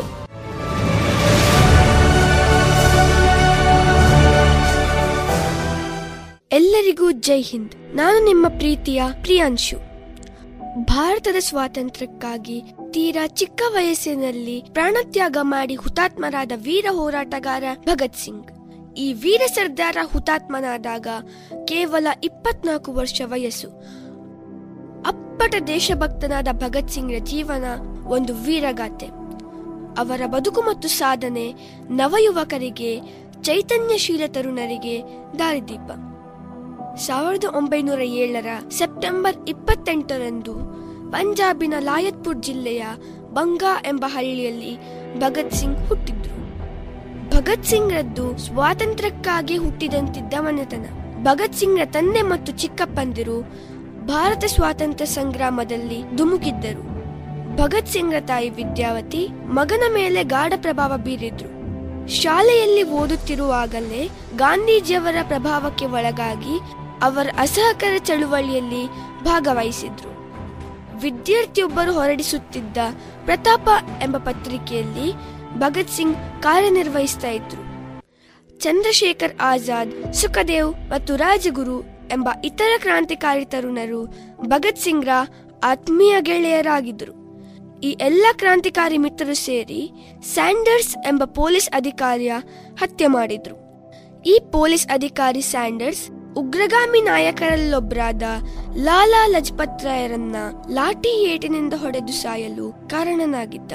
ಎಲ್ಲರಿಗೂ ಜೈ ಹಿಂದ್. ನಾನು ನಿಮ್ಮ ಪ್ರೀತಿಯ ಪ್ರಿಯಾಂಶು. ಭಾರತದ ಸ್ವಾತಂತ್ರ್ಯಕ್ಕಾಗಿ ತೀರಾ ಚಿಕ್ಕ ವಯಸ್ಸಿನಲ್ಲಿ ಪ್ರಾಣತ್ಯಾಗ ಮಾಡಿ ಹುತಾತ್ಮರಾದ ವೀರ ಹೋರಾಟಗಾರ ಭಗತ್ ಸಿಂಗ್. ಈ ವೀರ ಸರ್ದಾರ ಹುತಾತ್ಮನಾದಾಗ ಕೇವಲ ಇಪ್ಪತ್ನಾಲ್ಕು ವರ್ಷ ವಯಸ್ಸು. ಅಪ್ಪಟ ದೇಶಭಕ್ತನಾದ ಭಗತ್ ಸಿಂಗ್ರ ಜೀವನ ಒಂದು ವೀರಗಾಥೆ. ಅವರ ಬದುಕು ಮತ್ತು ಸಾಧನೆ ನವಯುವಕರಿಗೆ, ಚೈತನ್ಯಶೀಲ ತರುಣರಿಗೆ ದಾರಿದೀಪ. ಸಾವಿರದ ಒಂಬೈನೂರ ಏಳರ ಸೆಪ್ಟೆಂಬರ್ ಇಪ್ಪತ್ತೆಂಟರಂದು ಪಂಜಾಬಿನ ಲಾಯತ್ಪುರ್ ಜಿಲ್ಲೆಯ ಬಂಗಾ ಎಂಬ ಹಳ್ಳಿಯಲ್ಲಿ ಭಗತ್ ಸಿಂಗ್ ಹುಟ್ಟಿದ್ರು. ಭಗತ್ ಸಿಂಗ್ರದ್ದು ಸ್ವಾತಂತ್ರ್ಯಕ್ಕಾಗಿ ಹುಟ್ಟಿದಂತಿದ್ದ ಮನೆತನ. ಭಗತ್ ಸಿಂಗ್ರ ತಂದೆ ಮತ್ತು ಚಿಕ್ಕಪ್ಪಂದಿರು ಭಾರತ ಸ್ವಾತಂತ್ರ್ಯ ಸಂಗ್ರಾಮದಲ್ಲಿ ಧುಮುಕಿದ್ದರು. ಭಗತ್ ಸಿಂಗ್ರ ತಾಯಿ ವಿದ್ಯಾವತಿ ಮಗನ ಮೇಲೆ ಗಾಢ ಪ್ರಭಾವ ಬೀರಿದ್ರು. ಶಾಲೆಯಲ್ಲಿ ಓದುತ್ತಿರುವಾಗಲೇ ಗಾಂಧೀಜಿಯವರ ಪ್ರಭಾವಕ್ಕೆ ಒಳಗಾಗಿ ಅವರ ಅಸಹಕಾರ ಚಳುವಳಿಯಲ್ಲಿ ಭಾಗವಹಿಸಿದ್ರು. ವಿದ್ಯಾರ್ಥಿಯೊಬ್ಬರು ಹೊರಡಿಸುತ್ತಿದ್ದ ಪ್ರತಾಪ ಎಂಬ ಪತ್ರಿಕೆಯಲ್ಲಿ ಭಗತ್ ಸಿಂಗ್ ಕಾರ್ಯನಿರ್ವಹಿಸ್ತಾ ಇದ್ರು. ಚಂದ್ರಶೇಖರ್ ಆಜಾದ್, ಸುಖದೇವ್ ಮತ್ತು ರಾಜಗುರು ಎಂಬ ಇತರ ಕ್ರಾಂತಿಕಾರಿ ತರುಣರು ಭಗತ್ ಸಿಂಗ್ರ ಆತ್ಮೀಯ ಗೆಳೆಯರಾಗಿದ್ದರು. ಈ ಎಲ್ಲ ಕ್ರಾಂತಿಕಾರಿ ಮಿತ್ರರು ಸೇರಿ ಸ್ಯಾಂಡರ್ಸ್ ಎಂಬ ಪೊಲೀಸ್ ಅಧಿಕಾರಿಯ ಹತ್ಯೆ ಮಾಡಿದ್ರು. ಈ ಪೊಲೀಸ್ ಅಧಿಕಾರಿ ಸ್ಯಾಂಡರ್ಸ್ ಉಗ್ರಗಾಮಿ ನಾಯಕರಲ್ಲೊಬ್ಬರಾದ ಲಾಲಾ ಲಜಪತ್ ರಾಯರನ್ನ ಲಾಠಿ ಏಟಿನಿಂದ ಹೊಡೆದು ಸಾಯಲು ಕಾರಣನಾಗಿದ್ದ.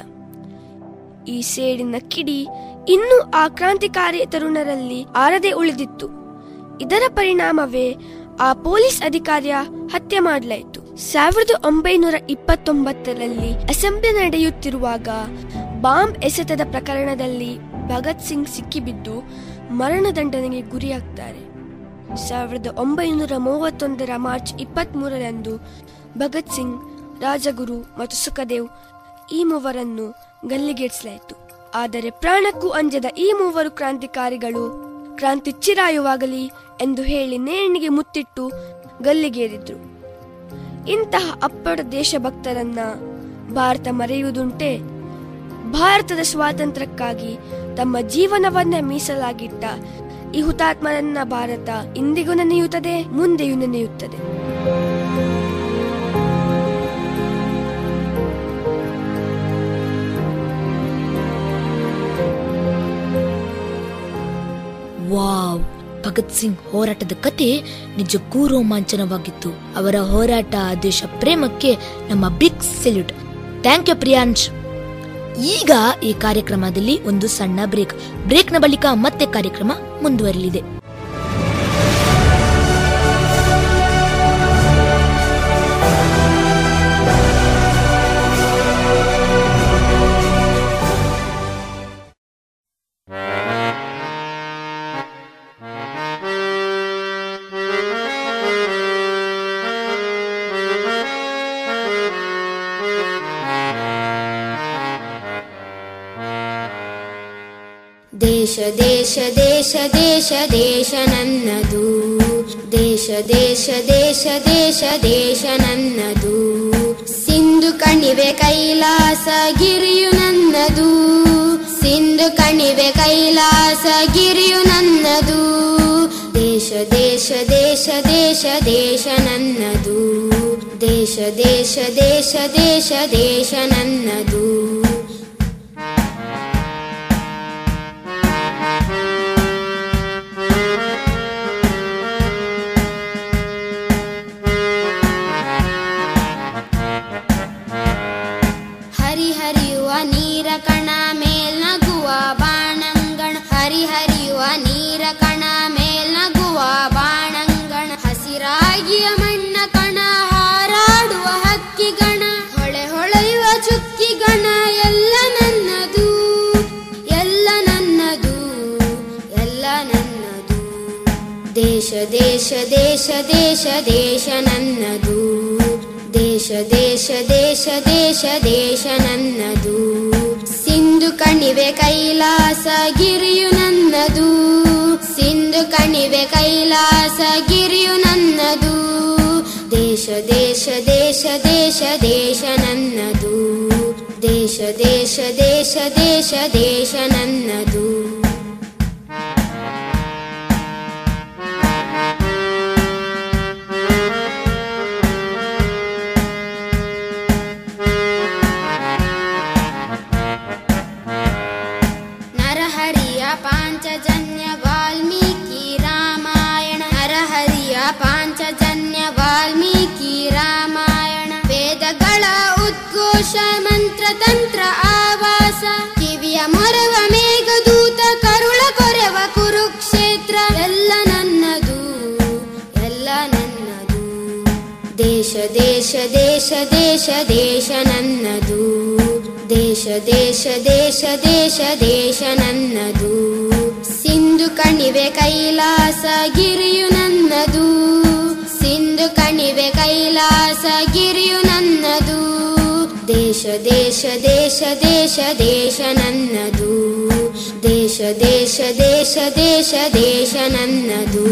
ಈ ಸೇಡಿನ ಕಿಡಿ ಇನ್ನೂ ಆ ಕ್ರಾಂತಿಕಾರಿ ತರುಣರಲ್ಲಿ ಆರದೆ ಉಳಿದಿತ್ತು. ಇದರ ಪರಿಣಾಮವೇ ಆ ಪೊಲೀಸ್ ಅಧಿಕಾರಿಯ ಹತ್ಯೆ ಮಾಡಲಾಯಿತು. ಸಾವಿರದ ಒಂಬೈನೂರ ಇಪ್ಪತ್ತೊಂಬತ್ತರಲ್ಲಿ ಅಸೆಂಬ್ಲಿ ನಡೆಯುತ್ತಿರುವಾಗ ಬಾಂಬ್ ಎಸೆತದ ಪ್ರಕರಣದಲ್ಲಿ ಭಗತ್ ಸಿಂಗ್ ಸಿಕ್ಕಿಬಿದ್ದು ಮರಣದಂಡನೆಗೆ ಗುರಿಯಾಗ್ತಾರೆ. ಸಾವಿರದ ಒಂಬೈನೂರ ಮೂವತ್ತೊಂದರ ಮಾರ್ಚ್ ಇಪ್ಪತ್ಮೂರರಂದು ಭಗತ್ ಸಿಂಗ್, ರಾಜಗುರು ಮತ್ತು ಸುಖದೇವ್ ಈ ಮೂವರನ್ನು ಗಲ್ಲಿಗೇರಿಸಲಾಯಿತು. ಆದರೆ ಪ್ರಾಣಕ್ಕೂ ಅಂಜದ ಈ ಮೂವರು ಕ್ರಾಂತಿಕಾರಿಗಳು ಕ್ರಾಂತಿ ಚಿರಾಯುವಾಗಲಿ ಎಂದು ಹೇಳಿ ನೇಣಿಗೆ ಮುತ್ತಿಟ್ಟು ಗಲ್ಲಿಗೇರಿದ್ರು. ಇಂತಹ ಅಪ್ಪಡ ದೇಶಭಕ್ತರನ್ನ ಭಾರತ ಮರೆಯುವುದುಂಟೆ. ಭಾರತದ ಸ್ವಾತಂತ್ರ್ಯಕ್ಕಾಗಿ ತಮ್ಮ ಜೀವನವನ್ನೇ ಮೀಸಲಾಗಿಟ್ಟ ಈ ಹುತಾತ್ಮರನ್ನ ಭಾರತ ಇಂದಿಗೂ ನೆನೆಯುತ್ತದೆ, ಮುಂದೆಯೂ ನೆನೆಯುತ್ತದೆ. ವಾವ್, ಭಗತ್ ಸಿಂಗ್ ಹೋರಾಟದ ಕತೆ ನಿಜಕ್ಕೂ ರೋಮಾಂಚನವಾಗಿತ್ತು ಅವರ ಹೋರಾಟ ದೇಶ ಪ್ರೇಮಕ್ಕೆ ನಮ್ಮ big salute. Thank you Priyansh. ಈಗ ಈ ಕಾರ್ಯಕ್ರಮದಲ್ಲಿ ಒಂದು ಸಣ್ಣ ಬ್ರೇಕ್. ಬ್ರೇಕ್ನ ಬಳಿಕ ಮತ್ತೆ ಕಾರ್ಯಕ್ರಮ ಮುಂದುವರಲಿದೆ. ದೇಶ ದೇಶ ದೇಶ ನನ್ನದು ದೇಶ ದೇಶ ದೇಶ ದೇಶ ದೇಶ ನನ್ನದು ಸಿಂಧು ಕಣಿವೆ ಕೈಲಾಸ ಗಿರಿಯು ನನ್ನದು ಸಿಂಧು ಕಣಿವೆ ಕೈಲಾಸ ಗಿರಿಯು ನನ್ನದು ದೇಶ ದೇಶ ದೇಶ ದೇಶ ದೇಶ ನನ್ನದು ದೇಶ ದೇಶ ದೇಶ ದೇಶ ದೇಶ ನನ್ನದು ದೇಶ ದೇಶ ದೇಶ ದೇಶ ದೇಶ ನನ್ನದು ದೇಶ ದೇಶ ದೇಶ ದೇಶ ದೇಶ ನನ್ನದು ಸಿಂಧು ಕಣಿವೆ ಕೈಲಾಸ ಗಿರಿಯು ನನ್ನದು ಸಿಂಧು ಕಣಿವೆ ಕೈಲಾಸ ಗಿರಿಯು ನನ್ನದು ದೇಶ ದೇಶ ದೇಶ ದೇಶ ದೇಶ ನನ್ನದು ದೇಶ ದೇಶ ದೇಶ ದೇಶ ದೇಶ ನನ್ನದು ದೇಶ ದೇಶ ದೇಶ ದೇಶ ನನ್ನದು ದೇಶ ದೇಶ ದೇಶ ದೇಶ ದೇಶ ನನ್ನದು ಸಿಂಧು ಕಣಿವೆ ಕೈಲಾಸ ಗಿರಿಯು ನನ್ನದು ಸಿಂಧು ಕಣಿವೆ ಕೈಲಾಸ ಗಿರಿಯು ನನ್ನದು ದೇಶ ದೇಶ ದೇಶ ದೇಶ ದೇಶ ನನ್ನದು ದೇಶ ದೇಶ ದೇಶ ದೇಶ ದೇಶ ನನ್ನದು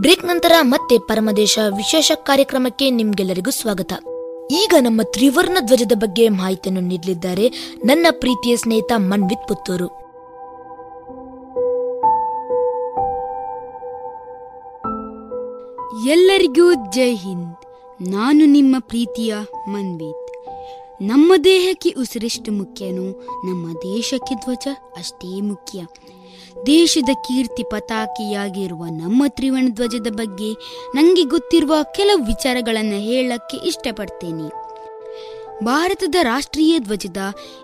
ಬ್ರೇಕ್ ನಂತರ ಮತ್ತೆ ಪರಮದೇಶ ವಿಶೇಷ ಕಾರ್ಯಕ್ರಮಕ್ಕೆ ನಿಮ್ಗೆಲ್ಲರಿಗೂ ಸ್ವಾಗತ. ಈಗ ನಮ್ಮ ತ್ರಿವರ್ಣ ಧ್ವಜದ ಬಗ್ಗೆ ಮಾಹಿತಿಯನ್ನು ನೀಡಲಿದ್ದಾರೆ ನನ್ನ ಪ್ರೀತಿಯ ಸ್ನೇಹಿತ ಮನ್ವಿತ್ ಪುತ್ತೂರು. ಎಲ್ಲರಿಗೂ ಜೈ ಹಿಂದ್. ನಾನು ನಿಮ್ಮ ಪ್ರೀತಿಯ ಮನ್ವಿತ್. ನಮ್ಮ ದೇಹಕ್ಕೆ ಉಸಿರೆಷ್ಟು ಮುಖ್ಯನೋ, ನಮ್ಮ ದೇಶಕ್ಕೆ ಧ್ವಜ ಅಷ್ಟೇ ಮುಖ್ಯ. ದೇಶದ ಕೀರ್ತಿ ಪತಾಕಿಯಾಗಿರುವ ನಮ್ಮ ತ್ರಿವರ್ಣ ಧ್ವಜದ ಬಗ್ಗೆ ನನಗೆ ಗೊತ್ತಿರುವ ಕೆಲವು ವಿಚಾರಗಳನ್ನು ಹೇಳಕ್ಕೆ ಇಷ್ಟಪಡ್ತೇನೆ. ಭಾರತದ ರಾಷ್ಟ್ರೀಯ ಧ್ವಜದ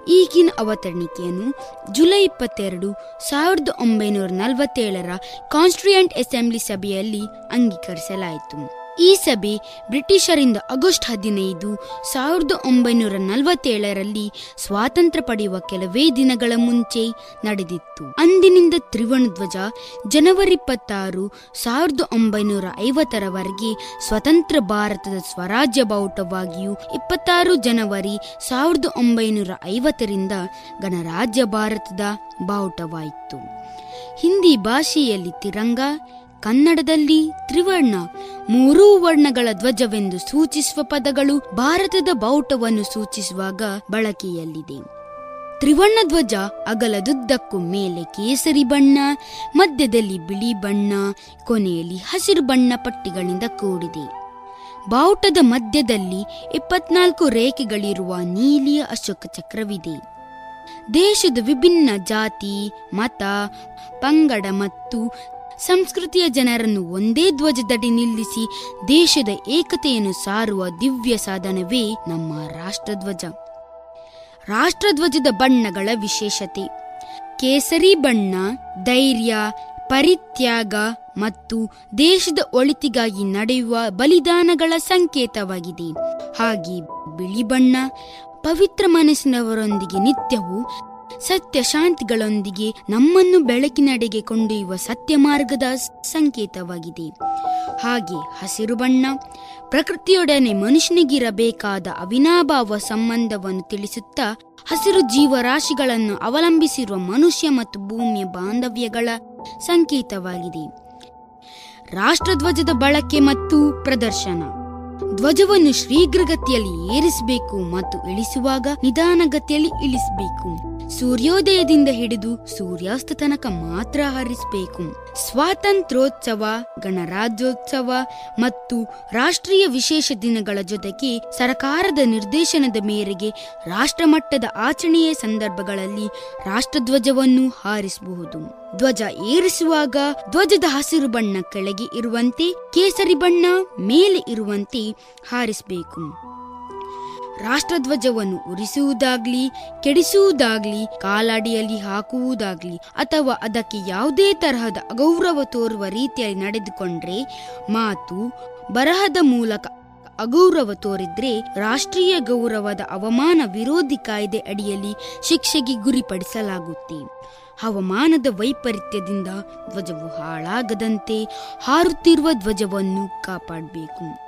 ಈಗಿನ ಅವತರಣಿಕೆಯನ್ನು ಜುಲೈ ಇಪ್ಪತ್ತೆರಡು, ಸಾವಿರದ ಒಂಬೈನೂರ ನಲವತ್ತೇಳರ ಕಾನ್ಸ್ಟಿಟ್ಯೂಯೆಂಟ್ ಅಸೆಂಬ್ಲಿ ಸಭೆಯಲ್ಲಿ ಅಂಗೀಕರಿಸಲಾಯಿತು. ಈ ಸಭೆ ಬ್ರಿಟಿಷರಿಂದ ಆಗಸ್ಟ್ ಹದಿನೈದು ಸಾವಿರದ ಒಂಬೈನೂರ ನಲವತ್ತೇಳರಲ್ಲಿ ಸ್ವಾತಂತ್ರ್ಯ ಪಡೆಯುವ ಕೆಲವೇ ದಿನಗಳ ಮುಂಚೆ ನಡೆದಿತ್ತು. ಅಂದಿನಿಂದ ತ್ರಿವರ್ಣ ಧ್ವಜ ಜನವರಿ ಇಪ್ಪತ್ತಾರು ಸಾವಿರದ ಒಂಬೈನೂರ ಐವತ್ತರವರೆಗೆ ಸ್ವತಂತ್ರ ಭಾರತದ ಸ್ವರಾಜ್ಯ ಬಾವುಟವಾಗಿಯೂ ಇಪ್ಪತ್ತಾರು ಜನವರಿ ಸಾವಿರದ ಒಂಬೈನೂರ ಐವತ್ತರಿಂದ ಗಣರಾಜ್ಯ ಭಾರತದ ಬಾವುಟವಾಯಿತು. ಹಿಂದಿ ಭಾಷೆಯಲ್ಲಿ ತಿರಂಗ ಕನ್ನಡದಲ್ಲಿ ತ್ರಿವರ್ಣ, ಮೂರೂ ವರ್ಣಗಳ ಧ್ವಜವೆಂದು ಸೂಚಿಸುವ ಪದಗಳು ಭಾರತದ ಬಾವುಟವನ್ನು ಸೂಚಿಸುವಾಗ ಬಳಕೆಯಲ್ಲಿದೆ. ತ್ರಿವರ್ಣ ಧ್ವಜ ಅಗಲದುದ್ದಕ್ಕೂ ಮೇಲೆ ಕೇಸರಿ ಬಣ್ಣ, ಮಧ್ಯದಲ್ಲಿ ಬಿಳಿ ಬಣ್ಣ, ಕೊನೆಯಲ್ಲಿ ಹಸಿರು ಬಣ್ಣ ಪಟ್ಟಿಗಳಿಂದ ಕೂಡಿದೆ. ಬಾವುಟದ ಮಧ್ಯದಲ್ಲಿ ಇಪ್ಪತ್ನಾಲ್ಕು ರೇಖೆಗಳಿರುವ ನೀಲಿಯ ಅಶೋಕ ಚಕ್ರವಿದೆ. ದೇಶದ ವಿಭಿನ್ನ ಜಾತಿ, ಮತ, ಪಂಗಡ ಮತ್ತು ಸಂಸ್ಕೃತಿಯ ಜನರನ್ನು ಒಂದೇ ಧ್ವಜದಡಿ ನಿಲ್ಲಿಸಿ ದೇಶದ ಏಕತೆಯನ್ನು ಸಾರುವ ದಿವ್ಯ ಸಾಧನವೇ ನಮ್ಮ ರಾಷ್ಟ್ರಧ್ವಜ. ರಾಷ್ಟ್ರಧ್ವಜದ ಬಣ್ಣಗಳ ವಿಶೇಷತೆ. ಕೇಸರಿ ಬಣ್ಣ, ಧೈರ್ಯ, ಪರಿತ್ಯಾಗ ಮತ್ತು ದೇಶದ ಒಳಿತಿಗಾಗಿ ನಡೆಯುವ ಬಲಿದಾನಗಳ ಸಂಕೇತವಾಗಿದೆ. ಹಾಗೆ ಬಿಳಿ ಬಣ್ಣ, ಪವಿತ್ರ ಮನಸ್ಸಿನವರೊಂದಿಗೆ ನಿತ್ಯವೂ ಸತ್ಯ ಶಾಂತಿಗಳೊಂದಿಗೆ ನಮ್ಮನ್ನು ಬೆಳಕಿನಡೆಗೆ ಕೊಂಡೊಯ್ಯುವ ಸತ್ಯ ಮಾರ್ಗದ ಸಂಕೇತವಾಗಿದೆ. ಹಾಗೆ ಹಸಿರು ಬಣ್ಣ, ಪ್ರಕೃತಿಯೊಡನೆ ಮನುಷ್ಯನಿಗಿರಬೇಕಾದ ಅವಿನಾಭಾವ ಸಂಬಂಧವನ್ನು ತಿಳಿಸುತ್ತಾ ಹಸಿರು ಜೀವರಾಶಿಗಳನ್ನು ಅವಲಂಬಿಸಿರುವ ಮನುಷ್ಯ ಮತ್ತು ಭೂಮಿಯ ಬಾಂಧವ್ಯಗಳ ಸಂಕೇತವಾಗಿದೆ. ರಾಷ್ಟ್ರಧ್ವಜದ ಬಳಕೆ ಮತ್ತು ಪ್ರದರ್ಶನ. ಧ್ವಜವನ್ನು ಶೀಘ್ರಗತಿಯಲ್ಲಿ ಏರಿಸಬೇಕು ಮತ್ತು ಇಳಿಸುವಾಗ ನಿಧಾನಗತಿಯಲ್ಲಿ ಇಳಿಸಬೇಕು. ಸೂರ್ಯೋದಯದಿಂದ ಹಿಡಿದು ಸೂರ್ಯಾಸ್ತ ತನಕ ಮಾತ್ರ ಹಾರಿಸಬೇಕು ಸ್ವಾತಂತ್ರ್ಯೋತ್ಸವ, ಗಣರಾಜ್ಯೋತ್ಸವ ಮತ್ತು ರಾಷ್ಟ್ರೀಯ ವಿಶೇಷ ದಿನಗಳ ಜೊತೆಗೆ ಸರ್ಕಾರದ ನಿರ್ದೇಶನದ ಮೇರೆಗೆ ರಾಷ್ಟ್ರಮಟ್ಟದ ಆಚರಣೆಯ ಸಂದರ್ಭಗಳಲ್ಲಿ ರಾಷ್ಟ್ರಧ್ವಜವನ್ನು ಹಾರಿಸಬಹುದು. ಧ್ವಜ ಏರಿಸುವಾಗ ಧ್ವಜದ ಹಸಿರು ಬಣ್ಣ ಕೆಳಗೆ ಇರುವಂತೆ, ಕೇಸರಿ ಬಣ್ಣ ಮೇಲೆ ಇರುವಂತೆ ಹಾರಿಸಬೇಕು. ರಾಷ್ಟ್ರಧ್ವಜವನ್ನು ಉರಿಸುವುದಾಗ್ಲಿ, ಕೆಡಿಸುವುದಾಗ್ಲಿ, ಕಾಲಡಿಯಲ್ಲಿ ಹಾಕುವುದಾಗ್ಲಿ, ಅಥವಾ ಅದಕ್ಕೆ ಯಾವುದೇ ತರಹದ ಅಗೌರವ ತೋರುವ ರೀತಿಯಲ್ಲಿ ನಡೆದುಕೊಂಡ್ರೆ ಮಾತು ಬರಹದ ಮೂಲಕ ಅಗೌರವ ತೋರಿದ್ರೆ ರಾಷ್ಟ್ರೀಯ ಗೌರವದ ಅವಮಾನ ವಿರೋಧಿ ಕಾಯ್ದೆ ಅಡಿಯಲ್ಲಿ ಶಿಕ್ಷೆಗೆ ಗುರಿಪಡಿಸಲಾಗುತ್ತೆ. ಹವಾಮಾನದ ವೈಪರೀತ್ಯದಿಂದ ಧ್ವಜವು ಹಾಳಾಗದಂತೆ ಹಾರುತ್ತಿರುವ ಧ್ವಜವನ್ನು ಕಾಪಾಡಬೇಕು.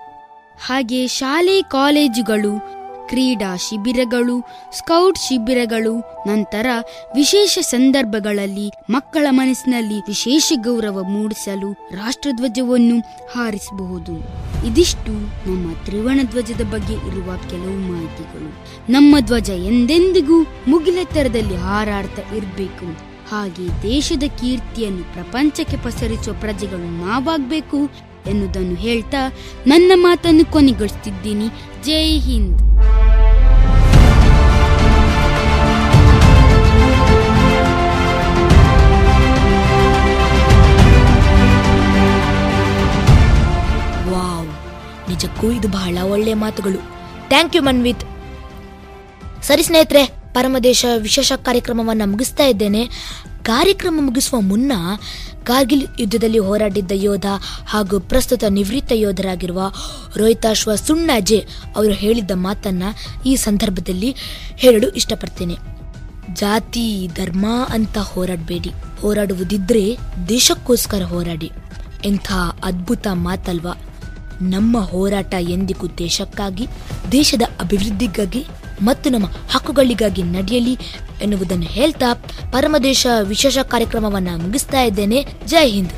ಹಾಗೆ ಶಾಲೆ, ಕಾಲೇಜುಗಳು ಕ್ರೀಡಾ ಶಿಬಿರಗಳು, ಸ್ಕೌಟ್ ಶಿಬಿರಗಳು, ನಂತರ ವಿಶೇಷ ಸಂದರ್ಭಗಳಲ್ಲಿ ಮಕ್ಕಳ ಮನಸ್ಸಿನಲ್ಲಿ ವಿಶೇಷ ಗೌರವ ಮೂಡಿಸಲು ರಾಷ್ಟ್ರಧ್ವಜವನ್ನು ಹಾರಿಸಬಹುದು. ಇದಿಷ್ಟು ನಮ್ಮ ತ್ರಿವರ್ಣ ಧ್ವಜದ ಬಗ್ಗೆ ಇರುವ ಕೆಲವು ಮಾಹಿತಿಗಳು. ನಮ್ಮ ಧ್ವಜ ಎಂದೆಂದಿಗೂ ಮುಗಿಲೆತ್ತರದಲ್ಲಿ ಹಾರಾಡ್ತಾ ಇರಬೇಕು. ಹಾಗೆ ದೇಶದ ಕೀರ್ತಿಯನ್ನು ಪ್ರಪಂಚಕ್ಕೆ ಪಸರಿಸುವ ಪ್ರಜೆಗಳು ನಾವಾಗಬೇಕು. ಎನ್ನುವುದನ್ನು ಹೇಳ್ತಾ ನನ್ನ ಮಾತನ್ನು ಕೊನೆಗೊಳಿಸುತ್ತಿದ್ದೀನಿ ಜೈ ಹಿಂದ್. ವಾವ್, ನಿಜಕ್ಕೂ ಇದು ಬಹಳ ಒಳ್ಳೆಯ ಮಾತುಗಳು. Thank you Manvith. ಸರಿ ಸ್ನೇಹಿತರೆ, ಪರಮದೇಶ ವಿಶೇಷ ಕಾರ್ಯಕ್ರಮವನ್ನು ಮುಗಿಸ್ತಾ ಇದ್ದೇನೆ. ಕಾರ್ಯಕ್ರಮ ಮುಗಿಸುವ ಮುನ್ನ ಕಾರ್ಗಿಲ್ ಯುದ್ಧದಲ್ಲಿ ಹೋರಾಡಿದ್ದ ಯೋಧ ಹಾಗೂ ಪ್ರಸ್ತುತ ನಿವೃತ್ತ ಯೋಧರಾಗಿರುವ ರೋಹಿತಾಶ್ವ ಸುಣ್ಣಾಜೆ ಅವರು ಹೇಳಿದ್ದ ಮಾತನ್ನ ಈ ಸಂದರ್ಭದಲ್ಲಿ ಹೇಳಲು ಇಷ್ಟಪಡ್ತೇನೆ. ಜಾತಿ, ಧರ್ಮ ಅಂತ ಹೋರಾಡಬೇಡಿ. ಹೋರಾಡುವುದಿದ್ರೆ ದೇಶಕ್ಕೋಸ್ಕರ ಹೋರಾಡಿ. ಎಂಥ ಅದ್ಭುತ ಮಾತಲ್ವಾ. ನಮ್ಮ ಹೋರಾಟ ಎಂದಿಗೂ ದೇಶಕ್ಕಾಗಿ, ದೇಶದ ಅಭಿವೃದ್ಧಿಗಾಗಿ ಮತ್ತು ನಮ್ಮ ಹಕ್ಕುಗಳಿಗಾಗಿ ನಡೆಯಲಿ ಎನ್ನುವುದನ್ನು ಹೇಳ್ತಾ ಪರಮದೇಶ ವಿಶೇಷ ಕಾರ್ಯಕ್ರಮವನ್ನು ಮುಗಿಸ್ತಾ ಇದ್ದೇನೆ. ಜೈ ಹಿಂದ್.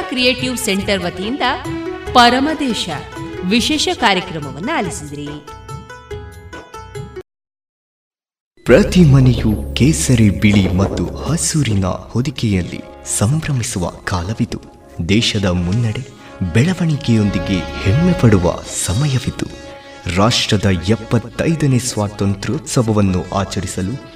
ಕ್ರಿಯೇಟಿವ್ ಸೆಂಟರ್ ವತಿಯಿಂದ ಪರಮದೇಶ ವಿಶೇಷ ಕಾರ್ಯಕ್ರಮವನ್ನು ಆಲಿಸಿದ್ರಿ. ಪ್ರತಿ ಮನೆಯು ಕೇಸರಿ ಬಿಳಿ ಮತ್ತು ಹಸೂರಿನ ಹೊದಿಕೆಯಲ್ಲಿ ಸಂಭ್ರಮಿಸುವ ಕಾಲವಿದು. ದೇಶದ ಮುನ್ನಡೆ ಬೆಳವಣಿಗೆಯೊಂದಿಗೆ ಹೆಮ್ಮೆ ಪಡುವ ಸಮಯವಿದು. ರಾಷ್ಟ್ರದ ಎಪ್ಪತ್ತೈದನೇ ಸ್ವಾತಂತ್ರ್ಯೋತ್ಸವವನ್ನು ಆಚರಿಸಲು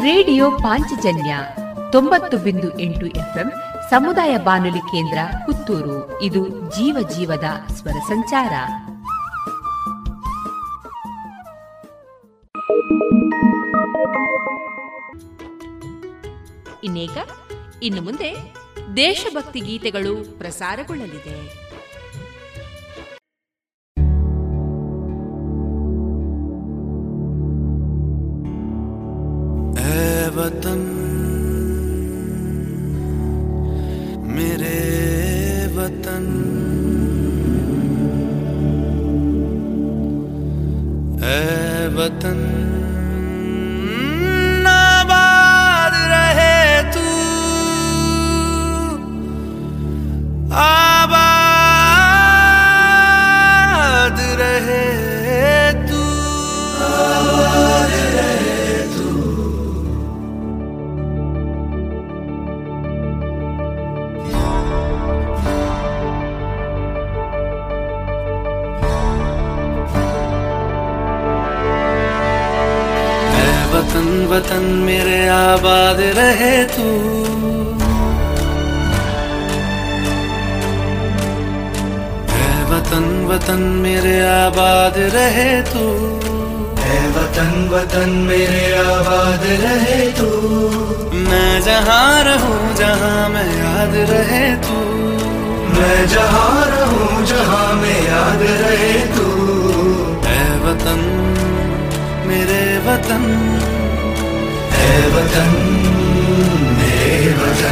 ರೇಡಿಯೋ ಪಾಂಚಜನ್ಯ ತೊಂಬತ್ತು ಬಿಂದು ಎಂಟು ಎಫ್ಎಂ ಸಮುದಾಯ ಬಾನುಲಿ ಕೇಂದ್ರ ಪುತ್ತೂರು. ಇದು ಜೀವ ಜೀವದ ಸ್ವರ ಸಂಚಾರ. ಇನ್ನೇಕ ಇನ್ನು ಮುಂದೆ ದೇಶಭಕ್ತಿ ಗೀತೆಗಳು ಪ್ರಸಾರಗೊಳ್ಳಲಿದೆ. वतन वतन वतन मेरे आबाद रहे तू। है वतन वतन मेरे आबाद रहे तू। मैं जहाँ रहूँ जहाँ मैं याद रहे तू। मैं जहाँ रहूँ जहाँ मैं याद रहे तू। है वतन मेरे वतन। है वतन तू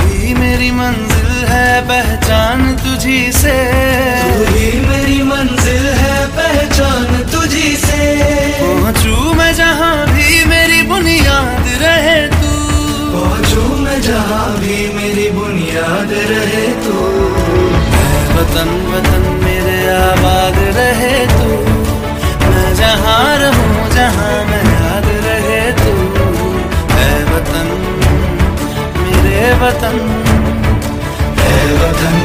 ही मेरी मंजिल है पहचान तुझी से। तू ही मेरी मंजिल है पहचान तुझी से। पहुंचू मैं जहाँ भी मेरी बुनियाद रहे तू। पहुंचू मैं जहाँ भी मेरी बुनियाद रहे तू। है वतन वतन आबाद रहे तू। मैं जहाँ रहूँ, जहाँ मैं याद रहे तू। है वतन, मेरे वतन है वतन,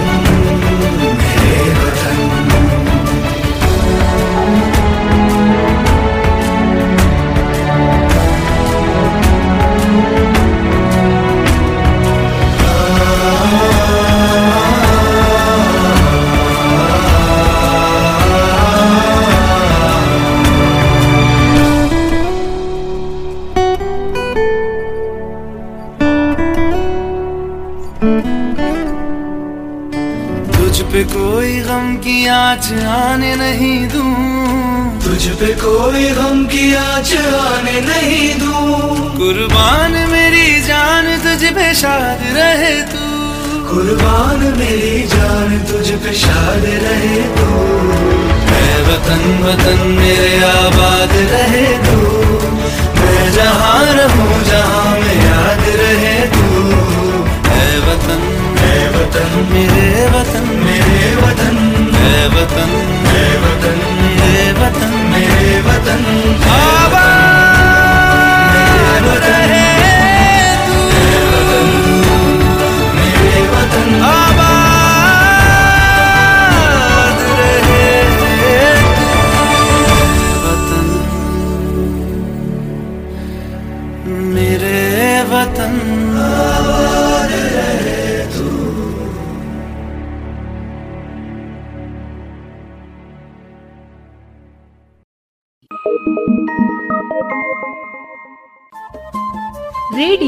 मेरे वतन। गम की आँच आने नहीं दूँ। तुझ पे कोई गम की आँच आने नहीं दूँ। कुर्बान मेरी जान तुझ पे शाद रहे तू। कुर्बान मेरी जान तुझ पे शाद रहे तू। है वतन वतन मेरे आबाद रहे तू। मैं जहाँ रहूँ जहाँ मैं याद रहे तू। है वतन है वतन मेरे वतन मेरे वतन। मेरे वतन आबाद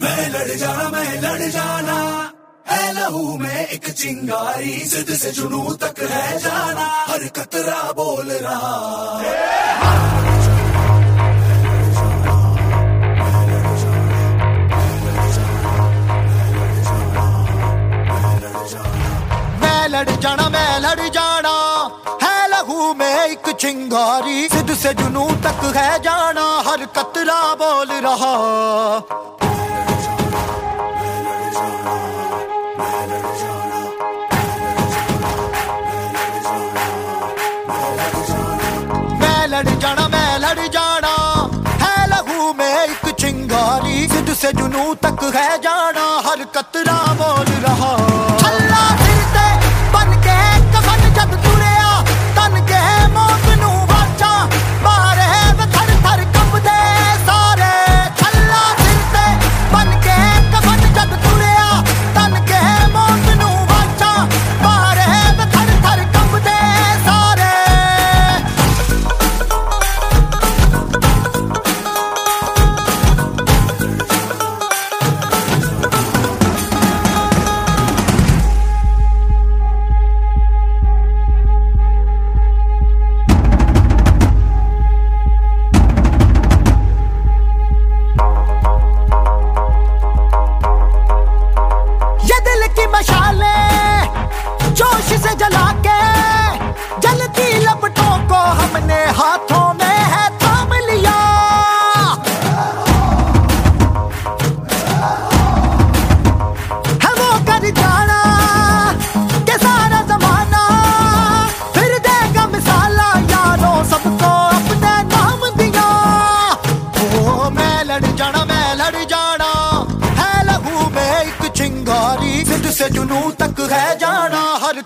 मैं लड़ जाना मैं लड़ जाना। है लहू में एक चिंगारी, जिद से जुनू तक है जाना। हर कतरा बोल रहा। मैं लड़ जाना, मैं लड़ जाना। चिंगारी सिद्ध से जुनू तक है जाना, हर कतरा बोल रहा। मैं लड़ जाना, है में एक से जुनू तक है जाना, हर कतरा बोल रहा।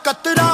कतरा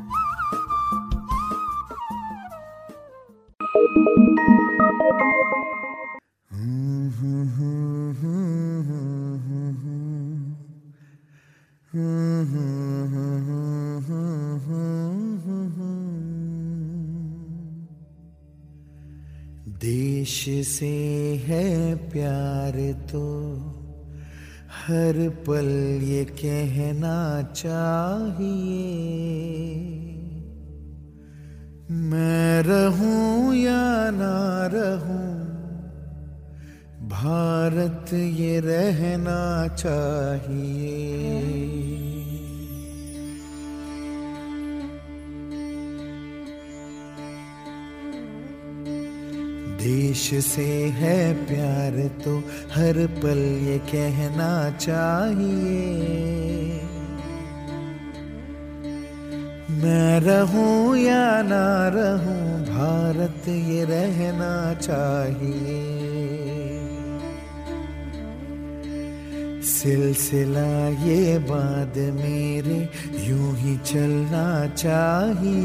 देश से है प्यार तो हर पल ये कहना चाहिए। मैं रहूँ या ना रहूँ भारत ये रहना चाहिए। देश से है प्यार तो हर पल ये कहना चाहिए। मैं रहूँ या ना रहूँ, भारत ये रहना चाहिए। सिलसिला ये बाद मेरे यूँ ही चलना चाहिए।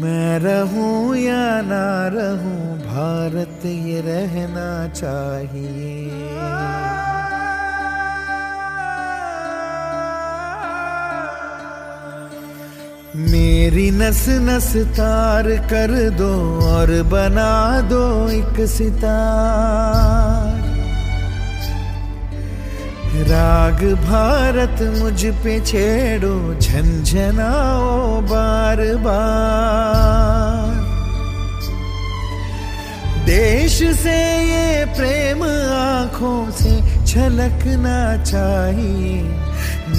मैं रहूँ या ना रहूँ, भारत ये रहना चाहिए। मेरी नस नस तार कर दो और बना दो एक सितार। राग भारत मुझ पे छेड़ो झंझनाओ बार बार। देश से ये प्रेम आँखों से छलकना चाहिए।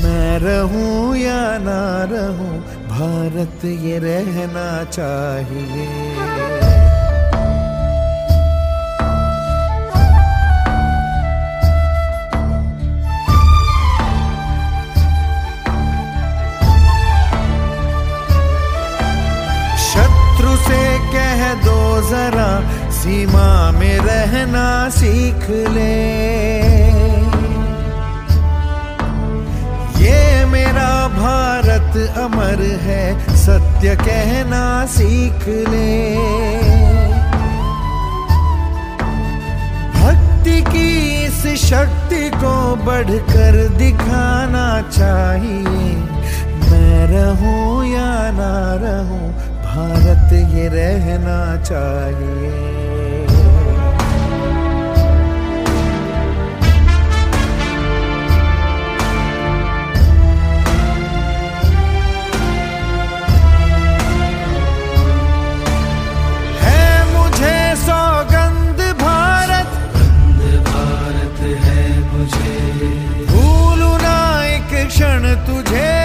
मैं रहूँ या ना रहूँ भारत ये रहना चाहिए। शत्रु से कह दो जरा सीमा में रहना सीख ले। ये मेरा भारत अमर है, सत्य कहना सीख ले। भक्ति की इस शक्ति को बढ़कर दिखाना चाहिए। मैं रहूँ या ना रहूँ, भारत ये रहना चाहिए। क्षण तुझे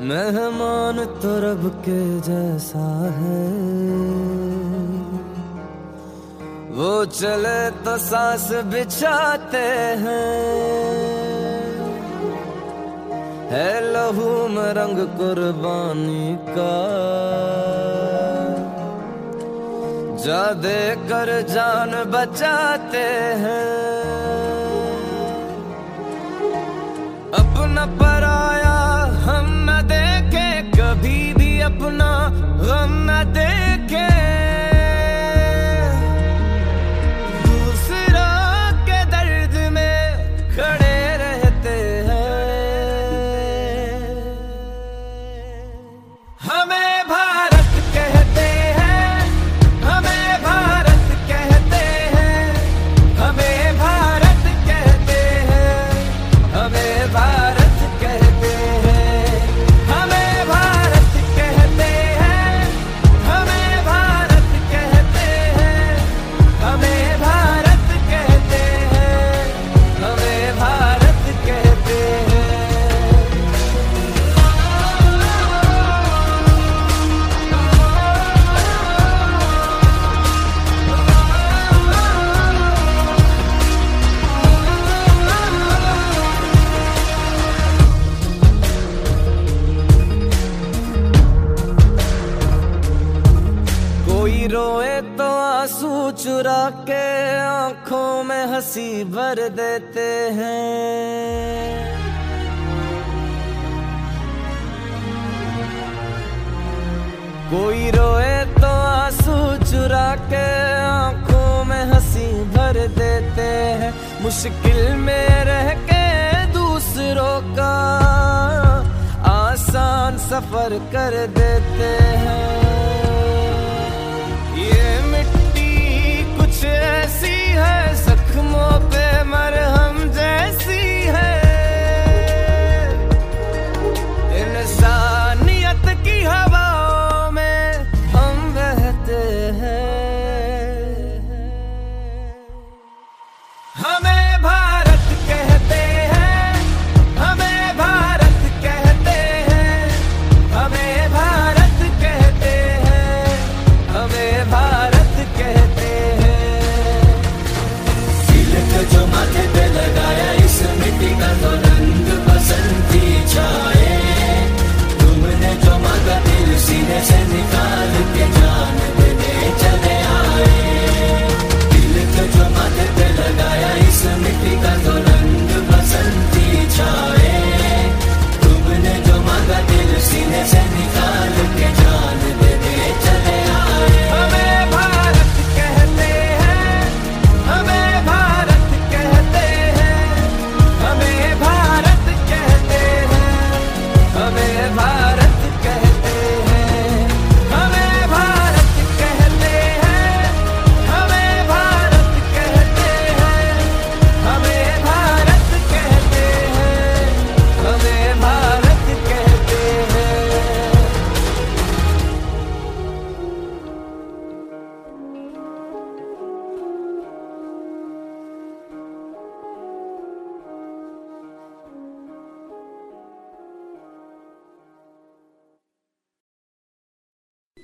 मेहमान तो रब के जैसा है। वो चले तो सांस बिछाते हैं। है लहू में रंग कुर्बानी का। जा दे कर जान बचाते हैं। अपना पराया हँसी भर देते हैं। कोई रोए तो आँसू चुरा के आँखों में हँसी भर देते हैं। मुश्किल में रह के दूसरों का आसान सफ़र कर देते हैं। ये मिट्टी कुछ ऐसी है जख्मों पे मरहम जैसी है।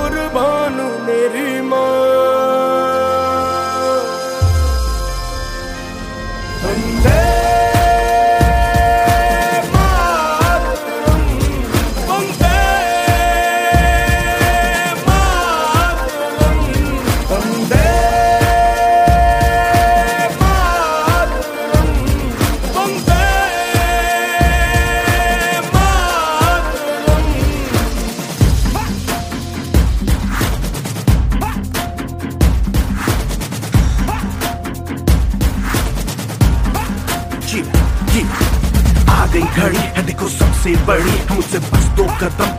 কুরবান toca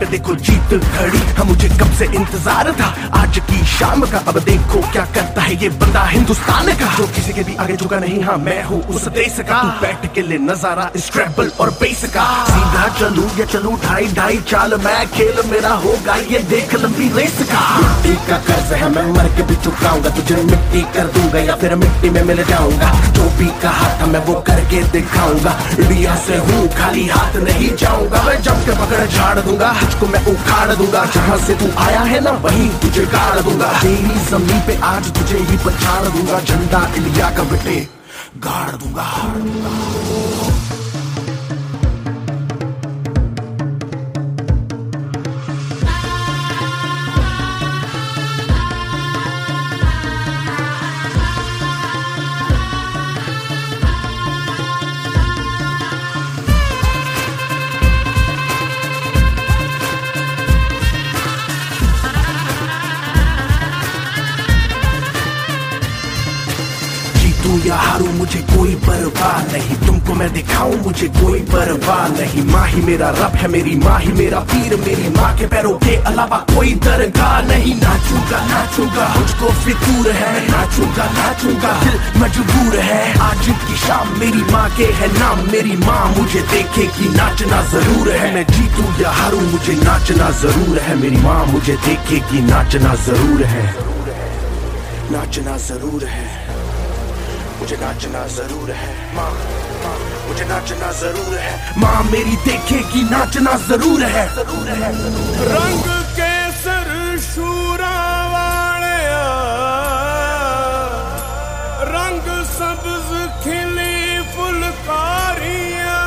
इंतज़ार था? आज की शाम का। अब देखो क्या करता है ये बंदा हिंदुस्तान का। जो किसी के भी आगे झुका नहीं हाँ मैं हूँ उस देश का। बैठ के ले नज़ारा स्ट्रेबल और बेस का। सीधा चलू या चलू, ढाई ढाई चाल मैं खेल, मेरा होगा ये देख लंबी रेस का। मिट्टी का कर्ज है, मैं मर के भी चुकाऊँगा। तुझे मिट्टी कर दूँगा या फिर मिट्टी में मिल जाऊँगा। जो भी कहा था, मैं वो करके दिखाऊँगा। इंडिया से हूँ, खाली हाथ नहीं जाऊँगा। मैं जम के पकड़ झाड़ दूँगा। तुझको मैं उखाड़ दूँगा। जहाँ से तू आया है ना, वही तुझे गाड़ दूँगा। तेरी ज़मीन पे आज तुझे ही पछाड़ दूँगा। झंडा इंडिया का बेटे गाड़ दूँगा। कोई परवाह नहीं। तुमको मैं दिखाऊँ, मुझे कोई परवाह नहीं। माँ ही मेरा रब है मेरी माँ ही मेरा पीर मेरी माँ के पैरों के अलावा कोई दरगाह नहीं। नाचूँगा नाचूँगा, मुझको फितूर है। नाचूँगा नाचूँगा, दिल मजबूर है। आज की शाम मेरी माँ के है, नाम मेरी माँ मुझे देखे कि नाचना ज़रूर है। मैं जीतू या हारू, मुझे नाचना ज़रूर है। मेरी माँ मुझे देखे कि नाचना ज़रूर है। नाचना ज़रूर है। मुझे नाचना ज़रूर है। माँ मुझे नाचना ज़रूर है। माँ मेरी देखेगी, नाचना ज़रूर है। ज़रूर है रंग केसर शूरा वाले रंग सब्ज खिली फुलकारियाँ।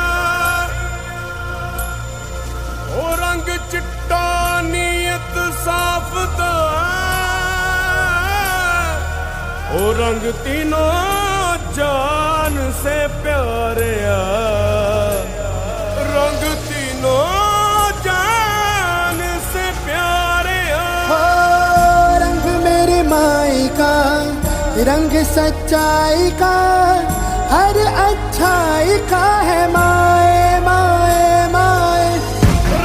ओ रंग चिट्टा नीयत साफ़ तो ओ रंग तीनों जान से प्यारे रंग तीनों जान से प्यारे रंग मेरी माई का रंग सच्चाई का हर अच्छाई का है माए माए माए।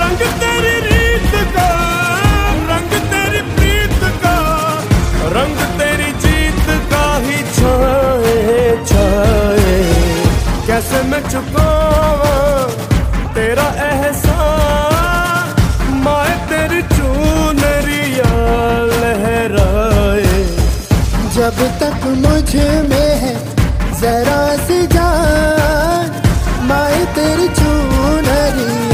रंग तेरी रीत का रंग तेरी प्रीत का रंग माँ मैं चुकावा तेरा एहसान? माए तेरी चूनरिया लहराए। जब तक मुझमें है जरा सी जान, माए तेरी चूनरिया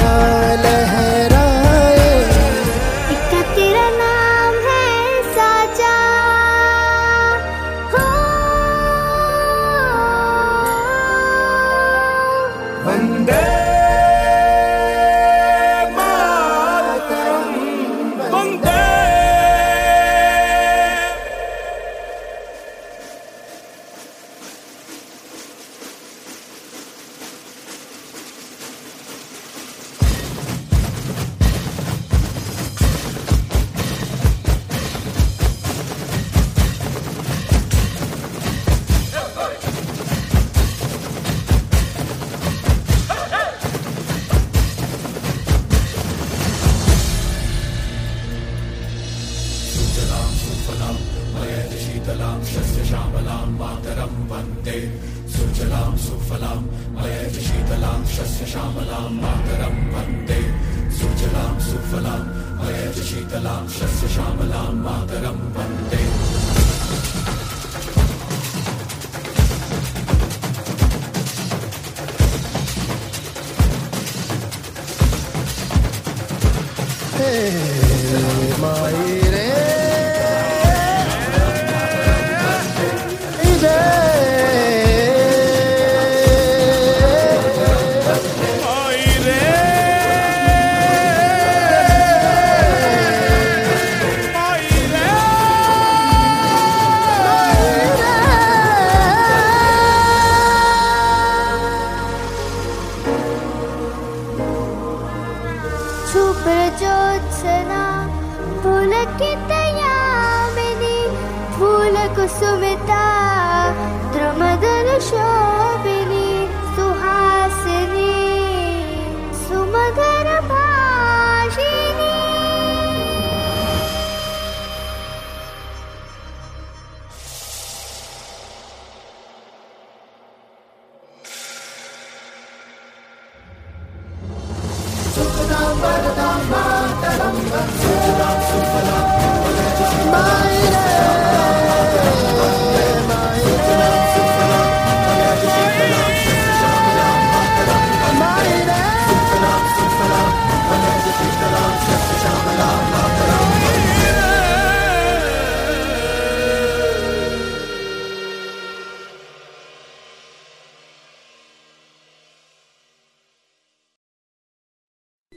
ज्योत्सना कारी भूल कुमता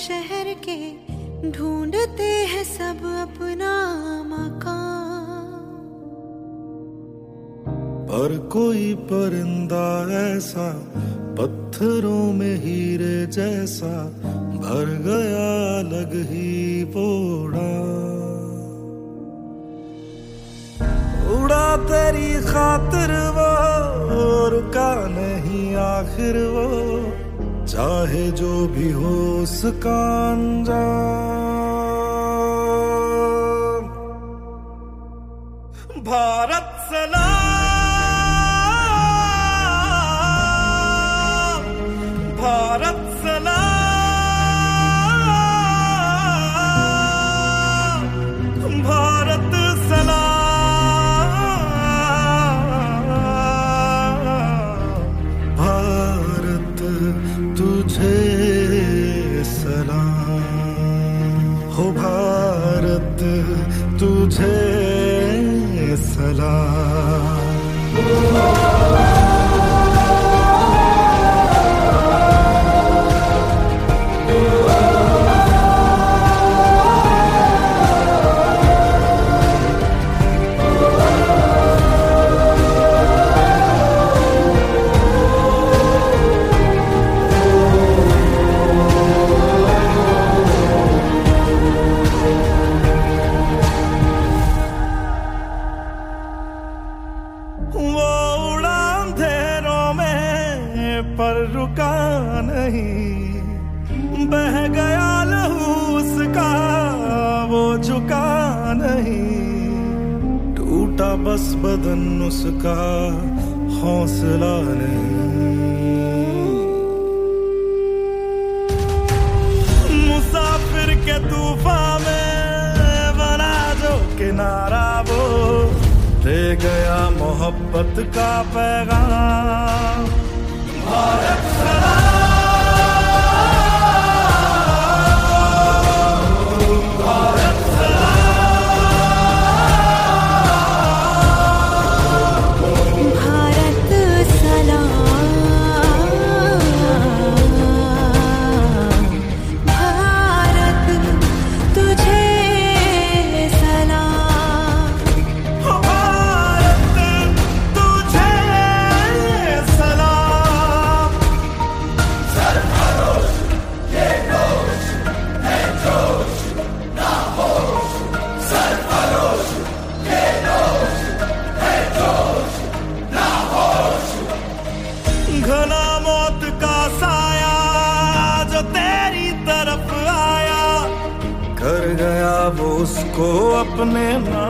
शहर के ढूंढते हैं सब अपना मकान। पर कोई परिंदा ऐसा, पत्थरों में हीरे जैसा, भर गया अलग ही बोड़ा। उड़ा तेरी खातिर वो और का नहीं आखिर वो। चाहे जो भी हो उसका भारत सलाम। भारत hotel. बदन उसका हौसला नहीं। मुसाफिर के तूफ़ान में बना जो किनारा वो दे गया मोहब्बत का पैगाम। भारत भारत उसको अपने नाम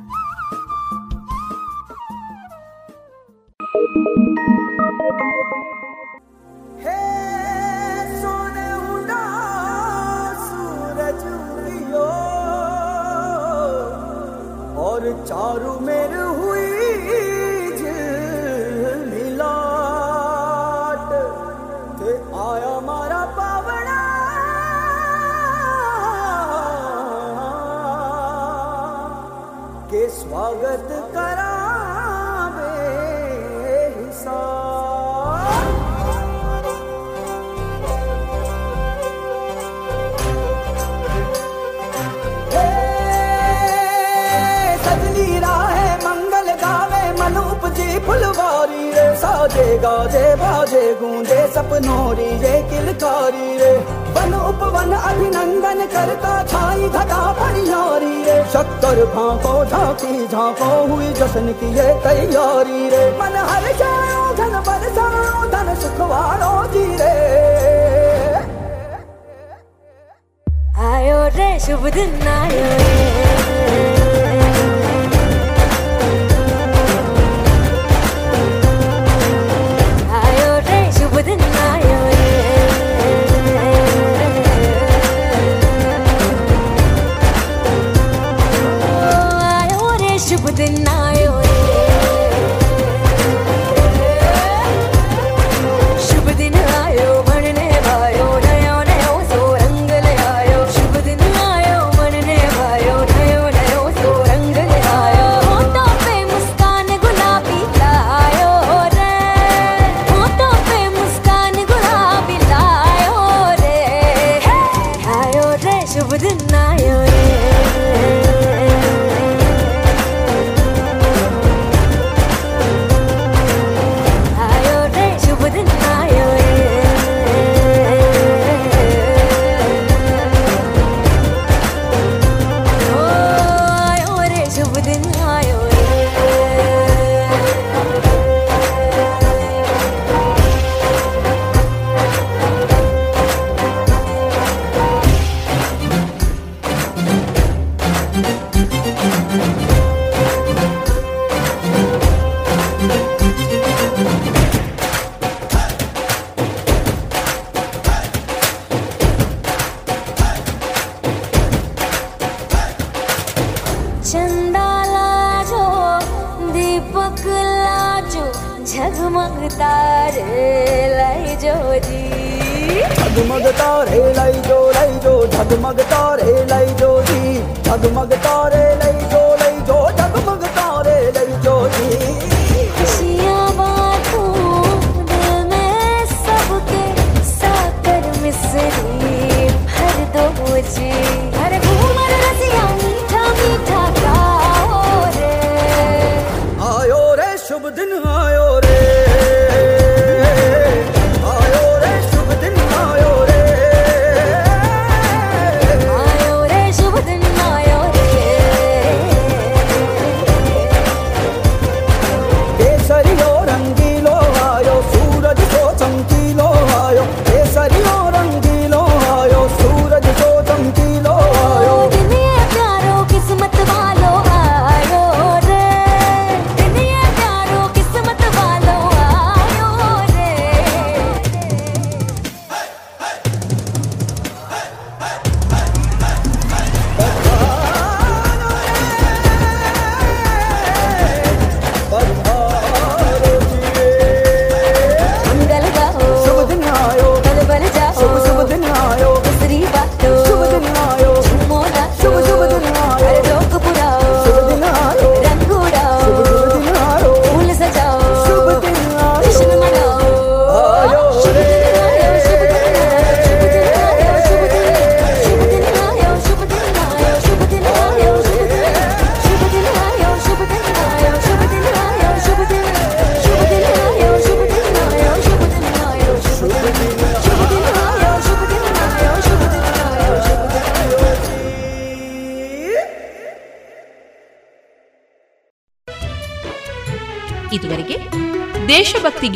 और मैं गाजे भाजे गूंजे सपनों री ये किलकारी रे। वन उपवन अभिनंदन करता छाई घटा परियारी रे। शक्कर फांको झांकी झांको हुई जश्न की ये तैयारी रे। मन हर जाओ, धन बरसाओ, धन सुखवारो जी रे। आयो रे, शुभ दिन आयो रे।